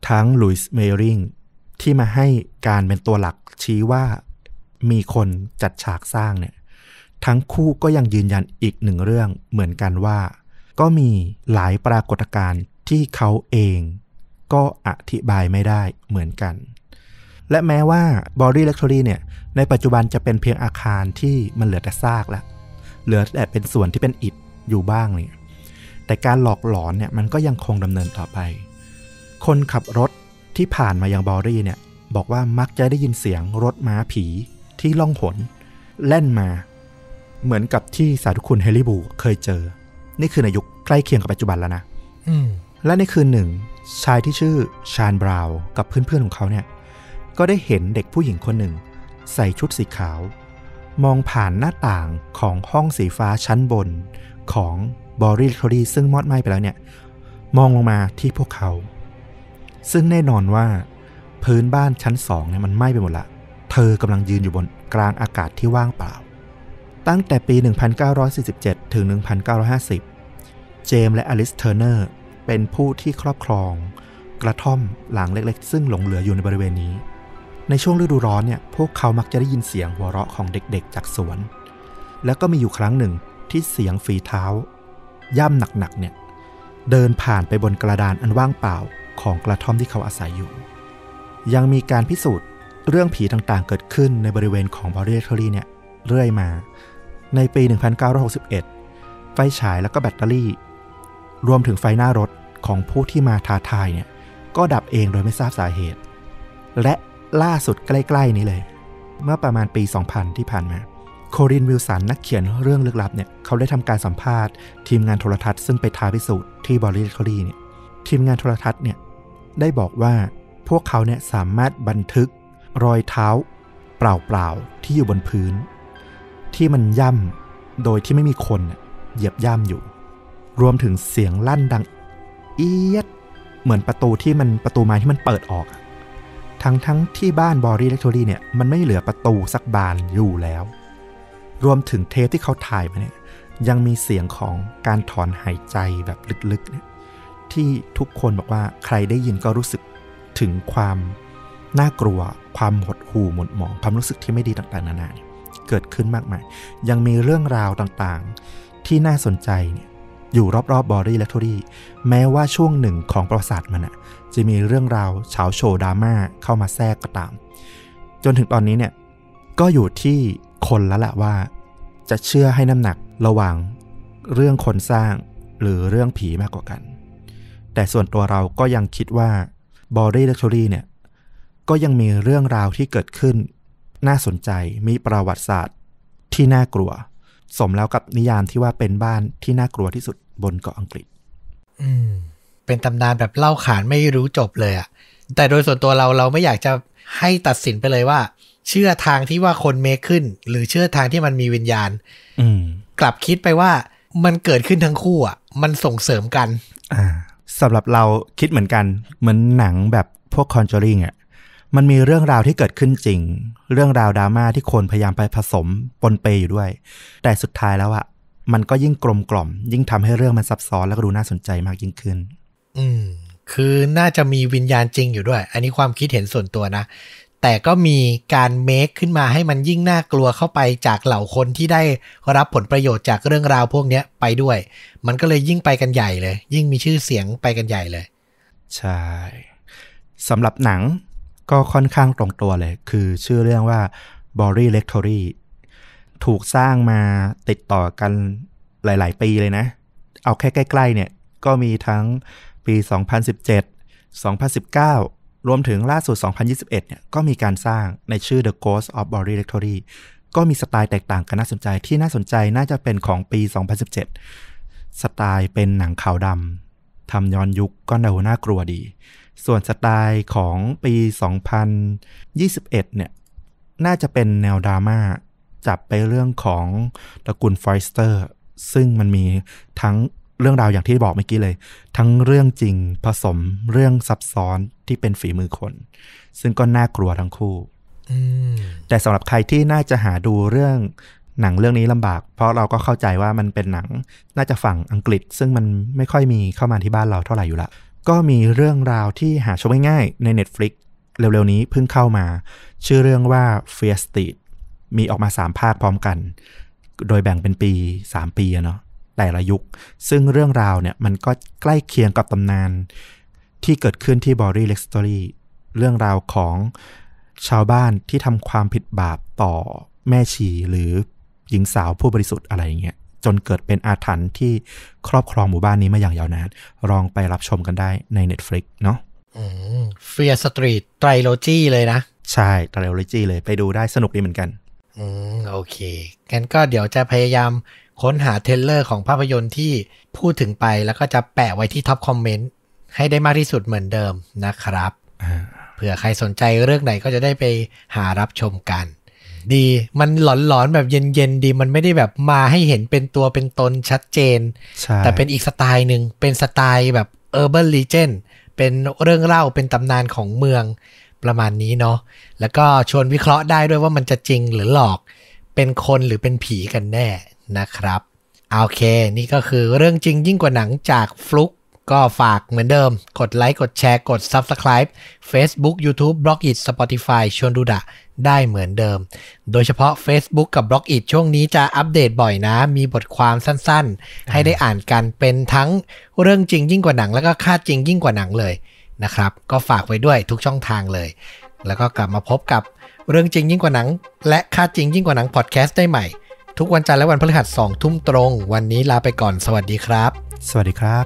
[SPEAKER 1] ทั้งลุยส์เมยริง ที่มาให้การเป็นตัวหลักชี้ว่ามีคนจัดฉากสร้างเนี่ย ทั้งคู่ก็ยังยืนยันอีกหนึ่งเรื่องเหมือนกันว่า ก็มีหลายปรากฏการณ์ที่เขาเองก็อธิบายไม่ได้เหมือนกัน และแม้ว่า Borley Rectory เนี่ย ในปัจจุบันจะเป็นเพียงอาคารที่มันเหลือแต่ซากแล้ว เหลือแต่เป็นส่วนที่เป็นอิฐอยู่บ้างเนี่ยแต่การหลอกหลอนเนี่ยมันก็ยังคงดำเนินต่อไป คนขับรถ ที่ผ่านมายังบอร์ลีย์เนี่ยบอกว่ามักจะได้ยินเสียงรถม้าผีที่ล่องหนแล่นมา เหมือนกับที่สาธุคุณแฮร์รี่บูลเคยเจอ นี่คือในยุคใกล้เคียงกับปัจจุบันแล้วนะ
[SPEAKER 2] อืม
[SPEAKER 1] และในคืนหนึ่ง ชายที่ชื่อชาญบราวน์กับเพื่อนๆของเขาเนี่ย ก็ได้เห็นเด็กผู้หญิงคนหนึ่ง ใส่ชุดสีขาว มองผ่านหน้าต่างของห้องสีฟ้าชั้นบนของบอริทอรีซึ่งมอดไหม้ไปแล้วเนี่ย มองลงมาที่พวกเขา ซึ่งแน่นอนว่าพื้นบ้านชั้นสองเนี่ยมันไหม้ไปหมดละ เธอกำลังยืนอยู่บนกลางอากาศที่ว่างเปล่า ตั้งแต่ปี 1947 ถึง 1950 เจมส์และอลิสเทอร์เนอร์เป็นผู้ที่ครอบครอง กระท่อมหลังเล็กๆ ซึ่งหลงเหลืออยู่ในบริเวณนี้ ในช่วงฤดูร้อนเนี่ยพวกเขามักจะได้ยินเสียงหัวเราะของเด็กๆ จากสวน แล้วก็มีอยู่ครั้งหนึ่งที่เสียงฝีเท้า ย่ำหนักๆเนี่ยเดินผ่านไปบนกระดานอันว่างเปล่า ของกระท่อมที่เขาอาศัยอยู่ ยังมีการพิสูจน์เรื่องผีต่างๆ เกิดขึ้นในบริเวณของ Borley Rectory เนี่ยเรื่อยมา ในปี 1961 ไฟฉายแล้วก็แบตเตอรี่ รวมถึงไฟหน้ารถของผู้ที่มาท้าทายเนี่ยก็ดับเองโดยไม่ทราบสาเหตุ และล่าสุดใกล้ๆนี้เลย เมื่อประมาณปี 2000 ที่ผ่านมาโคลินวิลสันนักเขียนเรื่องลึกลับเนี่ยเขาได้ทำการสัมภาษณ์ทีมงานโทรทัศน์ซึ่งไปท้าพิสูจน์ที่ Borley Rectory เนี่ย ทีมงานโทรทัศน์เนี่ยได้บอกว่าพวกเขาเนี่ยสามารถบันทึกรอยเท้าเปล่าๆที่อยู่บนพื้น ที่มันย่ำโดยที่ไม่มีคนเหยียบย่ำอยู่ รวมถึงเสียงลั่นดัง เอียด เหมือนประตูที่มันประตูไม้ที่มันเปิดออกทั้งทั้งที่บ้านบอรีเล็กทอรี่เนี่ยมันไม่เหลือประตูสักบานอยู่แล้ว รวมถึงเทปที่เขาถ่ายมาเนี่ยยังมีเสียงของการถอนหายใจแบบลึกๆเนี่ย ที่ทุกคนบอกว่าใครได้ยินก็รู้สึกถึงความน่ากลัว ความหดหู่หม่นหมองความรู้สึกที่ไม่ดีต่างๆนานาเนี่ยเกิดขึ้นมากมาย ยังมีเรื่องราวต่างๆ ที่น่าสนใจเนี่ยอยู่รอบๆบอรี่และทอรี่แม้ว่าช่วงหนึ่งของประวัติศาสตร์มันอะจะมีเรื่องราวเฉาโชว์ดราม่าเข้ามาแทรกก็ตาม จนถึงตอนนี้เนี่ยก็อยู่ที่คนแล้วแหละว่า จะเชื่อให้น้ำหนักระหว่างเรื่องคนสร้างหรือเรื่องผีมากกว่ากัน แต่ส่วนตัวเราก็ยังคิดว่าบอรี่และทอรี่เนี่ยก็ยังมีเรื่องราวที่เกิดขึ้น น่าสนใจมีประวัติศาสตร์ที่น่ากลัว สมแล้วกับนิยามที่ว่าเป็นบ้านที่น่ากลัวที่สุดบนเกาะอังกฤษ
[SPEAKER 2] อืม เป็นตำนานแบบเล่าขานไม่รู้จบเลยอะแต่โดยส่วนตัวเราเราไม่อยากจะให้ตัดสินไปเลยว่า เชื่อทางที่ว่าคนเมคขึ้น หรือเชื่อทางที่มันมีวิญญาณ
[SPEAKER 1] อืม
[SPEAKER 2] กลับคิดไปว่ามันเกิดขึ้นทั้งคู่อะมันส่งเสริมกัน
[SPEAKER 1] อ่า สำหรับเราคิดเหมือนกัน เหมือนหนังแบบพวกคอนจอริงอะมันมีเรื่องราวที่เกิดขึ้นจริง เรื่องราวดราม่าที่คนพยายามไปผสมปนเปอยู่ด้วย แต่สุดท้ายแล้วอะมันก็ยิ่งกลมกล่อม ยิ่งทำให้เรื่องมันซับซ้อนแล้วก็ดูน่าสนใจมากยิ่งขึ้น
[SPEAKER 2] อืม คือน่าจะมีวิญญาณจริงอยู่ด้วย อันนี้ความคิดเห็นส่วนตัวนะ แต่ก็มีการเมคขึ้นมาให้มันยิ่งน่ากลัวเข้าไปจากเหล่าคนที่ได้รับผลประโยชน์จากเรื่องราวพวกนี้ไปด้วย มันก็เลยยิ่งไปกันใหญ่เลย ยิ่งมีชื่อเสียงไปกันใหญ่เลย
[SPEAKER 1] ใช่สำหรับหนังก็ค่อนข้างตรงตัวเลย คือชื่อเรื่องว่า b o r y Lectory ถูกสร้างมาติดต่อกันหลาย ๆ ปีเลยนะ เอาแค่ใกล้ ๆ เนี่ย ก็มีทั้งปี 2017 2019 รวมถึงล่าสุด 2021 เนี่ยก็มีการสร้างในชื่อ The Ghost of b o r y Lectory ก็มีสไตล์แตกต่างกันน่าสนใจที่น่าสนใจน่าจะเป็นของปี 2017 สไตล์เป็นหนังขาวดำทำย้อนยุคก็ดูน่ากลัวดี ส่วนสไตล์ของปี 2021 เนี่ยน่าจะเป็นแนวดราม่าจับไปเรื่องของตระกูลฟอยสเตอร์ซึ่งมันมีทั้ง เรื่องราวอย่างที่บอกเมื่อกี้เลย ทั้งเรื่องจริงผสมเรื่องซับซ้อนที่เป็นฝีมือคน ซึ่งก็น่ากลัวทั้งคู่
[SPEAKER 2] อืม
[SPEAKER 1] แต่สำหรับใครที่น่าจะหาดูเรื่องหนังเรื่องนี้ลำบาก เพราะเราก็เข้าใจว่ามันเป็นหนังน่าจะฝั่งอังกฤษ ซึ่งมันไม่ค่อยมีเข้ามาที่บ้านเราเท่าไหร่อยู่ละ ก็มีเรื่องราวที่หาชมง่ายๆใน Netflix เร็วๆนี้เพิ่งเข้ามา ชื่อเรื่องว่า Fear Street มีออกมา 3 ภาคพร้อมกัน โดยแบ่งเป็นปี 3 ปีอะเนาะ แต่ละยุค ซึ่งเรื่องราวเนี่ยมันก็ใกล้เคียงกับตำนาน ที่เกิดขึ้นที่บอรี่เล็กสตอรี่เรื่องราวของชาวบ้านที่ทำความผิดบาปต่อแม่ชีหรือหญิงสาวผู้บริสุทธิ์อะไรอย่างเงี้ยจนเกิดเป็นอาถรรพ์ที่ครอบครองหมู่บ้านนี้มาอย่างยาวนานลองไปรับชมกันได้ใน Netflix เนาะ
[SPEAKER 2] อืม Fear Street Trilogy เลยนะ
[SPEAKER 1] ใช่ต r โลจีเลยไปดูได้สนุกดีเหมือนกัน
[SPEAKER 2] อืม โอเคงั้นก็เดี๋ยวจะพยายาม ค้นหา trailer ของภาพยนตร์ที่พูดถึงไปแล้วก็จะแปะไว้ที่ top comment ให้ได้มากที่สุดเหมือนเดิมนะครับ
[SPEAKER 1] อ่า
[SPEAKER 2] เผื่อใครสนใจเรื่องไหนก็จะได้ไปหารับชมกัน ดีมันหลอนๆแบบเย็นๆดีมันไม่ได้แบบมาให้เห็นเป็นตัวเป็นตนชัดเจน
[SPEAKER 1] ใช่
[SPEAKER 2] แต่เป็นอีกสไตล์หนึ่งเป็นสไตล์แบบ Urban Legend เป็นเรื่องเล่าเป็นตำนานของเมืองประมาณนี้เนาะแล้วก็ชวนวิเคราะห์ได้ด้วยว่ามันจะจริงหรือหลอกเป็นคนหรือเป็นผีกันแน่ นะครับโอเค นี่ก็คือเรื่องจริงยิ่งกว่าหนังจากฟลุกก็ฝากเหมือนเดิม กดไลค์ กดแชร์ กด Subscribe Facebook YouTube b l o g i t Spotify ชวนดูดะได้เหมือนเดิม โดยเฉพาะ Facebook กับ b l o g i t ช่วงนี้จะอัปเดตบ่อยนะ มีบทความสั้นๆ ให้ได้อ่านกันเป็นทั้งเรื่องจริงยิ่งกว่าหนัง แล้วก็ค่าจริงยิ่งกว่าหนังเลยนะครับ ก็ฝากไว้ด้วยทุกช่องทางเลย แล้วก็กลับมาพบกับเรื่องจริงยิ่งกว่าหนัง และค่าจริงยิ่งกว่าหนังพอดแคสต์ได้ใหม่ ทุกวันจันทร์และวันพฤหัสสองทุ่มตรง วันนี้ลาไปก่อนสวัสดีครับ
[SPEAKER 1] สวัสดีครับ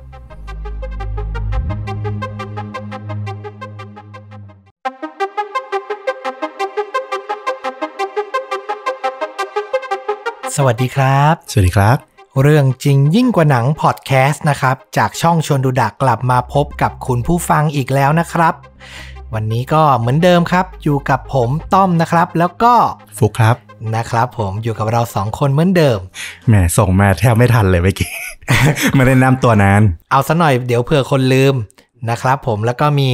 [SPEAKER 2] สวัสดีครับ
[SPEAKER 1] สวัสดีครับ
[SPEAKER 2] เรื่องจริงยิ่งกว่าหนังพอดแคสต์นะครับ จากช่องชวนดูดักกลับมาพบกับคุณผู้ฟังอีกแล้วนะครับ วันนี้ก็เหมือนเดิมครับ อยู่กับผมต้อมนะครับ แล้วก็
[SPEAKER 1] ฟุกครับ
[SPEAKER 2] นะครับผมอยู่กับเราสองคนเหมือนเดิม
[SPEAKER 1] แหมส่งมาแทบไม่ทันเลยเมื่อกี้ ไม่ได้นำตัวนาน
[SPEAKER 2] เอาซะหน่อยเดี๋ยวเผื่อคนลืมนะครับผมแล้วก็มี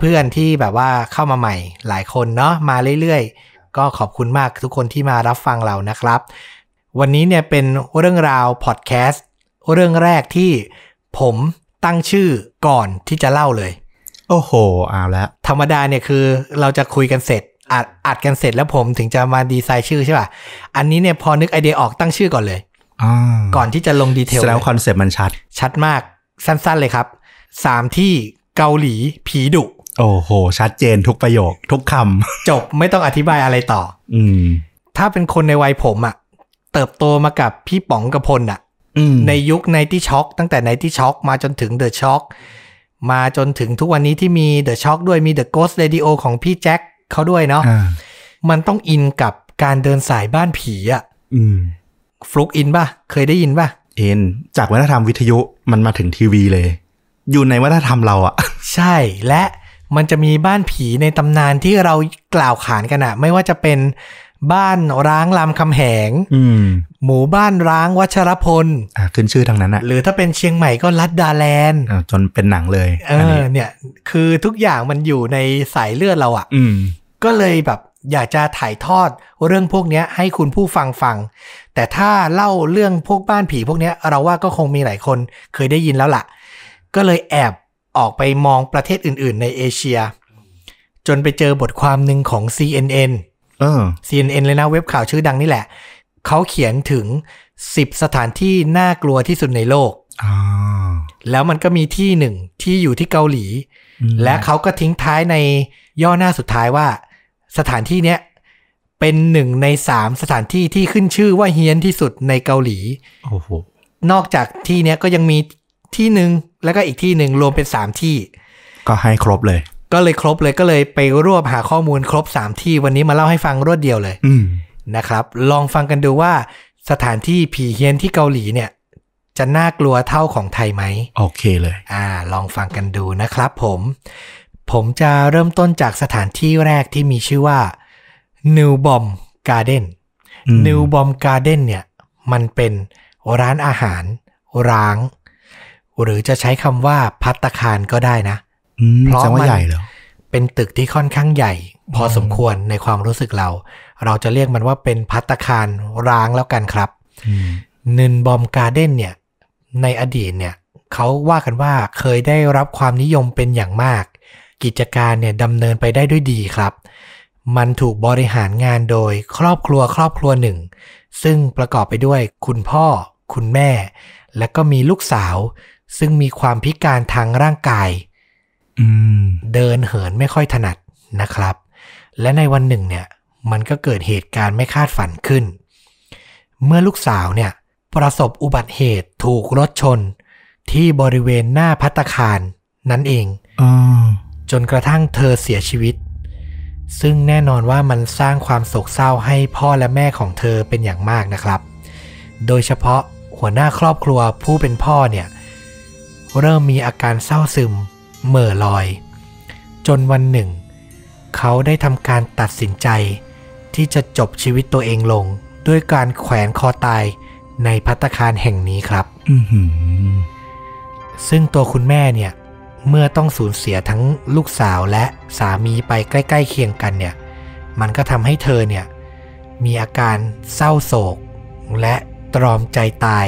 [SPEAKER 2] เพื่อนๆที่แบบว่าเข้ามาใหม่หลายคนเนาะมาเรื่อยๆ ก็ขอบคุณมากทุกคนที่มารับฟังเรานะครับ วันนี้เนี่ยเป็นเรื่องราวพอดแคสต์เรื่องแรกที่ผมตั้งชื่อก่อนที่จะเล่าเลย
[SPEAKER 1] โอ้โหเอาละ
[SPEAKER 2] ธรรมดาเนี่ยคือเราจะคุยกันเสร็จ อัดอัดกันเสร็จแล้วผมถึงจะมาดีไซน์ชื่อใช่ป่ะ อันนี้เนี่ยพอนึกไอเดียออกตั้งชื่อก่อนเลย
[SPEAKER 1] อ่า
[SPEAKER 2] ก่อนที่จะลง detail
[SPEAKER 1] แสดง
[SPEAKER 2] เลย
[SPEAKER 1] ว่าคอนเซปต์มันชัด
[SPEAKER 2] ชัดมากสั้นๆเลยครับสามที่เกาหลีผีดุ
[SPEAKER 1] โอ้โห ชัดเจนทุกประโยค ทุกค
[SPEAKER 2] จบไม่ต้องอธิบายอะไรต่อำ
[SPEAKER 1] อืม
[SPEAKER 2] ถ้าเป็นคนในวัยผมอะ่ะ เติบโตมากับพี่ป๋องกับพลอะ่ะ
[SPEAKER 1] อืม
[SPEAKER 2] ในยุคไนที่ช็อคตั้งแต่ไนที่ช็อคมาจนถึง The Shock มาจนถึงทุกวันนี้ที่มี The Shock ด้วยมี The Ghost Radio ของพี่แจ็ค เขาด้วยเนาะ
[SPEAKER 1] อ่า
[SPEAKER 2] มันต้องอินกับการเดินสายบ้านผีอะ่ะ
[SPEAKER 1] อืม
[SPEAKER 2] ฟลุกอินป่ะ เคยได้ยินป่ะ
[SPEAKER 1] เอ็นจากวัฒนธรรมวิทยุมันมาถึงทีวีเลย อยู่ในวัฒนธรรมเราอะ
[SPEAKER 2] ใช่และมันจะมีบ้านผีในตำนานที่เรากล่าวขานกันอะไม่ว่าจะเป็นบ้านร้างลำคำแหง
[SPEAKER 1] อืม
[SPEAKER 2] หมู่บ้านร้างวัชรพล
[SPEAKER 1] อ่าขึ้นชื่อทางนั้นอะ
[SPEAKER 2] หรือถ้าเป็นเชียงใหม่ก็ลัดดาแลนด์
[SPEAKER 1] อ่าจนเป็นหนังเลย
[SPEAKER 2] เออเนี่ย คือทุกอย่างมันอยู่ในสายเลือดเราอะ่ะ
[SPEAKER 1] อืม
[SPEAKER 2] ก็เลยแบบอยากจะถ่ายทอดเรื่องพวกเนี้ยให้คุณผู้ฟังฟัง แต่ถ้าเล่าเรื่องพวกบ้านผีพวกเนี้ยเราว่าก็คงมีหลายคนเคยได้ยินแล้วล่ะ ก็เลยแอบออกไปมองประเทศอื่น ๆ ในเอเชีย จนไปเจอบทความหนึ่งของ CNN
[SPEAKER 1] เออ
[SPEAKER 2] CNN เลยนะเว็บข่าวชื่อดังนี่แหละ เขาเขียนถึง 10 สถานที่น่ากลัวที่สุดในโลก
[SPEAKER 1] อ่า
[SPEAKER 2] แล้วมันก็มีที่หนึ่งที่อยู่ที่เกาหลี
[SPEAKER 1] อืม
[SPEAKER 2] และเขาก็ทิ้งท้ายในย่อหน้าสุดท้ายว่า สถานที่เนี้ยเป็นหนึ่งในสามสถานที่ที่ขึ้นชื่อว่าเฮี้ยนที่สุดในเกาหลี
[SPEAKER 1] โอ้โห
[SPEAKER 2] นอกจากที่เนี้ยก็ยังมีที่หนึ่งแล้วก็อีกที่หนึ่งรวมเป็นสามที่
[SPEAKER 1] ก็ให้ครบเลย
[SPEAKER 2] ก็เลยครบเลยก็เลยไปรวบหาข้อมูลครบสามที่วันนี้มาเล่าให้ฟังรวดเดียวเลย
[SPEAKER 1] อืม
[SPEAKER 2] นะครับ ลองฟังกันดูว่าสถานที่ผีเฮี้ยนที่เกาหลีเนี่ย จะน่ากลัวเท่าของไทยไหม
[SPEAKER 1] โอเคเลย
[SPEAKER 2] อ่า ลองฟังกันดูนะครับผม ผมจะเริ่มต้นจากสถานที่แรกที่มีชื่อว่า New Bomb Garden
[SPEAKER 1] อืม
[SPEAKER 2] New Bomb Garden เนี่ยมันเป็นร้านอาหารร้าง หรือจะใช้คำว่าพัตตาคารก็ได้นะ
[SPEAKER 1] อืม
[SPEAKER 2] เพราะ
[SPEAKER 1] แสดงว่า
[SPEAKER 2] มัน
[SPEAKER 1] ใหญ่เหรอ
[SPEAKER 2] เป็นตึกที่ค่อนข้างใหญ่ พอสมควรในความรู้สึกเรา เราจะเรียกมันว่าเป็นพัตตาคารร้างแล้วกันครับ
[SPEAKER 1] อืม
[SPEAKER 2] นินบอมการ์เด้นเนี่ยในอดีตเนี่ยเขาว่ากันว่าเคยได้รับความนิยมเป็นอย่างมาก กิจการเนี่ยดำเนินไปได้ด้วยดีครับ มันถูกบริหารงานโดยครอบครัวครอบครัวหนึ่ง ซึ่งประกอบไปด้วยคุณพ่อ คุณแม่ และก็มีลูกสาว ซึ่งมีความพิการทางร่างกายเดินเหินไม่ค่อยถนัดนะครับ และในวันหนึ่งเนี่ย มันก็เกิดเหตุการณ์ไม่คาดฝันขึ้น เมื่อลูกสาวเนี่ย ประสบอุบัติเหตุถูกรถชน ที่บริเวณหน้าพัตคารนั่นเอง
[SPEAKER 1] อ
[SPEAKER 2] จนกระทั่งเธอเสียชีวิต ซึ่งแน่นอนว่ามันสร้างความโศกเศร้าให้พ่อและแม่ของเธอเป็นอย่างมากนะครับ โดยเฉพาะหัวหน้าครอบครัวผู้เป็นพ่อเนี่ย เริ่มมีอาการเศร้าซึมเหม่อลอย จนวันหนึ่ง เขาได้ทำการตัดสินใจ ที่จะจบชีวิตตัวเองลง ด้วยการแขวนคอตายในพัตตาคารแห่งนี้ครับ
[SPEAKER 1] อือหือ
[SPEAKER 2] ซึ่งตัวคุณแม่เนี่ย เมื่อต้องสูญเสียทั้งลูกสาวและสามีไปใกล้ ๆ เคียงกันเนี่ย มันก็ทำให้เธอเนี่ยมีอาการเศร้าโศก และตรอมใจตาย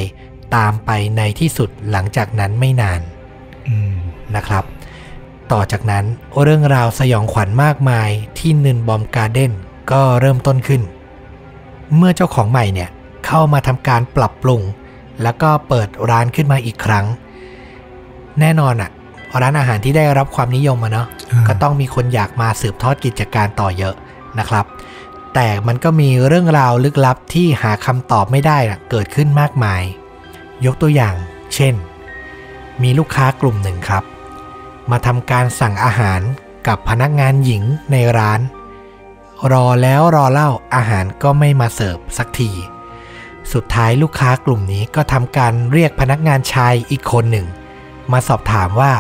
[SPEAKER 2] ตามไปในที่สุดหลังจากนั้นไม่นานนะครับ ต่อจากนั้นเรื่องราวสยองขวัญมากมายที่นินบอมการ์เด้นก็เริ่มต้นขึ้น เมื่อเจ้าของใหม่เนี่ยเข้ามาทำการปรับปรุง แล้วก็เปิดร้านขึ้นมาอีกครั้ง แน่นอนอะ ร้านอาหารที่ได้รับความนิยมมาเนาะ
[SPEAKER 1] อ่า
[SPEAKER 2] ก็ต้องมีคนอยากมาสืบทอดกิจการต่อเยอะนะครับ แต่มันก็มีเรื่องราวลึกลับที่หาคำตอบไม่ได้น่ะเกิดขึ้นมากมาย ยกตัวอย่าง เช่น มีลูกค้ากลุ่มหนึ่งครับ มาทำการสั่งอาหารกับพนักงานหญิงในร้าน รอแล้วรอเล่าอาหารก็ไม่มาเสิร์ฟสักที สุดท้ายลูกค้ากลุ่มนี้ก็ทำการเรียกพนักงานชายอีกคนหนึ่ง มาสอบถามว่า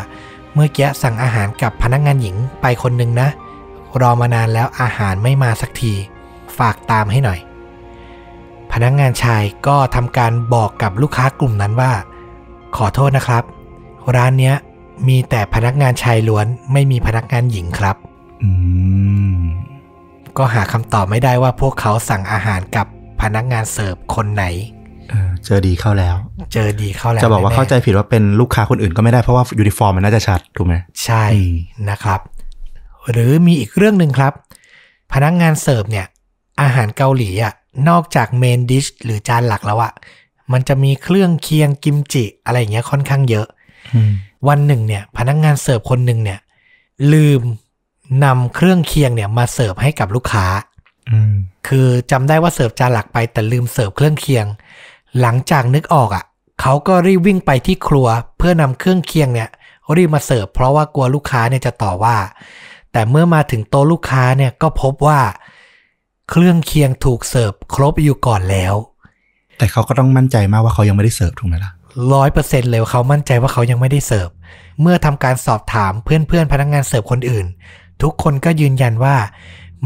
[SPEAKER 2] เมื่อกี้สั่งอาหารกับพนักงานหญิงไปคนหนึ่งนะ รอมานานแล้วอาหารไม่มาสักที ฝากตามให้หน่อย พนักงานชายก็ทำการบอกกับลูกค้ากลุ่มนั้นว่า ขอโทษนะครับ ร้านเนี้ยมีแต่พนักงานชายล้วนไม่มีพนักงานหญิงครับ
[SPEAKER 1] อืม
[SPEAKER 2] ก็หาคำตอบไม่ได้ว่าพวกเขาสั่งอาหารกับพนักงานเสิร์ฟคนไหน
[SPEAKER 1] เออเจอดีเข้าแล้ว
[SPEAKER 2] เจอดีเข้าแล้ว
[SPEAKER 1] จะบอกว่า
[SPEAKER 2] แน่ๆ
[SPEAKER 1] เข้าใจผิดว่าเป็นลูกค้าคนอื่นก็ไม่ได้เพราะว่ายูนิฟอร์มมันน่าจะชัดถูกไหม
[SPEAKER 2] ใช่
[SPEAKER 1] อืม
[SPEAKER 2] นะครับ หรือมีอีกเรื่องหนึ่งครับ พนักงานเสิร์ฟเนี่ย อาหารเกาหลีอะนอกจาก main dish หรือจานหลักแล้วอะมันจะมีเครื่องเคียงกิมจิอะไรอย่างเงี้ยค่อนข้างเยอะ
[SPEAKER 1] อืม
[SPEAKER 2] วันหนึ่งเนี่ย พนักงานเสิร์ฟคนหนึ่งเนี่ย ลืมนำเครื่องเคียงเนี่ยมาเสิร์ฟให้กับลูกค้า
[SPEAKER 1] อืม
[SPEAKER 2] คือจำได้ว่าเสิร์ฟจานหลักไปแต่ลืมเสิร์ฟเครื่องเคียง หลังจากนึกออกอะเขาก็รีบวิ่งไปที่ครัวเพื่อนำเครื่องเคียงเนี่ยรีบมาเสิร์ฟเพราะว่ากลัวลูกค้าเนี่ยจะต่อว่า แต่เมื่อมาถึงโต๊ะลูกค้าเนี่ยก็พบว่า เครื่องเคียงถูกเสิร์ฟครบอยู่ก่อนแล้ว
[SPEAKER 1] แต่เขาก็ต้องมั่นใจมากว่าเขายังไม่ได้เสิร์ฟถูกไหมล่ะ
[SPEAKER 2] ร้อยเปอร์เซ็นต์เลยเขามั่นใจว่าเขายังไม่ได้เสิร์ฟเมื่อทำการสอบถามเพื่อนๆพนักงานเสิร์ฟคนอื่น ทุกคนก็ยืนยันว่า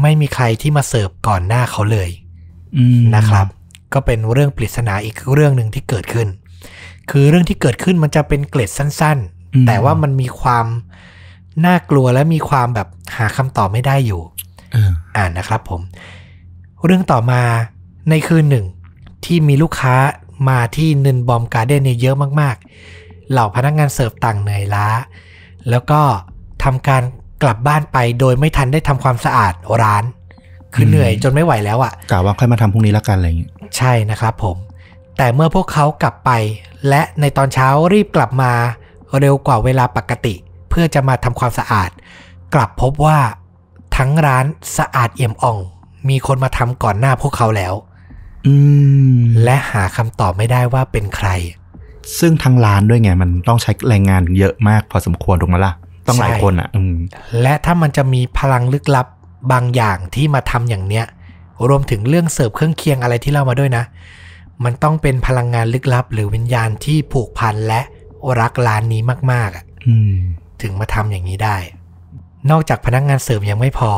[SPEAKER 2] ไม่มีใครที่มาเสิร์ฟก่อนหน้าเขาเลย
[SPEAKER 1] อืม
[SPEAKER 2] นะครับ ก็เป็นเรื่องปริศนาอีกเรื่องหนึ่งที่เกิดขึ้น คือเรื่องที่เกิดขึ้นมันจะเป็นเกร็ดสั้น
[SPEAKER 1] อืม
[SPEAKER 2] ๆแต่ว่ามันมีความน่ากลัวและมีความแบบหาคำตอบไม่ได้อยู่
[SPEAKER 1] เออ
[SPEAKER 2] อ่านนะครับผม เรื่องต่อมาในคืนหนึ่ง ที่มีลูกค้ามาที่นินบอมการ์เด้นเนี่ยเยอะมากๆ เหล่าพนักงานเสิร์ฟต่างเหนื่อยล้า แล้วก็ทำการกลับบ้านไปโดยไม่ทันได้ทำความสะอาดร้าน คือเหนื่อยจนไม่ไหวแล้วอะ
[SPEAKER 1] กะว่าค่อยมาทำพรุ่งนี้ละกันอะไรอย่างเงี้ย
[SPEAKER 2] ใช่นะครับผม แต่เมื่อพวกเขากลับไป และในตอนเช้ารีบกลับมาเร็วกว่าเวลาปกติ เพื่อจะมาทำความสะอาด กลับพบว่าทั้งร้านสะอาดเอี่ยมอ่อง มีคนมาทำก่อนหน้าพวกเขาแล้ว
[SPEAKER 1] อืม
[SPEAKER 2] และหาคำตอบไม่ได้ว่าเป็นใคร
[SPEAKER 1] ซึ่งทางร้านด้วยไงมันต้องใช้แรงงานเยอะมากพอสมควรถูกไหมล่ะต้องหลาย
[SPEAKER 2] ใช่
[SPEAKER 1] คนอะอืม
[SPEAKER 2] และถ้ามันจะมีพลังลึกลับ บางอย่างที่มาทำอย่างเนี้ยรวมถึงเรื่องเสิร์ฟเครื่องเคียงอะไรที่เล่ามาด้วยนะ มันต้องเป็นพลังงานลึกลับ หรือวิญญาณที่ผูกพันและรักร้านนี้มากๆอะ
[SPEAKER 1] อืม
[SPEAKER 2] ถึงมาทำอย่างนี้ได้ นอกจากพนักงานเสิร์ฟยังไม่พอ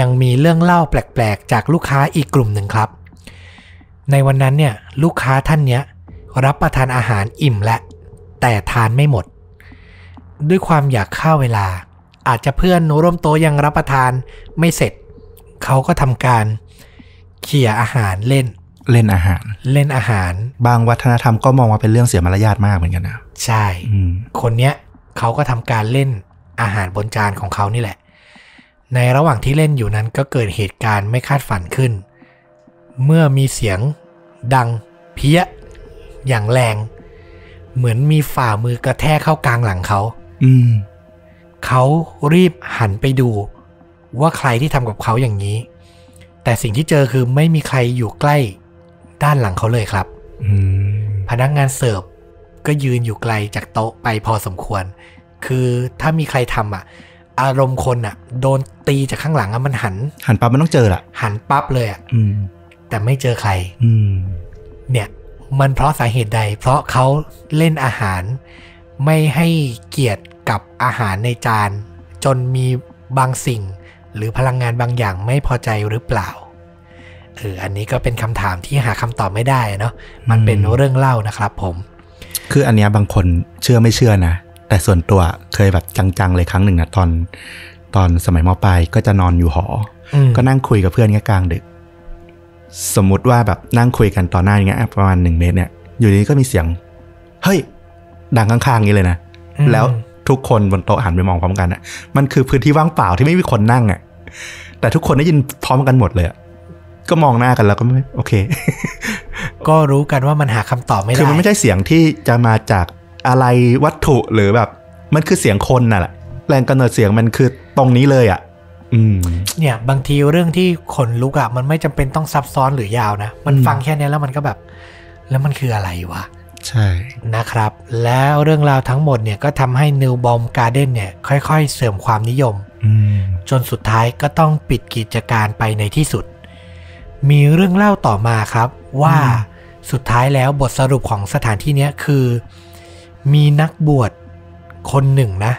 [SPEAKER 2] ยังมีเรื่องเล่าแปลกๆ จากลูกค้าอีกกลุ่มหนึ่งครับ ในวันนั้นเนี่ย ลูกค้าท่านเนี้ย รับประทานอาหารอิ่มและ แต่ทานไม่หมด ด้วยความอยากฆ่าเวลา อาจจะเพื่อนร่วมโต๊ะยังรับประทานไม่เสร็จ เขาก็ทำการเขี่ยอาหารเล่น
[SPEAKER 1] เล่นอาหาร
[SPEAKER 2] เล่นอาหาร
[SPEAKER 1] บางวัฒนธรรมก็มองว่าเป็นเรื่องเสียมารยาทมากเหมือนกันนะ
[SPEAKER 2] ใช่
[SPEAKER 1] อืม
[SPEAKER 2] คนเนี้ยเขาก็ทำการเล่นอาหารบนจานของเขานี่แหละ ในระหว่างที่เล่นอยู่นั้นก็เกิดเหตุการณ์ไม่คาดฝันขึ้น เมื่อมีเสียงดังเพี้ยอย่างแรง เหมือนมีฝ่ามือกระแทกเข้ากลางหลังเขา
[SPEAKER 1] อืม
[SPEAKER 2] เขารีบหันไปดูว่าใครที่ทำกับเขาอย่างนี้ แต่สิ่งที่เจอคือไม่มีใครอยู่ใกล้ด้านหลังเขาเลยครับ
[SPEAKER 1] อืม
[SPEAKER 2] พนักงานเสิร์ฟก็ยืนอยู่ไกลจากโต๊ะไปพอสมควร คือถ้ามีใครทำอะ อารมณ์คนอะ โดนตีจากข้างหลังอะมันหัน
[SPEAKER 1] หันปั๊บมันต้องเจอละ
[SPEAKER 2] หันปั๊บเลยอะ
[SPEAKER 1] อืม
[SPEAKER 2] แต่ไม่เจอใคร
[SPEAKER 1] อืม
[SPEAKER 2] เนี่ย มันเพราะสาเหตุใด เพราะเขาเล่นอาหาร ไม่ให้เกียรติ กับอาหารในจาน จนมีบางสิ่ง หรือพลังงานบางอย่างไม่พอใจหรือเปล่าเอออันนี้ก็เป็นคำถามที่หาคำตอบไม่ได้เนาะมันเป็นเรื่องเล่านะครับผม
[SPEAKER 1] คืออันเนี้ยบางคนเชื่อไม่เชื่อนะ แต่ส่วนตัวเคยแบบจังๆเลยครั้งหนึ่งอะตอน ตอนสมัยมปลายก็จะนอนอยู่หอ
[SPEAKER 2] อืม
[SPEAKER 1] ก็นั่งคุยกับเพื่อนเงี้ยกลางดึก สมมุติว่าแบบนั่งคุยกันต่อหน้าอย่างเงี้ยประมาณหนึ่งเมตรเนี่ย อยู่ดีๆก็มีเสียง เฮ้ย ดังข้างๆอย่างนี้เลยนะ
[SPEAKER 2] อืม
[SPEAKER 1] แล้ว ทุกคนบนโต๊ะหันไปมองพร้อมกันอะมันคือพื้นที่ว่างเปล่าที่ไม่มีคนนั่งอะแต่ทุกคนได้ยินพร้อมกันหมดเลยอะก็มองหน้ากันแล้วก็ไม่โอเค
[SPEAKER 2] ก็รู้กันว่ามันหาคำตอบไม่ได้
[SPEAKER 1] คือมันไม่ใช่เสียงที่จะมาจากอะไรวัตถุหรือแบบ มันคือเสียงคนน่ะแหละแรงกำเนิดเสียงมันคือตรงนี้เลยอะอืม
[SPEAKER 2] เนี่ยบางทีเรื่องที่ขนลุกอะมันไม่จำเป็นต้องซับซ้อนหรือยาวนะ มัน
[SPEAKER 1] อืม
[SPEAKER 2] ฟังแค่เนี้ยแล้วมันก็แบบ แล้วมันคืออะไรวะ
[SPEAKER 1] ใช่
[SPEAKER 2] นะครับ แล้วเรื่องราวทั้งหมดเนี่ยก็ทำให้นิวบอมการ์เด้นเนี่ยค่อยๆ เสื่อมความนิยม
[SPEAKER 1] อืม
[SPEAKER 2] จนสุดท้ายก็ต้องปิดกิจการไปในที่สุด มีเรื่องเล่าต่อมาครับว่าสุดท้ายแล้วบทสรุปของสถานที่เนี้ยคือ มีนักบวชคนหนึ่งนะ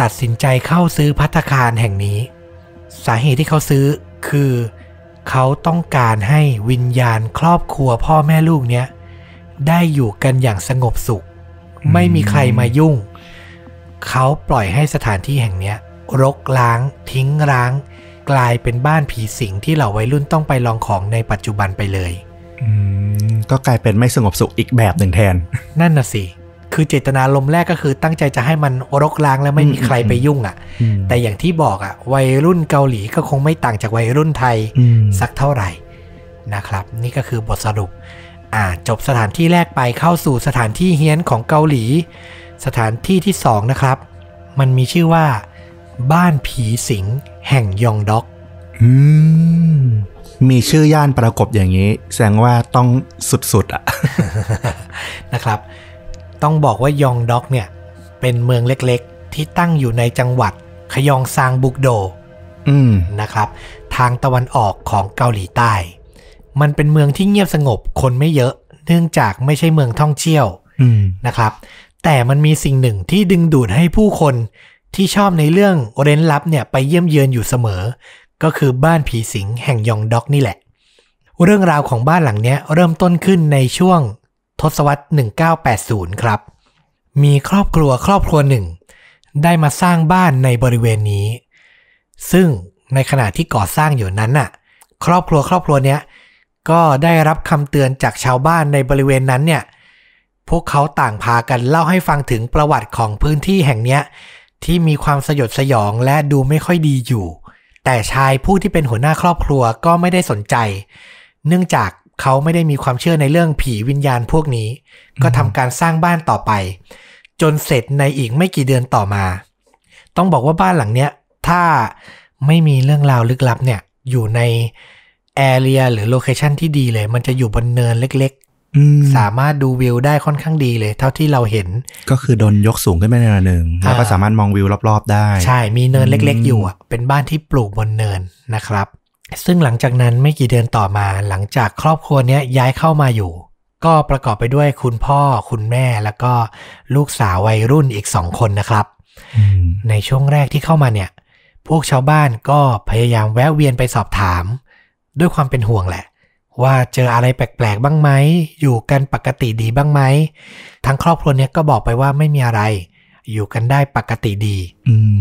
[SPEAKER 2] ตัดสินใจเข้าซื้อพัตตาคารแห่งนี้ สาเหตุที่เขาซื้อคือ เขาต้องการให้วิญญาณครอบครัวพ่อแม่ลูกเนี้ย ได้อยู่กันอย่างสงบสุข ไม่มีใครมายุ่ง เขาปล่อยให้สถานที่แห่งเนี้ย รกล้าง ทิ้งร้าง กลายเป็นบ้านผีสิงที่เหล่าวัยรุ่นต้องไปลองของในปัจจุบันไปเลย
[SPEAKER 1] อืมก็กลายเป็นไม่สงบสุขอีกแบบหนึ่งแทน
[SPEAKER 2] นั่นน่ะสิคือเจตนาลมณ์แรกก็คือตั้งใจจะให้มันรกล้างและไม่มีใครไปยุ่งอะ่ะ
[SPEAKER 1] อืม
[SPEAKER 2] แต่อย่างที่บอกอะ่ะ วัยรุ่นเกาหลีก็คงไม่ต่างจากวัยรุ่นไทย
[SPEAKER 1] อืม
[SPEAKER 2] สักเท่าไหร่นะครับ นี่ก็คือบทสรุป อ่าจบสถานที่แรกไปเข้าสู่สถานที่เฮี้ยนของเกาหลี สถานที่ที่สองนะครับ มันมีชื่อว่า บ้านผีสิงแห่งยองด็อก
[SPEAKER 1] อืมมีชื่อย่านประกบอย่างนี้ แสดงว่าต้องสุดๆอะ
[SPEAKER 2] นะครับ ต้องบอกว่ายองด็อกเนี่ย เป็นเมืองเล็กๆ ที่ตั้งอยู่ในจังหวัดขยองซางบุกโด
[SPEAKER 1] อืม
[SPEAKER 2] นะครับ ทางตะวันออกของเกาหลีใต้ มันเป็นเมืองที่เงียบสงบคนไม่เยอะ เนื่องจากไม่ใช่เมืองท่องเที่ยว
[SPEAKER 1] อืม
[SPEAKER 2] นะครับ แต่มันมีสิ่งหนึ่งที่ดึงดูดให้ผู้คนที่ชอบในเรื่องเร้นลับเนี่ยไปเยี่ยมเยือนอยู่เสมอ ก็คือบ้านผีสิงแห่งยองด็อกนี่แหละ เรื่องราวของบ้านหลังเนี้ยเริ่มต้นขึ้นในช่วงทศวรรษ 1980 ครับ มีครอบครัวครอบครัวหนึ่ง ได้มาสร้างบ้านในบริเวณนี้ ซึ่งในขณะที่ก่อสร้างอยู่นั้นน่ะ ครอบครัวครอบครัวเนี้ย ก็ได้รับคำเตือนจากชาวบ้านในบริเวณนั้นเนี่ย พวกเขาต่างพากันเล่าให้ฟังถึงประวัติของพื้นที่แห่งเนี้ย ที่มีความสยดสยองและดูไม่ค่อยดีอยู่ แต่ชายผู้ที่เป็นหัวหน้าครอบครัวก็ไม่ได้สนใจ เนื่องจากเขาไม่ได้มีความเชื่อในเรื่องผีวิญญาณพวกนี้ ก็ทำการสร้างบ้านต่อไป จนเสร็จในอีกไม่กี่เดือนต่อมา ต้องบอกว่าบ้านหลังเนี้ยถ้าไม่มีเรื่องราวลึกลับเนี่ยอยู่ใน area หรือ location ที่ดีเลย มันจะอยู่บนเนินเล็ก
[SPEAKER 1] อืม
[SPEAKER 2] ๆสามารถดูวิวได้ค่อนข้างดีเลย เท่าที่เราเห็น
[SPEAKER 1] ก็คือโดนยกสูงขึ้นไปในระดับหนึ่งแล้วก็
[SPEAKER 2] อ่า
[SPEAKER 1] สามารถมองวิวรอบๆได้
[SPEAKER 2] ใช่ มีเนินเล็ก
[SPEAKER 1] อืม
[SPEAKER 2] ๆอยู่อะเป็นบ้านที่ปลูกบนเนินนะครับ ซึ่งหลังจากนั้นไม่กี่เดือนต่อมาหลังจากครอบครัวเนี้ยย้ายเข้ามาอยู่ ก็ประกอบไปด้วยคุณพ่อคุณแม่แล้วก็ลูกสาววัยรุ่นอีกสองคนนะครับ
[SPEAKER 1] อืม
[SPEAKER 2] ในช่วงแรกที่เข้ามาเนี่ย พวกชาวบ้านก็พยายามแวะเวียนไปสอบถาม ด้วยความเป็นห่วงแหละ ว่าเจออะไรแปลกๆบ้างไหม อยู่กันปกติดีบ้างไหมทั้งครอบครัวเนี้ยก็บอกไปว่าไม่มีอะไร อยู่กันได้ปกติดี
[SPEAKER 1] อืม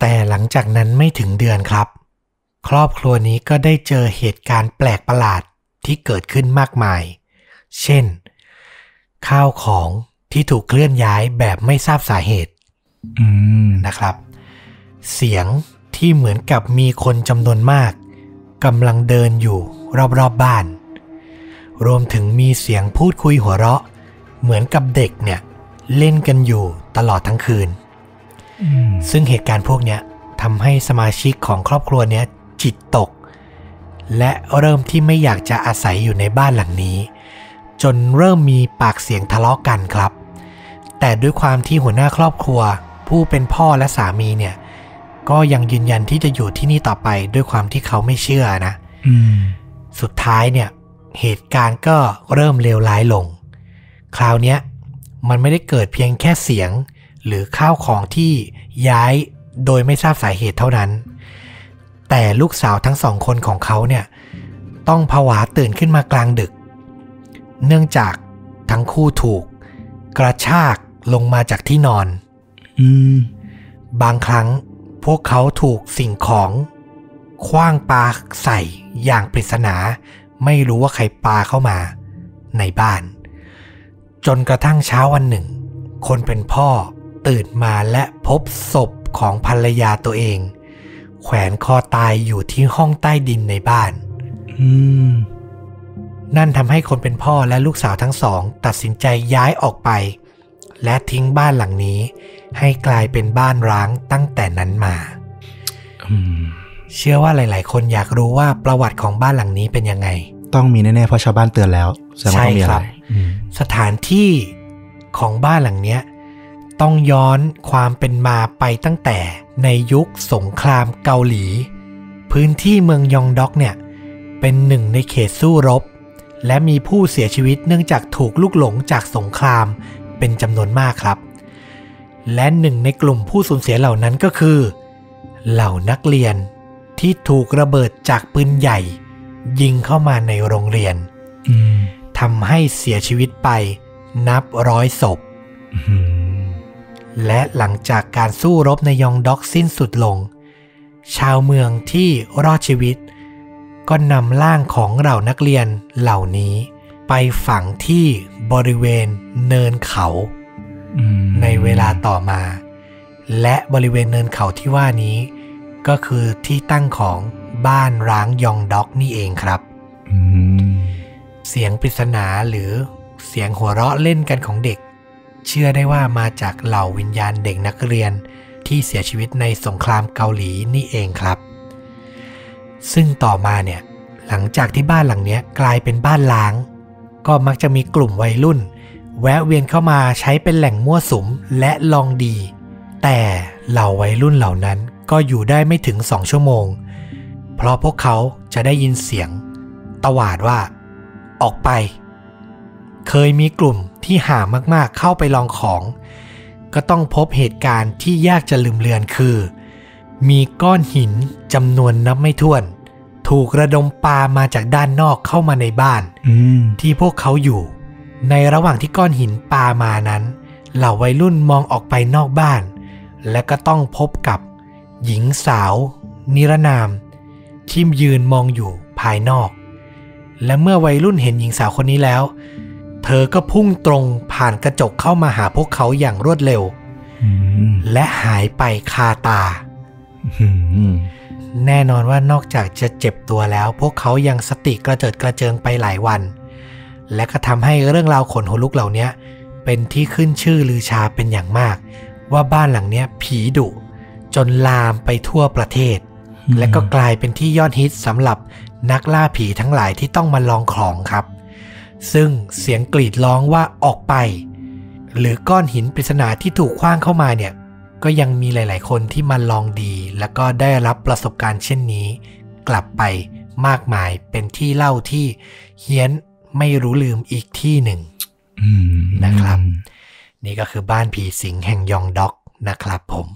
[SPEAKER 2] แต่หลังจากนั้นไม่ถึงเดือนครับ ครอบครัวนี้ก็ได้เจอเหตุการณ์แปลกประหลาดที่เกิดขึ้นมากมาย เช่น ข้าวของที่ถูกเคลื่อนย้ายแบบไม่ทราบสาเหตุ
[SPEAKER 1] อืม
[SPEAKER 2] นะครับ เสียงที่เหมือนกับมีคนจำนวนมาก กำลังเดินอยู่รอบๆบบ้าน รวมถึงมีเสียงพูดคุยหัวเราะ เหมือนกับเด็กเนี่ยเล่นกันอยู่ตลอดทั้งคืน
[SPEAKER 1] อืม
[SPEAKER 2] ซึ่งเหตุการณ์พวกเนี้ยทำให้สมาชิกของครอบครัวเนี้ยจิตตก และเริ่มที่ไม่อยากจะอาศัยอยู่ในบ้านหลังนี้ จนเริ่มมีปากเสียงทะเลาะกันครับ แต่ด้วยความที่หัวหน้าครอบครัว ผู้เป็นพ่อและสามีเนี่ย ก็ยังยืนยันที่จะอยู่ที่นี่ต่อไปด้วยความที่เขาไม่เชื่อนะ
[SPEAKER 1] อืม
[SPEAKER 2] สุดท้ายเนี่ย เหตุการณ์ก็เริ่มเลวร้ายลง คราวเนี้ยมันไม่ได้เกิดเพียงแค่เสียง หรือข้าวของที่ย้ายโดยไม่ทราบสาเหตุเท่านั้น แต่ลูกสาวทั้งสองคนของเขาเนี่ย ต้องผวาตื่นขึ้นมากลางดึก เนื่องจากทั้งคู่ถูก กระชากลงมาจากที่นอน
[SPEAKER 1] อืม
[SPEAKER 2] บางครั้ง พวกเขาถูกสิ่งของคว้างปาใส่อย่างปริศนา ไม่รู้ว่าใครปาเข้ามา ในบ้าน จนกระทั่งเช้าวันหนึ่ง คนเป็นพ่อตื่นมาและพบศพของภรรยาตัวเอง แขวนคอตายอยู่ที่ห้องใต้ดินในบ้าน
[SPEAKER 1] อืม
[SPEAKER 2] นั่นทำให้คนเป็นพ่อและลูกสาวทั้งสอง ตัดสินใจย้ายออกไป และทิ้งบ้านหลังนี้ ให้กลายเป็นบ้านร้างตั้งแต่นั้นมา
[SPEAKER 1] อืม
[SPEAKER 2] เชื่อว่าหลาย ๆ คนอยากรู้ว่าประวัติของบ้านหลังนี้เป็นยังไง
[SPEAKER 1] ต้องมีแน่ ๆ เพราะชาวบ้านเตือนแล้วแสดงว่าต้องมีอะ
[SPEAKER 2] ใช่ครั
[SPEAKER 1] ไร
[SPEAKER 2] บ
[SPEAKER 1] อืม
[SPEAKER 2] สถานที่ของบ้านหลังเนี้ย ต้องย้อนความเป็นมาไปตั้งแต่ในยุคสงครามเกาหลี พื้นที่เมืองยองด็อกเนี่ย เป็นหนึ่งในเขตสู้รบ และมีผู้เสียชีวิตเนื่องจากถูกลูกหลงจากสงครามเป็นจำนวนมากครับ และหนึ่งในกลุ่มผู้สูญเสียเหล่านั้นก็คือ เหล่านักเรียนที่ถูกระเบิดจากปืนใหญ่ ยิงเข้ามาในโรงเรียน
[SPEAKER 1] อืม
[SPEAKER 2] ทำให้เสียชีวิตไปนับร้อยศพ
[SPEAKER 1] อืม
[SPEAKER 2] และหลังจากการสู้รบในยองด็อกสิ้นสุดลง ชาวเมืองที่รอดชีวิต ก็นำร่างของเหล่านักเรียนเหล่านี้ ไปฝังที่บริเวณเนินเขา
[SPEAKER 1] อืม
[SPEAKER 2] ในเวลาต่อมา และบริเวณเนินเขาที่ว่านี้ ก็คือที่ตั้งของบ้านร้างยองด็อกนี่เองครับ
[SPEAKER 1] อืม
[SPEAKER 2] เสียงปริศนาหรือเสียงหัวเราะเล่นกันของเด็ก เชื่อได้ว่ามาจากเหล่าวิญญาณเด็กนักเรียนที่เสียชีวิตในสงครามเกาหลีนี่เองครับ ซึ่งต่อมาเนี่ย หลังจากที่บ้านหลังเนี้ยกลายเป็นบ้านล้าง ก็มักจะมีกลุ่มวัยรุ่น แวะเวียนเข้ามาใช้เป็นแหล่งมั่วสุมและลองดี แต่เหล่าวัยรุ่นเหล่านั้นก็อยู่ได้ไม่ถึงสองชั่วโมง เพราะพวกเขาจะได้ยินเสียง ตวาดว่า ออกไป เคยมีกลุ่มที่ห่างมากๆเข้าไปลองของ ก็ต้องพบเหตุการณ์ที่ยากจะลืมเลือนคือ มีก้อนหินจำนวนนับไม่ถ้วน ถูกระดมปามาจากด้านนอกเข้ามาในบ้าน
[SPEAKER 1] อืม
[SPEAKER 2] ที่พวกเขาอยู่ ในระหว่างที่ก้อนหินปามานั้น เหล่าวัยรุ่นมองออกไปนอกบ้าน และก็ต้องพบกับ หญิงสาว นิรนาม ที่ยืนมองอยู่ภายนอก และเมื่อวัยรุ่นเห็นหญิงสาวคนนี้แล้ว เธอก็พุ่งตรงผ่านกระจกเข้ามาหาพวกเขาอย่างรวดเร็ว
[SPEAKER 1] อืม
[SPEAKER 2] และหายไปคาตา
[SPEAKER 1] อืม
[SPEAKER 2] แน่นอนว่านอกจากจะเจ็บตัวแล้ว พวกเขายังสติกระเจิดกระเจิงไปหลายวัน และก็ทำให้เรื่องราวขนหัวลุกเหล่านี้เป็นที่ขึ้นชื่อลือชาเป็นอย่างมาก ว่าบ้านหลังเนี้ยผีดุจนลามไปทั่วประเทศ และก็กลายเป็นที่ยอดฮิตสำหรับนักล่าผีทั้งหลายที่ต้องมาลองของครับ ซึ่งเสียงกรีดร้องว่าออกไป หรือก้อนหินปริศนาที่ถูกคว้างเข้ามาเนี่ย ก็ยังมีหลาย ๆ คนที่มาลองดี แล้วก็ได้รับประสบการณ์เช่นนี้ กลับไปมากมายเป็นที่เล่าที่เฮี้ยน ไม่รู้ลืมอีกที่หนึ่ง
[SPEAKER 1] อืม
[SPEAKER 2] นะครับ นี่ก็คือบ้านผีสิงแห่งยองด็อกนะครับผม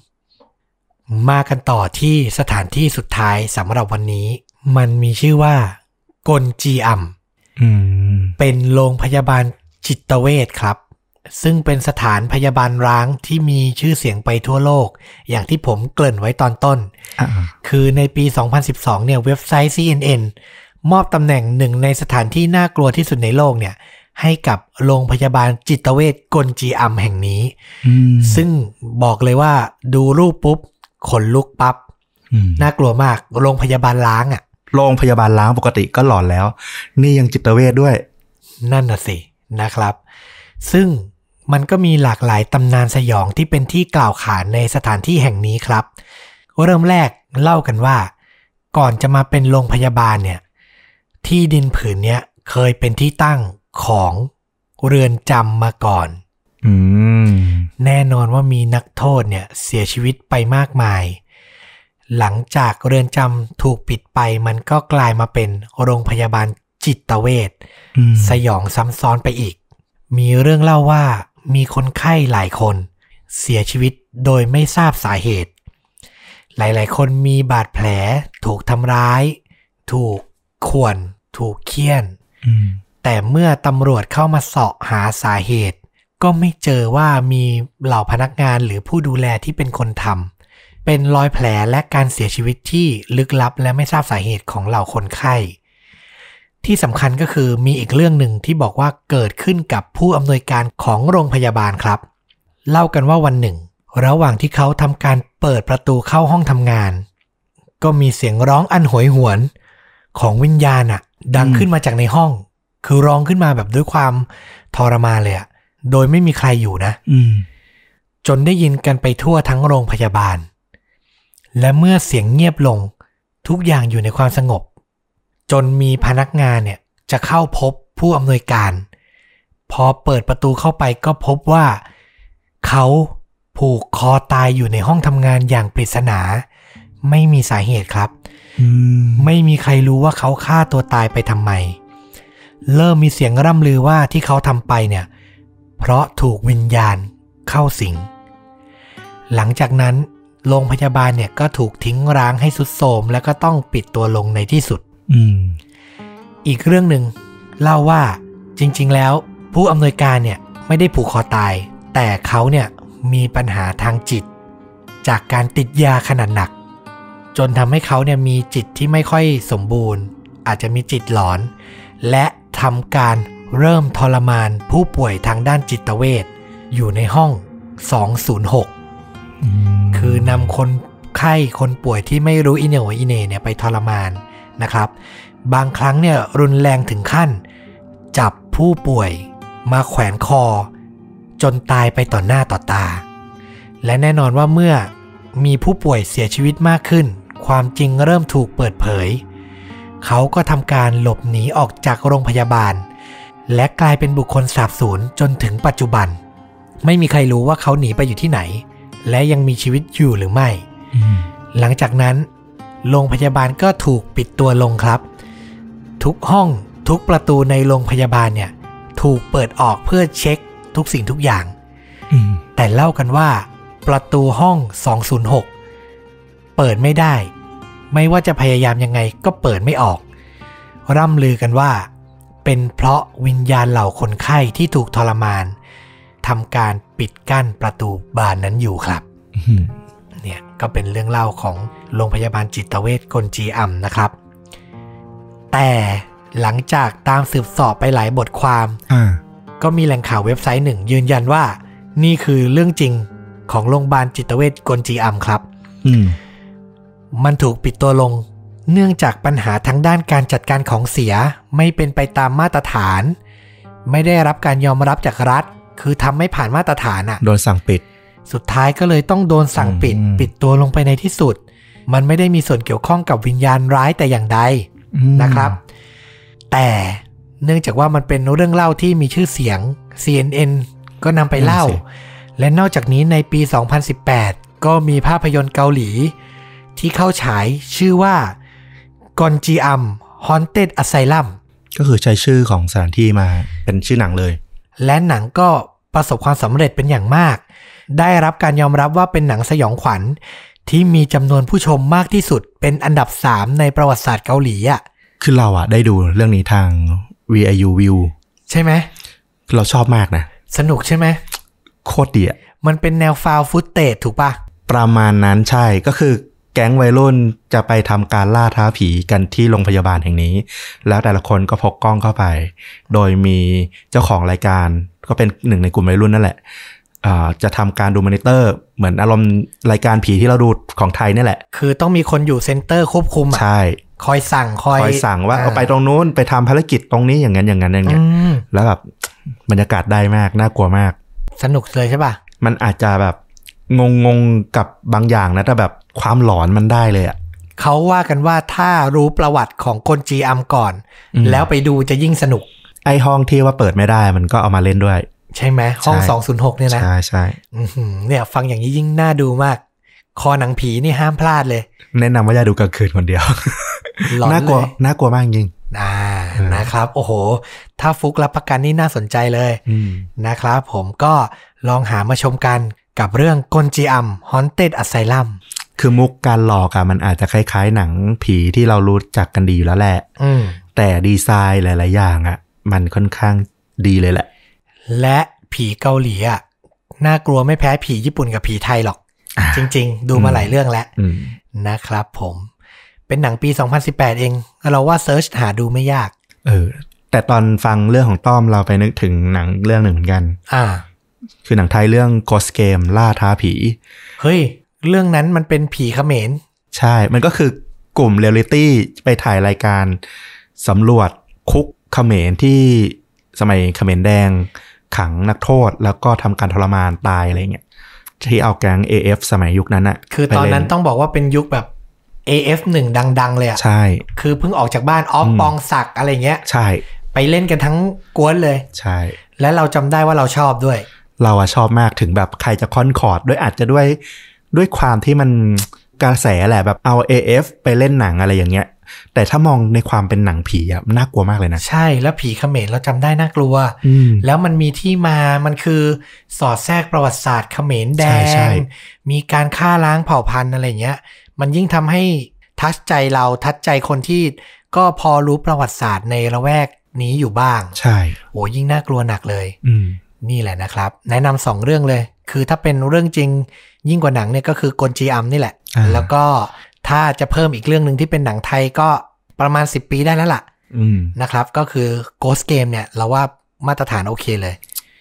[SPEAKER 2] มากันต่อที่สถานที่สุดท้ายสำหรับวันนี้ มันมีชื่อว่ากลจีอัม
[SPEAKER 1] อืม
[SPEAKER 2] เป็นโรงพยาบาลจิตเวชครับ ซึ่งเป็นสถานพยาบาลร้างที่มีชื่อเสียงไปทั่วโลก อย่างที่ผมเกริ่นไว้ตอนต้น
[SPEAKER 1] อ่า
[SPEAKER 2] คือในปี 2012 เนี่ยเว็บไซต์ CNN มอบตำแหน่งหนึ่งในสถานที่น่ากลัวที่สุดในโลกเนี่ย ให้กับโรงพยาบาลจิตเวชกลจีอัมแห่งนี้
[SPEAKER 1] อืม
[SPEAKER 2] ซึ่งบอกเลยว่าดูรูปปุ๊บ ขนลุกปับ๊บ
[SPEAKER 1] อืม
[SPEAKER 2] น่ากลัวมาก โรงพยาบาลล้างอะ่ะ
[SPEAKER 1] โรงพยาบาลล้างปกติก็หลอนแล้ว นี่ยังจิตเวชด้วย
[SPEAKER 2] นั่นน่ะสินะครับ ซึ่งมันก็มีหลากหลายตำนานสยองที่เป็นที่กล่าวขานในสถานที่แห่งนี้ครับ เริ่มแรกเล่ากันว่า ก่อนจะมาเป็นโรงพยาบาลเนี่ย ที่ดินผืนเนี้ยเคยเป็นที่ตั้งของเรือนจำมาก่อน
[SPEAKER 1] อืม
[SPEAKER 2] แน่นอนว่ามีนักโทษเนี่ยเสียชีวิตไปมากมาย หลังจากเรือนจำถูกปิดไปมันก็กลายมาเป็นโรงพยาบาลจิตเวช
[SPEAKER 1] อืม
[SPEAKER 2] สยองซ้ำซ้อนไปอีก มีเรื่องเล่าว่ามีคนไข้หลายคน เสียชีวิตโดยไม่ทราบสาเหตุ หลายๆ คนมีบาดแผล ถูกทำร้าย ถูก ข่วนถูกเคี่ยน
[SPEAKER 1] อืม
[SPEAKER 2] แต่เมื่อตำรวจเข้ามาเสาะหาสาเหตุ ก็ไม่เจอว่ามีเหล่าพนักงานหรือผู้ดูแลที่เป็นคนทำเป็นรอยแผลและการเสียชีวิตที่ลึกลับและไม่ทราบสาเหตุของเหล่าคนไข้ ที่สำคัญก็คือมีอีกเรื่องหนึ่งที่บอกว่าเกิดขึ้นกับผู้อำนวยการของโรงพยาบาลครับ เล่ากันว่าวันหนึ่ง ระหว่างที่เขาทำการเปิดประตูเข้าห้องทำงาน ก็มีเสียงร้องอันโหยหวน ของวิญญาณอะดัง
[SPEAKER 1] อืม
[SPEAKER 2] ขึ้นมาจากในห้อง คือร้องขึ้นมาแบบด้วยความทรมานเลยอะโดยไม่มีใครอยู่นะ
[SPEAKER 1] อืม
[SPEAKER 2] จนได้ยินกันไปทั่วทั้งโรงพยาบาล และเมื่อเสียงเงียบลง ทุกอย่างอยู่ในความสงบ จนมีพนักงานเนี่ยจะเข้าพบผู้อำนวยการ พอเปิดประตูเข้าไปก็พบว่า เขาผูกคอตายอยู่ในห้องทำงานอย่างปริศนา ไม่มีสาเหตุครับ
[SPEAKER 1] อืม
[SPEAKER 2] ไม่มีใครรู้ว่าเขาฆ่าตัวตายไปทำไม เริ่มมีเสียงร่ำลือว่าที่เขาทำไปเนี่ย เพราะถูกวิญญาณเข้าสิง หลังจากนั้นโรงพยาบาลเนี่ยก็ถูกทิ้งร้างให้สุดโทรมแล้วก็ต้องปิดตัวลงในที่สุด
[SPEAKER 1] อืม
[SPEAKER 2] อีกเรื่องหนึ่งเล่าว่าจริง ๆ แล้ว ผู้อำนวยการเนี่ยไม่ได้ผูกคอตาย แต่เขาเนี่ยมีปัญหาทางจิต จากการติดยาขนาดหนัก จนทำให้เขาเนี่ยมีจิตที่ไม่ค่อยสมบูรณ์ อาจจะมีจิตหลอน และทำการเริ่มทรมานผู้ป่วยทางด้านจิตเวชอยู่ในห้อง 206
[SPEAKER 1] อืม
[SPEAKER 2] คือนำคนไข้คนป่วยที่ไม่รู้อิเหนวอิเหนเนี่ยไปทรมานนะครับ บางครั้งเนี่ยรุนแรงถึงขั้น จับผู้ป่วยมาแขวนคอ จนตายไปต่อหน้าต่อตา และแน่นอนว่าเมื่อมีผู้ป่วยเสียชีวิตมากขึ้น ความจริงเริ่มถูกเปิดเผย เขาก็ทำการหลบหนีออกจากโรงพยาบาล และกลายเป็นบุคคลสาบสูญจนถึงปัจจุบัน ไม่มีใครรู้ว่าเขาหนีไปอยู่ที่ไหน และยังมีชีวิตอยู่หรือไม่
[SPEAKER 1] อืม
[SPEAKER 2] หลังจากนั้น โรงพยาบาลก็ถูกปิดตัวลงครับ ทุกห้องทุกประตูในโรงพยาบาลเนี่ย ถูกเปิดออกเพื่อเช็คทุกสิ่งทุกอย่าง
[SPEAKER 1] อืม
[SPEAKER 2] แต่เล่ากันว่า ประตูห้อง 206 เปิดไม่ได้ ไม่ว่าจะพยายามยังไงก็เปิดไม่ออก ร่ำลือกันว่า เป็นเพราะวิญญาณเหล่าคนไข้ที่ถูกทรมานทำการปิดกั้นประตูบานนั้นอยู่ครับ
[SPEAKER 1] อืม
[SPEAKER 2] เนี่ยก็เป็นเรื่องเล่าของโรงพยาบาลจิตเวชกลจีอัมนะครับ แต่หลังจากตามสืบสอบไปหลายบทความ
[SPEAKER 1] อ่า
[SPEAKER 2] ก็มีแหล่งข่าวเว็บไซต์หนึ่ง ยืนยันว่า นี่คือเรื่องจริงของโรงพยาบาลจิตเวชกลจีอัมครับ
[SPEAKER 1] อื ม
[SPEAKER 2] มันถูกปิดตัวลง เนื่องจากปัญหาทางด้านการจัดการของเสียไม่เป็นไปตามมาตรฐาน ไม่ได้รับการยอมรับจากรัฐ คือทำไม่ผ่านมาตรฐานอะ
[SPEAKER 1] โดนสั่งปิด
[SPEAKER 2] สุดท้ายก็เลยต้องโดนสั่งปิด
[SPEAKER 1] อืม
[SPEAKER 2] ปิดตัวลงไปในที่สุด มันไม่ได้มีส่วนเกี่ยวข้องกับวิญญาณร้ายแต่อย่างใด
[SPEAKER 1] อืม
[SPEAKER 2] นะครับ แต่เนื่องจากว่ามันเป็นเรื่องเล่าที่มีชื่อเสียง CNN ก็นำไปเล่า และนอกจากนี้ในปี 2018 ก็มีภาพยนตร์เกาหลี ที่เข้าฉายชื่อว่ากอนจีอัม Haunted Asylum
[SPEAKER 1] ก็คือใช้ชื่อของสถานที่มาเป็นชื่อหนังเลย
[SPEAKER 2] และหนังก็ประสบความสำเร็จเป็นอย่างมาก ได้รับการยอมรับว่าเป็นหนังสยองขวัญ ที่มีจำนวนผู้ชมมากที่สุดเป็นอันดับ 3 ในประวัติศาสตร์เกาหลีอะ
[SPEAKER 1] คือเราอะได้ดูเรื่องนี้ทาง VIU View
[SPEAKER 2] ใช่ไหม
[SPEAKER 1] เราชอบมากนะ
[SPEAKER 2] สนุกใช่ไหม
[SPEAKER 1] โคตรดีอะ
[SPEAKER 2] มันเป็นแนวฟาวฟุตเตจถูกปะ
[SPEAKER 1] ประมาณนั้นใช่ก็คือ แก๊งวัยรุ่นจะไปทำการล่าท้าผีกันที่โรงพยาบาลแห่งนี้ แล้วแต่ละคนก็พกกล้องเข้าไป โดยมีเจ้าของรายการก็เป็นหนึ่งในกลุ่มวัยรุ่นนั่นแหละอ่าจะทำการดูมอนิเตอร์ เหมือนอารมณ์รายการผีที่เราดูของไทยนี่แหละ
[SPEAKER 2] คือต้องมีคนอยู่ center ควบคุมอะ
[SPEAKER 1] ใช่
[SPEAKER 2] คอยสั่งคอย
[SPEAKER 1] คอยสั่งว่าเอาไปตรงนู้นไปทำภารกิจตรงนี้อย่างนั้นอย่างนั้นอย่าง
[SPEAKER 2] อื
[SPEAKER 1] เงี้ย
[SPEAKER 2] ม
[SPEAKER 1] แล้วแบบบรรยากาศได้มากน่ากลัวมาก
[SPEAKER 2] สนุกเลยใช่ปะ
[SPEAKER 1] มันอาจจะแบบ งงงๆกับบางอย่างนะแต่แบบความหลอนมันได้เลยอะ
[SPEAKER 2] เขาว่ากันว่าถ้ารู้ประวัติของคนจีอัมก่อน
[SPEAKER 1] อืม
[SPEAKER 2] แล้วไปดูจะยิ่งสนุก
[SPEAKER 1] ไอห้องที่ว่าเปิดไม่ได้มันก็เอามาเล่นด้วย
[SPEAKER 2] ใช่ไหมห้อง
[SPEAKER 1] ใช่
[SPEAKER 2] 206เนี่ยนะ
[SPEAKER 1] ใช่ใช่
[SPEAKER 2] อื้อหือเนี่ย ฟังอย่างนี้ยิ่งน่าดูมาก คอหนังผีนี่ห้ามพลาดเลย
[SPEAKER 1] แนะนำว่าอย่าดูกลางคืนคนเดียว
[SPEAKER 2] หลอน
[SPEAKER 1] น่ากลัว
[SPEAKER 2] เลย
[SPEAKER 1] น่ากลัวมากจริง
[SPEAKER 2] อ่านะครับ โอ้โห ถ้าฟุกรับประกันนี่น่าสนใจเลย
[SPEAKER 1] อืม
[SPEAKER 2] นะครับ ผมก็ลองหามาชมกัน กับเรื่องกลจีอัม Haunted Asylum
[SPEAKER 1] คือมุกการหลอกอะมันอาจจะคล้ายๆหนังผีที่เรารู้จักกันดีอยู่แล้วแหละ
[SPEAKER 2] อืม
[SPEAKER 1] แต่ดีไซน์หลาย ๆ อย่างอะมันค่อนข้างดีเลยแหละ
[SPEAKER 2] และผีเกาหลีอะน่ากลัวไม่แพ้ผีญี่ปุ่นกับผีไทยหรอก
[SPEAKER 1] อ่า
[SPEAKER 2] จริง ๆ ดูมาหลายเรื่องแล้ว
[SPEAKER 1] อืม
[SPEAKER 2] นะครับผม เป็นหนังปี 2018 เอง เราว่าเซิร์ชหาดูไม่ยาก
[SPEAKER 1] เออ แต่ตอนฟังเรื่องของต้อมเราไปนึกถึงหนังเรื่องหนึ่งเหมือนกัน
[SPEAKER 2] อ่า
[SPEAKER 1] คือหนังไทยเรื่อง Ghost Game ล่าท้าผี
[SPEAKER 2] เฮ้ย เรื่องนั้นมันเป็นผีเขมร
[SPEAKER 1] ใช่ มันก็คือกลุ่มเรียลลิตี้ไปถ่ายรายการสำรวจคุกเขมรที่สมัยเขมรแดงขังนักโทษแล้วก็ทำการทรมานตายอะไรเงี้ยที่เอาแก๊ง AF สมัยยุคนั้นอะ
[SPEAKER 2] คือตอนนั้น
[SPEAKER 1] ไปเล่
[SPEAKER 2] ต้องบอกว่าเป็นยุคแบบ AF1 ดัง ๆ เลยอะ
[SPEAKER 1] ใช่
[SPEAKER 2] คือเพิ่งออกจากบ้านออฟ
[SPEAKER 1] อืม
[SPEAKER 2] ปองศักดิ์อะไรเงี้ย
[SPEAKER 1] ใช่
[SPEAKER 2] ไปเล่นกันทั้งกวนเลย
[SPEAKER 1] ใช่
[SPEAKER 2] และเราจำได้ว่าเราชอบด้วย
[SPEAKER 1] เราอะชอบมากถึงแบบใครจะคอนคอร์ดด้วยอาจจะด้วยด้วยความที่มันกระแสแหละแบบเอา AF ไปเล่นหนังอะไรอย่างเงี้ย แต่ถ้ามองในความเป็นหนังผีอะน่ากลัวมากเลยนะ
[SPEAKER 2] ใช่แล้วผีเขมรเราจำได้น่ากลัว
[SPEAKER 1] อืม
[SPEAKER 2] แล้วมันมีที่มามันคือสอดแทรกประวัติศาสตร์เขมรแด
[SPEAKER 1] ใช่ใช่
[SPEAKER 2] งมีการฆ่าล้างเผ่าพันธุ์อะไรเงี้ย มันยิ่งทำให้ทัชใจเราทัชใจคนที่ก็พอรู้ประวัติศาสตร์ในละแวกนี้อยู่บ้าง
[SPEAKER 1] ใช่
[SPEAKER 2] โอ้ยิ่งน่ากลัวหนักเลย
[SPEAKER 1] อืม
[SPEAKER 2] นี่แหละนะครับ แนะนำสองเรื่องเลย คือถ้าเป็นเรื่องจริงยิ่งกว่าหนังเนี่ยก็คือกลจีอัมนี่แหละ
[SPEAKER 1] อ่า
[SPEAKER 2] แล้วก็ถ้าจะเพิ่มอีกเรื่องหนึ่งที่เป็นหนังไทยก็ประมาณ 10 ปีได้แล้วล่ะ
[SPEAKER 1] อืม
[SPEAKER 2] นะครับ ก็คือ Ghost Game เนี่ย เราว่ามาตรฐานโอเคเลย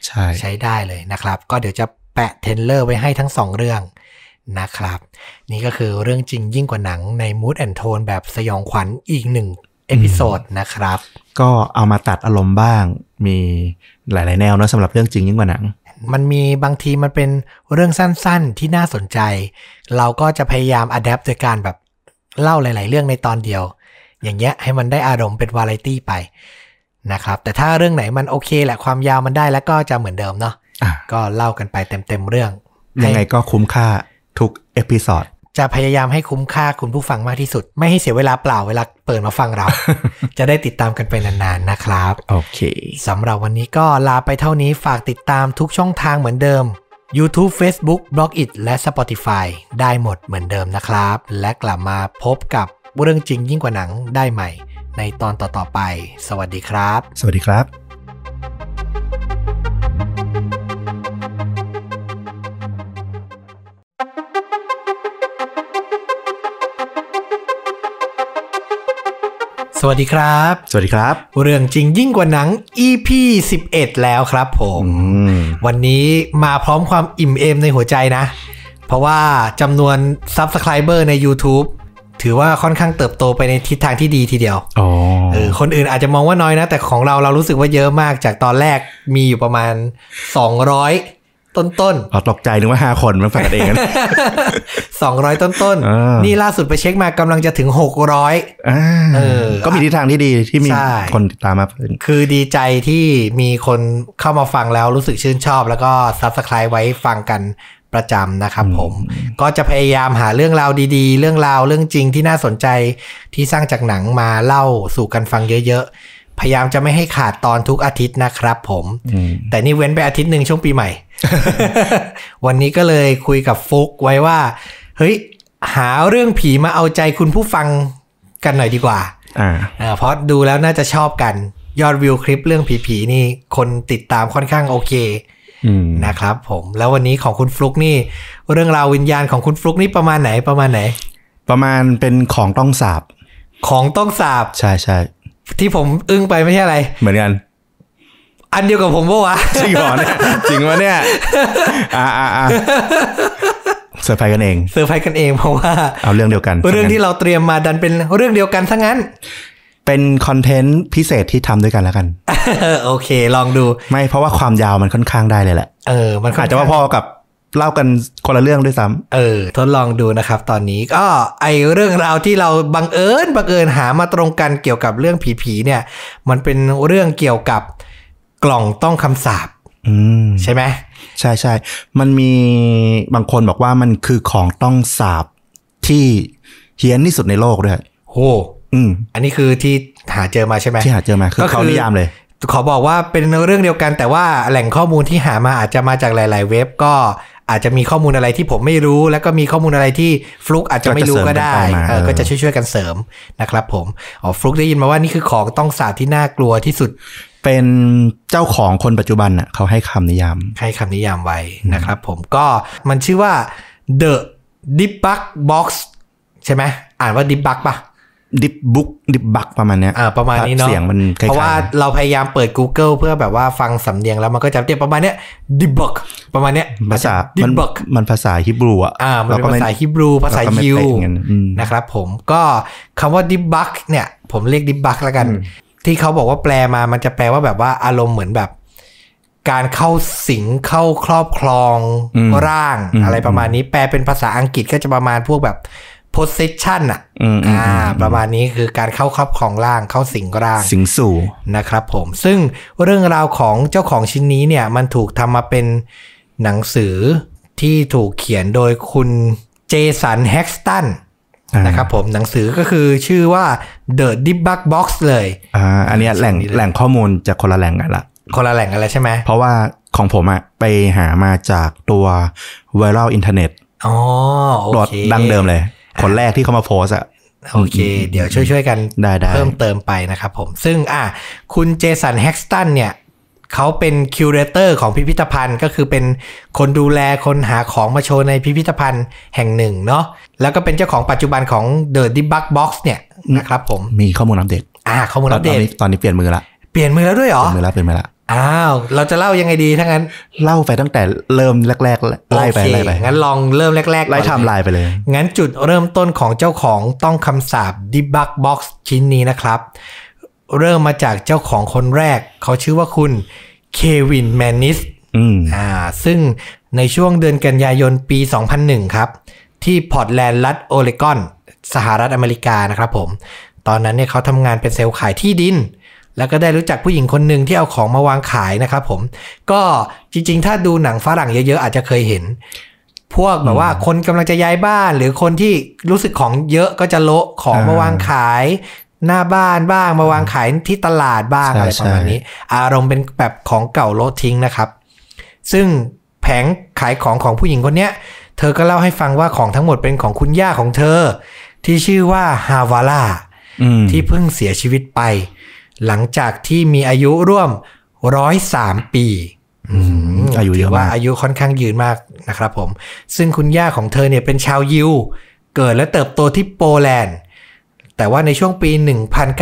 [SPEAKER 1] ใช่
[SPEAKER 2] ใช้ได้เลยนะครับ ก็เดี๋ยวจะแปะ trailer ไว้ให้ทั้งสองเรื่องนะครับ นี่ก็คือเรื่องจริงยิ่งกว่าหนังใน Mood and Tone แบบสยองขวัญอีกหนึ่ง episode นะครับ
[SPEAKER 1] ก็เอามาตัดอารมณ์บ้าง มีหลาย ๆ แนวเนอะสำหรับเรื่องจริงยิ่งกว่าหนัง
[SPEAKER 2] มันมีบางทีมันเป็นเรื่องสั้น ๆ ที่น่าสนใจ เราก็จะพยายาม adapt โดยการแบบเล่าหลาย ๆ เรื่องในตอนเดียว อย่างเงี้ยให้มันได้อารมณ์เป็นวาไรตี้ไปนะครับแต่ถ้าเรื่องไหนมันโอเคแหละความยาวมันได้แล้วก็จะเหมือนเดิมเนาะ
[SPEAKER 1] อะ
[SPEAKER 2] ก็เล่ากันไปเต็ม ๆ เรื่อง
[SPEAKER 1] ยังไง
[SPEAKER 2] ให้
[SPEAKER 1] ก็คุ้มค่าทุกเอพิซอด
[SPEAKER 2] จะพยายามให้คุ้มค่าคุณผู้ฟังมากที่สุด ไม่ให้เสียเวลาเปล่าเวลาเปิดมาฟังเรา จะได้ติดตามกันไปนานๆนะครับ
[SPEAKER 1] โอเค
[SPEAKER 2] สำหรับวันนี้ก็ลาไปเท่านี้ฝากติดตามทุกช่องทางเหมือนเดิม YouTube Facebook b l o g i t และ Spotify ได้หมดเหมือนเดิมนะครับ และกลับมาพบกับเรื่องจริงยิ่งกว่าหนังได้ใหม่ ในตอนต่อๆไป สวัสดีครับ
[SPEAKER 1] สวัสดีครับ
[SPEAKER 2] วัสดีครับ
[SPEAKER 1] สวัสดีครับ
[SPEAKER 2] เรื่องจริงยิ่งกว่าหนัง EP 11 แล้วครับผม
[SPEAKER 1] อืม
[SPEAKER 2] วันนี้มาพร้อมความอิ่มเอมในหัวใจนะ เพราะว่าจำนวน Subscriber ใน YouTube ถือว่าค่อนข้างเติบโตไปในทิศทางที่ดีทีเดียว
[SPEAKER 1] อ๋อ
[SPEAKER 2] เออคนอื่นอาจจะมองว่าน้อยนะ แต่ของเราเรารู้สึกว่าเยอะมากจากตอนแรกมีอยู่ประมาณ 200 ต้นต้น
[SPEAKER 1] อ๋อตกใจนึกว่าห้าคนมันฝากกันเองนะ
[SPEAKER 2] ๆ200ต้นต้นๆ
[SPEAKER 1] อ่านี่
[SPEAKER 2] นี่ล่าสุดไปเช็คมากำลังจะถึง600
[SPEAKER 1] อ่า
[SPEAKER 2] เออ
[SPEAKER 1] ก็มีทิศทางที่ดีที่มี
[SPEAKER 2] ใช่
[SPEAKER 1] คนติดตามมาเพิ่ม
[SPEAKER 2] คือดีใจที่มีคนเข้ามาฟังแล้วรู้สึกชื่นชอบ แล้วก็ Subscribe ไว้ฟังกันประจำนะครับผมก็จะพยายามหาเรื่องราวดีๆ เรื่องราวเรื่องจริงที่น่าสนใจที่สร้างจากหนังมาเล่าสู่กันฟังเยอะๆ พยายามจะไม่ให้ขาดตอนทุกอาทิตย์นะครับผม
[SPEAKER 1] อืม
[SPEAKER 2] แต่นี่เว้นไปอาทิตย์หนึ่งช่วงปีใหม่ วันนี้ก็เลยคุยกับฟุกไว้ว่า เฮ้ย หาเรื่องผีมาเอาใจคุณผู้ฟังกันหน่อยดีกว่า
[SPEAKER 1] อ่า
[SPEAKER 2] อ่าเพราะดูแล้วน่าจะชอบกัน ยอดวิวคลิปเรื่องผีๆนี่คนติดตามค่อนข้างโอเค
[SPEAKER 1] อืม
[SPEAKER 2] นะครับผมแล้ววันนี้ของคุณฟลุกนี่ เรื่องราววิญญาณของคุณฟลุกนี่ประมาณไหนประมาณไหน
[SPEAKER 1] ประมาณเป็นของต้องสาป
[SPEAKER 2] ของต้องสาป
[SPEAKER 1] ใช่ใช่
[SPEAKER 2] ที่ผมอึ้งไปไม่ใช่อะไร
[SPEAKER 1] เหมือนกัน
[SPEAKER 2] อันเดียวกับผมปะวะ
[SPEAKER 1] จริงเหรอเนี่ยจริงวะเนี่ยอ่าอ่าอ่าเซอร์ไพรส์กันเอง
[SPEAKER 2] เซอร์ไพรส์กันเองเพราะว่า
[SPEAKER 1] เอาเรื่องเดียวกัน
[SPEAKER 2] เรื่องที่เราเตรียมมาดันเป็นเรื่องเดียวกันซะงั้น
[SPEAKER 1] เป็นคอนเทนต์พิเศษที่ทำด้วยกันแล้วกัน
[SPEAKER 2] โอเค ลองดู
[SPEAKER 1] ไม่เพราะว่าความยาวมันค่อนข้างได้เลยแหละ
[SPEAKER 2] เออมันค่น
[SPEAKER 1] อาจจะว่า
[SPEAKER 2] ข้ง
[SPEAKER 1] พอกับ เล่ากันคนละเรื่องด้วยซ้ำ
[SPEAKER 2] เออ ทดลองดูนะครับตอนนี้ก็ไอเรื่องราวที่เราบังเอิญบังเอิญหามาตรงกันเกี่ยวกับเรื่องผีๆเนี่ย มันเป็นเรื่องเกี่ยวกับกล่องต้องคำสาป
[SPEAKER 1] อืม
[SPEAKER 2] ใช่ไหม
[SPEAKER 1] ใช่ใช่มันมีบางคนบอกว่ามันคือของต้องสาบที่เฮี้ยนที่สุดในโลกด้วย
[SPEAKER 2] โห
[SPEAKER 1] อืม
[SPEAKER 2] อันนี้คือที่หาเจอมาใช่ไหม
[SPEAKER 1] ที่หาเจอมาคือ
[SPEAKER 2] ก็คือ
[SPEAKER 1] เขานิยามเลย
[SPEAKER 2] ขอบอกว่าเป็นเรื่องเดียวกันแต่ว่าแหล่งข้อมูลที่หามาอาจจะมาจากหลาย ๆ เว็บก็ อาจจะมีข้อมูลอะไรที่ผมไม่รู้ แล้วก็มีข้อมูลอะไรที่ฟลุกอาจจะไม่รู้ก็ได้
[SPEAKER 1] ก็จะเสริมกันไปมา
[SPEAKER 2] เออ
[SPEAKER 1] เออ
[SPEAKER 2] ก็จะช่วยๆกันเสริมนะครับผมอ๋อฟลุกได้ยินมาว่านี่คือของต้องสาบที่น่ากลัวที่สุด
[SPEAKER 1] เป็นเจ้าของคนปัจจุบันน่ะเขาให้คำนิยาม
[SPEAKER 2] ให้คำนิยามไว้นะครับผมก็มันชื่อว่า The Debug Box ใช่ไหมอ่านว่า Debug ป่ะ
[SPEAKER 1] ดิบบุ๊กดิบบักประมาณเนี้ย
[SPEAKER 2] อ่าประมาณนี้เนาะ
[SPEAKER 1] เสียงมันคล้ายๆ
[SPEAKER 2] เพราะว่าเราพยายามเปิด Google เพื่อแบบว่าฟังสำเนียงแล้วมันก็จะเรียกประมาณเนี้ย debug ประมาณเนี้ย
[SPEAKER 1] ภาษามัน
[SPEAKER 2] debug
[SPEAKER 1] มันภาษาฮิบรูอะ
[SPEAKER 2] อ่ามันเป็น
[SPEAKER 1] ก็
[SPEAKER 2] ภาษาฮิบรูภาษา
[SPEAKER 1] เรก็ไม่
[SPEAKER 2] ฮิว
[SPEAKER 1] เป๊ะอย่างนั้นอืม
[SPEAKER 2] นะครับผมก็คำว่า debug เนี่ย ผมเรียก debug แล้วกัน ที่เขาบอกว่าแปลมามันจะแปลว่าแบบว่าอารมณ์เหมือนแบบ การเข้าสิงเข้าครอบครอง
[SPEAKER 1] อืม
[SPEAKER 2] ร่าง
[SPEAKER 1] อืม
[SPEAKER 2] อะไรประมาณนี้ แปลเป็นภาษาอังกฤษก็จะประมาณพวกแบบ possession อะ
[SPEAKER 1] อืมอืม
[SPEAKER 2] อ่า
[SPEAKER 1] อืม
[SPEAKER 2] ประมาณนี้คือการเข้าครอบครองร่างเข้าสิงร่าง
[SPEAKER 1] สิงสู่
[SPEAKER 2] นะครับผม ซึ่งเรื่องราวของเจ้าของชิ้นนี้เนี่ยมันถูกทำมาเป็นหนังสือที่ถูกเขียนโดยคุณJason Haxton
[SPEAKER 1] อ่าน
[SPEAKER 2] นะครับผมหนังสือก็คือชื่อว่า The Dybbuk Box เลย
[SPEAKER 1] อ่าอันเนี้ยแหล่ง
[SPEAKER 2] นี่เลย
[SPEAKER 1] แหล่งข้อมูลจากคนละแหล่งกันละ
[SPEAKER 2] คนละแหล่งอะไรใช่ไหม
[SPEAKER 1] เพราะว่าของผมอะไปหามาจากตัว viral อินเทอร์เน็ต
[SPEAKER 2] อ๋อโอ
[SPEAKER 1] ตัว
[SPEAKER 2] เค
[SPEAKER 1] ดั้งเดิมเลย คนแรกที่เขามาโพสต์อะ
[SPEAKER 2] โอเค เดี๋ยวช่วยๆกัน
[SPEAKER 1] ได้ได้
[SPEAKER 2] เพิ่มเติมไปนะครับผม ซึ่งอะคุณ Jason Haxton เนี่ยเขาเป็น curator ของพิพิธภัณฑ์ก็คือเป็นคนดูแลคนหาของมาโชว์ในพิพิธภัณฑ์แห่งหนึ่งเนาะแล้วก็เป็นเจ้าของปัจจุบันของ The Dybbuk Box เนี่ยนะครับผม
[SPEAKER 1] มีข้อมูลอัปเดต
[SPEAKER 2] อ่าข้อมูลอัปเดตตอ
[SPEAKER 1] นนี้ตอนนี้เปลี่ยนมือละ
[SPEAKER 2] เปลี่ยนมือแล้วด้วยเหรอ
[SPEAKER 1] เปลี่ยนมือละเปลี่ยนมือละ
[SPEAKER 2] อ้าว เราจะเล่ายังไงดีถ้างั้น
[SPEAKER 1] เล่าไปตั้งแต่เริ่มแรก ๆ ไล่ไป
[SPEAKER 2] โอเค
[SPEAKER 1] ไล่ไป
[SPEAKER 2] งั้นลองเริ่มแรกๆ
[SPEAKER 1] ไล่
[SPEAKER 2] ก่อน
[SPEAKER 1] ไทม์ไลน์ไปเลย
[SPEAKER 2] งั้นจุดเริ่มต้นของเจ้าของต้องคำสาป Dybbuk Box ชิ้นนี้นะครับ เริ่มมาจากเจ้าของคนแรก เขาชื่อว่าคุณเควินแมนนิส
[SPEAKER 1] อืม
[SPEAKER 2] อ่า ซึ่งในช่วงเดือนกันยายนปี 2001 ครับ ที่พอร์ตแลนด์รัฐโอเรกอน สหรัฐอเมริกานะครับผม ตอนนั้นเนี่ยเขาทำงานเป็นเซลล์ขายที่ดิน แล้วก็ได้รู้จักผู้หญิงคนหนึ่งที่เอาของมาวางขายนะครับผม ก็จริง ๆ ถ้าดูหนังฝรั่งเยอะ ๆ อาจจะเคยเห็น พวกแบบว่าคนกำลังจะย้ายบ้าน หรือคนที่รู้สึกของเยอะก็จะโละของ
[SPEAKER 1] อ่าม
[SPEAKER 2] มาวางขาย หน้าบ้านบ้างมาวางขายที่ตลาดบ้าง
[SPEAKER 1] ใช่
[SPEAKER 2] อะไรประมาณ
[SPEAKER 1] ใช่
[SPEAKER 2] นี้ อารมณ์เป็นแบบของเก่าโละทิ้งนะครับ ซึ่งแผงขายของของผู้หญิงคนเนี้ย เธอก็เล่าให้ฟังว่าของทั้งหมดเป็นของคุณย่าของเธอ ที่ชื่อว่าฮาวาล่า
[SPEAKER 1] อืม
[SPEAKER 2] ที่เพิ่งเสียชีวิตไป หลังจากที่มีอายุร่วมร้อยสามปี
[SPEAKER 1] อืมอายุเย
[SPEAKER 2] ถื
[SPEAKER 1] อะ
[SPEAKER 2] ว่ามา
[SPEAKER 1] ก
[SPEAKER 2] อายุค่อนข้างยืนมากนะครับผม ซึ่งคุณย่าของเธอเนี่ยเป็นชาวยิว เกิดและเติบโตที่โปแลนด์ แต่ว่าในช่วงปี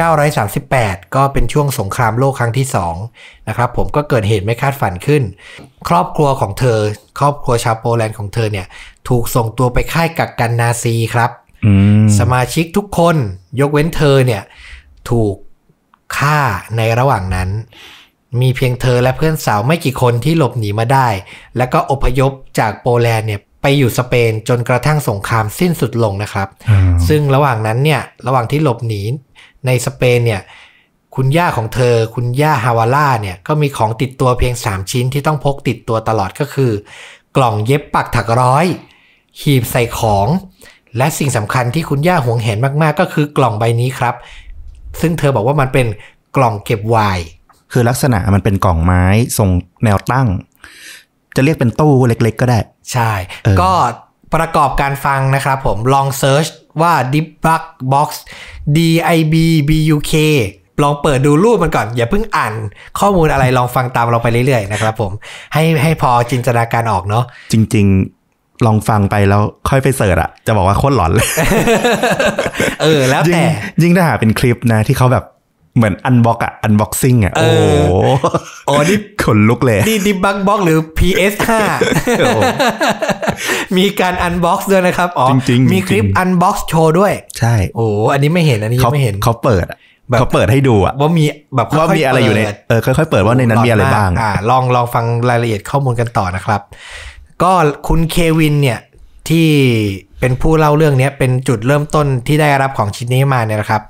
[SPEAKER 2] 1938 ก็เป็นช่วงสงครามโลกครั้งที่2นะครับผมก็เกิดเหตุไม่คาดฝันขึ้น ครอบครัวของเธอ ครอบครัวชาวโปแลนด์ของเธอเนี่ย ถูกส่งตัวไปค่ายกักกันนาซีครับ
[SPEAKER 1] อืม
[SPEAKER 2] สมาชิกทุกคนยกเว้นเธอเนี่ย ถูก ฆ่าในระหว่างนั้น มีเพียงเธอและเพื่อนสาวไม่กี่คนที่หลบหนีมาได้ แล้วก็อพยพจากโปแลนด์เนี่ยไปอยู่สเปนจนกระทั่งสงครามสิ้นสุดลงนะครับ
[SPEAKER 1] อ่า
[SPEAKER 2] ซึ่งระหว่างนั้นเนี่ยระหว่างที่หลบหนีในสเปนเนี่ยคุณย่าของเธอ คุณย่าฮาวาล่าเนี่ยก็มีของติดตัวเพียง 3 ชิ้นที่ต้องพกติดตัวตลอดก็คือ กล่องเย็บปักถักร้อย หีบใส่ของ และสิ่งสำคัญที่คุณย่าหวงแหนมากๆ ก็คือกล่องใบนี้ครับ ซึ่งเธอบอกว่ามันเป็นกล่องเก็บไวน์
[SPEAKER 1] คือลักษณะมันเป็นกล่องไม้ทรงแนวตั้ง จะเรียกเป็นตู้เล็กๆ ก็ได้
[SPEAKER 2] ใช่
[SPEAKER 1] เออ
[SPEAKER 2] ก็ประกอบการฟังนะครับผมลองเซิร์ชว่า debug box d i b b u k ลองเปิดดูรูปมันก่อน อย่าเพิ่งอ่านข้อมูลอะไรลองฟังตามเราไปเรื่อยๆ นะครับผม ให้ให้พอจินตนาการออกเนาะ
[SPEAKER 1] จริง ๆ ลองฟังไปแล้วค่อยไปเสิร์ชอะจะบอกว่าโคตรหลอนเลย
[SPEAKER 2] เออ แล้ว
[SPEAKER 1] ยิ่ง
[SPEAKER 2] แต่
[SPEAKER 1] ยิ่งถ้าหาเป็นคลิปนะ ที่เขาแบบเหมือน unbox อะ unboxing อะ
[SPEAKER 2] เอ
[SPEAKER 1] โอ้
[SPEAKER 2] อ
[SPEAKER 1] โห
[SPEAKER 2] โอ้นี่
[SPEAKER 1] ขนลุกเลย
[SPEAKER 2] นี่ dybbuk box หรือ PS5
[SPEAKER 1] โอ้โห
[SPEAKER 2] มีการ unbox ด้วยนะครับ อ๋อ
[SPEAKER 1] จริงๆ
[SPEAKER 2] มีคลิป
[SPEAKER 1] จริง
[SPEAKER 2] unbox โชว์ด้วย
[SPEAKER 1] ใช่
[SPEAKER 2] โอ้อันนี้ไม่เห็นอันนี้ยั
[SPEAKER 1] เขา
[SPEAKER 2] งไม่เห็น
[SPEAKER 1] เขาเปิดอะ
[SPEAKER 2] แบบ
[SPEAKER 1] เขาเปิดให้ดูอะ
[SPEAKER 2] ว่ามีแบบค่
[SPEAKER 1] ว่า
[SPEAKER 2] ๆ
[SPEAKER 1] มีอะไรอยู่ใน
[SPEAKER 2] เปิด
[SPEAKER 1] เออค่อยๆเปิดว่าในนั้นมีอะไรบ้าง
[SPEAKER 2] อ่าลองลองฟังรายละเอียดข้อมูลกันต่อนะครับ ก็คุณเควินเนี่ยที่เป็นผู้เล่าเรื่องนี้เป็นจุดเริ่มต้นที่ได้รับของชิ้นนี้มาเนี่ยนะครับ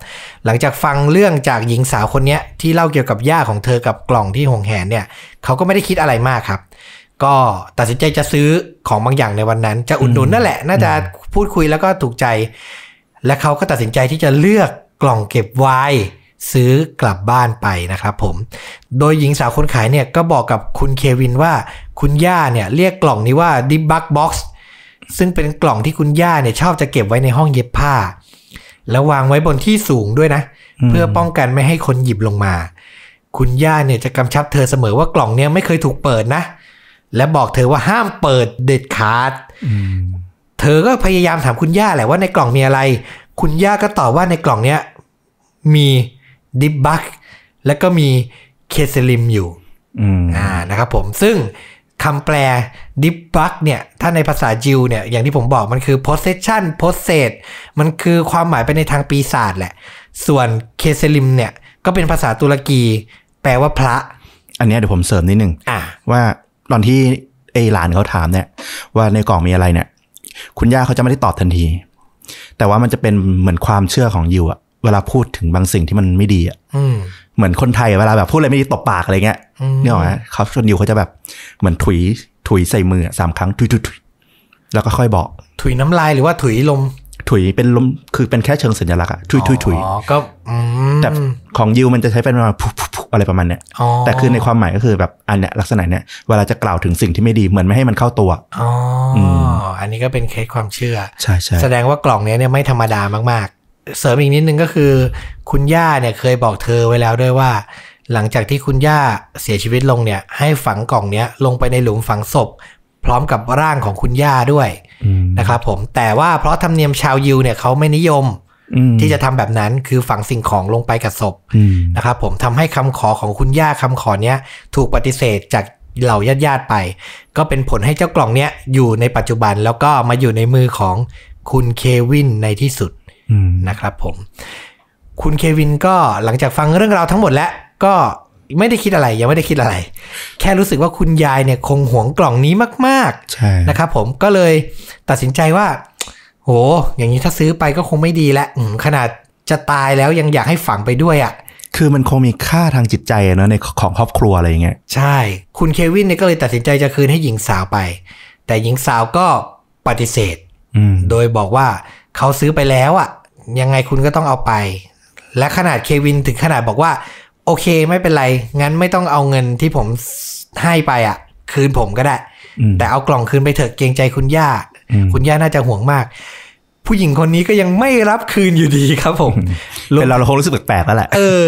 [SPEAKER 2] หลังจากฟังเรื่องจากหญิงสาวคนนี้ที่เล่าเกี่ยวกับย่าของเธอกับกล่องที่หวงแหนเนี่ยเขาก็ไม่ได้คิดอะไรมากครับ ก็ตัดสินใจจะซื้อของบางอย่างในวันนั้น จะอุดหนุนนั่นแหละ น่าจะพูดคุยแล้วก็ถูกใจ และเขาก็ตัดสินใจที่จะเลือกกล่องเก็บไวน์ ซื้อกลับบ้านไปนะครับผม โดยหญิงสาวคนขายเนี่ยก็บอกกับคุณเควินว่าคุณย่าเนี่ยเรียกกล่องนี้ว่า d e b u g Box ซึ่งเป็นกล่องที่คุณย่าเนี่ยชอบจะเก็บไว้ในห้องเย็บผ้า แล้ววางไว้บนที่สูงด้วยนะ เพื่อป้องกันไม่ให้คนหยิบลงมา คุณย่าเนี่ยจะกำชับเธอเสมอว่ากล่องเนี้ยไม่เคยถูกเปิดนะ และบอกเธอว่าห้ามเปิดเด็ดขาด
[SPEAKER 1] อืม
[SPEAKER 2] เธอก็พยายามถามคุณย่าแหละว่าในกล่องมีอะไร คุณย่าก็ตอบว่าในกล่องเนี้ยมี dybbuk แล้วก็มีเคเซลิมอยู่
[SPEAKER 1] อืม
[SPEAKER 2] อ่านะครับผมซึ่งคำแปล dybbuk เนี่ย ถ้าในภาษา Jew เนี่ย อย่างที่ผมบอกมันคือ possession possess มันคือความหมายไปในทางปีศาจแหละ ส่วนเคเซลิมเนี่ย ก็เป็นภาษาตุรกี แปลว่าพระ
[SPEAKER 1] อันเนี้ยเดี๋ยวผมเสริมนิดนึง
[SPEAKER 2] อ่า
[SPEAKER 1] ว่าตอนที่ไอหลานเขาถามเนี่ย ว่าในกล่องมีอะไรเนี่ย คุณย่าเขาจะไม่ได้ตอบทันที แต่ว่ามันจะเป็นเหมือนความเชื่อของยิวอะ เวลาพูดถึงบางสิ่งที่มันไม่ดีอะ
[SPEAKER 2] อืม
[SPEAKER 1] เหมือนคนไทยอะเวลาแบบพูดอะไรไม่ดีตบปากอะไรเงี้ย
[SPEAKER 2] อืม
[SPEAKER 1] เนี่ยหรอฮะเขาชนยิวเขาจะแบบเหมือนถุยถุยใส่มืออะสามครั้งถุยถุยถุยแล้วก็ค่อยบอก
[SPEAKER 2] ถุยน้ำลายหรือว่าถุยลม
[SPEAKER 1] ถุยเป็นลมคือเป็นแค่เชิงสัญลักษณ์อะถุยถุยถุย
[SPEAKER 2] อ๋อก็อืม
[SPEAKER 1] แต่ของยิวมันจะใช้เป็นประมาณพุพุพุอะไรประมาณเนี้ย
[SPEAKER 2] อ๋อ
[SPEAKER 1] แต่คือในความหมายก็คือแบบอันเนี้ยลักษณะเนี้ยเวลาจะกล่าวถึงสิ่งที่ไม่ดีเหมือนไม่ให้มันเข้าตัว
[SPEAKER 2] อ๋ออ
[SPEAKER 1] ม
[SPEAKER 2] อันนี้ก็เป็นเคสความเชื่อ
[SPEAKER 1] ใช่ใช่
[SPEAKER 2] แสดงว่ากล่องเนี้ยเนี่ยไม่ธรรมดามากๆ เสริมอีกนิดนึงก็คือ คุณย่าเนี่ยเคยบอกเธอไว้แล้วด้วยว่า หลังจากที่คุณย่าเสียชีวิตลงเนี่ย ให้ฝังกล่องเนี้ยลงไปในหลุมฝังศพ พร้อมกับร่างของคุณย่าด้วย
[SPEAKER 1] อืม
[SPEAKER 2] นะครับผมแต่ว่าเพราะธรรมเนียมชาวยิวเนี่ยเขาไม่นิยม
[SPEAKER 1] อืม
[SPEAKER 2] ที่จะทำแบบนั้นคือฝังสิ่งของลงไปกับศพ
[SPEAKER 1] อืม
[SPEAKER 2] นะครับผมทำให้คำขอของคุณย่าคำขอเนี้ยถูกปฏิเสธจากเหล่าญาติๆไป ก็เป็นผลให้เจ้ากล่องเนี้ยอยู่ในปัจจุบันแล้วก็มาอยู่ในมือของคุณเควินในที่สุด
[SPEAKER 1] อืม
[SPEAKER 2] นะครับผม คุณเควินก็หลังจากฟังเรื่องราวทั้งหมดแล้ว ก็ไม่ได้คิดอะไรยังไม่ได้คิดอะไร แค่รู้สึกว่าคุณยายเนี่ยคงหวงกล่องนี้มาก
[SPEAKER 1] ใช่
[SPEAKER 2] ๆนะครับผมก็เลยตัดสินใจว่า โห อย่างนี้ถ้าซื้อไปก็คงไม่ดีแล้วอืมขนาดจะตายแล้วยังอยากให้ฝังไปด้วยอะ
[SPEAKER 1] คือมันคงมีค่าทางจิตใจอะเนอะในของครอบครัวอะไรอย่างเงี้ย
[SPEAKER 2] ใช่ คุณเควินเนี่ยก็เลยตัดสินใจจะคืนให้หญิงสาวไป แต่หญิงสาวก็ปฏิเสธ
[SPEAKER 1] อืม
[SPEAKER 2] โดยบอกว่า เขาซื้อไปแล้วอะยังไงคุณก็ต้องเอาไป และขนาดเควินถึงขนาดบอกว่า โอเคไม่เป็นไร งั้นไม่ต้องเอาเงินที่ผมให้ไปอะคืนผมก็ได้
[SPEAKER 1] อืม
[SPEAKER 2] แต่เอากล่องคืนไปเถอะเกรงใจคุณย่า
[SPEAKER 1] อืม
[SPEAKER 2] คุณย่าน่าจะห่วงมาก ผู้หญิงคนนี้ก็ยังไม่รับคืนอยู่ดีครับผม
[SPEAKER 1] เป็นเราเราคงรู้สึกแปลกๆแล้วแหละ
[SPEAKER 2] เออ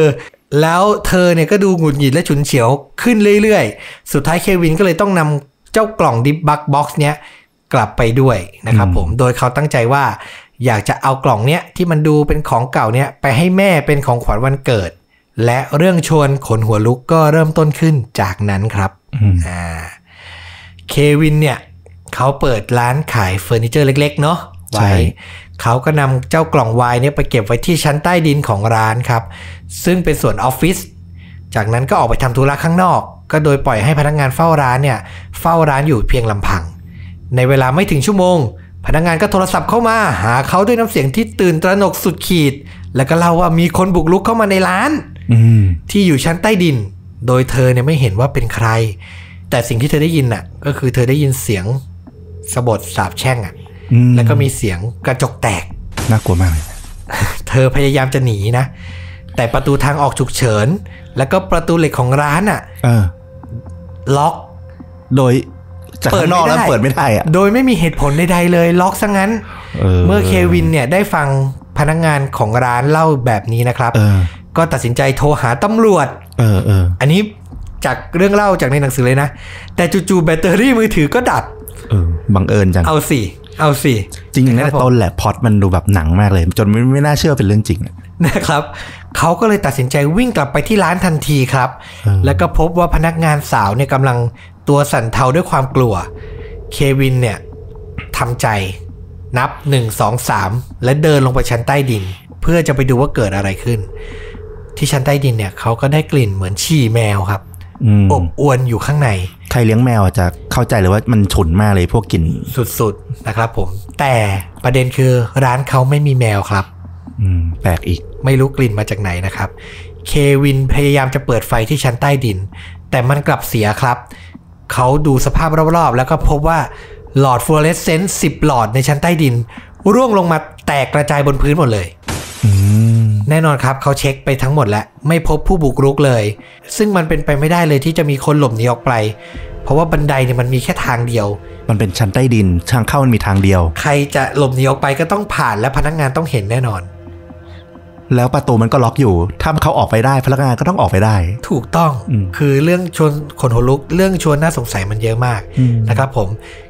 [SPEAKER 2] แล้วเธอเนี่ยก็ดูหงุดหงิดและฉุนเฉียวขึ้นเรื่อยๆ สุดท้ายเควินก็เลยต้องนำเจ้ากล่องดิบบักบ็อกซ์เนี้ยกลับไปด้วยนะครับผม โดยเขาตั้งใจว่า อยากจะเอากล่องเนี้ยที่มันดูเป็นของเก่าเนี้ยไปให้แม่เป็นของขวัญวันเกิด และเรื่องชวนขนหัวลุกก็เริ่มต้นขึ้นจากนั้นครับ
[SPEAKER 1] อืม
[SPEAKER 2] อ่าเควินเนี่ยเขาเปิดร้านขายเฟอร์นิเจอร์เล็ก ๆ เนาะไว้เขาก็นำเจ้ากล่องวายเนี่ยไปเก็บไว้ที่ชั้นใต้ดินของร้านครับ ซึ่งเป็นส่วนออฟฟิศจากนั้นก็ออกไปทำธุระข้างนอก ก็โดยปล่อยให้พนักงานเฝ้าร้านเนี่ย เฝ้าร้านอยู่เพียงลำพัง ในเวลาไม่ถึงชั่วโมง พนักงานก็โทรศัพท์เข้ามาหาเขาด้วยน้ำเสียงที่ตื่นตระหนกสุดขีด แล้วก็เล่าว่ามีคนบุกรุกเข้ามาในร้าน
[SPEAKER 1] อืม
[SPEAKER 2] ที่อยู่ชั้นใต้ดิน โดยเธอเนี่ยไม่เห็นว่าเป็นใคร แต่สิ่งที่เธอได้ยินน่ะ ก็คือเธอได้ยินเสียงสะบดสาบแช่งอะ
[SPEAKER 1] อืม
[SPEAKER 2] แล้วก็มีเสียงกระจกแตก
[SPEAKER 1] น่ากลัวมากเลย
[SPEAKER 2] เธอพยายามจะหนีนะ แต่ประตูทางออกฉุกเฉิน แล้วก็ประตูเหล็กของร้านอะ
[SPEAKER 1] เออ
[SPEAKER 2] ล็อก
[SPEAKER 1] โดย จากข้างนอกแล้ว
[SPEAKER 2] เปิ
[SPEAKER 1] เปิ
[SPEAKER 2] ด
[SPEAKER 1] ด
[SPEAKER 2] ไม่
[SPEAKER 1] ไม่
[SPEAKER 2] ได้
[SPEAKER 1] ได้อะ
[SPEAKER 2] โดยไม่มีเหตุผลใดๆเลย ล็อกซะงั้น
[SPEAKER 1] เออ
[SPEAKER 2] เมื่อเควินเนี่ยได้ฟังพนักงานของร้านเล่าแบบนี้นะครับ
[SPEAKER 1] เออ
[SPEAKER 2] ก็ตัดสินใจโทรหาตำรวจ
[SPEAKER 1] เออเออ
[SPEAKER 2] อันนี้จากเรื่องเล่าจากในหนังสือเลยนะ แต่จู่ๆแบตเตอรี่มือถือก็ดับ
[SPEAKER 1] เออ บังเอิญจัง
[SPEAKER 2] เอาสิ เอาสิ
[SPEAKER 1] จริงๆตั้งแต่ต้นแหละพล็อดมันดูแบบหนังมากเลย จนไม่ไม่น่าเชื่อเป็นเรื่องจริงอะ
[SPEAKER 2] นะครับ เขาก็เลยตัดสินใจวิ่งกลับไปที่ร้านทันทีครับ
[SPEAKER 1] เออ
[SPEAKER 2] แล้วก็พบว่าพนักงานสาวเนี่ยกำลัง ตัวสั่นเทาด้วยความกลัว เควินเนี่ยทำใจนับ 1 2 3 และเดินลงไปชั้นใต้ดิน เพื่อจะไปดูว่าเกิดอะไรขึ้น ที่ชั้นใต้ดินเนี่ยเขาก็ได้กลิ่นเหมือนฉี่แมวครับ
[SPEAKER 1] อืม
[SPEAKER 2] อบอวนอยู่ข้างใน
[SPEAKER 1] ใครเลี้ยงแมวอะจะเข้าใจเลยว่ามันฉุนมากเลยพวกกลิ่น
[SPEAKER 2] สุดๆนะครับผม แต่ประเด็นคือร้านเขาไม่มีแมวครับ
[SPEAKER 1] อืมแปลกอีก
[SPEAKER 2] ไม่รู้กลิ่นมาจากไหนนะครับ เควินพยายามจะเปิดไฟที่ชั้นใต้ดิน แต่มันกลับเสียครับ เขาดูสภาพรอบๆ แล้วก็พบว่าหลอดฟลูออเรสเซนต์10หลอดในชั้นใต้ดิน ร่วงลงมาแตกกระจายบนพื้นหมดเลย
[SPEAKER 1] อืม
[SPEAKER 2] แน่นอนครับเขาเช็คไปทั้งหมดแล้ว ไม่พบผู้บุกรุกเลย ซึ่งมันเป็นไปไม่ได้เลยที่จะมีคนหลบหนีออกไป เพราะว่าบันไดเนี่ยมันมีแค่ทางเดียว
[SPEAKER 1] มันเป็นชั้นใต้ดินทางเข้ามันมีทางเดียว
[SPEAKER 2] ใครจะหลบหนีออกไปก็ต้องผ่านและพนักงานต้องเห็นแน่นอน
[SPEAKER 1] แล้วประตูมันก็ล็อกอยู่ ถ้าเขาออกไปได้พนักงานก็ต้องออกไปได้
[SPEAKER 2] ถูกต้อง
[SPEAKER 1] อืม
[SPEAKER 2] คือเรื่องชวนขนหัวลุก เรื่องชวนน่าสงสัยมันเยอะมาก
[SPEAKER 1] อืม
[SPEAKER 2] นะครับผม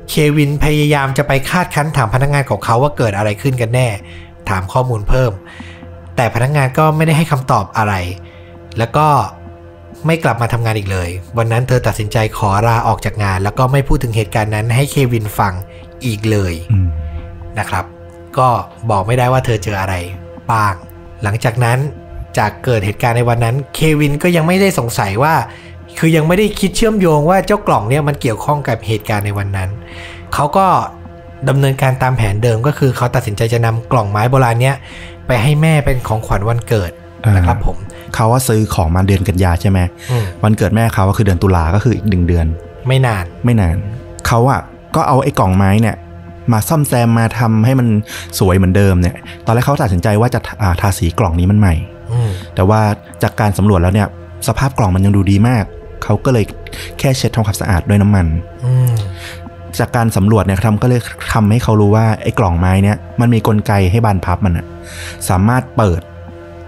[SPEAKER 2] เควินพยายามจะไปคาดคั้นถามพนักงานของเขาว่าเกิดอะไรขึ้นกันแน่ ถามข้อมูลเพิ่ม แต่พนักงานก็ไม่ได้ให้คำตอบอะไร แล้วก็ไม่กลับมาทำงานอีกเลย วันนั้นเธอตัดสินใจขอลาออกจากงาน แล้วก็ไม่พูดถึงเหตุการณ์นั้นให้เควินฟังอีกเลย
[SPEAKER 1] อืม
[SPEAKER 2] นะครับ ก็บอกไม่ได้ว่าเธอเจออะไรบ้าง หลังจากนั้นจากเกิดเหตุการณ์ในวันนั้น เควินก็ยังไม่ได้สงสัยว่า คือยังไม่ได้คิดเชื่อมโยงว่าเจ้ากล่องเนี่ยมันเกี่ยวข้องกับเหตุการณ์ในวันนั้น เขาก็ดำเนินการตามแผนเดิมก็คือเขาตัดสินใจจะนำกล่องไม้โบราณเนี้ยไปให้แม่เป็นของขวัญวันเกิดนะครับผม
[SPEAKER 1] เขาว่าซื้อของมาเดือนกันยาใช่ไหม
[SPEAKER 2] อืม
[SPEAKER 1] วันเกิดแม่เขาก็คือเดือนตุลาก็คืออีกหนึ่งเดือน
[SPEAKER 2] ไม่นาน
[SPEAKER 1] ไม่นาน เขาอะก็เอาไอ้กล่องไม้เนี่ย มาซ่อมแซมมาทำให้มันสวยเหมือนเดิมเนี่ย ตอนแรกเขาตัดสินใจว่าจะอ่าทาสีกล่องนี้มันใหม่
[SPEAKER 2] อืม
[SPEAKER 1] แต่ว่าจากการสำรวจแล้วเนี่ย สภาพกล่องมันยังดูดีมาก เขาก็เลยแค่เช็ดทำความสะอาดด้วยน้ำมัน
[SPEAKER 2] อืม
[SPEAKER 1] จากการสำรวจเนี่ยทำก็เลยทำให้เขารู้ว่าไอ้กล่องไม้เนี่ยมันมีกลไกให้บานพับมันอะสามารถเปิด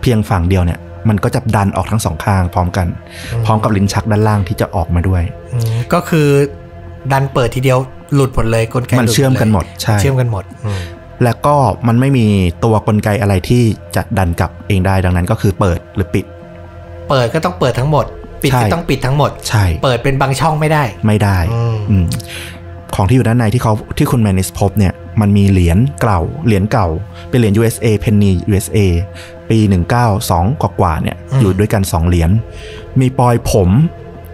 [SPEAKER 1] เพียงฝั่งเดียวเนี่ย มันก็จะดันออกทั้งสองข้างพร้อมกัน พร้อมกับลิ้นชักด้านล่างที่จะออกมาด้วย
[SPEAKER 2] อืมก็คือดันเปิดทีเดียว หลุดหมดเลยกลไก
[SPEAKER 1] มัน
[SPEAKER 2] ลุ
[SPEAKER 1] เชื่อมกันหมด
[SPEAKER 2] เลย
[SPEAKER 1] ใช่
[SPEAKER 2] เชื่อมกันหมดอืม
[SPEAKER 1] แล้วก็มันไม่มีตัวกลไกอะไรที่จะดันกลับเองได้ดังนั้นก็คือเปิดหรือปิด
[SPEAKER 2] เปิดก็ต้องเปิดทั้งหมด ปิด
[SPEAKER 1] ใช่
[SPEAKER 2] ก็ต้องปิดทั้งหมด
[SPEAKER 1] ใช่
[SPEAKER 2] เปิดเป็นบางช่องไม่ได้
[SPEAKER 1] ไม่ได้
[SPEAKER 2] อืม
[SPEAKER 1] อืมของที่อยู่ด้านในที่เขาที่คุณแมนิสพบเนี่ยมันมีเหรียญเก่าเหรียญเก่า เป็นเหรียญ USA penny USA ปี 192 กว่ากว่าๆเนี่ยอยู่ด้วยกัน 2 เหรียญมีปลอยผม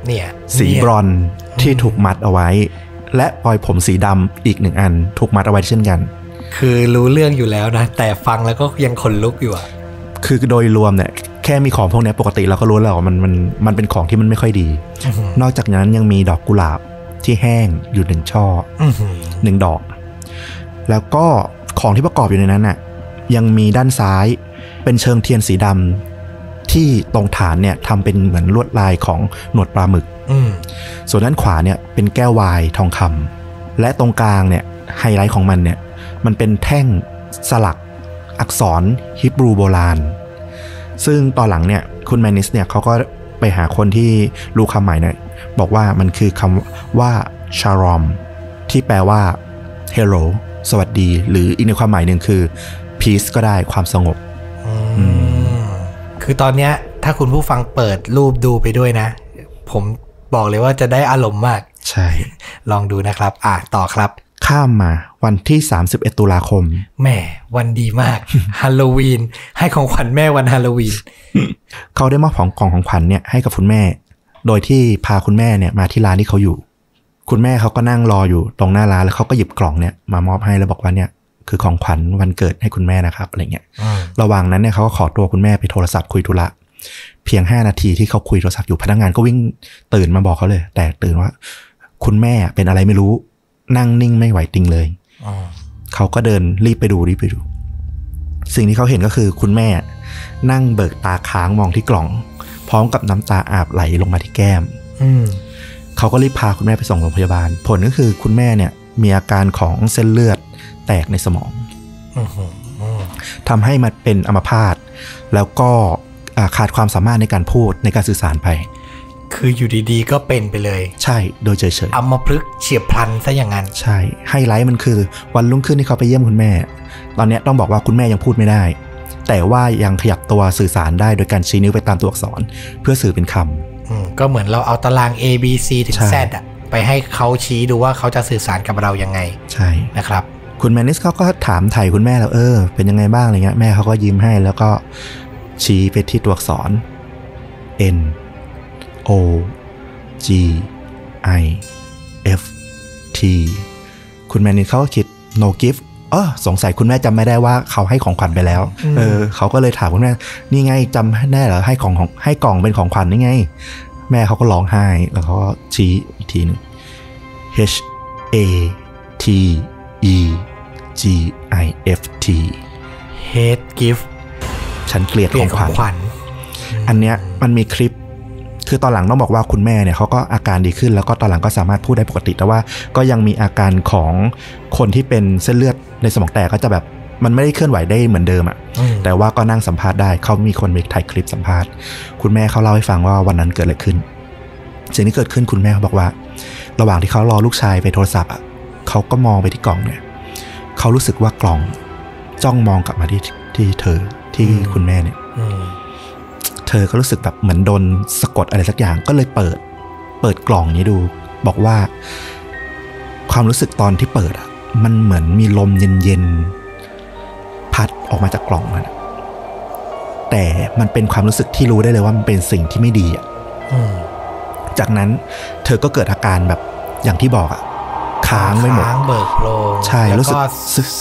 [SPEAKER 2] เนี่ย
[SPEAKER 1] สี
[SPEAKER 2] เนี่ย
[SPEAKER 1] บรอนซ์ที่ถูกมัดเอาไว้ และปลอยผมสีดำอีกหนึ่งอัน ถูกมัดเอาไว้เช่นกัน
[SPEAKER 2] คือรู้เรื่องอยู่แล้วนะ แต่ฟังแล้วก็ยังขนลุกอยู่อะ
[SPEAKER 1] คือโดยรวมเนี่ยแค่มีของพวกเนี้ยปกติเราก็รู้แล้วว่ามันมันมันเป็นของที่มันไม่ค่อยดี
[SPEAKER 2] อื้อหือน
[SPEAKER 1] อกจากนั้นยังมีดอกกุหลาบที่แห้งอยู่หนึ่งช่อ
[SPEAKER 2] อื้อหือ
[SPEAKER 1] หนึ่งดอก แล้วก็ของที่ประกอบอยู่ในนั้นน่ะยังมีด้านซ้ายเป็นเชิงเทียนสีดำที่ตรงฐานเนี่ยทำเป็นเหมือนลวดลายของหนวดปลาหมึก
[SPEAKER 2] อืม
[SPEAKER 1] ส่วนด้านขวาเนี่ยเป็นแก้ววายทองคำและตรงกลางเนี่ยไฮไลท์ของมันเนี่ยมันเป็นแท่งสลักอักษรฮิบรูโบราณ ซึ่งตอนหลังเนี่ยคุณแมนิสเนี่ยเขาก็ไปหาคนที่รู้คำหมายเนี่ยบอกว่ามันคือคำว่าชารอมที่แปลว่า hello สวัสดี หรืออีกในความหมายหนึ่งคือ peace ก็ได้ความสงบ
[SPEAKER 2] คือตอนเนี้ยถ้าคุณผู้ฟังเปิดรูปดูไปด้วยนะ ผม บอกเลยว่าจะได้อารมณ์มาก
[SPEAKER 1] ใช่
[SPEAKER 2] ลองดูนะครับ อะต่อครับ
[SPEAKER 1] ข้ามมาวันที่ 31 ตุลาคม
[SPEAKER 2] แหม่วันดีมากฮาโลวีน ให้ของขวัญแม่วันฮาโลวีน
[SPEAKER 1] เขาได้มอบของกล่องของขวัญเนี่ยให้กับคุณแม่ โดยที่พาคุณแม่เนี่ยมาที่ร้านที่เขาอยู่ คุณแม่เขาก็นั่งรออยู่ตรงหน้าร้านแล้วเขาก็หยิบกล่องเนี่ยมามอบให้แล้วบอกว่าเนี่ยคือของขวัญวันเกิดให้คุณแม่นะครับอะไรเงี้ย
[SPEAKER 2] อืม
[SPEAKER 1] ระหว่างนั้นเนี่ยเขาก็ขอตัวคุณแม่ไปโทรศัพท์คุยธุระ เพียง 5 นาทีที่เขาคุยโทรศัพท์อยู่พนักงานก็วิ่งตื่นมาบอกเขาเลย แต่ตื่นว่า คุณแม่เป็นอะไรไม่รู้ นั่งนิ่งไม่ไหวติงเลย
[SPEAKER 2] อืม
[SPEAKER 1] เขาก็เดินรีบไปดูรีบไปดู สิ่งที่เขาเห็นก็คือคุณแม่ นั่งเบิกตาค้างมองที่กล่อง พร้อมกับน้ำตาอาบไหลลงมาที่แก้ม
[SPEAKER 2] อืม
[SPEAKER 1] เขาก็รีบพาคุณแม่ไปส่งโรงพยาบาล ผลก็คือคุณแม่เนี่ย มีอาการของเส้นเลือดแตกในสมอง
[SPEAKER 2] อืมอืม
[SPEAKER 1] ทำให้มันเป็นอัมพาตแล้วก็อ่า ขาดความสามารถในการพูดในการสื่อสารไป
[SPEAKER 2] คืออยู่ดีๆ ก็เป็นไปเลย
[SPEAKER 1] ใช่โดยเฉย
[SPEAKER 2] อัมพฤกษ์เฉียบพลันซะอย่างนั้น
[SPEAKER 1] ๆใช่ไฮไลท์มันคือ วันรุ่งขึ้นที่เขาไปเยี่ยมคุณแม่ ตอนเนี้ยต้องบอกว่าคุณแม่ยังพูดไม่ได้ แต่ว่ายังขยับตัวสื่อสารได้โดยการชี้นิ้วไปตามตัวอักษร เพื่อสื่อเป็นคำ
[SPEAKER 2] อืมก็เหมือนเราเอาตาราง A B C ถึง
[SPEAKER 1] ใช่
[SPEAKER 2] Z อะไปให้เขาชี้ดูว่าเขาจะสื่อสารกับเรายังไง
[SPEAKER 1] ใช่
[SPEAKER 2] นะครับ
[SPEAKER 1] คุณแมนนิสเขาก็ถามไถ่คุณแม่แล้วเออ เป็นยังไงบ้างอะไรเงี้ยแม่เขาก็ยิ้มให้แล้วก็ ชี้ไปที่ตัวอักษร N O G I F T คุณแมนนิสเขาก็คิด no gift เออสงสัยคุณแม่จำไม่ได้ว่าเขาให้ของขวัญไปแล้ว
[SPEAKER 2] อืม
[SPEAKER 1] เออ เขาก็เลยถามคุณแม่ นี่ไงจำแน่เหรอให้ของของให้กล่องเป็นของขวัญนี่ไง แม่เขาก็ร้องไห้ แล้วเขาก็ชี้อีกทีหนึ่ง H A T E G I F T
[SPEAKER 2] Hate gift
[SPEAKER 1] ฉันเกลียด
[SPEAKER 2] เปลี่
[SPEAKER 1] ข
[SPEAKER 2] ย
[SPEAKER 1] อนง
[SPEAKER 2] ข
[SPEAKER 1] ข
[SPEAKER 2] อ
[SPEAKER 1] วั
[SPEAKER 2] ง
[SPEAKER 1] ญ
[SPEAKER 2] ขวัญ
[SPEAKER 1] อันเนี้ยมันมีคลิป คือตอนหลังต้องบอกว่าคุณแม่เนี่ยเขาก็อาการดีขึ้น แล้วก็ตอนหลังก็สามารถพูดได้ปกติ แต่ว่าก็ยังมีอาการของคนที่เป็นเส้นเลือดในสมองแตกก็จะแบบมันไม่ได้เคลื่อนไหวได้เหมือนเดิมอะ
[SPEAKER 2] อืม
[SPEAKER 1] แต่ว่าก็นั่งสัมภาษณ์ได้เขามีคนไปถ่ายคลิปสัมภาษณ์ คุณแม่เขาเล่าให้ฟังว่าวันนั้นเกิดอะไรขึ้นสิ่งที่เกิดขึ้นคุณแม่เขาบอกว่า ระหว่างที่เขารอลูกชายไปโทรศัพท์อะเขาก็มองไปที่กล่องเนี่ยเขารู้สึกว่ากล่องจ้องมองกลับมาที่ที่เธอ ที่คุณแม่เนี่ย
[SPEAKER 2] อืม
[SPEAKER 1] เธอก็รู้สึกแบบเหมือนโดนสะกดอะไรสักอย่างก็เลยเปิด เปิดกล่องนี้ดู บอกว่า ความรู้สึกตอนที่เปิดอะมันเหมือนมีลมเย็นๆพัดออกมาจากกล่องมันอะแต่มันเป็นความรู้สึกที่รู้ได้เลยว่ามันเป็นสิ่งที่ไม่ดีอะ
[SPEAKER 2] อืม
[SPEAKER 1] จากนั้นเธอก็เกิดอาการแบบอย่างที่บอกอะค้างไม่หมด
[SPEAKER 2] ค้างเบิกโพรง
[SPEAKER 1] ใช่
[SPEAKER 2] แล้ว
[SPEAKER 1] รู้สึก
[SPEAKER 2] ก็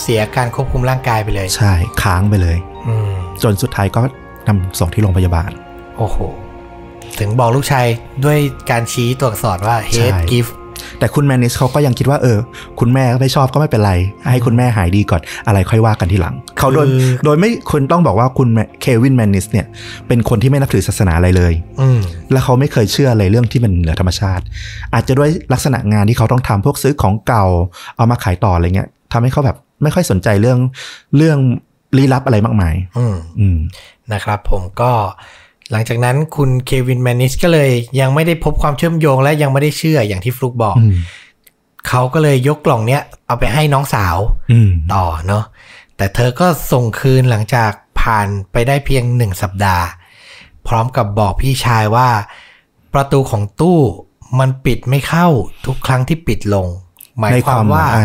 [SPEAKER 2] เสียการควบคุมร่างกายไปเลย
[SPEAKER 1] ใช่ ค้างไปเลย
[SPEAKER 2] อืม
[SPEAKER 1] จนสุดท้ายก็นำส่งที่โรงพยาบาล
[SPEAKER 2] โอ้โห ถึงบอกลูกชายด้วยการชี้ตัวอักษรว่า
[SPEAKER 1] ใช่
[SPEAKER 2] hate gift
[SPEAKER 1] แต่คุณแมนนิสเขาก็ยังคิดว่าเออ คุณแม่ก็ไม่ชอบก็ไม่เป็นไร ให้คุณแม่หายดีก่อนอะไรค่อยว่ากันทีหลัง เขาโดย
[SPEAKER 2] คือ
[SPEAKER 1] โดยไม่คุณต้องบอกว่าคุณเควินแมนนิสเนี่ย เป็นคนที่ไม่นับถือศาสนาอะไรเลย
[SPEAKER 2] อืม
[SPEAKER 1] และเขาไม่เคยเชื่ออะไรเรื่องที่มันเหนือธรรมชาติ อาจจะด้วยลักษณะงานที่เขาต้องทำพวกซื้อของเก่า เอามาขายต่ออะไรเงี้ยทำให้เขาแบบไม่ค่อยสนใจเรื่องเรื่อง ลี้ลับอะไรมากมาย
[SPEAKER 2] อืม
[SPEAKER 1] อืม
[SPEAKER 2] นะครับผมก็หลังจากนั้นคุณเควินแมนนิสก็เลยยังไม่ได้พบความเชื่อมโยงและยังไม่ได้เชื่ออย่างที่ฟลุกบอก
[SPEAKER 1] อืม
[SPEAKER 2] เขาก็เลยยกกล่องเนี้ยเอาไปให้น้องสาว
[SPEAKER 1] อืม
[SPEAKER 2] ต่อเนาะแต่เธอก็ส่งคืนหลังจากผ่านไปได้เพียงหนึ่งสัปดาห์ พร้อมกับบอกพี่ชายว่า ประตูของตู้มันปิดไม่เข้าทุกครั้งที่ปิดลง หมาย
[SPEAKER 1] ใน
[SPEAKER 2] ความว่า
[SPEAKER 1] อ่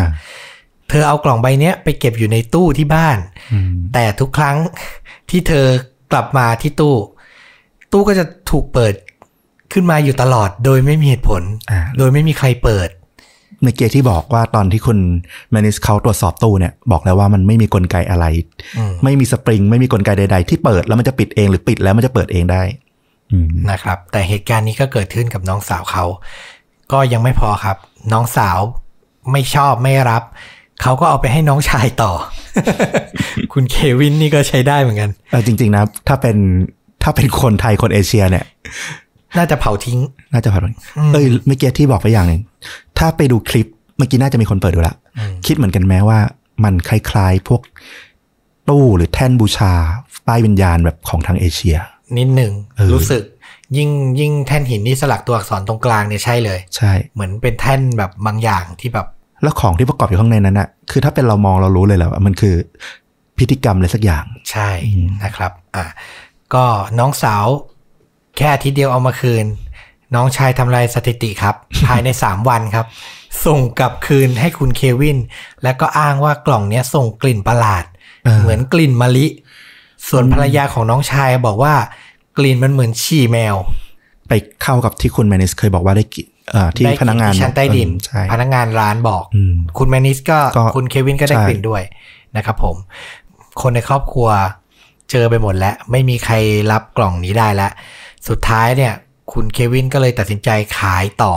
[SPEAKER 2] เธอเอากล่องใบเนี้ยไปเก็บอยู่ในตู้ที่บ้าน
[SPEAKER 1] อืม
[SPEAKER 2] แต่ทุกครั้งที่เธอกลับมาที่ตู้ ตู้ก็จะถูกเปิดขึ้นมาอยู่ตลอดโดยไม่มีเหตุผล
[SPEAKER 1] อ่า
[SPEAKER 2] โดยไม่มีใครเปิด
[SPEAKER 1] เมื่อกี้ที่บอกว่าตอนที่คุณแมนิสเขาตรวจสอบตู้เนี่ย บอกแล้วว่ามันไม่มีกลไกอะไร
[SPEAKER 2] อืม
[SPEAKER 1] ไม่มีสปริง ไม่มีกลไกใด ๆ ที่เปิดแล้วมันจะปิดเองหรือปิดแล้วมันจะเปิดเองได้อืม
[SPEAKER 2] นะครับ แต่เหตุการณ์นี้ก็เกิดขึ้นกับน้องสาวเขา ก็ยังไม่พอครับ น้องสาวไม่ชอบไม่รับ เขาก็เอาไปให้น้องชายต่อ คุณเควินนี่ก็ใช้ได้เหมือนกัน
[SPEAKER 1] เออจริง ๆ นะ ถ้าเป็นถ้าเป็นคนไทยคนเอเชียเนี่ย
[SPEAKER 2] น่าจะเผาทิ้ง
[SPEAKER 1] น่าจะผ่านเอ้ยเมื่อกี้ที่บอกไปอย่างหนึ่งถ้าไปดูคลิปเมื่อกี้น่าจะมีคนเปิดดูละ
[SPEAKER 2] อืม
[SPEAKER 1] คิดเหมือนกันแม้ว่ามันคล้ายๆพวกตู้หรือแท่นบูชาป้ายวิญญาณแบบของทางเอเชีย
[SPEAKER 2] นิดหนึ่ง
[SPEAKER 1] เออ
[SPEAKER 2] รู้สึกยิ่งยิ่งแท่นหินที่สลักตัวอักษรตรงกลางเนี่ยใช่เลย
[SPEAKER 1] ใช่
[SPEAKER 2] เหมือนเป็นแท่นแบบบางอย่างที่แบบ
[SPEAKER 1] แล้วของที่ประกอบอยู่ข้างในนั้นอะคือถ้าเป็นเรามองเรารู้เลยแหละว่ามันคือพิธีกรรมอะไรสักอย่าง
[SPEAKER 2] ใช่
[SPEAKER 1] อืม
[SPEAKER 2] นะครับ อะก็น้องสาวแค่อาทิตย์เดียวเอามาคืน น้องชายทำลายสถิติครับ ภายใน 3 วันครับ ส่งกลับคืนให้คุณเควิน แล้วก็อ้างว่ากล่องเนี้ยส่งกลิ่นประหลาด เหมือนกลิ่นมะลิ ส่วนภรรยาของน้องชายบอกว่ากลิ่นมันเหมือนฉี่แมว
[SPEAKER 1] ไปเข้ากับที่คุณแมนิสเคยบอกว่าได้กิเอ่อ ที่
[SPEAKER 2] ได้
[SPEAKER 1] พนักงาน
[SPEAKER 2] ที่ชั้นใต้ดิน
[SPEAKER 1] เออใช่
[SPEAKER 2] พนักงานร้านบอก
[SPEAKER 1] อืม
[SPEAKER 2] คุณแมนิสก็
[SPEAKER 1] ก็
[SPEAKER 2] คุณเควินก็ได้
[SPEAKER 1] ใช่
[SPEAKER 2] กลิ่นด้วยนะครับผม คนในครอบครัวเจอไปหมดแล้ว ไม่มีใครรับกล่องนี้ได้แล้ว สุดท้ายเนี่ย คุณเควินก็เลยตัดสินใจขายต่อ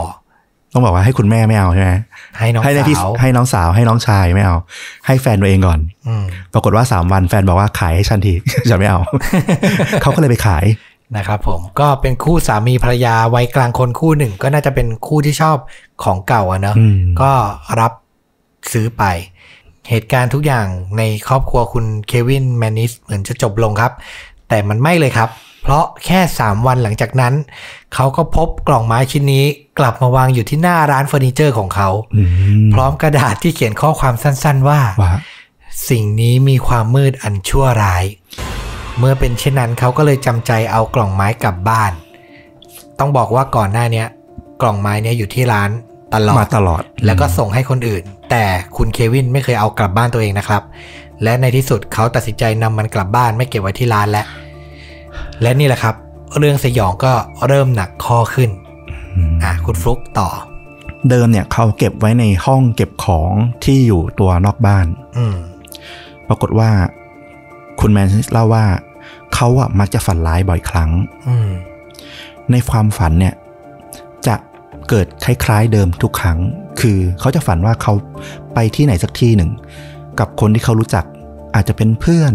[SPEAKER 1] ต้องบอกว่าให้คุณแม่ไม่เอาใช่ไหม
[SPEAKER 2] ให้น้อง
[SPEAKER 1] ให้ในพี่
[SPEAKER 2] สาว
[SPEAKER 1] ให้น้องสาวให้น้องชายไม่เอา ให้แฟนตัวเองก่อน
[SPEAKER 2] อืม
[SPEAKER 1] ปรากฏว่าสามวันแฟนบอกว่าขายให้ฉันทีฉันไม่เอา เขาก็เลยไปขาย
[SPEAKER 2] นะครับผมก็เป็นคู่สามีภรรยาวัยกลางคนคู่หนึ่ง ก็น่าจะเป็นคู่ที่ชอบของเก่าอะเนอะ
[SPEAKER 1] อืม
[SPEAKER 2] ก็รับซื้อไป เหตุการณ์ทุกอย่างในครอบครัวคุณเควินแมนนิสเหมือนจะจบลงครับ แต่มันไม่เลยครับ เพราะแค่ 3 วันหลังจากนั้น เขาก็พบกล่องไม้ชิ้นนี้ กลับมาวางอยู่ที่หน้าร้านเฟอร์นิเจอร์ของเขา
[SPEAKER 1] อืม
[SPEAKER 2] พร้อมกระดาษที่เขียนข้อความสั้น ๆ ว่า
[SPEAKER 1] ว่า
[SPEAKER 2] สิ่งนี้มีความมืดอันชั่วร้าย เมื่อเป็นเช่นนั้นเขาก็เลยจำใจเอากล่องไม้กลับบ้าน ต้องบอกว่าก่อนหน้าเนี้ยกล่องไม้เนี้ยอยู่ที่ร้านตลอ
[SPEAKER 1] มา
[SPEAKER 2] ด
[SPEAKER 1] ตลอด
[SPEAKER 2] แล้วก็ส่งให้คนอื่น แต่คุณเควินไม่เคยเอากลับบ้านตัวเองนะครับ และในที่สุดเขาตัดสินใจนำมันกลับบ้านไม่เก็บไว้ที่ร้านแล้วและนี่แหละครับ เรื่องสยองก็เริ่มหนักข้อขึ้น
[SPEAKER 1] อืม
[SPEAKER 2] อะคุณฟลุกต่อ
[SPEAKER 1] เดิมเนี่ยเขาเก็บไว้ในห้องเก็บของที่อยู่ตัวนอกบ้าน
[SPEAKER 2] อืม
[SPEAKER 1] ปรากฏว่า คุณแมนเล่าว่า เขาอะมักจะฝันร้ายบ่อยครั้ง
[SPEAKER 2] อืม
[SPEAKER 1] ในความฝันเนี่ย จะเกิดคล้ายๆเดิมทุกครั้ง คือเขาจะฝันว่าเขาไปที่ไหนสักที่หนึ่ง กับคนที่เขารู้จัก อาจจะเป็นเพื่อน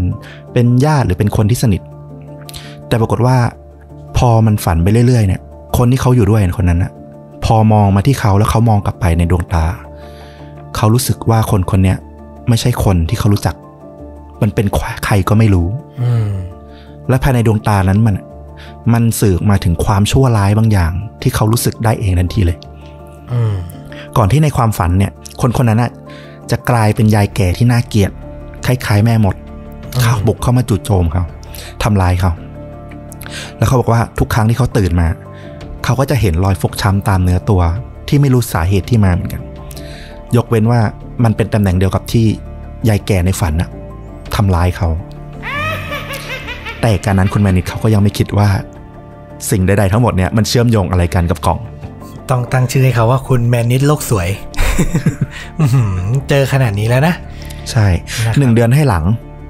[SPEAKER 1] เป็นญาติหรือเป็นคนที่สนิท แต่ปรากฏว่า พอมันฝันไปเรื่อยๆเนี่ย คนที่เขาอยู่ด้วยคนนั้นนะพอมองมาที่เขาแล้วเขามองกลับไปในดวงตา เขารู้สึกว่าคนคนเนี้ยไม่ใช่คนที่เขารู้จัก มันเป็นใครก็ไม่รู้
[SPEAKER 2] อืม
[SPEAKER 1] และภายในดวงตานั้นมัน มันสื่อออกมาถึงความชั่วร้ายบางอย่าง ที่เขารู้สึกได้เองทันทีเลย
[SPEAKER 2] อืม
[SPEAKER 1] ก่อนที่ในความฝันเนี่ย คนคนนั้นน่ะจะกลายเป็นยายแก่ที่น่าเกลียดคล้ายๆแม่มด
[SPEAKER 2] อืม
[SPEAKER 1] เข้าบุกเข้ามาจู่โจมเขาทำลายเขาแล้วเขาบอกว่าทุกครั้งที่เขาตื่นมา เขาก็จะเห็นรอยฟกช้ำตามเนื้อตัว ที่ไม่รู้สาเหตุที่มาเหมือนกัน ยกเว้นว่ามันเป็นตำแหน่งเดียวกับที่ยายแก่ในฝันน่ะ ทำร้ายเขา แต่การนั้นคุณแมนิดเขาก็ยังไม่คิดว่า สิ่งใดๆทั้งหมดเนี่ยมันเชื่อมโยงอะไรกันกับกล่อง
[SPEAKER 2] ต้องตั้งชื่อให้เขาว่าคุณแมนนิดโลกสวยอื้อหือเจอขนาดนี้แล้วนะ
[SPEAKER 1] ใช่
[SPEAKER 2] นะครับ
[SPEAKER 1] หนึ่งเดือนให้หลัง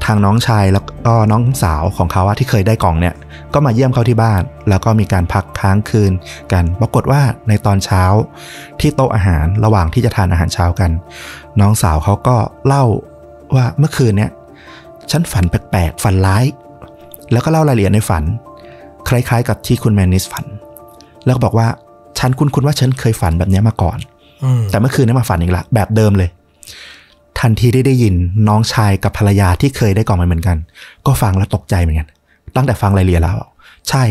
[SPEAKER 1] ทางน้องชายแล้วก็น้องสาวของเขาอะที่เคยได้กล่องเนี่ย ก็มาเยี่ยมเขาที่บ้าน แล้วก็มีการพักค้างคืนกัน ปรากฏว่าในตอนเช้าที่โต๊ะอาหารระหว่างที่จะทานอาหารเช้ากัน น้องสาวเขาก็เล่าว่าเมื่อคืนเนี่ย ฉันฝันแปลกๆ ฝันร้าย แล้วก็เล่ารายละเอียดในฝัน คล้ายๆ กับที่คุณแมนนิสฝัน แล้วก็บอกว่าฉันคุ้นๆว่าฉันเคยฝันแบบเนี้ยมาก่อน
[SPEAKER 2] อืม
[SPEAKER 1] แต่เมื่อคืนนี้มาฝันอีกละแบบเดิมเลย ทันทีที่ได้ยินน้องชายกับภรรยาที่เคยได้กล่องมาเหมือนกัน ก็ฟังแล้วตกใจเหมือนกัน ตั้งแต่ฟังรายละเอียดแล้ว ใช่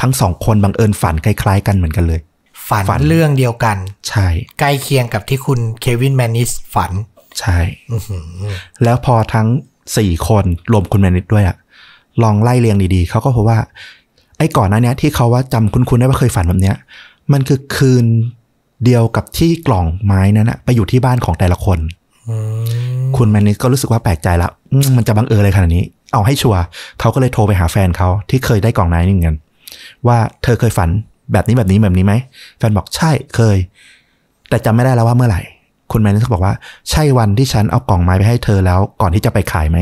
[SPEAKER 1] ทั้งสองคนบังเอิญฝันคล้าย ๆ กันเหมือนกันเลย
[SPEAKER 2] ฝัน
[SPEAKER 1] ฝัน
[SPEAKER 2] เรื่องเดียวกัน
[SPEAKER 1] ใช่
[SPEAKER 2] ใกล้เคียงกับที่คุณเควินแมนนิสฝัน
[SPEAKER 1] ใช่
[SPEAKER 2] อื้อหือ
[SPEAKER 1] แล้วพอทั้ง สี่คนรวมคุณแมนิดด้วยอะลองไล่เรียงดีๆ เขาก็พบว่า ไอ้ก่อนหน้าเนี้ยที่เขาว่าจำคุ้นๆได้ว่าเคยฝันแบบเนี้ย มันคือคืนเดียวกับที่กล่องไม้นั้นอะไปอยู่ที่บ้านของแต่ละคน
[SPEAKER 2] อืม
[SPEAKER 1] คุณแมนนิสก็รู้สึกว่าแปลกใจละอืมมันจะบังเอิญอะไรขนาดนี้ เอาให้ชัวร์เขาก็เลยโทรไปหาแฟนเขาที่เคยได้กล่องไม้นี่เหมือนกันว่าเธอเคยฝันแบบนี้แบบนี้แบบนี้ไหม แฟนบอกใช่เคย แต่จำไม่ได้แล้วว่าเมื่อไหร่ คุณแมนนิสก็บอกว่า ใช่วันที่ฉันเอากล่องไม้ไปให้เธอแล้ว ก่อนที่จะไปขายไหม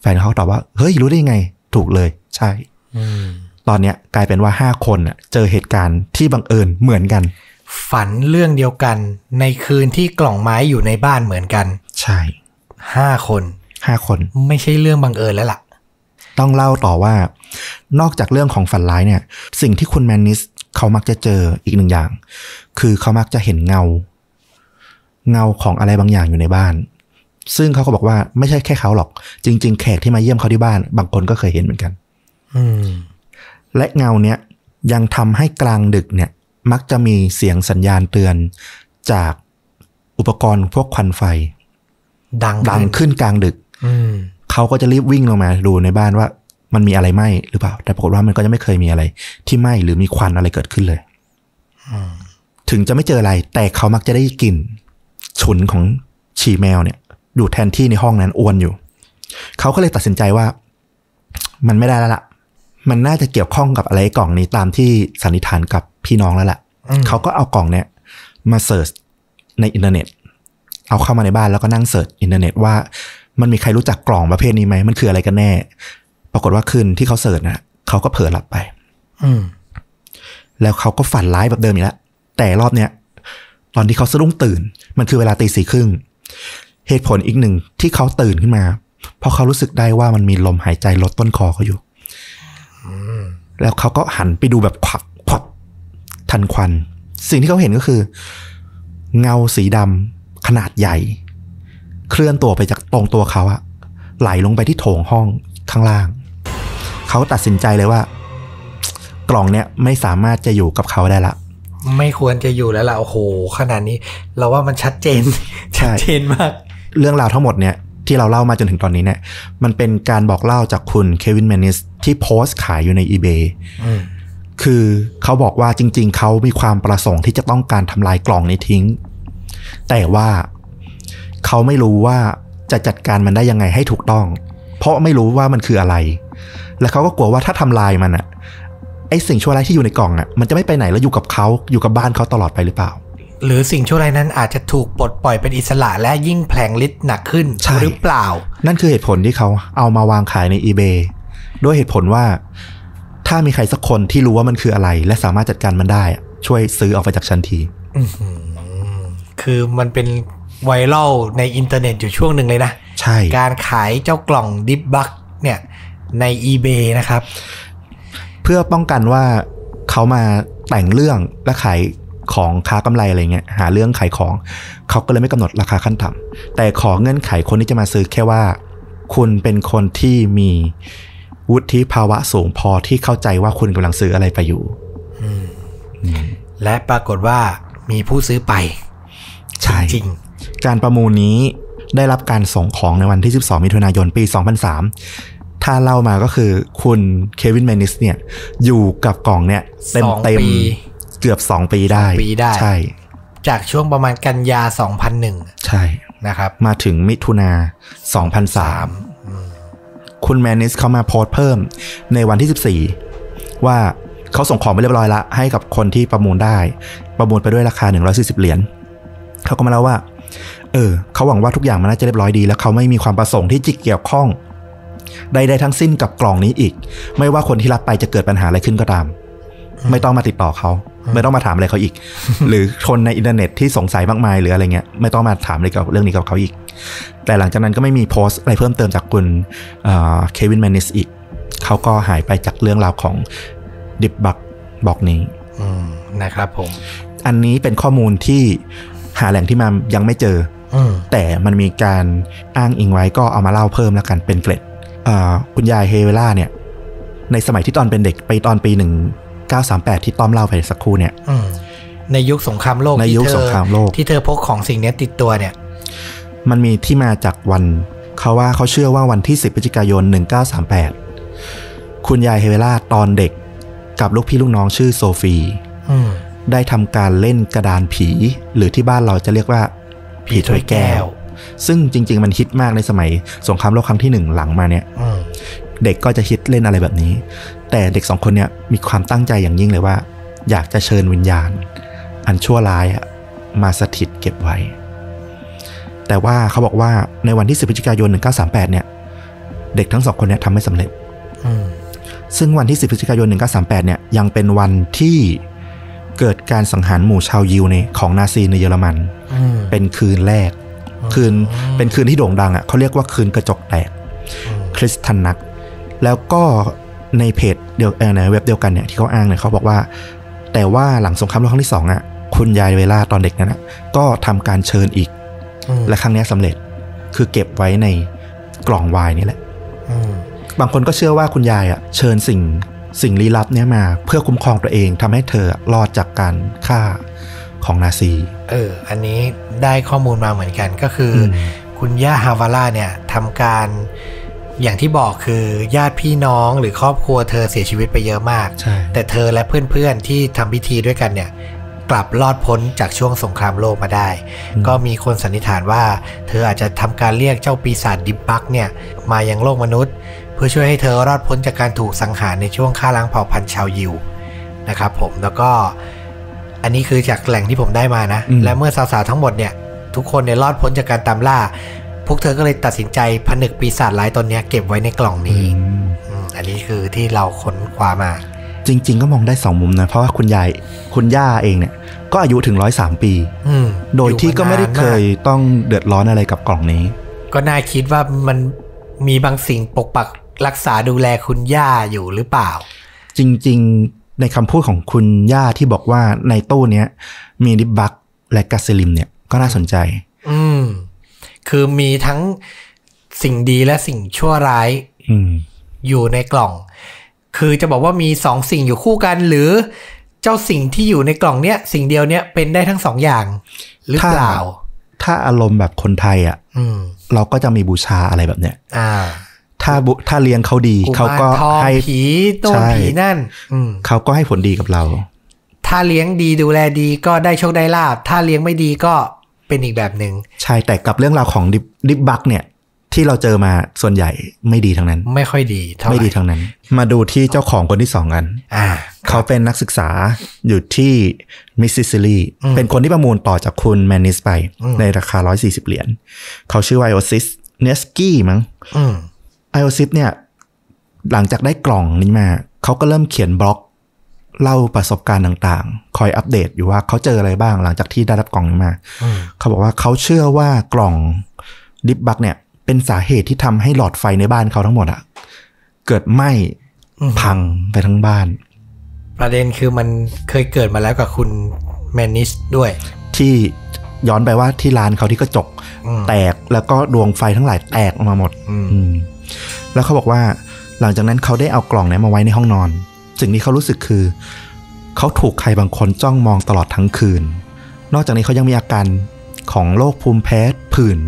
[SPEAKER 1] แฟนเขาตอบว่า เฮ้ย รู้ได้ยังไง ถูกเลย ใช่
[SPEAKER 2] อืม
[SPEAKER 1] ตอนเนี้ยกลายเป็นว่าห้าคนน่ะเจอเหตุการณ์ที่บังเอิญเหมือนกัน
[SPEAKER 2] ฝันเรื่องเดียวกัน ในคืนที่กล่องไม้อยู่ในบ้านเหมือนกัน
[SPEAKER 1] ใช่
[SPEAKER 2] ห้าคน
[SPEAKER 1] ห้าคน
[SPEAKER 2] ไม่ใช่เรื่องบังเอิญแล้วล่ะ
[SPEAKER 1] ต้องเล่าต่อว่า นอกจากเรื่องของฝันร้ายเนี่ย สิ่งที่คุณแมนนิสเขามักจะเจออีกหนึ่งอย่าง คือเขามักจะเห็นเงา เงาของอะไรบางอย่างอยู่ในบ้าน ซึ่งเขาก็บอกว่าไม่ใช่แค่เขาหรอก จริง ๆ แขกที่มาเยี่ยมเขาที่บ้าน บางคนก็เคยเห็นเหมือนกัน
[SPEAKER 2] อืม
[SPEAKER 1] และเงาเนี้ยยังทำให้กลางดึกเนี่ย มักจะมีเสียงสัญญาณเตือนจากอุปกรณ์พวกควันไฟ
[SPEAKER 2] ดัง
[SPEAKER 1] ดังขึ้นกลางดึก
[SPEAKER 2] อืม
[SPEAKER 1] เขาก็จะรีบวิ่งลงมาดูในบ้านว่ามันมีอะไรไหม้หรือเปล่า แต่ปรากฏว่ามันก็จะไม่เคยมีอะไร ที่ไหม้หรือมีควันอะไรเกิดขึ้นเลยถึงจะไม่เจออะไร แต่เขามักจะได้กลิ่น ฉุนของฉี่แมวเนี่ย อยู่แทนที่ในห้องนั้นอวนอยู่ เขาก็เลยตัดสินใจว่า มันไม่ได้แล้วล่ะ มันน่าจะเกี่ยวข้องกับอะไรกล่องนี้ตามที่สันนิษฐานกับพี่น้องแล้วล่ะ
[SPEAKER 2] อืม
[SPEAKER 1] เขาก็เอากล่องเนี่ย มา search ในอินเทอร์เน็ต เอาเข้ามาในบ้านแล้วก็นั่ง search อินเทอร์เน็ตว่ามันมีใครรู้จักกล่องประเภทนี้ไหมมันคืออะไรกันแน่ ปรากฏว่าคืนที่เขา search นะเขาก็เผลอหลับไป
[SPEAKER 2] อืม
[SPEAKER 1] แล้วเขาก็ฝันร้ายแบบเดิมอีกแล้วแต่รอบเนี้ย ตอนที่เขาสะดุ้งตื่น มันคือเวลาตีสี่ครึ่งเหตุผลอีกหนึ่งที่เขาตื่นขึ้นมา เพราะเขารู้สึกได้ว่ามันมีลมหายใจรดต้นคอเขาอยู่แล้วเขาก็หันไปดูแบบขวักขวักทันควัน สิ่งที่เขาเห็นก็คือ เงาสีดำขนาดใหญ่ เคลื่อนตัวไปจากตรงตัวเขาอะไหลลงไปที่โถงห้องข้างล่าง เขาตัดสินใจเลยว่า กล่องเนี้ยไม่สามารถจะอยู่กับเขาได้ละ
[SPEAKER 2] ไม่ควรจะอยู่แล้วล่ะโอ้โหขนาดนี้ เราว่ามันชัดเจน
[SPEAKER 1] ใช่
[SPEAKER 2] ชัดเจนมาก
[SPEAKER 1] เรื่องราวทั้งหมดเนี่ยที่เราเล่ามาจนถึงตอนนี้เนี่ย มันเป็นการบอกเล่าจากคุณเควินแมนนิสที่โพสต์ขายอยู่ใน eBay
[SPEAKER 2] อืม
[SPEAKER 1] คือเขาบอกว่าจริง ๆ เขามีความประสงค์ที่จะต้องการทำลายกล่องนี้ทิ้ง แต่ว่าเขาไม่รู้ว่าจะจัดการมันได้ยังไงให้ถูกต้อง เพราะไม่รู้ว่ามันคืออะไร และเขาก็กลัวว่าถ้าทำลายมันอะ ไอสิ่งชั่วร้ายที่อยู่ในกล่องอะมันจะไม่ไปไหนแล้วอยู่กับเขาอยู่กับบ้านเขาตลอดไปหรือเปล่า
[SPEAKER 2] หรือสิ่งชั่วร้ายนั้นอาจจะถูกปลดปล่อยเป็นอิสระและยิ่งแผลงฤทธิ์หนักขึ้น
[SPEAKER 1] ใช่
[SPEAKER 2] หรือเปล่า
[SPEAKER 1] นั่นคือเหตุผลที่เขาเอามาวางขายใน eBay ด้วยเหตุผลว่า ถ้ามีใครสักคนที่รู้ว่ามันคืออะไร และสามารถจัดการมันได้อะช่วยซื้อออกไปจากฉันที
[SPEAKER 2] คือมันเป็นไวรัลในอินเทอร์เน็ตอยู่ช่วงหนึ่งเลยนะ
[SPEAKER 1] ใช่
[SPEAKER 2] การขายเจ้ากล่องดิฟบักเนี่ยใน eBay นะครับ
[SPEAKER 1] เพื่อป้องกันว่าเขามาแต่งเรื่องและขายของค้ากำไรอะไรเงี้ยหาเรื่องขายของ เขาก็เลยไม่กำหนดราคาขั้นต่ำแต่ขอเงื่อนไขคนที่จะมาซื้อแค่ว่า คุณเป็นคนที่มีวุฒิภาวะสูงพอที่เข้าใจว่าคุณกำลังซื้ออะไรไปอยู่
[SPEAKER 2] และปรากฏว่ามีผู้ซื้อไป
[SPEAKER 1] ใช่
[SPEAKER 2] จริง
[SPEAKER 1] การประมูลนี้ได้รับการส่งของในวันที่ 12 มิถุนายนปี 2003 ถ้าเล่ามาก็คือคุณเควินแมนิสเนี่ย อยู่กับกล่องเนี่ยเต็ม
[SPEAKER 2] สอง
[SPEAKER 1] เต็ม
[SPEAKER 2] ปี
[SPEAKER 1] เกือบ2ปีได้
[SPEAKER 2] สองปีได้
[SPEAKER 1] ใช่
[SPEAKER 2] จากช่วงประมาณกันยา2001
[SPEAKER 1] ใช่
[SPEAKER 2] นะครับ
[SPEAKER 1] มาถึงมิถุนา2003คุณแมนิสเขามาโพสต์เพิ่มในวันที่ 14 ว่าเขาส่งของไปเรียบร้อยละ ให้กับคนที่ประมูลได้ ประมูลไปด้วยราคา 140 เหรียญเขาก็มาเล่าว่า เออเขาหวังว่าทุกอย่างมันน่าจะเรียบร้อยดี แล้วเขาไม่มีความประสงค์ที่จะเกี่ยวข้อง ใดๆทั้งสิ้นกับกล่องนี้อีก ไม่ว่าคนที่รับไปจะเกิดปัญหาอะไรขึ้นก็ตาม ไม่ต้องมาติดต่อเขาไม่ต้องมาถามอะไรเขาอีก หรือคนในอินเทอร์เน็ตที่สงสัยมากมายหรืออะไรเงี้ยไม่ต้องมาถามอะไรกับเรื่องนี้กับเขาอีก แต่หลังจากนั้นก็ไม่มีโพสต์อะไรเพิ่มเติมจากคุณเควินแมนนิสอีกเขาก็หายไปจากเรื่องราวของดิบบักบอกนี้
[SPEAKER 2] อืมนะครับผม
[SPEAKER 1] อันนี้เป็นข้อมูลที่หาแหล่งที่มายังไม่เจอ
[SPEAKER 2] อืม
[SPEAKER 1] แต่มันมีการอ้างอิงไว้ก็เอามาเล่าเพิ่มแล้วกันเป็นเกร็ดอ่า คุณยายเฮเวล่าเนี่ย ในสมัยที่ตอนเป็นเด็กไปตอนปี1938ที่ต้อมเล่าไปสักครู่เนี่ย
[SPEAKER 2] อืมในยุคสงครามโลก
[SPEAKER 1] ใน
[SPEAKER 2] ที่
[SPEAKER 1] ยุค
[SPEAKER 2] เธอ
[SPEAKER 1] สงครามโลก
[SPEAKER 2] ที่เธอพกของสิ่งเนี้ยติดตัวเนี่ย
[SPEAKER 1] มันมีที่มาจากวันเขาว่าเขาเชื่อว่าวันที่10พฤศจิกายน1938คุณยายเฮเวล่าตอนเด็กกับลูกพี่ลูกน้องชื่อโซฟี
[SPEAKER 2] อืม
[SPEAKER 1] ได้ทำการเล่นกระดานผี หรือที่บ้านเราจะเรียกว่า ผีถ้วยแก้ว ซึ่งจริง ๆ มันฮิตมากในสมัยสงครามโลกครั้งที่หนึ่งหลังมาเนี่ย
[SPEAKER 2] อืม
[SPEAKER 1] เด็กก็จะฮิตเล่นอะไรแบบนี้ แต่เด็กสองคนเนี่ยมีความตั้งใจอย่างยิ่งเลยว่า อยากจะเชิญวิญญาณ อันชั่วร้ายอะมาสถิตเก็บไว้ แต่ว่าเขาบอกว่าในวันที่ 10พฤศจิกายน 1938 เนี่ย เด็กทั้งสองคนเนี่ยทำไม่สำเร็จ
[SPEAKER 2] อืม
[SPEAKER 1] ซึ่งวันที่ 10พฤศจิกายน 1938 เนี่ยยังเป็นวันที่เกิดการสังหารหมู่ชาวยิวในของนาซีในเยอรมัน
[SPEAKER 2] อืม
[SPEAKER 1] เป็นคืนแรก คืนเป็นคืนที่โด่งดังอะเขาเรียกว่าคืนกระจกแตก
[SPEAKER 2] อืม
[SPEAKER 1] คริสตันนัก แล้วก็ในเพจเดียวเอ่อในเว็บเดียวกันเนี่ยที่เขาอ้างเนี่ยเขาบอกว่า แต่ว่าหลังสงครามโลกครั้งที่สองอะคุณยายเวลาตอนเด็กนั้นอะก็ทำการเชิญอีก
[SPEAKER 2] อืม
[SPEAKER 1] และครั้งเนี้ยสำเร็จคือเก็บไว้ในกล่องวายนี่แหละ
[SPEAKER 2] อืม
[SPEAKER 1] บางคนก็เชื่อว่าคุณยายอะเชิญสิ่งสิ่งลี้ลับเนี้ยมา เพื่อคุ้มครองตัวเองทำให้เธอรอดจากการฆ่า ของนาซี
[SPEAKER 2] เออ อันนี้ได้ข้อมูลมาเหมือนกันก็คืออ
[SPEAKER 1] ม
[SPEAKER 2] คุณย่าฮาวาร่าเนี่ยทำการอย่างที่บอกคือญาติพี่น้องหรือครอบครัวเธอเสียชีวิตไปเยอะมาก
[SPEAKER 1] ใช่
[SPEAKER 2] แต่เธอและเพื่อนๆที่ทำพิธีด้วยกันเนี่ยกลับรอดพ้นจากช่วงสงครามโลกมาได้ ก็มีคนสันนิษฐานว่า เธออาจจะทำการเรียกเจ้าปีศาจดิบบักเนี่ยมายังโลกมนุษย์ เพื่อช่วยให้เธอรอดพ้นจากการถูกสังหารในช่วงฆ่าล้างเผ่าพันธุ์ชาวยิวนะครับผมแล้วก็ อันนี้คือจากแหล่งที่ผมได้มานะ
[SPEAKER 1] อืม
[SPEAKER 2] และเมื่อสาวๆทั้งหมดเนี่ย ทุกคนเนี่ยรอดพ้นจากการตามล่า พวกเธอก็เลยตัดสินใจผนึกปีศาจร้ายตนเนี้ยเก็บไว้ในกล่องนี้
[SPEAKER 1] อืม
[SPEAKER 2] อืมอันนี้คือที่เราค้นคว้ามา
[SPEAKER 1] จริง ๆ ก็มองได้สองมุมนะ เพราะว่าคุณยายคุณย่าเองเนี่ย ก็อายุถึงร้อยสามปี
[SPEAKER 2] อืม
[SPEAKER 1] โดยที่ก็ไม่ได้
[SPEAKER 2] อานาน
[SPEAKER 1] เคยต้องเดือดร้อนอะไรกับกล่องนี้
[SPEAKER 2] ก็น่าคิดว่ามันมีบางสิ่งปกปักรักษาดูแลคุณย่าอยู่หรือเปล่า
[SPEAKER 1] จริง ๆ ในคำพูดของคุณย่าที่บอกว่าในตู้เนี้ยมีดิบบักและกัสซิลิมเนี่ยก็น่าสนใจ
[SPEAKER 2] อืม คือมีทั้งสิ่งดีและสิ่งชั่วร้าย
[SPEAKER 1] อืม
[SPEAKER 2] อยู่ในกล่อง คือจะบอกว่ามีสองสิ่งอยู่คู่กันหรือ เจ้าสิ่งที่อยู่ในกล่องเนี้ยสิ่งเดียวเนี้ยเป็นได้ทั้งสองอย่าง หรือเปล่า
[SPEAKER 1] ถ้าอารมณ์แบบคนไทยอะ
[SPEAKER 2] อืม
[SPEAKER 1] เราก็จะมีบูชาอะไรแบบเนี้ย
[SPEAKER 2] อ่า
[SPEAKER 1] ถ้าบุถ้าเลี้ยงเขาดี
[SPEAKER 2] กุ
[SPEAKER 1] เขา
[SPEAKER 2] มาร
[SPEAKER 1] ก็
[SPEAKER 2] ทอง
[SPEAKER 1] ให้
[SPEAKER 2] ผีโต้น
[SPEAKER 1] ใช่
[SPEAKER 2] ผีนั่นอืม
[SPEAKER 1] เขาก็ให้ผลดีกับเรา
[SPEAKER 2] ถ้าเลี้ยงดีดูแลดีก็ได้โชคได้ลาบ ถ้าเลี้ยงไม่ดีก็เป็นอีกแบบหนึ่ง
[SPEAKER 1] ใช่แต่กับเรื่องราวของดิบดิบบักเนี่ยที่เราเจอมาส่วนใหญ่ไม่ดีทั้งนั้น
[SPEAKER 2] ไม่ค่อยดีเท่าไหร่
[SPEAKER 1] ไม่ดีทั้งนั้น มาดูที่เจ้าของคนที่สองกัน
[SPEAKER 2] อ่า
[SPEAKER 1] เขาเป็นนักศึกษาอยู่ที่มิสซิสซิลี
[SPEAKER 2] อืม
[SPEAKER 1] เป็นคนที่ประมูลต่อจากคุณแมนนิสไป
[SPEAKER 2] อืม
[SPEAKER 1] ในราคา 140 เหรียญเขาชื่อว่าไอโอซิสเนสกี้มั้ง
[SPEAKER 2] อืม
[SPEAKER 1] ไอโอซิสเนี่ย หลังจากได้กล่องนี้มา เขาก็เริ่มเขียนบล็อก เล่าประสบการณ์ต่างๆ คอยอัปเดตอยู่ว่าเขาเจออะไรบ้างหลังจากที่ได้รับกล่องนี้มา
[SPEAKER 2] อืม
[SPEAKER 1] เขาบอกว่าเขาเชื่อว่ากล่องดิบบักเนี่ย เป็นสาเหตุที่ทำให้หลอดไฟในบ้านเขาทั้งหมดอะเกิดไหม้
[SPEAKER 3] อืม
[SPEAKER 1] พังไปทั้งบ้าน
[SPEAKER 2] ประเด็นคือมันเคยเกิดมาแล้วกับคุณแมนนิสด้วย
[SPEAKER 1] ที่ย้อนไปว่าที่ร้านเขาที่กระจก
[SPEAKER 2] อืม
[SPEAKER 1] แตกแล้วก็ดวงไฟทั้งหลายแตกออกมาหมด
[SPEAKER 2] อืม
[SPEAKER 1] อืม แล้วเขาบอกว่าหลังจากนั้นเขาได้เอากล่องเนี้มาไว้ในห้องนอน สิ่งที่เขารู้สึกคือ เขาถูกใครบางคนจ้องมองตลอดทั้งคืน นอกจากนี้เขายังมีอาการของโรคภูมิแพ้ผื่น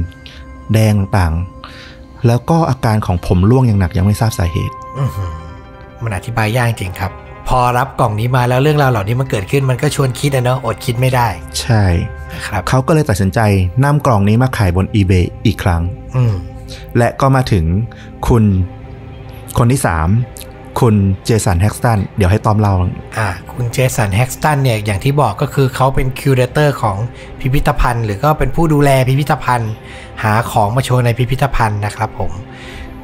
[SPEAKER 1] แดงต่างๆ แล้วก็อาการของผมร่วงอย่างหนักยังไม่ทราบสาเหตุ
[SPEAKER 2] อื้อหือมันอธิบายยากจริงครับ พอรับกล่องนี้มาแล้วเรื่องราวเหล่านี้มันเกิดขึ้นมันก็ชวนคิดอะเนาะอดคิดไม่ได้
[SPEAKER 1] ใช่
[SPEAKER 2] นะครับ
[SPEAKER 1] เขาก็เลยตัดสินใจนำกล่องนี้มาขายบน eBay อีกครั้ง
[SPEAKER 2] อืม
[SPEAKER 1] และก็มาถึงคุณคนที่สามคุณเจสันแฮกสตันเดี๋ยวให้ตอมเล่า
[SPEAKER 2] อ่าคุณเจสันแฮกสตันเนี่ยอย่างที่บอกก็คือเขาเป็น curator ของพิพิธภัณฑ์ หรือก็เป็นผู้ดูแลพิพิธภัณฑ์ หาของมาโชว์ในพิพิธภัณฑ์นะครับผม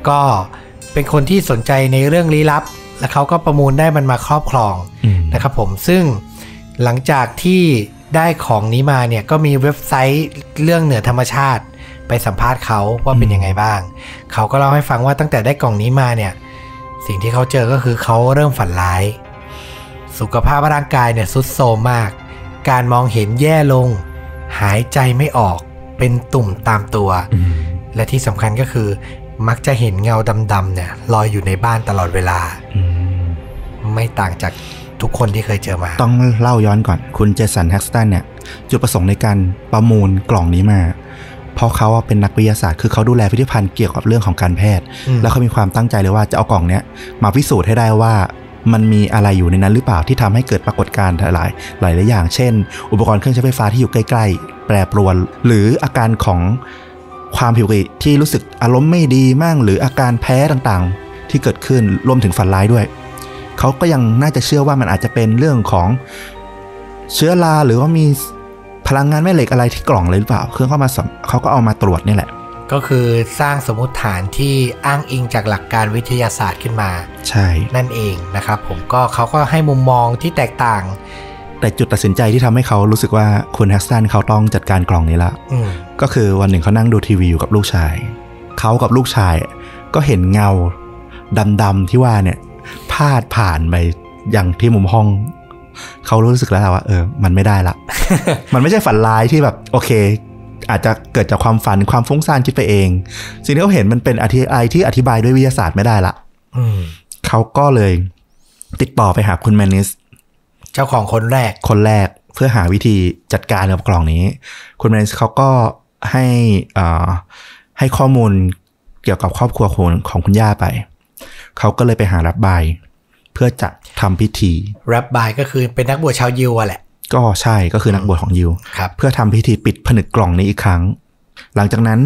[SPEAKER 2] ก็เป็นคนที่สนใจในเรื่องลี้ลับ และเขาก็ประมูลได้มันมาครอบครอง
[SPEAKER 1] อืม
[SPEAKER 2] นะครับผมซึ่งหลังจากที่ได้ของนี้มาเนี่ยก็มีเว็บไซต์เรื่องเหนือธรรมชาติ ไปสัมภาษณ์เขาว่าเป็นยังไงบ้าง เขาก็เล่าให้ฟังว่าตั้งแต่ได้กล่องนี้มาเนี่ย สิ่งที่เขาเจอก็คือเขาเริ่มฝันร้าย สุขภาพร่างกายเนี่ยสุดโทรมมาก การมองเห็นแย่ลง หายใจไม่ออก เป็นตุ่มตามตัว
[SPEAKER 1] อืม
[SPEAKER 2] และที่สำคัญก็คือ มักจะเห็นเงาดำๆเนี่ยลอยอยู่ในบ้านตลอดเวลา
[SPEAKER 1] อืม
[SPEAKER 2] ไม่ต่างจากทุกคนที่เคยเจอมา
[SPEAKER 1] ต้องเล่าย้อนก่อน คุณเจสันแฮกสตันเนี่ย จุดประสงค์ในการประมูลกล่องนี้มา เพราะเขาเป็นนักวิทยาศาสตร์ คือเขาดูแลพิพิธภัณฑ์เกี่ยวกับเรื่องของการแพทย์
[SPEAKER 2] อืม
[SPEAKER 1] แล้วเขามีความตั้งใจเลยว่าจะเอากล่องเนี้ยมาพิสูจน์ให้ได้ว่ามันมีอะไรอยู่ในนั้นหรือเปล่าที่ทำให้เกิดปรากฏการณ์หลายหลายหลายอย่าง เช่น อุปกรณ์เครื่องใช้ไฟฟ้าที่อยู่ใกล้ ๆ แปรปรวน หรืออาการของความผิวปกติที่รู้สึกอารมณ์ไม่ดีมั่ง หรืออาการแพ้ต่างๆ ที่เกิดขึ้นรวมถึงฝันร้ายด้วย เขาก็ยังน่าจะเชื่อว่ามันอาจจะเป็นเรื่องของเชื้อราหรือว่ามี พลังงานแม่เหล็กอะไรที่กล่องเลยหรือเปล่า เครื่องเข้ามาสำเขาก็เอามาตรวจนี่แหละ
[SPEAKER 2] ก็คือสร้างสมมติฐานที่อ้างอิงจากหลักการวิทยาศาสตร์ขึ้นมา
[SPEAKER 1] ใช่
[SPEAKER 2] นั่นเองนะครับผมก็เขาก็ให้มุมมองที่แตกต่าง
[SPEAKER 1] แต่จุดตัดสินใจที่ทำให้เขารู้สึกว่าคุณแฮกสตันเขาต้องจัดการกล่องนี้ละ
[SPEAKER 2] อืม
[SPEAKER 1] ก็คือวันหนึ่งเขานั่งดูทีวีอยู่กับลูกชาย เขากับลูกชาย ก็เห็นเงาดำๆที่ว่าเนี่ยพาดผ่านไปอย่างที่มุมห้อง เขารู้สึกแล้วล่ะว่าเออ มันไม่ได้ละ มันไม่ใช่ฝันร้ายที่แบบ โอเค อาจจะเกิดจากความฝันความฟุ้งซ่านคิดไปเอง สิ่งที่เขาเห็นมันเป็นอธิอะไรที่อธิบายด้วยวิทยาศาสตร์ไม่ได้ละ
[SPEAKER 2] อืม
[SPEAKER 1] เขาก็เลย ติดต่อไปหาคุณแมนนิส
[SPEAKER 2] เจ้าของคนแรก
[SPEAKER 1] คนแรกเพื่อหาวิธีจัดการกับกล่องนี้ คุณแมนเขาก็ให้อ่าให้ข้อมูลเกี่ยวกับครอบครัวของของคุณย่าไป เขาก็เลยไปหารับบายเพื่อจะทำพิธี
[SPEAKER 2] แรปบายก็คือเป็นนักบวชชาวยิวอะแหละ
[SPEAKER 1] ก็ใช่ก็คือนักบวชของยิว
[SPEAKER 2] ครับ
[SPEAKER 1] เพื่อทำพิธีปิดผนึกกล่องนี้อีกครั้ง หลังจากนั้น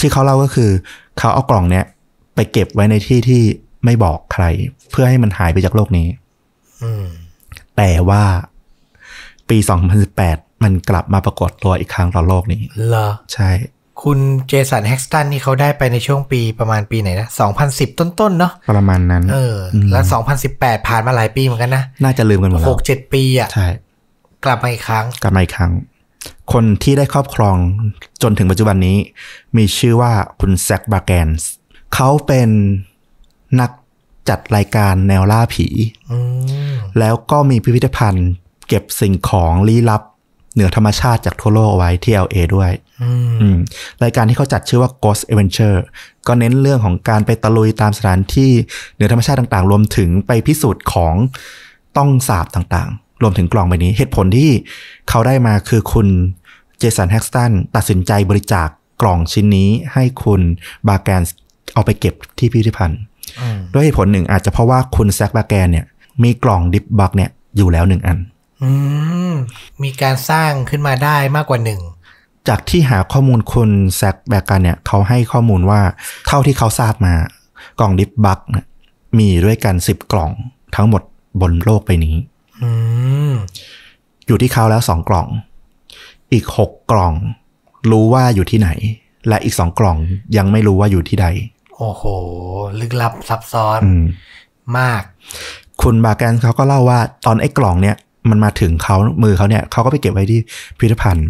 [SPEAKER 1] ที่เขาเล่าก็คือ เขาเอากล่องเนี้ยไปเก็บไว้ในที่ที่ไม่บอกใคร เพื่อให้มันหายไปจากโลกนี้
[SPEAKER 2] อืม
[SPEAKER 1] แต่ว่าปี 2018 มันกลับมาปรากฏตัวอีกครั้งต่อโลกนี้
[SPEAKER 2] เหรอ
[SPEAKER 1] ใช่
[SPEAKER 2] คุณเจสันแฮกสตันนี่เขาได้ไปในช่วงปีประมาณปีไหนนะ 2010 ต้นๆ เนาะ
[SPEAKER 1] ประมาณนั้น
[SPEAKER 2] เอออ
[SPEAKER 1] ม
[SPEAKER 2] แล้ว 2018 ผ่านมาหลายปีเหมือนกันนะ
[SPEAKER 1] น่าจะลืมกันหมดแล้
[SPEAKER 2] ห
[SPEAKER 1] ว
[SPEAKER 2] กเจ็ดปีอะ
[SPEAKER 1] ใช่
[SPEAKER 2] กลับมาอีกครั้ง
[SPEAKER 1] กลับมาอีกครั้ง คนที่ได้ครอบครองจนถึงปัจจุบันนี้ มีชื่อว่าคุณแซคบาแกนส์เขาเป็นนักจัดรายการแนวล่าผี
[SPEAKER 2] อืม
[SPEAKER 1] แล้วก็มีพิพิธภัณฑ์ เก็บสิ่งของลี้ลับ เหนือธรรมชาติจากทั่วโลกเอาไว้ที่ LA ด้วย
[SPEAKER 2] อืม
[SPEAKER 1] อืม รายการที่เขาจัดชื่อว่า Ghost Adventure ก็เน้นเรื่องของการไปตะลุยตามสถานที่เหนือธรรมชาติต่างๆ รวมถึงไปพิสูจน์ของต้องสาบต่างๆ รวมถึงกล่องใบนี้ เหตุผลที่เขาได้มาคือคุณเจสันแฮกสตันตัดสินใจบริจาคกล่องชิ้นนี้ให้คุณบาแกนเอาไปเก็บที่พิพิธภัณฑ์
[SPEAKER 2] อืม
[SPEAKER 1] ด้วยเหตุผลหนึ่งอาจจะเพราะว่าคุณแซคบาแกนเนี่ย มีกล่องดิฟบักเนี่ยอยู่แล้วหนึ่งอัน
[SPEAKER 2] อืมมีการสร้างขึ้นมาได้มากกว่าหนึ่ง
[SPEAKER 1] จากที่หาข้อมูลคุณแซคแบกกันเนี่ยเขาให้ข้อมูลว่าเท่าที่เขาทราบมากล่องดิฟบักเนี่ยมีด้วยกันสิบกล่องทั้งหมดบนโลกใบนี้
[SPEAKER 2] อืม
[SPEAKER 1] อยู่ที่เขาแล้วสองกล่อง อีกหกกล่อง รู้ว่าอยู่ที่ไหน และอีกสองกล่องยังไม่รู้ว่าอยู่ที่ใด
[SPEAKER 2] โอ้โห ลึกลับซับซ้อน
[SPEAKER 1] อืม
[SPEAKER 2] มาก
[SPEAKER 1] คุณบาแกนเขาก็เล่าว่า ตอนไอ้กล่องเนี่ย มันมาถึงเขามือเขาเนี่ยเขาก็ไปเก็บไว้ที่พิพิธภัณฑ์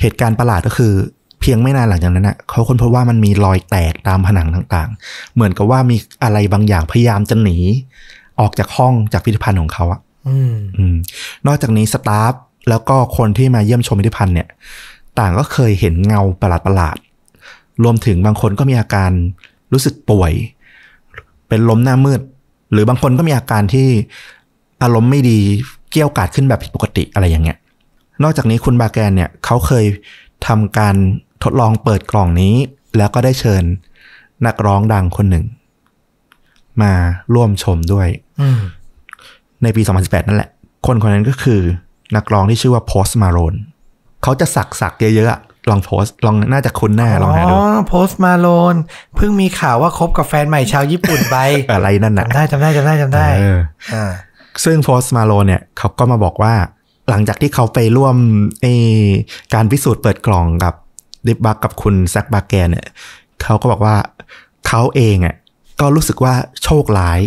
[SPEAKER 1] เหตุการณ์ประหลาดก็คือเพียงไม่นานหลังจากนั้นอะเขาค้นพบว่ามันมีรอยแตกตามผนังต่างๆ เหมือนกับว่ามีอะไรบางอย่างพยายามจะหนี ออกจากห้องจากพิพิธภัณฑ์ของเขาอะ
[SPEAKER 2] อืม
[SPEAKER 1] อืมนอกจากนี้สตาฟแล้วก็คนที่มาเยี่ยมชมพิพิธภัณฑ์เนี่ย ต่างก็เคยเห็นเงาประหลาดๆรวมถึงบางคนก็มีอาการรู้สึกป่วย เป็นลมหน้ามืด หรือบางคนก็มีอาการที่อารมณ์ไม่ดีเกี่ยวกาดขึ้นแบบผิดปกติอะไรอย่างเงี้ย นอกจากนี้คุณบาแกนเนี่ยเขาเคยทำการทดลองเปิดกล่องนี้ แล้วก็ได้เชิญนักร้องดังคนหนึ่ง มาร่วมชมด้วย
[SPEAKER 2] อืม
[SPEAKER 1] ในปี 2018 นั่นแหละ คนคนนั้นก็คือ นักร้องที่ชื่อว่าโพสมาโรนเขาจะสักสักเยอะๆอะลองโพสลองน่าจะคุ้นหน้าลองหาดู
[SPEAKER 2] อ๋อโพสต์มาโลนเพิ่งมีข่าวว่าคบกับแฟนใหม่ชาวญี่ปุ่นไป
[SPEAKER 1] อะไรนั่นน่ะ
[SPEAKER 2] จำได้จำได้จำได้จำได้
[SPEAKER 1] เออ
[SPEAKER 2] อ่า
[SPEAKER 1] ซึ่งโพสมาโรนเนี่ยเขาก็มาบอกว่า หลังจากที่เขาไปร่วมไอการพิสูจน์เปิดกล่องกับดิบบักกับคุณแซคบาแกนเนี่ยเขาก็บอกว่าเขาเองอะก็รู้สึกว่าโชคร้าย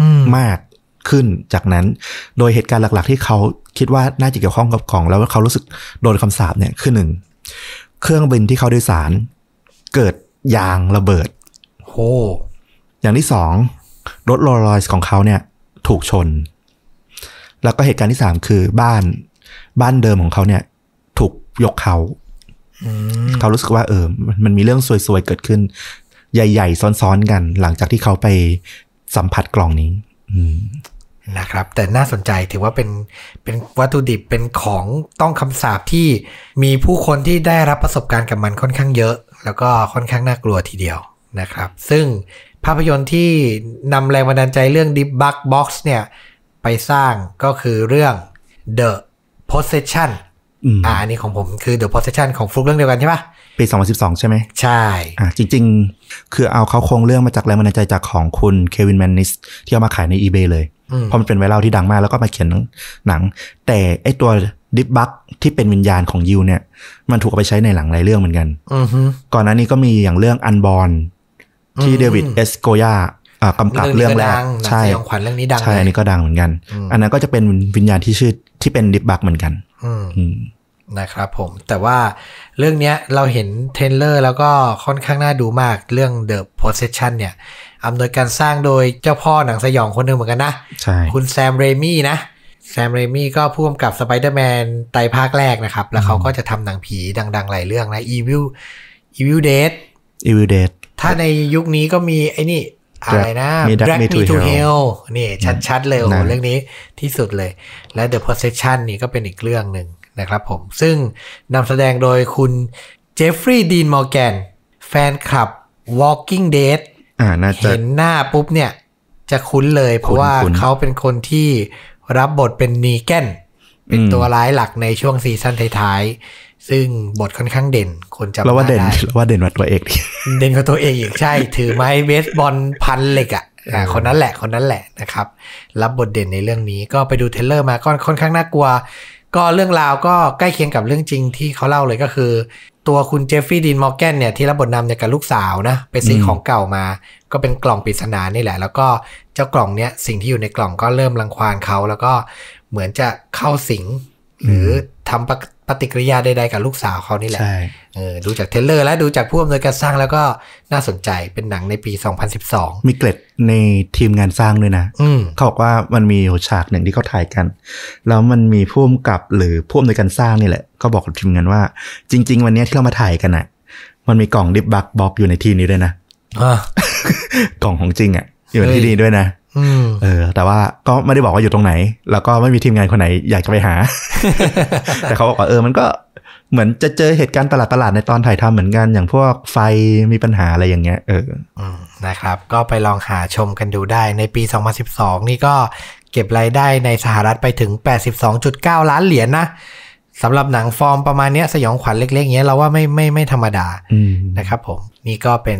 [SPEAKER 2] อืม
[SPEAKER 1] มากขึ้นจากนั้น โดยเหตุการณ์หลัก ๆ ที่เขาคิดว่าน่าจะเกี่ยวข้องกับกล่อง แล้วเขารู้สึกโดนคำสาปเนี่ยคือหนึ่งเครื่องบินที่เขาโดยสาร เกิดยางระเบิด
[SPEAKER 2] โห
[SPEAKER 1] อย่างที่สองรถโรลลอยส์ของเขาเนี่ย ถูกชน แล้วก็เหตุการณ์ที่สามคือบ้านบ้านเดิมของเขาเนี่ย ถูกยกเขา
[SPEAKER 2] อืม
[SPEAKER 1] เขารู้สึกว่าเออมันมันมีเรื่องซวยๆเกิดขึ้น ใหญ่ ๆ ซ้อนๆกัน หลังจากที่เขาไปสัมผัสกล่องนี้อืม
[SPEAKER 2] นะครับ แต่น่าสนใจถือว่าเป็นเป็นวัตถุดิบเป็นของต้องคำสาปที่มีผู้คนที่ได้รับประสบการณ์กับมันค่อนข้างเยอะ แล้วก็ค่อนข้างน่ากลัวทีเดียวนะครับ ซึ่งภาพยนตร์ที่นำแรงบันดาลใจเรื่อง Deep Bug Box เนี่ย ไปสร้างก็คือเรื่อง The Possession
[SPEAKER 1] อืม
[SPEAKER 2] อ่าอันนี้ของผมคือ The Possession ของฟลุกเรื่องเดียวกันใช่ปะ
[SPEAKER 1] ปี 2012 ใช่ไหม
[SPEAKER 2] ใช่
[SPEAKER 1] อะจริง ๆ คือเอาเขาโครงเรื่องมาจากแรงบันดาลใจจากของคุณเควินแมนนิสที่เอามาขายใน eBay เลย
[SPEAKER 2] อืม
[SPEAKER 1] เพราะมันเป็นไวรัลที่ดังมากแล้วก็มาเขียนหนัง แต่ไอตัวดิบบักที่เป็นวิญญาณของยิวเนี่ย มันถูกเอาไปใช้ในหลังหลายเรื่องเหมือนกัน
[SPEAKER 2] อือฮึ
[SPEAKER 1] ก่อนหน้านี้ก็มีอย่างเรื่องอันบอ n ที่
[SPEAKER 2] อืม
[SPEAKER 1] เดวิดเอสโกยาอ่า กำกับเรื่องแรก
[SPEAKER 2] นี้ดังหนัง
[SPEAKER 1] ใช่
[SPEAKER 2] สยองขวัญเรื่องนี้ดัง
[SPEAKER 1] ใช่
[SPEAKER 2] เลย
[SPEAKER 1] อันนี้ก็ดังเหมือนกัน
[SPEAKER 2] อืม
[SPEAKER 1] อันนั้นก็จะเป็นวิญญาณที่ชื่อที่เป็นดิบบักเหมือนกัน
[SPEAKER 2] อืม
[SPEAKER 1] อืม
[SPEAKER 2] นะครับผมแต่ว่าเรื่องเนี้ยเราเห็น trailer แล้วก็ค่อนข้างน่าดูมากเรื่อง The Possession เนี่ยอำนวยการสร้างโดยเจ้าพ่อหนังสยองคนหนึ่งเหมือนกันนะ
[SPEAKER 1] ใช่
[SPEAKER 2] คุณแซมเรมี่นะแซมเรมี่ก็พ่วงกับสไปเดอร์แมนไตรภาคแรกนะครับ แล้วเขาก็จะทำหนังผีดัง ๆ หลายเรื่องนะ Evil Evil Dead
[SPEAKER 1] อีวิเดต
[SPEAKER 2] ถ้าในยุคนี้ก็มีไอ้นี่ อะไรนะ
[SPEAKER 1] มี Drag
[SPEAKER 2] Drag
[SPEAKER 1] Me
[SPEAKER 2] Me
[SPEAKER 1] to
[SPEAKER 2] to
[SPEAKER 1] Hell
[SPEAKER 2] Hell นี่ชัดๆเลยโอ้โห
[SPEAKER 1] นะ
[SPEAKER 2] เรื่องนี้ที่สุดเลย และ The Possession นี่ก็เป็นอีกเรื่องหนึ่งนะครับผม ซึ่งนำแสดงโดยคุณเจฟฟรีย์ดีนมอร์แกนแฟนคลับ Walking Dead
[SPEAKER 1] อ่าน่าจะ
[SPEAKER 2] เห็นหน้าปุ๊บเนี่ย จะคุ้นเลยเพราะว่า
[SPEAKER 1] คุ้นๆ
[SPEAKER 2] เขาเป็นคนที่รับบทเป็นนีแกนเป็น
[SPEAKER 1] อืม
[SPEAKER 2] ตัวร้ายหลักในช่วงซีซั่นท้ายๆ ซึ่งบทค่อนข้างเด่น คนจำ
[SPEAKER 1] เราว่า
[SPEAKER 2] ห
[SPEAKER 1] เด่น
[SPEAKER 2] ได้
[SPEAKER 1] เราว่าเด่นกว่าตัวเอกดิ
[SPEAKER 2] เด่นกว่าตัวเอกอีกใช่ ถือไม้เบสบอลพันเหล็กอะอ่าคนนั้นแหละคนนั้นแหละนะครับ รับบทเด่นในเรื่องนี้ก็ไปดู trailer มาก็ค่อนข้างน่ากลัว ก็เรื่องราวก็ใกล้เคียงกับเรื่องจริงที่เขาเล่าเลยก็คือ ตัวคุณเจฟฟี่ดีนมอร์แกนเนี่ยที่รับบทนำเนี่ยกับลูกสาวนะไปซื้อของเก่ามา ก็เป็นกล่องปริศนานี่แหละ แล้วก็เจ้ากล่องเนี้ยสิ่งที่อยู่ในกล่องก็เริ่มรังควานเขาแล้วก็เหมือนจะเข้าสิงหรือทำ ปฏิปฏิกิริยาใดๆกับลูกสาวเขานี่แหละ
[SPEAKER 1] ใช่
[SPEAKER 2] เออดูจาก trailer และดูจากผู้อำนวยการสร้างแล้วก็น่าสนใจเป็นหนังในปี 2012
[SPEAKER 1] มีเกร็ดในทีมงานสร้างด้วยนะ
[SPEAKER 2] อืม
[SPEAKER 1] เขาบอกว่ามันมีอยู่ฉากหนึ่งที่เขาถ่ายกัน แล้วมันมีผู้กำกับหรือผู้อำนวยการสร้างนี่แหละก็บอกกับทีมงานว่า จริง ๆ วันเนี้ยที่เรามาถ่ายกันอะ มันมีกล่อง Dybbuk Box อยู่ในทีมนี้ด้วยนะ
[SPEAKER 2] อะ
[SPEAKER 1] กล่องของจริงอะอยู่ใน
[SPEAKER 2] เฮ้ย
[SPEAKER 1] ที่นี้ด้วยนะ
[SPEAKER 2] อืม
[SPEAKER 1] เออ แต่ว่าก็ไม่ได้บอกว่าอยู่ตรงไหน แล้วก็ไม่มีทีมงานคนไหนอยากจะไปหา แต่เขาบอกว่าเออมันก็เหมือนจะเจอเหตุการณ์ประหลาดๆในตอนถ่ายทำเหมือนกัน อย่างพวกไฟมีปัญหาอะไรอย่างเงี้ยเออ
[SPEAKER 2] อืมนะครับ ก็ไปลองหาชมกันดูได้ในปี 2012 นี่ก็เก็บรายได้ในสหรัฐไปถึง 82.9 ล้านเหรียญนะสำหรับหนังฟอร์มประมาณเนี้ยสยองขวัญเล็กๆเงี้ยเราว่าไม่ไม่ไม่ธรรมดา
[SPEAKER 1] อืม
[SPEAKER 2] นะครับผม นี่ก็เป็น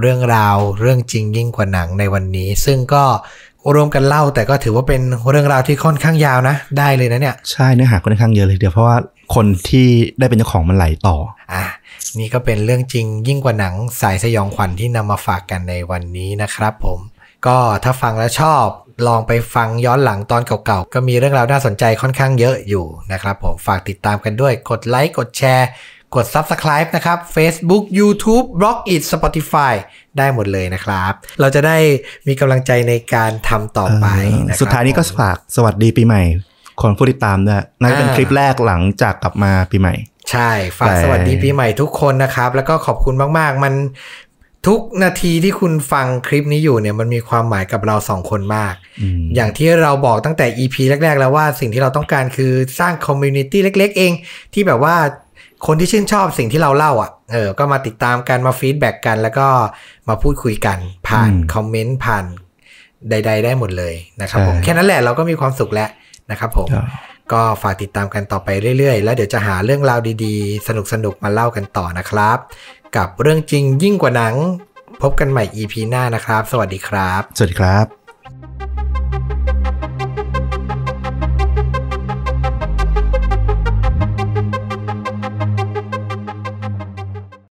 [SPEAKER 2] เรื่องราวเรื่องจริงยิ่งกว่าหนังในวันนี้ ซึ่งก็รวมกันเล่าแต่ก็ถือว่าเป็นเรื่องราวที่ค่อนข้างยาวนะ ได้เลยนะเนี่ย
[SPEAKER 1] ใช่เนื้อหาค่อนข้างเยอะเลยเดียวเพราะว่าคนที่ได้เป็นเจ้าของมันไหลต่อ
[SPEAKER 2] อะนี่ก็เป็นเรื่องจริงยิ่งกว่าหนังสายสยองขวัญที่นำมาฝากกันในวันนี้นะครับผม ก็ถ้าฟังแล้วชอบลองไปฟังย้อนหลังตอนเก่าๆ ก็มีเรื่องราวน่าสนใจค่อนข้างเยอะอยู่นะครับผมฝากติดตามกันด้วยกดไลค์กดแชร์ กด Subscribe นะครับ Facebook YouTube b l o g i t Spotify ได้หมดเลยนะครับ เราจะได้มีกำลังใจในการทำต่อไปนะครับ
[SPEAKER 1] สุดท้ายนี้ก็
[SPEAKER 2] ผม
[SPEAKER 1] ฝากสวัสดีปีใหม่คนผู้ติดตามด้วยน่าจะเป็น
[SPEAKER 2] อ่า
[SPEAKER 1] คลิปแรกหลังจากกลับมาปีใหม่
[SPEAKER 2] ใช่ ฝาก
[SPEAKER 1] แต่
[SPEAKER 2] สวัสดีปีใหม่ทุกคนนะครับ แล้วก็ขอบคุณมากๆ มันทุกนาทีที่คุณฟังคลิปนี้อยู่เนี่ยมันมีความหมายกับเราสองคนมาก
[SPEAKER 1] อืม
[SPEAKER 2] อย่างที่เราบอกตั้งแต่ EP แรก ๆ แล้วว่าสิ่งที่เราต้องการคือสร้าง community เล็ก ๆ เอง ที่แบบว่า คนที่ชื่นชอบสิ่งที่เราเล่าอะ เออ ก็มาติดตามกันมา feedback กัน แล้วก็มาพูดคุยกัน ผ่าน
[SPEAKER 1] อืม
[SPEAKER 2] comment ผ่านใด ๆ ได้หมดเลยนะครับผม
[SPEAKER 1] ใช่
[SPEAKER 2] แค่นั้นแหละเราก็มีความสุขแล้วนะครับผม
[SPEAKER 1] ครับ
[SPEAKER 2] ก็ฝากติดตามกันต่อไปเรื่อยๆ แล้วเดี๋ยวจะหาเรื่องราวดีๆ สนุกๆ มาเล่ากันต่อนะครับ กับเรื่องจริงยิ่งกว่าหนัง พบกันใหม่ EP หน้านะครับ สวัสดีครับ
[SPEAKER 1] สวัสดีครับ